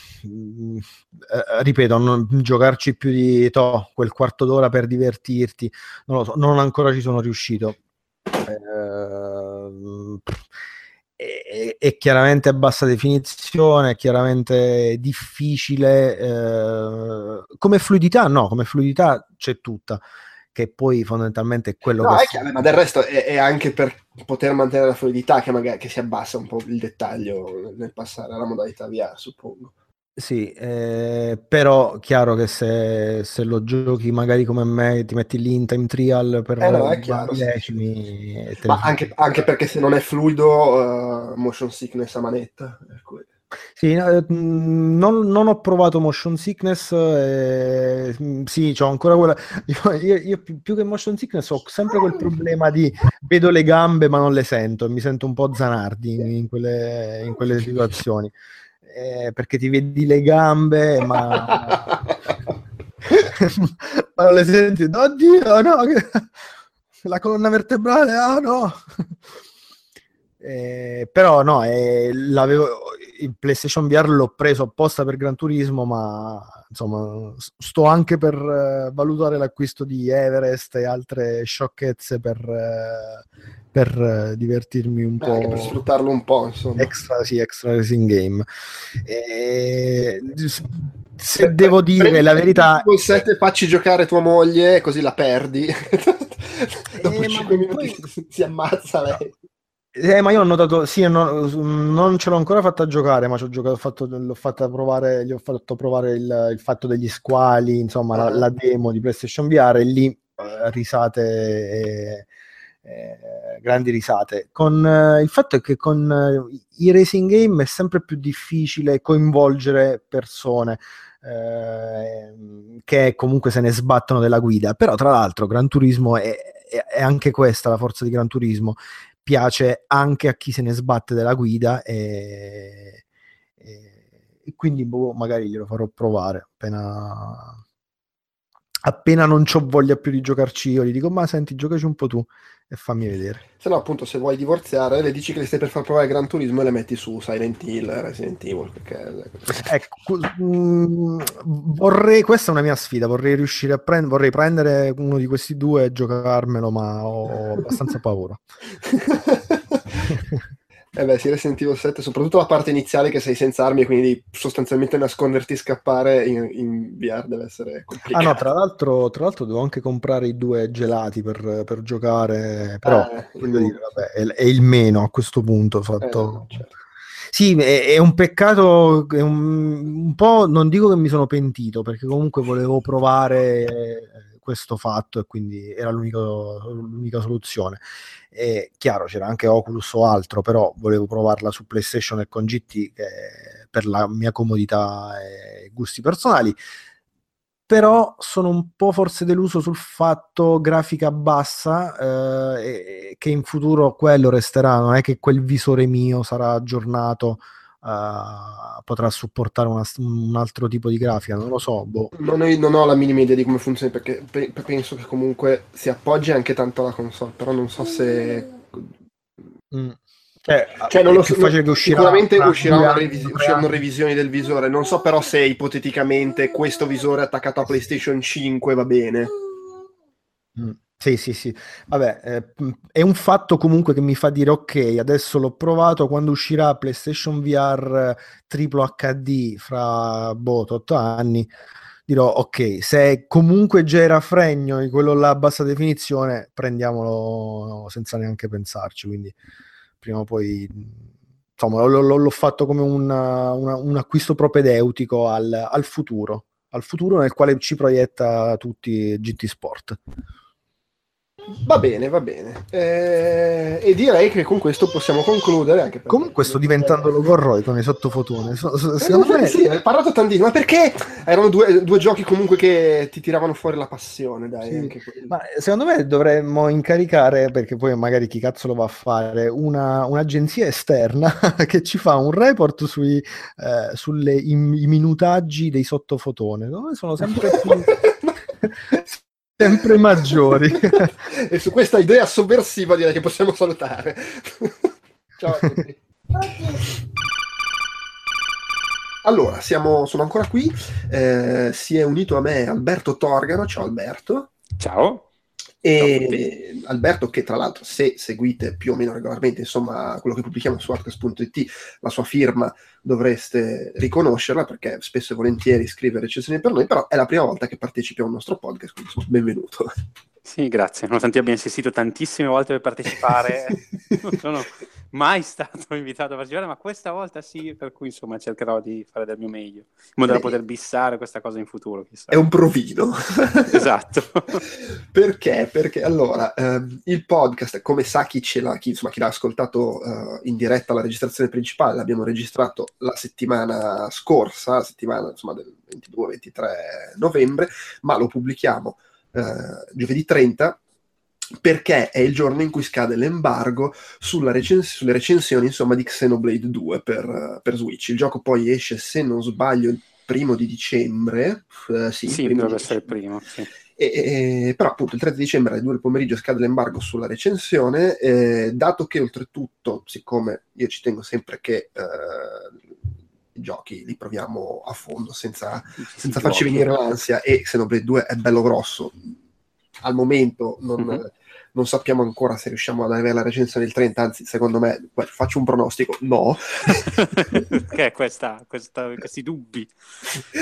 Speaker 6: eh, ripeto, non giocarci più di to, quel quarto d'ora per divertirti, non lo so, non ancora ci sono riuscito. Eh, è, è, chiaramente a bassa definizione, è chiaramente difficile. Eh, come fluidità, no, come fluidità c'è tutta, che poi fondamentalmente è quello
Speaker 1: no,
Speaker 6: che.
Speaker 1: È chiaro, ma del resto è, è, anche per poter mantenere la fluidità che magari che si abbassa un po' il dettaglio nel passare alla modalità VR, suppongo.
Speaker 6: Sì, eh, però chiaro che se, se, lo giochi magari come me, ti metti lì in time trial per
Speaker 1: eh no, chiaro, decimi. Ma anche, anche, perché se non è fluido, uh, motion sickness a manetta.
Speaker 6: Sì, eh, non, non, ho provato motion sickness, eh, sì, ho ancora quella... Io, io, più che motion sickness ho sempre quel problema di vedo le gambe ma non le sento mi sento un po' zanardi in, in, quelle, in quelle, situazioni. Eh, perché ti vedi le gambe ma... ma non le senti, oddio, no, la colonna vertebrale, ah no! Eh, però no, eh, il PlayStation VR l'ho preso apposta per Gran Turismo, ma insomma sto anche per eh, valutare l'acquisto di Everest e altre sciocchezze per, eh, per eh, divertirmi un po'.
Speaker 1: per sfruttarlo un po', insomma.
Speaker 6: Extra, sì, extra racing game. E, se devo dire la verità...
Speaker 1: Col 7 facci giocare tua moglie, così la perdi. Dopo 5 minuti poi... si ammazza lei.
Speaker 6: Eh, ma io ho notato, sì, no, non ce l'ho ancora fatta giocare, ma giocato, fatto, l'ho fatta provare, gli ho fatto provare il, il fatto degli squali, insomma, la, la, demo di PlayStation VR e lì eh, risate, e, eh, grandi risate. Con, eh, il fatto è che con eh, i racing game è sempre più difficile coinvolgere persone. Eh, che comunque se ne sbattono della guida però tra l'altro Gran Turismo è, è anche questa la forza di Gran Turismo piace anche a chi se ne sbatte della guida e, e, e quindi boh, magari glielo farò provare appena appena non ho voglia più di giocarci io gli dico ma senti giocaci un po' tu e fammi vedere.
Speaker 1: Se no appunto se vuoi divorziare le dici che le stai per far provare Gran Turismo e le metti su Silent Hill Resident Evil perché...
Speaker 6: ecco mh, mm, vorrei questa è una mia sfida vorrei riuscire a prendere vorrei prendere uno di questi due e giocarmelo ma ho abbastanza paura
Speaker 1: Eh beh, si Resident Evil 7, soprattutto la parte iniziale che sei senza armi e quindi sostanzialmente nasconderti e scappare in, in VR deve essere complicato.
Speaker 6: Ah no, tra l'altro, tra l'altro devo anche comprare i due gelati per, per giocare, però eh, dire, vabbè, è, è, il meno a questo punto fatto... Eh, certo. Sì, è, è, un peccato, è un, un po', non dico che mi sono pentito, perché comunque volevo provare questo fatto e quindi era l'unica soluzione. E chiaro, c'era anche Oculus o altro, però volevo provarla su PlayStation e con GT per la mia comodità e gusti personali. Però sono un po' forse deluso sul fatto grafica bassa, eh, che in futuro quello resterà, non è che quel visore mio sarà aggiornato uh, potrà supportare una, un altro tipo di grafica, non lo so. Boh.
Speaker 1: Non, ho, non, ho, la minima idea di come funzioni perché pe- penso che comunque si appoggi anche tanto alla console, però non so se...
Speaker 6: Mm. Cioè, cioè, non lo so,
Speaker 1: uscirà sicuramente uscirà una revisi- usciranno revisioni del visore. Non so però se ipoteticamente questo visore attaccato a PlayStation 5 va bene.
Speaker 6: Mm. Sì, sì, sì. Vabbè, eh, è un fatto comunque che mi fa dire ok, adesso l'ho provato, quando uscirà PlayStation VR triplo HD fra boh, 8 anni, dirò ok, se comunque già era fregno di quello là a bassa definizione, prendiamolo senza neanche pensarci, quindi prima o poi insomma l- l- l'ho fatto come una, una, un acquisto propedeutico al, al futuro, al futuro nel quale ci proietta tutti GT Sport.
Speaker 1: Va bene, va bene. Eh, e direi che con questo possiamo concludere. Anche
Speaker 6: Comunque sto diventando logorroi con i sottofotoni.
Speaker 1: Secondo eh, me sì, hai parlato tantissimo, ma perché erano due, due, giochi comunque che ti tiravano fuori la passione, dai.
Speaker 6: Sì. Ma secondo me dovremmo incaricare, perché poi magari chi cazzo lo va a fare, una, un'agenzia esterna che ci fa un report sui eh, sulle, i, i minutaggi dei sottofotoni. Sono sempre più... sempre maggiori.
Speaker 1: e su questa idea sovversiva direi che possiamo salutare. Ciao a tutti. Allora, siamo, sono ancora qui. Eh, si è unito a me Alberto Torgano. Ciao Alberto.
Speaker 7: Ciao.
Speaker 1: E Alberto, che tra l'altro, se seguite più o meno regolarmente, insomma, quello che pubblichiamo su Arcas.it, la sua firma dovreste riconoscerla perché spesso e volentieri scrive recensioni per noi, però è la prima volta che partecipi a un nostro podcast, quindi insomma, benvenuto.
Speaker 7: Sì, grazie. Nonostante io abbia insistito tantissime volte per partecipare, sono mai stato invitato a partecipare, ma questa volta sì, per cui insomma cercherò di fare del mio meglio, in modo da poter bissare questa cosa in futuro. Chissà.
Speaker 1: È un provino.
Speaker 7: esatto.
Speaker 1: Perché? Perché allora, ehm, il podcast, come sa chi ce l'ha, chi, insomma, chi l'ha ascoltato eh, in diretta alla registrazione principale, l'abbiamo registrato la settimana scorsa, la settimana insomma, del 22-23 novembre, ma lo pubblichiamo eh, giovedì 30 perché è il giorno in cui scade l'embargo recens- sulle recensioni insomma, di Xenoblade 2 per, per, Switch. Il gioco poi esce, se non sbaglio, il primo di dicembre. Uh, sì,
Speaker 7: sì dovrebbe essere il primo. Sì.
Speaker 1: E, e, però appunto il 3 dicembre alle 2 del pomeriggio scade l'embargo sulla recensione, eh, dato che oltretutto, siccome io ci tengo sempre che eh, i giochi li proviamo a fondo senza, senza farci venire l'ansia e Xenoblade 2 è bello grosso, al momento non, mm-hmm non sappiamo ancora se riusciamo ad avere la recensione del 30, anzi secondo me faccio un pronostico, no.
Speaker 7: che è questa, questa, questi dubbi?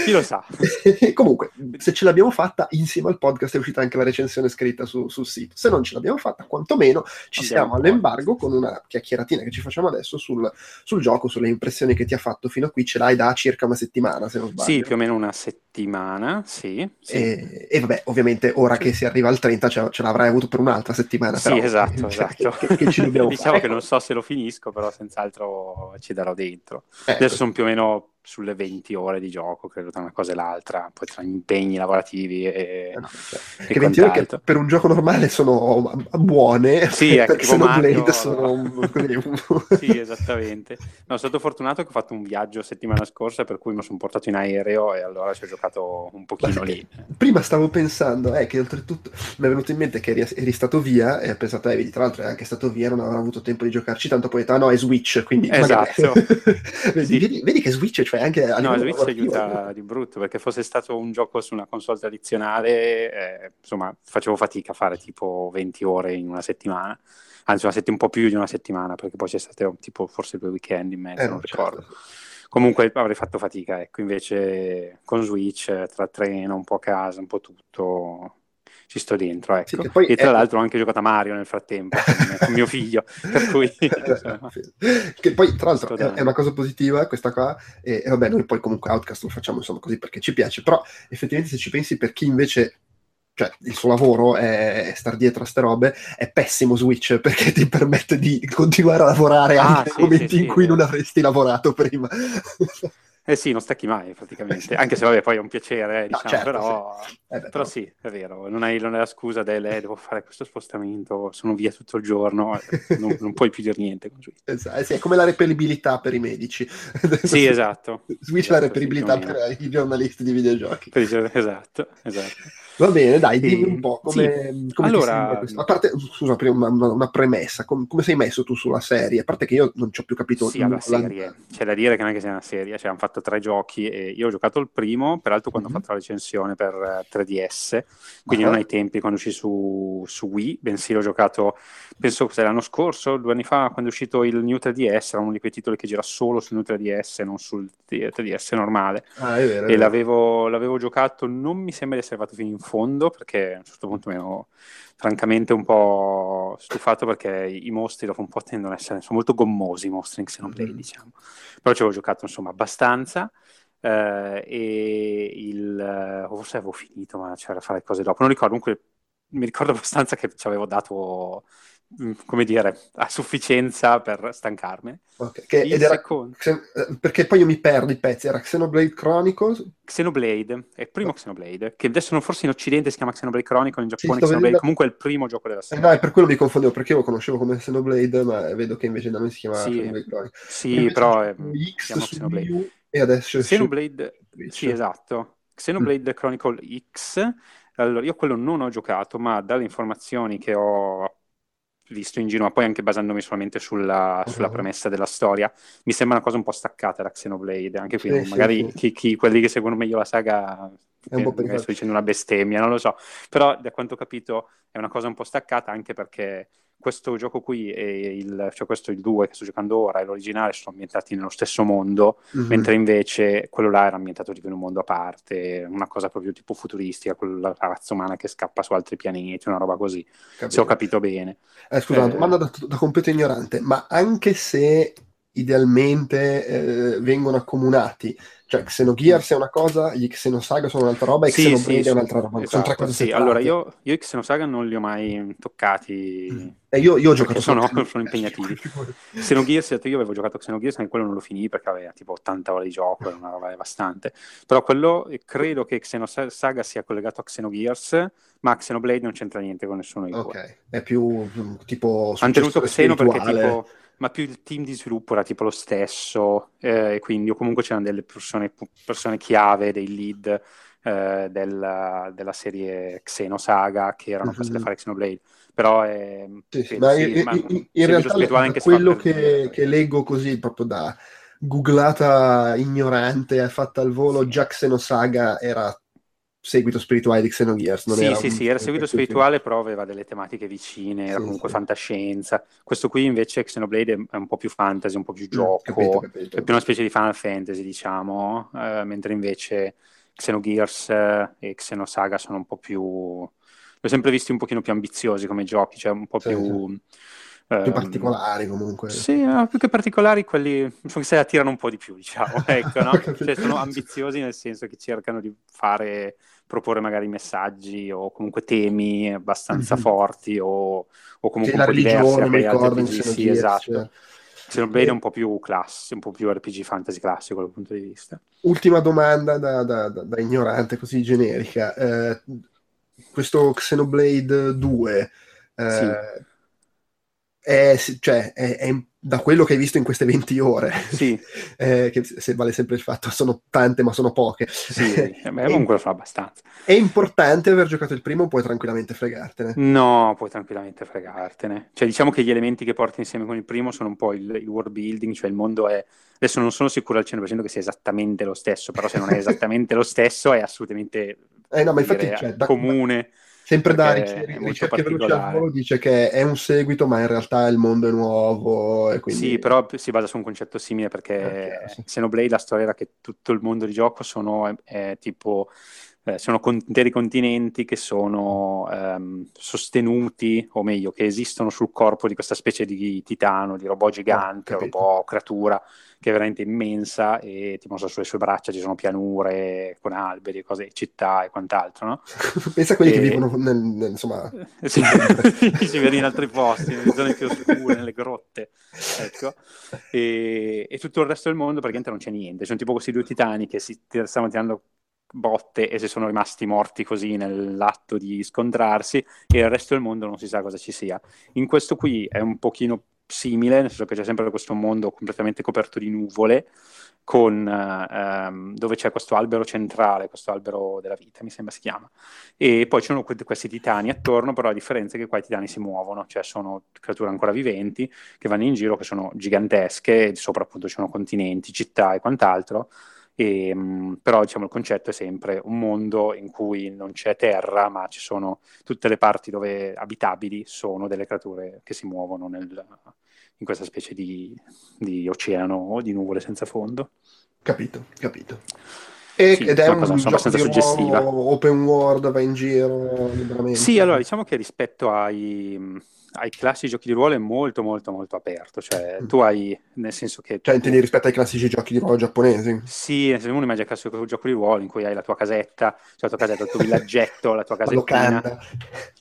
Speaker 7: Chi lo sa?
Speaker 1: Comunque, se ce l'abbiamo fatta, insieme al podcast è uscita anche la recensione scritta su, sul sito. Se non ce l'abbiamo fatta, quantomeno ci Andiamo siamo all'embargo con una chiacchieratina che ci facciamo adesso sul, sul, gioco, sulle impressioni che ti ha fatto fino a qui. Ce l'hai da circa una settimana, se non sbaglio.
Speaker 7: Sì, più o meno una settimana, sì. sì.
Speaker 1: E, e, vabbè, ovviamente ora che si arriva al 30 ce, ce l'avrai avuto per un'altra settimana.
Speaker 7: Sì,
Speaker 1: però,
Speaker 7: esatto, esatto. Che, che ci diciamo fare. che non so se lo finisco, però senz'altro ci darò dentro. Eh, Adesso sono più o meno sulle 20 ore di gioco, credo tra una cosa e l'altra, poi tra impegni lavorativi e,
Speaker 1: eh no, cioè, e che 20 ore che per un gioco normale sono buone,
Speaker 7: sì,
Speaker 1: perché sono Mario, Blade sono
Speaker 7: sì, esattamente. No, sono stato fortunato che ho fatto un viaggio settimana scorsa, per cui mi sono portato in aereo e allora ci ho giocato un pochino lì.
Speaker 1: Prima stavo pensando, eh, che oltretutto mi è venuto in mente che eri, eri stato via e ho pensato, eh, vedi, tra l'altro è anche stato via, non avrà avuto tempo di giocarci, tanto poi ho detto, ah no, è Switch, quindi...
Speaker 7: Esatto.
Speaker 1: vedi, sì. vedi, vedi, che Switch, cioè anche a
Speaker 7: no, Switch aiuta di brutto perché fosse stato un gioco su una console tradizionale, eh, insomma, facevo fatica a fare tipo 20 ore in una settimana, anzi, una sett- un po' più di una settimana perché poi c'è stato tipo forse due weekend in mezzo, eh, non certo. ricordo. Comunque avrei fatto fatica, ecco, invece con Switch, tra treno, un po' a casa, un po' tutto, ci sto dentro. Ecco. Sì, e tra è... l'altro ho anche giocato a Mario nel frattempo con mio figlio. Per cui,
Speaker 1: che poi, tra l'altro, è, è, una cosa positiva questa qua. E, e, vabbè, noi poi comunque Outcast lo facciamo insomma così perché ci piace. Però effettivamente, se ci pensi, per chi invece cioè il suo lavoro è star dietro a ste robe, è pessimo Switch perché ti permette di continuare a lavorare ah, anche sì, nei momenti sì, in cui non avresti lavorato prima.
Speaker 7: Eh sì, non stacchi mai praticamente, anche se vabbè poi è un piacere, diciamo, no, certo, però, sì. Eh beh, però sì, è vero, non hai, non hai la scusa del eh, devo fare questo spostamento, sono via tutto il giorno, eh, non, non, puoi più dire niente con Switch.
Speaker 1: Esatto, sì, è come la reperibilità per i medici.
Speaker 7: Sì, esatto.
Speaker 1: Switch
Speaker 7: esatto,
Speaker 1: la reperibilità per i giornalisti di videogiochi.
Speaker 7: Esatto, esatto.
Speaker 1: Va bene, dai, dimmi un po' come, come allora, A parte, scusa, prima una, una premessa, com, come sei messo tu sulla serie? A parte che io non ci ho più capito.
Speaker 7: Sì, la serie, c'è da dire che non è che sia una serie, cioè hanno fatto tre giochi e io ho giocato il primo, peraltro quando mm-hmm. ho fatto la recensione per 3DS, eh, quindi uh-huh. non ai tempi quando uscì su, su Wii, bensì l'ho giocato, penso che l'anno scorso, due anni fa, quando è uscito il New 3DS, era uno di quei titoli che gira solo sul New 3DS, non sul 3DS normale.
Speaker 1: Ah, è vero, è
Speaker 7: e l'avevo, l'avevo giocato, non mi sembra di essere arrivato fino in fondo perché a un certo punto mi ero francamente un po' stufato perché i mostri dopo un po' tendono ad essere sono molto gommosi i mostri in Xenoblade mm. diciamo però ci avevo giocato insomma abbastanza eh, e il forse avevo finito ma c'era da fare cose dopo non ricordo comunque mi ricordo abbastanza che ci avevo dato come dire, a sufficienza per stancarmene.
Speaker 1: Okay. Che, ed era, Xen- eh, perché poi io mi perdo i pezzi, era Xenoblade Chronicles?
Speaker 7: Xenoblade, è il primo Xenoblade, che adesso non forse in Occidente si chiama Xenoblade Chronicle, in Giappone sì, Xenoblade, vedendo... comunque è il primo gioco della serie.
Speaker 1: Eh, no, è per quello mi confondevo, perché io lo conoscevo come Xenoblade, ma vedo che invece da noi si chiama sì, Xenoblade Chronicle.
Speaker 7: Sì, però è
Speaker 1: X su Xenoblade. e adesso
Speaker 7: Xenoblade, sì, esatto. Xenoblade mm. Chronicle X, allora io quello non ho giocato, ma dalle informazioni che ho visto in giro, ma poi anche basandomi solamente sulla, uh-huh. sulla, premessa della storia, mi sembra una cosa un po' staccata da Xenoblade, anche qui sì, magari sì, Chi, chi, quelli che seguono meglio la saga è un po' sto dicendo una bestemmia, non lo so, però da quanto ho capito è una cosa un po' staccata anche perché questo gioco qui e il, cioè questo il 2 che sto giocando ora e l'originale sono ambientati nello stesso mondo, mm-hmm. mentre invece quello là era ambientato tipo in un mondo a parte, una cosa proprio tipo futuristica, con la razza umana che scappa su altri pianeti, una roba così, capito. se ho capito bene.
Speaker 1: Eh, scusa, eh, domanda da, da completo ignorante, ma anche se idealmente eh, vengono accomunati, cioè, Xenogears è una cosa, gli Xenosaga sono un'altra roba e sì, Xenoblade sì, è un'altra roba.
Speaker 7: Esatto, sono tre cose sì. Allora, io, io Xenosaga non li ho mai toccati.
Speaker 1: Mm. Eh, io, io ho giocato
Speaker 7: sono, sono impegnativi. Xenogears, io avevo giocato Xenogears, anche quello non lo finì perché aveva tipo 80 ore di gioco, era una roba devastante. Però quello, credo che Xenosaga sia collegato a Xenogears, ma Xenoblade non c'entra niente con nessuno di
Speaker 1: due. Ok, è più tipo...
Speaker 7: Hanno tenuto Xeno perché tipo ma più il team di sviluppo era tipo lo stesso, eh, e quindi o comunque c'erano delle persone, persone chiave, dei lead eh, del, della serie Xenosaga che erano mm-hmm. a fare Xenoblade. Però è,
Speaker 1: sì, sì, ma sì, in, ma in, in realtà quello che, che leggo così proprio da googlata ignorante fatta al volo, già Xenosaga era seguito spirituale di Xenogears.
Speaker 7: Non sì, era sì, un... sì, era seguito spirituale, però aveva delle tematiche vicine, era sì, comunque sì. fantascienza. Questo qui invece Xenoblade è un po' più fantasy, un po' più mm, gioco, capito, capito. è più una specie di Final Fantasy, diciamo, eh, mentre invece Xenogears eh, e Xenosaga sono un po' più... Li ho sempre visti un pochino più ambiziosi come giochi, cioè un po' sì, più...
Speaker 1: Più ehm, particolari comunque.
Speaker 7: Sì, no, più che particolari, quelli che se attirano un po' di più, diciamo. ecco, no? cioè, sono ambiziosi nel senso che cercano di fare proporre magari messaggi o comunque temi abbastanza mm-hmm. forti o, o comunque un po' diversi quei altri RPG. Sì, esatto. Cioè. Xenoblade è un po' più classico, un po' più RPG fantasy classico dal punto di vista.
Speaker 1: Ultima domanda da, da, da, da ignorante, così generica. Eh, questo Xenoblade 2 eh, sì. È, cioè, è, è, da quello che hai visto in queste 20 ore,
Speaker 7: sì.
Speaker 1: eh, che se vale sempre il fatto, sono tante ma sono poche.
Speaker 7: Sì, beh, comunque lo fa abbastanza.
Speaker 1: È importante aver giocato il primo puoi tranquillamente fregartene?
Speaker 7: No, puoi tranquillamente fregartene. Cioè diciamo che gli elementi che porti insieme con il primo sono un po' il, il world building, cioè il mondo è... Adesso non sono sicuro al 100% che sia esattamente lo stesso, però se non è esattamente lo stesso è assolutamente
Speaker 1: eh no, ma infatti, dire, cioè, da,
Speaker 7: comune.
Speaker 1: Sempre da ricerche veloci al volo dice che è un seguito, ma in realtà il mondo è nuovo. Quindi...
Speaker 7: Sì, però si basa su un concetto simile perché okay, sì. Xenoblade la storia era che tutto il mondo di gioco sono è, tipo eh, sono interi continenti che sono ehm, sostenuti, o meglio, che esistono sul corpo di questa specie di titano, di robot gigante, oh, robot creatura, che è veramente immensa e ti mostra sulle sue braccia ci sono pianure con alberi, cose, città e quant'altro, no?
Speaker 1: Pensa a quelli e... che vivono nel, nel, insomma...
Speaker 7: sì, si vede in altri posti, nelle zone più oscure, nelle grotte, ecco. E, e tutto il resto del mondo praticamente non c'è niente, sono tipo questi due titani che si stanno tirando botte e se sono rimasti morti così nell'atto di scontrarsi e il resto del mondo non si sa cosa ci sia. In questo qui è un pochino simile, nel senso che c'è sempre questo mondo completamente coperto di nuvole, con, ehm, dove c'è questo albero centrale, questo albero della vita, mi sembra si chiama. E poi ci sono questi titani attorno, però la differenza è che qua i titani si muovono, cioè sono creature ancora viventi che vanno in giro, che sono gigantesche, e sopra appunto ci sono continenti, città e quant'altro e, ehm, però diciamo, il concetto è sempre un mondo in cui non c'è terra, ma ci sono tutte le parti dove abitabili sono delle creature che si muovono nel, in questa specie di, di, oceano o di nuvole senza fondo.
Speaker 1: Capito, capito. E, sì, ed è una cosa un abbastanza suggestiva. Open world, va in giro liberamente.
Speaker 7: Sì, allora diciamo che rispetto ai ai classici giochi di ruolo è molto molto molto aperto, cioè mm. tu hai nel senso che...
Speaker 1: Cioè intendi rispetto ai classici giochi di ruolo giapponesi?
Speaker 7: Sì, se uno immagina il classico gioco di ruolo in cui hai la tua casetta, cioè la tua casetta, il tuo villaggetto, la tua casettina, la locanda,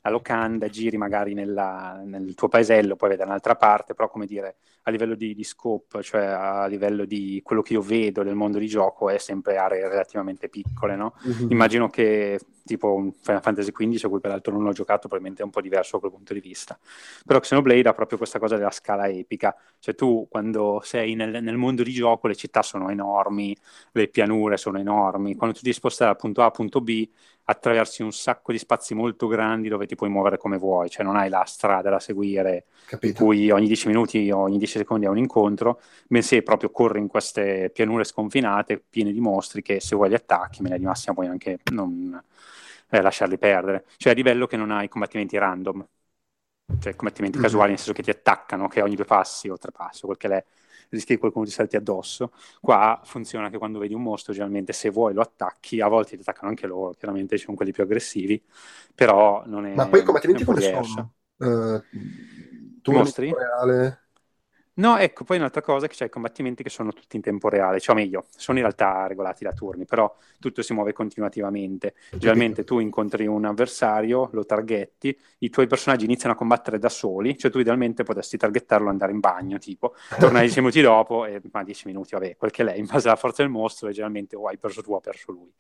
Speaker 7: la locanda giri magari nella, nel tuo paesello, poi vedi da un'altra parte, però come dire, a livello di, di, scope, cioè a livello di quello che io vedo del mondo di gioco, è sempre aree relativamente piccole, no? Mm-hmm. Immagino che tipo un Final Fantasy XV, a cui peraltro non ho giocato, probabilmente è un po' diverso da quel punto di vista. Però Xenoblade ha proprio questa cosa della scala epica, cioè tu quando sei nel, nel mondo di gioco le città sono enormi, le pianure sono enormi, quando tu ti sposti dal punto A al punto B attraversi un sacco di spazi molto grandi dove ti puoi muovere come vuoi, cioè non hai la strada da seguire Capito. in cui ogni 10 minuti o ogni 10 secondi hai un incontro, bensì proprio corri in queste pianure sconfinate piene di mostri che se vuoi li attacchi, me ne di massima puoi anche non, eh, lasciarli perdere, cioè a livello che non hai combattimenti random. Cioè combattimenti
Speaker 1: Mhm.
Speaker 7: casuali nel senso che ti attaccano, che ogni due passi o tre passi, quel che l'è, rischi che qualcuno ti salti addosso. Qua funziona che quando vedi un mostro, generalmente se vuoi lo attacchi, a volte ti attaccano anche loro, chiaramente ci sono quelli più aggressivi, però non è...
Speaker 1: Ma poi i combattimenti
Speaker 7: è diverso.
Speaker 1: sono? Eh, tu
Speaker 7: Mostri?
Speaker 1: reale?
Speaker 7: No, ecco, poi un'altra cosa è che c'è i combattimenti che sono tutti in tempo reale, cioè meglio, sono in realtà regolati da turni, però tutto si muove continuativamente. Generalmente tu incontri un avversario, lo targetti, i tuoi personaggi iniziano a combattere da soli, cioè tu idealmente potresti targettarlo, andare in bagno, tipo, tornare 10 minuti dopo, e, ma 10 minuti, vabbè, quel che lei, in base alla forza del mostro, e generalmente o hai perso tu o ha perso lui.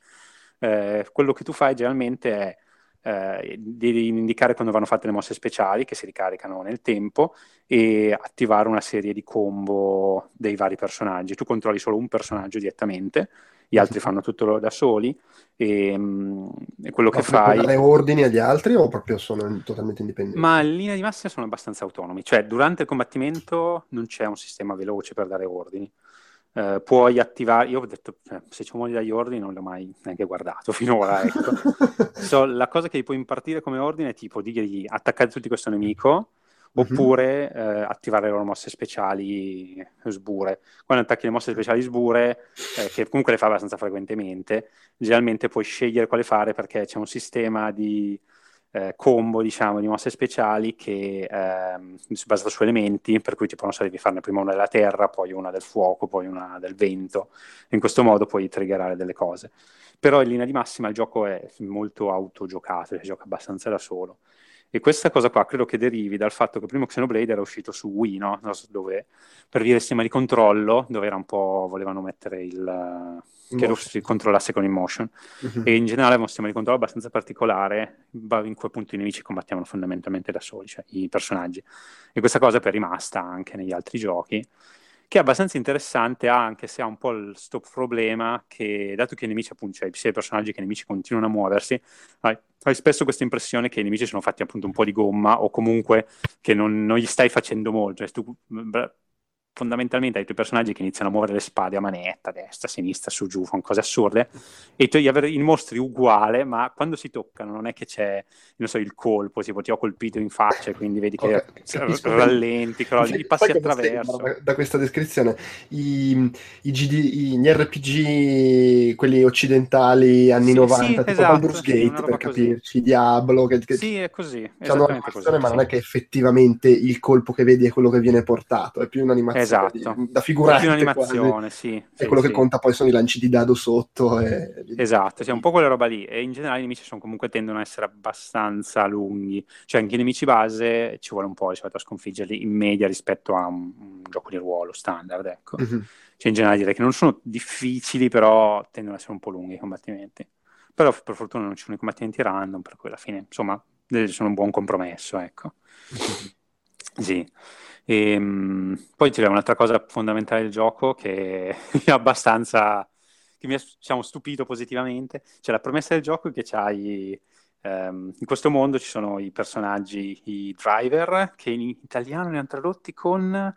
Speaker 7: Eh, quello che tu fai generalmente è eh, di indicare quando vanno fatte le mosse speciali che si ricaricano nel tempo e attivare una serie di combo dei vari personaggi. Tu controlli solo un personaggio direttamente, gli altri fanno tutto da soli e, mm, e quello che
Speaker 1: Ma puoi
Speaker 7: fai...
Speaker 1: dare ordini agli altri o proprio sono totalmente indipendenti?
Speaker 7: Ma in linea di massima sono abbastanza autonomi, cioè durante il combattimento non c'è un sistema veloce per dare ordini. Eh, puoi attivare, io ho detto, eh, se c'è un modo di dare gli ordini non l'ho mai neanche guardato finora, ecco. So, la cosa che gli puoi impartire come ordine è tipo di attaccare tutti questo nemico
Speaker 1: Mhm.
Speaker 7: oppure eh, attivare le loro mosse speciali sbure. Quando attacchi le mosse speciali sbure, eh, che comunque le fa abbastanza frequentemente, generalmente puoi scegliere quale fare perché c'è un sistema di eh, combo, diciamo, di mosse speciali che ehm, si basa su elementi, per cui tipo, non so, devi farne prima una della terra, poi una del fuoco, poi una del vento. In questo modo puoi triggerare delle cose. Però in linea di massima il gioco è molto autogiocato, si gioca abbastanza da solo. E questa cosa qua credo che derivi dal fatto che primo Xenoblade era uscito su Wii, no? Dove, per via del sistema di controllo, dove era un po', volevano mettere il... che lo si controllasse con il motion.
Speaker 1: Mhm.
Speaker 7: E in generale è un sistema di controllo abbastanza particolare, in cui appunto i nemici combattiamo fondamentalmente da soli, cioè i personaggi. E questa cosa poi è rimasta anche negli altri giochi, che è abbastanza interessante, anche se ha un po' il sto problema che, dato che i nemici, appunto, cioè sia i personaggi che i nemici continuano a muoversi, hai, hai spesso questa impressione che i nemici sono fatti appunto un po' di gomma o comunque che non, non gli stai facendo molto. Cioè, tu, fondamentalmente hai i tuoi personaggi che iniziano a muovere le spade a manetta, a destra, a sinistra, su, giù, fanno cose assurde, e tu gli avere i mostri uguale, ma quando si toccano non è che c'è, non so, il colpo, tipo ti ho colpito in faccia, quindi vedi che
Speaker 1: Ok, capisco.
Speaker 7: rallenti, crolli, li passi attraverso.
Speaker 1: sembra Da, questa descrizione, I, i GD i- gli RPG, quelli occidentali anni
Speaker 7: Sì,
Speaker 1: 90,
Speaker 7: sì,
Speaker 1: tipo
Speaker 7: esatto,
Speaker 1: Baldur's
Speaker 7: sì,
Speaker 1: Gate
Speaker 7: una
Speaker 1: per
Speaker 7: così.
Speaker 1: capirci, Diablo, che, che
Speaker 7: Sì, è così, esattamente
Speaker 1: un'animazione,
Speaker 7: così.
Speaker 1: ma non
Speaker 7: sì.
Speaker 1: è che effettivamente il colpo che vedi è quello che viene portato, è più un'animazione
Speaker 7: Esatto.
Speaker 1: Di- da
Speaker 7: È
Speaker 1: figurante quasi.
Speaker 7: un'animazione, sì.
Speaker 1: E
Speaker 7: sì,
Speaker 1: quello che
Speaker 7: sì.
Speaker 1: conta poi sono i lanci di dado sotto. E...
Speaker 7: Esatto, sì, è un po' quella roba lì. E in generale i nemici sono comunque tendono a essere abbastanza lunghi. Cioè, anche i nemici base ci vuole un po' di solito a sconfiggerli in media rispetto a un, un gioco di ruolo standard, ecco.
Speaker 1: Mhm.
Speaker 7: Cioè, in generale direi che non sono difficili, però tendono ad essere un po' lunghi i combattimenti. Però per fortuna non ci sono i combattimenti random, per cui alla fine, insomma, sono un buon compromesso, ecco. Sì. Ehm, poi c'è un'altra cosa fondamentale del gioco che ha abbastanza che mi ha diciamo, stupito positivamente. Cioè, la promessa del gioco è che c'hai ehm, in questo mondo ci sono i personaggi, i driver, che in italiano li hanno tradotti con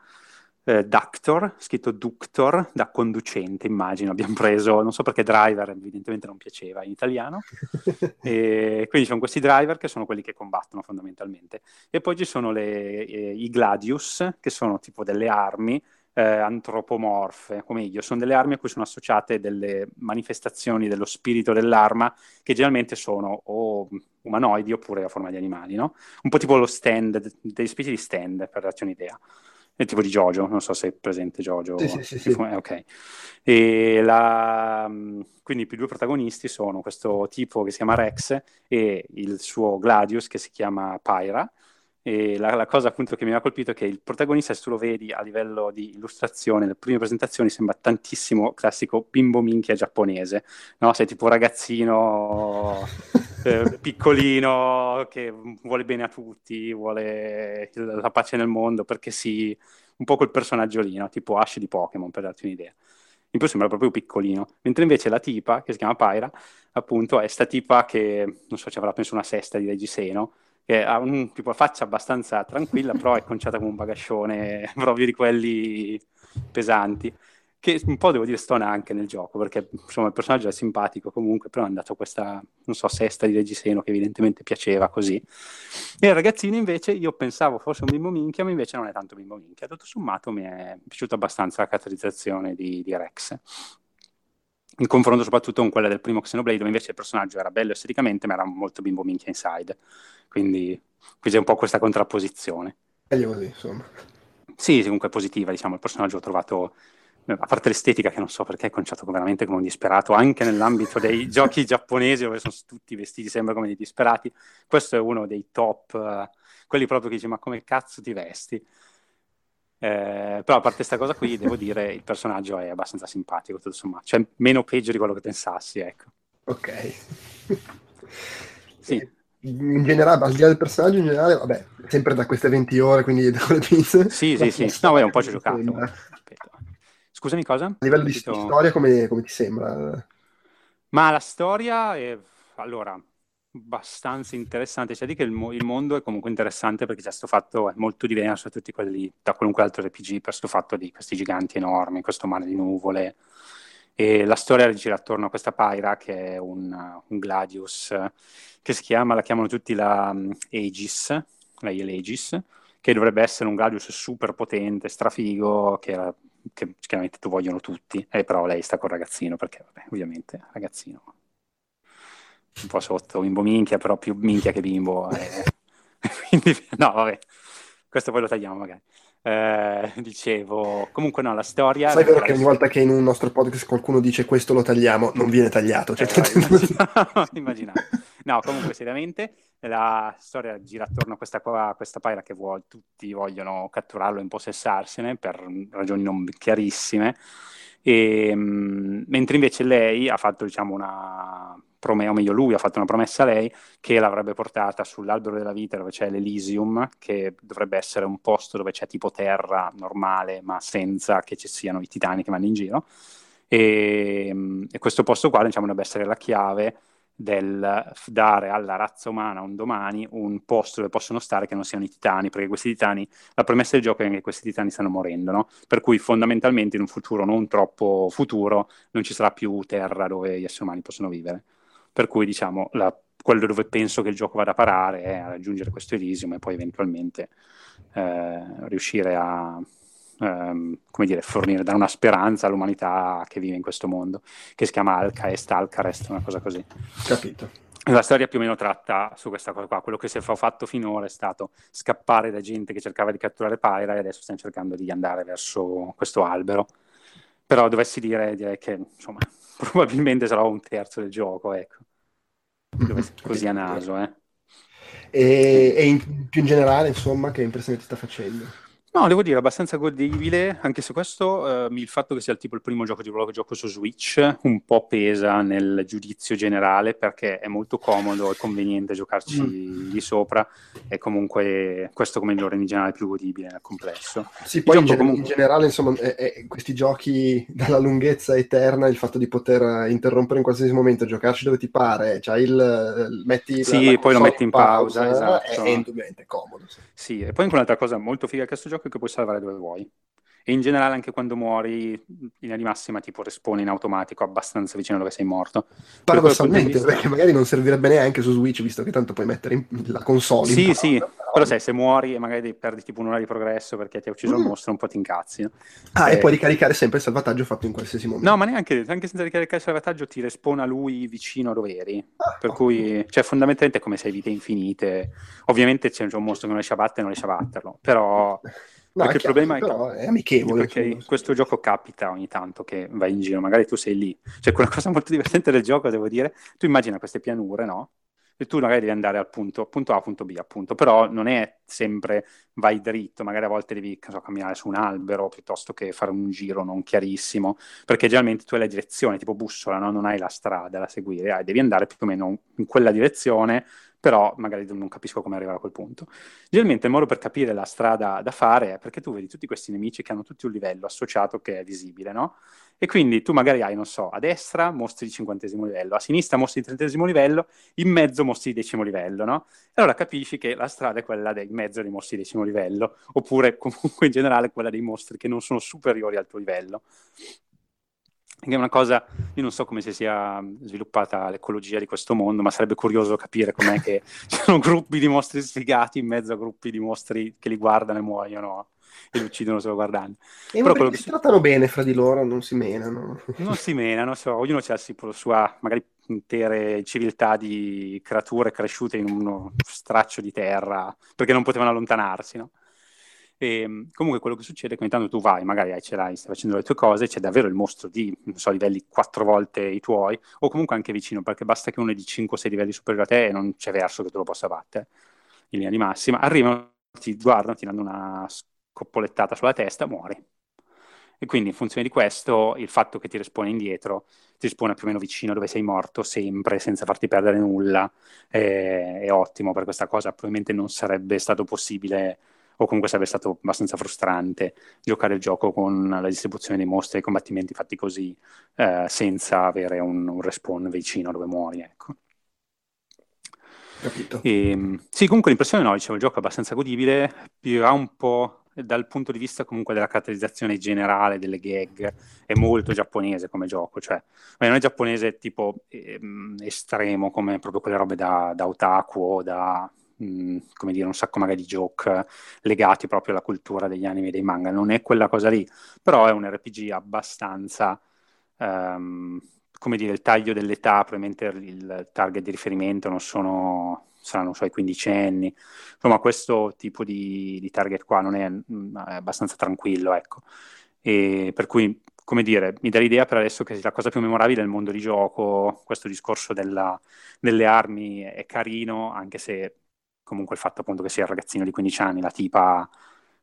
Speaker 7: eh, Ductor, scritto Ductor, da conducente, immagino. Abbiamo preso, non so perché driver evidentemente non piaceva in italiano. E quindi ci sono questi driver che sono quelli che combattono fondamentalmente. E poi ci sono le, eh, i Gladius, che sono tipo delle armi eh, antropomorfe, o meglio, sono delle armi a cui sono associate delle manifestazioni dello spirito dell'arma, che generalmente sono o umanoidi oppure a forma di animali, no? Un po' tipo lo stand, delle specie di stand, per darti un'idea. È tipo di Jojo, non so se è presente Jojo.
Speaker 1: Sì, sì, sì,
Speaker 7: eh, ok. E la, quindi i due protagonisti sono questo tipo che si chiama Rex e il suo Gladius che si chiama Pyra. E la, la cosa appunto che mi ha colpito è che il protagonista, se tu lo vedi a livello di illustrazione, le prime presentazioni sembra tantissimo classico bimbo minchia giapponese, no? Sei tipo un ragazzino eh, piccolino che vuole bene a tutti, vuole la pace nel mondo, perché sì, un po' quel personaggio lì, no? tipo Ash di Pokémon, per darti un'idea. In più sembra proprio piccolino, mentre invece la tipa, che si chiama Pyra, appunto è sta tipa che, non so, ci avrà penso una sesta di Regiseno, che ha un tipo faccia abbastanza tranquilla, però è conciata come un bagascione proprio di quelli pesanti. che un po' devo dire stona anche nel gioco, perché insomma il personaggio è simpatico comunque, però è andato questa, non so, sesta di reggiseno che evidentemente piaceva così. E il ragazzino invece, io pensavo fosse un bimbo minchia, ma invece non è tanto bimbo minchia. Tutto sommato mi è piaciuta abbastanza la caratterizzazione di, di Rex. In confronto soprattutto con quella del primo Xenoblade, dove invece il personaggio era bello esteticamente, ma era molto bimbo minchia inside. Quindi qui c'è un po' questa contrapposizione.
Speaker 1: Meglio così, insomma.
Speaker 7: Sì, comunque positiva, diciamo, il personaggio ho trovato a parte l'estetica che non so perché è conciato veramente come un disperato, anche nell'ambito dei giochi giapponesi dove sono tutti vestiti sempre come dei disperati, questo è uno dei top, uh, quelli proprio che dici ma come cazzo ti vesti? Eh, però a parte questa cosa qui, devo dire, il personaggio è abbastanza simpatico, tutto sommato, cioè meno peggio di quello che pensassi, ecco.
Speaker 1: Ok.
Speaker 7: sì.
Speaker 1: In generale, al di là del personaggio, in generale, vabbè, sempre da queste 20 ore, quindi da quelle pizze.
Speaker 7: Sì, sì, sì. No, beh, un po' ci ho giocato. Scusami, cosa? A
Speaker 1: livello di storia, come, come, ti sembra?
Speaker 7: Ma la storia è, allora, abbastanza interessante. C'è di che il, mo- il, mondo è comunque interessante perché c'è questo fatto, è molto diverso da tutti quelli, da qualunque altro RPG, per questo fatto di questi giganti enormi, questo mare di nuvole. E la storia gira attorno a questa Pyra, che è un, un Gladius, che si chiama, la chiamano tutti la um, Aegis, la Aegis, che dovrebbe essere un Gladius super potente, strafigo, che era che chiaramente tu vogliono tutti, eh, però lei sta col ragazzino perché, vabbè, ovviamente, ragazzino un po' sotto, bimbo minchia, però più minchia che bimbo. Eh. Quindi, no, vabbè, questo poi lo tagliamo magari. Eh, dicevo, comunque no, la storia...
Speaker 1: Sai vero che ogni volta che in un nostro podcast qualcuno dice questo lo tagliamo, non viene tagliato. Cioè...
Speaker 7: Eh, immaginavo, immaginavo. No, comunque seriamente la storia gira attorno a questa, a questa paira che vuole, tutti vogliono catturarlo e impossessarsene per ragioni non chiarissime. E, mh, mentre invece lei ha fatto diciamo una promessa, o meglio lui ha fatto una promessa a lei che l'avrebbe portata sull'albero della vita dove c'è l'Elysium, che dovrebbe essere un posto dove c'è tipo terra normale ma senza che ci siano i titani che vanno in giro. E, e questo posto qua diciamo, dovrebbe essere la chiave del dare alla razza umana un domani un posto dove possono stare che non siano i titani, perché questi titani, la premessa del gioco è che questi titani stanno morendo, no? Per cui fondamentalmente in un futuro non troppo futuro non ci sarà più terra dove gli esseri umani possono vivere. Per cui diciamo, la, quello dove penso che il gioco vada a parare è a raggiungere questo Elysium e poi eventualmente eh, riuscire a, ehm, come dire, fornire, dare una speranza all'umanità che vive in questo mondo, che si chiama Alcaest, Alcarest, una cosa così.
Speaker 1: Capito.
Speaker 7: La storia più o meno tratta su questa cosa qua. Quello che si è fatto finora è stato scappare da gente che cercava di catturare Pyra e adesso stiamo cercando di andare verso questo albero. Però dovessi dire, direi che insomma, probabilmente sarà un terzo del gioco, ecco. Dovessi, così a naso, eh.
Speaker 1: E, e in, più in generale, insomma, che impressione ti sta facendo?
Speaker 7: No, devo dire, abbastanza godibile, anche se questo, eh, il fatto che sia il tipo il primo gioco di ruolo che gioco su Switch, un po' pesa nel giudizio generale, perché è molto comodo e conveniente giocarci mm. lì sopra, e comunque questo come il loro in generale più godibile nel complesso.
Speaker 1: Sì, poi in, gen- comunque... in, generale, insomma, è, è, questi giochi dalla lunghezza eterna, il fatto di poter interrompere in qualsiasi momento, giocarci dove ti pare, cioè il, metti
Speaker 7: Sì, poi lo metti in pausa, pausa
Speaker 1: esatto. è, è indubbiamente comodo. Sì.
Speaker 7: sì, e poi anche un'altra cosa molto figa che questo gioco che puoi salvare dove vuoi. E in generale anche quando muori, in linea di massima tipo respawn in automatico abbastanza vicino dove sei morto.
Speaker 1: Paradossalmente, vista... perché magari non servirebbe neanche su Switch, visto che tanto puoi mettere in... la console.
Speaker 7: Sì, sì, però... però sai, se muori e magari perdi tipo un'ora di progresso perché ti ha ucciso mm. il mostro, un po' ti incazzi. No?
Speaker 1: Ah, e... e puoi ricaricare sempre il salvataggio fatto in qualsiasi momento.
Speaker 7: No, ma neanche, anche senza ricaricare il salvataggio ti respawna lui vicino a dove eri. Ah, per oh. cui, cioè, fondamentalmente è come se hai vite infinite. Ovviamente c'è un mostro che non riesce a battere, non riesce a batterlo, però...
Speaker 1: No, perché il problema è che è amichevole.
Speaker 7: Perché in questo gioco capita ogni tanto che vai in giro, magari tu sei lì. Cioè, quella cosa molto divertente del gioco, devo dire, tu immagina queste pianure, no? E tu magari devi andare al punto, punto A, punto B, appunto, però non è sempre vai dritto, magari a volte devi so, camminare su un albero piuttosto che fare un giro non chiarissimo, perché generalmente tu hai la direzione, tipo bussola, no? non hai la strada da seguire, ah, devi andare più o meno in quella direzione però magari non capisco come arrivare a quel punto. Generalmente il modo per capire la strada da fare è perché tu vedi tutti questi nemici che hanno tutti un livello associato che è visibile, no? E quindi tu magari hai, non so, a destra mostri di cinquantesimo livello, a sinistra mostri di trentesimo livello, in mezzo mostri di decimo livello, no? E allora capisci che la strada è quella del mezzo dei mostri di decimo livello, oppure comunque in generale quella dei mostri che non sono superiori al tuo livello. Che è una cosa, io non so come si sia sviluppata l'ecologia di questo mondo, ma sarebbe curioso capire com'è che ci sono gruppi di mostri sfigati in mezzo a gruppi di mostri che li guardano e muoiono e li uccidono solo guardando.
Speaker 1: E Però quello che si trattano bene fra di loro, non si menano.
Speaker 7: Non si menano, so, ognuno ha la sua magari intere civiltà di creature cresciute in uno straccio di terra perché non potevano allontanarsi, no? E, ehm, comunque quello che succede è che ogni tanto tu vai, magari ce l'hai, stai facendo le tue cose, c'è davvero il mostro di, non so, livelli quattro volte i tuoi, o comunque anche vicino, perché basta che uno è di 5-6 livelli superiore a te e non c'è verso che tu lo possa battere in linea di massima. Arrivano, ti guardano, ti danno una scoppolettata sulla testa, muori. E quindi in funzione di questo, il fatto che ti rispone indietro, ti rispone più o meno vicino dove sei morto, sempre, senza farti perdere nulla, è, è ottimo per questa cosa. Probabilmente non sarebbe stato possibile o comunque sarebbe stato abbastanza frustrante giocare il gioco con la distribuzione dei mostri e i combattimenti fatti così, eh, senza avere un, un, respawn vicino dove muori, ecco.
Speaker 1: Capito.
Speaker 7: E, ehm, sì, comunque l'impressione no, dicevo, il gioco è abbastanza godibile, ha un po' dal punto di vista comunque della caratterizzazione generale delle gag, è molto giapponese come gioco, cioè non è giapponese tipo ehm, estremo come proprio quelle robe da, da otaku o da mh, come dire, un sacco magari di joke legati proprio alla cultura degli anime e dei manga. Non è quella cosa lì, però è un RPG abbastanza, um, come dire, il taglio dell'età, probabilmente il target di riferimento non sono, saranno so, i quindicenni. Insomma, questo tipo di, di target qua non è, è abbastanza tranquillo, ecco. E per cui come dire, mi dà l'idea per adesso che la cosa più memorabile è il mondo di gioco, questo discorso della, delle armi è carino, anche se comunque il fatto appunto che sia il ragazzino di 15 anni, la tipa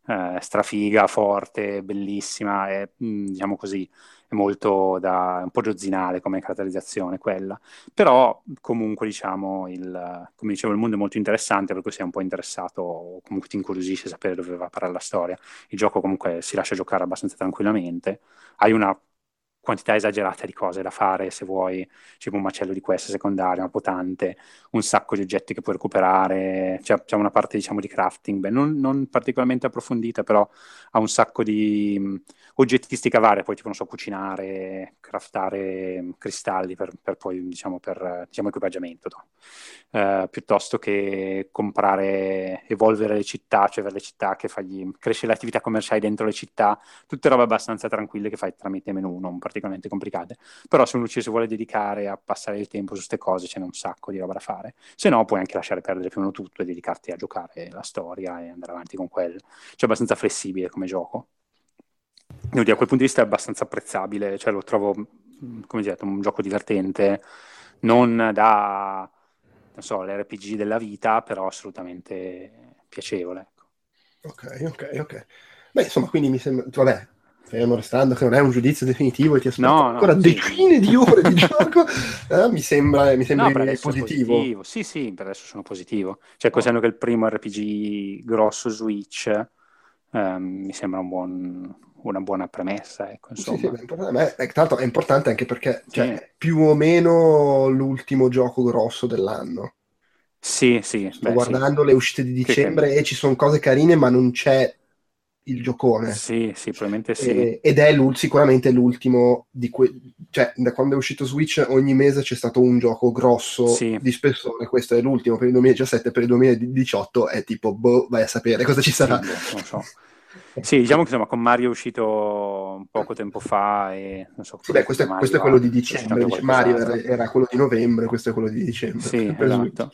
Speaker 7: eh, strafiga, forte, bellissima, è, mm, diciamo così, è molto da, un po' giozzinale come caratterizzazione quella, però comunque diciamo, il, come dicevo, il mondo è molto interessante per cui sei un po' interessato o comunque ti incuriosisce sapere dove va a parare la storia. Il gioco comunque si lascia giocare abbastanza tranquillamente, hai una quantità esagerata di cose da fare se vuoi, tipo un macello di queste secondarie, una potante, un sacco di oggetti che puoi recuperare, c'è, c'è una parte diciamo di crafting, beh, non, non, particolarmente approfondita, però ha un sacco di mh, oggettistica varia, poi tipo non so, cucinare, craftare mh, cristalli per, per, poi diciamo per diciamo equipaggiamento, no? uh, piuttosto che comprare, evolvere le città, cioè avere le città che fagli crescere le attività commerciali dentro le città, tutte robe abbastanza tranquille che fai tramite menu, non particolarmente particolarmente complicate. Però se uno ci si vuole dedicare a passare il tempo su queste cose, ce n'è un sacco di roba da fare. Se no, puoi anche lasciare perdere più o meno tutto e dedicarti a giocare la storia e andare avanti con quello. Cioè, abbastanza flessibile come gioco. Devo dire, a quel punto di vista è abbastanza apprezzabile, cioè lo trovo, come detto, un gioco divertente, non da, non so, l'RPG della vita, però assolutamente piacevole. Ecco.
Speaker 1: Ok, ok, ok. Beh, insomma, quindi mi sembra, vabbè, fermo restando che non è un giudizio definitivo e ti aspetto no, ancora no, decine di ore di gioco, eh, mi sembra, mi sembra no, positivo. positivo.
Speaker 7: Sì, sì, per adesso sono positivo. Cioè, considerando che il primo RPG grosso Switch ehm, mi sembra un buon, una buona premessa. Ecco, insomma. Sì, sì,
Speaker 1: beh, tra l'altro è importante anche perché cioè, sì. più o meno l'ultimo gioco grosso dell'anno.
Speaker 7: Sì, sì.
Speaker 1: Sto beh, guardando le uscite di dicembre e ci sono cose carine, ma non c'è il giocone.
Speaker 7: Sì, sì, probabilmente sì.
Speaker 1: E, ed è sicuramente l'ultimo di que- cioè da quando è uscito Switch ogni mese c'è stato un gioco grosso sì. di spessore, questo è l'ultimo per il 2017, per il 2018 è tipo, boh, vai a sapere cosa ci sarà.
Speaker 7: Sì, non so. Sì, diciamo che insomma con Mario è uscito poco tempo fa e non so.
Speaker 1: Sì, beh, questo, è, questo è quello di dicembre, Mario era, era, quello di novembre, questo è quello di dicembre.
Speaker 7: Sì, esatto.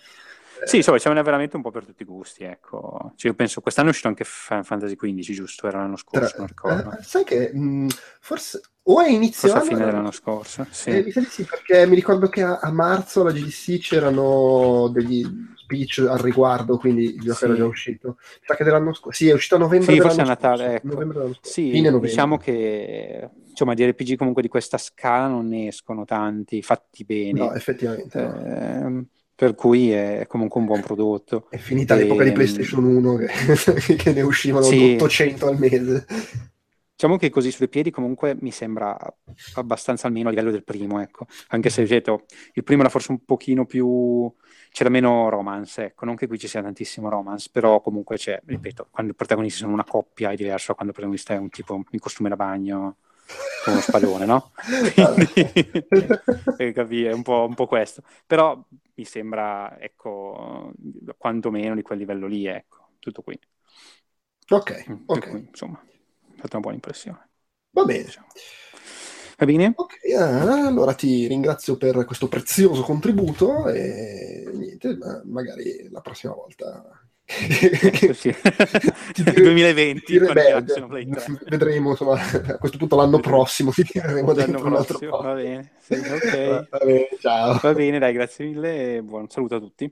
Speaker 7: Sì, insomma, ce n'è veramente un po' per tutti i gusti, ecco. Cioè, io penso, quest'anno è uscito anche Final Fantasy XV, giusto? Era l'anno scorso, Tra... non ricordo.
Speaker 1: Eh, sai che mh, mm, forse o è iniziato...
Speaker 7: Forse a fine dell'anno scorso, sì.
Speaker 1: Eh, sì, perché mi ricordo che a, a marzo la GDC c'erano degli speech al riguardo, quindi il gioco sì. era già uscito. Sa che dell'anno scorso... Sì, è uscito a novembre
Speaker 7: Sì, forse a Natale, ecco. novembre Sì, diciamo che insomma di RPG comunque di questa scala non ne escono tanti, fatti bene.
Speaker 1: No, effettivamente.
Speaker 7: Eh, per cui è comunque un buon prodotto.
Speaker 1: È finita e... l'epoca di ehm, PlayStation 1 che, che ne uscivano sì. 800 al mese.
Speaker 7: Diciamo che così sui piedi comunque mi sembra abbastanza almeno a livello del primo, ecco. Anche se, ripeto, il primo era forse un pochino più... c'era meno romance, ecco. Non che qui ci sia tantissimo romance, però comunque c'è, ripeto, quando i protagonisti sono una coppia è diverso da quando il protagonista è un tipo in costume da bagno come uno spadone, no? Quindi, capì, è un po', un po' questo. Però mi sembra, ecco, quantomeno di quel livello lì, ecco, tutto qui.
Speaker 1: Ok,
Speaker 7: Mm,
Speaker 1: ok.
Speaker 7: Cui, insomma, è stata una buona impressione.
Speaker 1: Va bene.
Speaker 7: diciamo. Va bene?
Speaker 1: Ok, eh, allora ti ringrazio per questo prezioso contributo e niente, ma magari la prossima volta...
Speaker 7: Sì.
Speaker 1: Ti
Speaker 7: Nel
Speaker 1: dire-
Speaker 7: 2020,
Speaker 1: ti
Speaker 7: 3.
Speaker 1: vedremo, insomma, a questo punto l'anno prossimo ti tireremo
Speaker 7: L'anno
Speaker 1: dentro
Speaker 7: prossimo, va bene. Sì, ok.
Speaker 1: Va bene, ciao.
Speaker 7: Va bene, dai, grazie mille e buon saluto a tutti.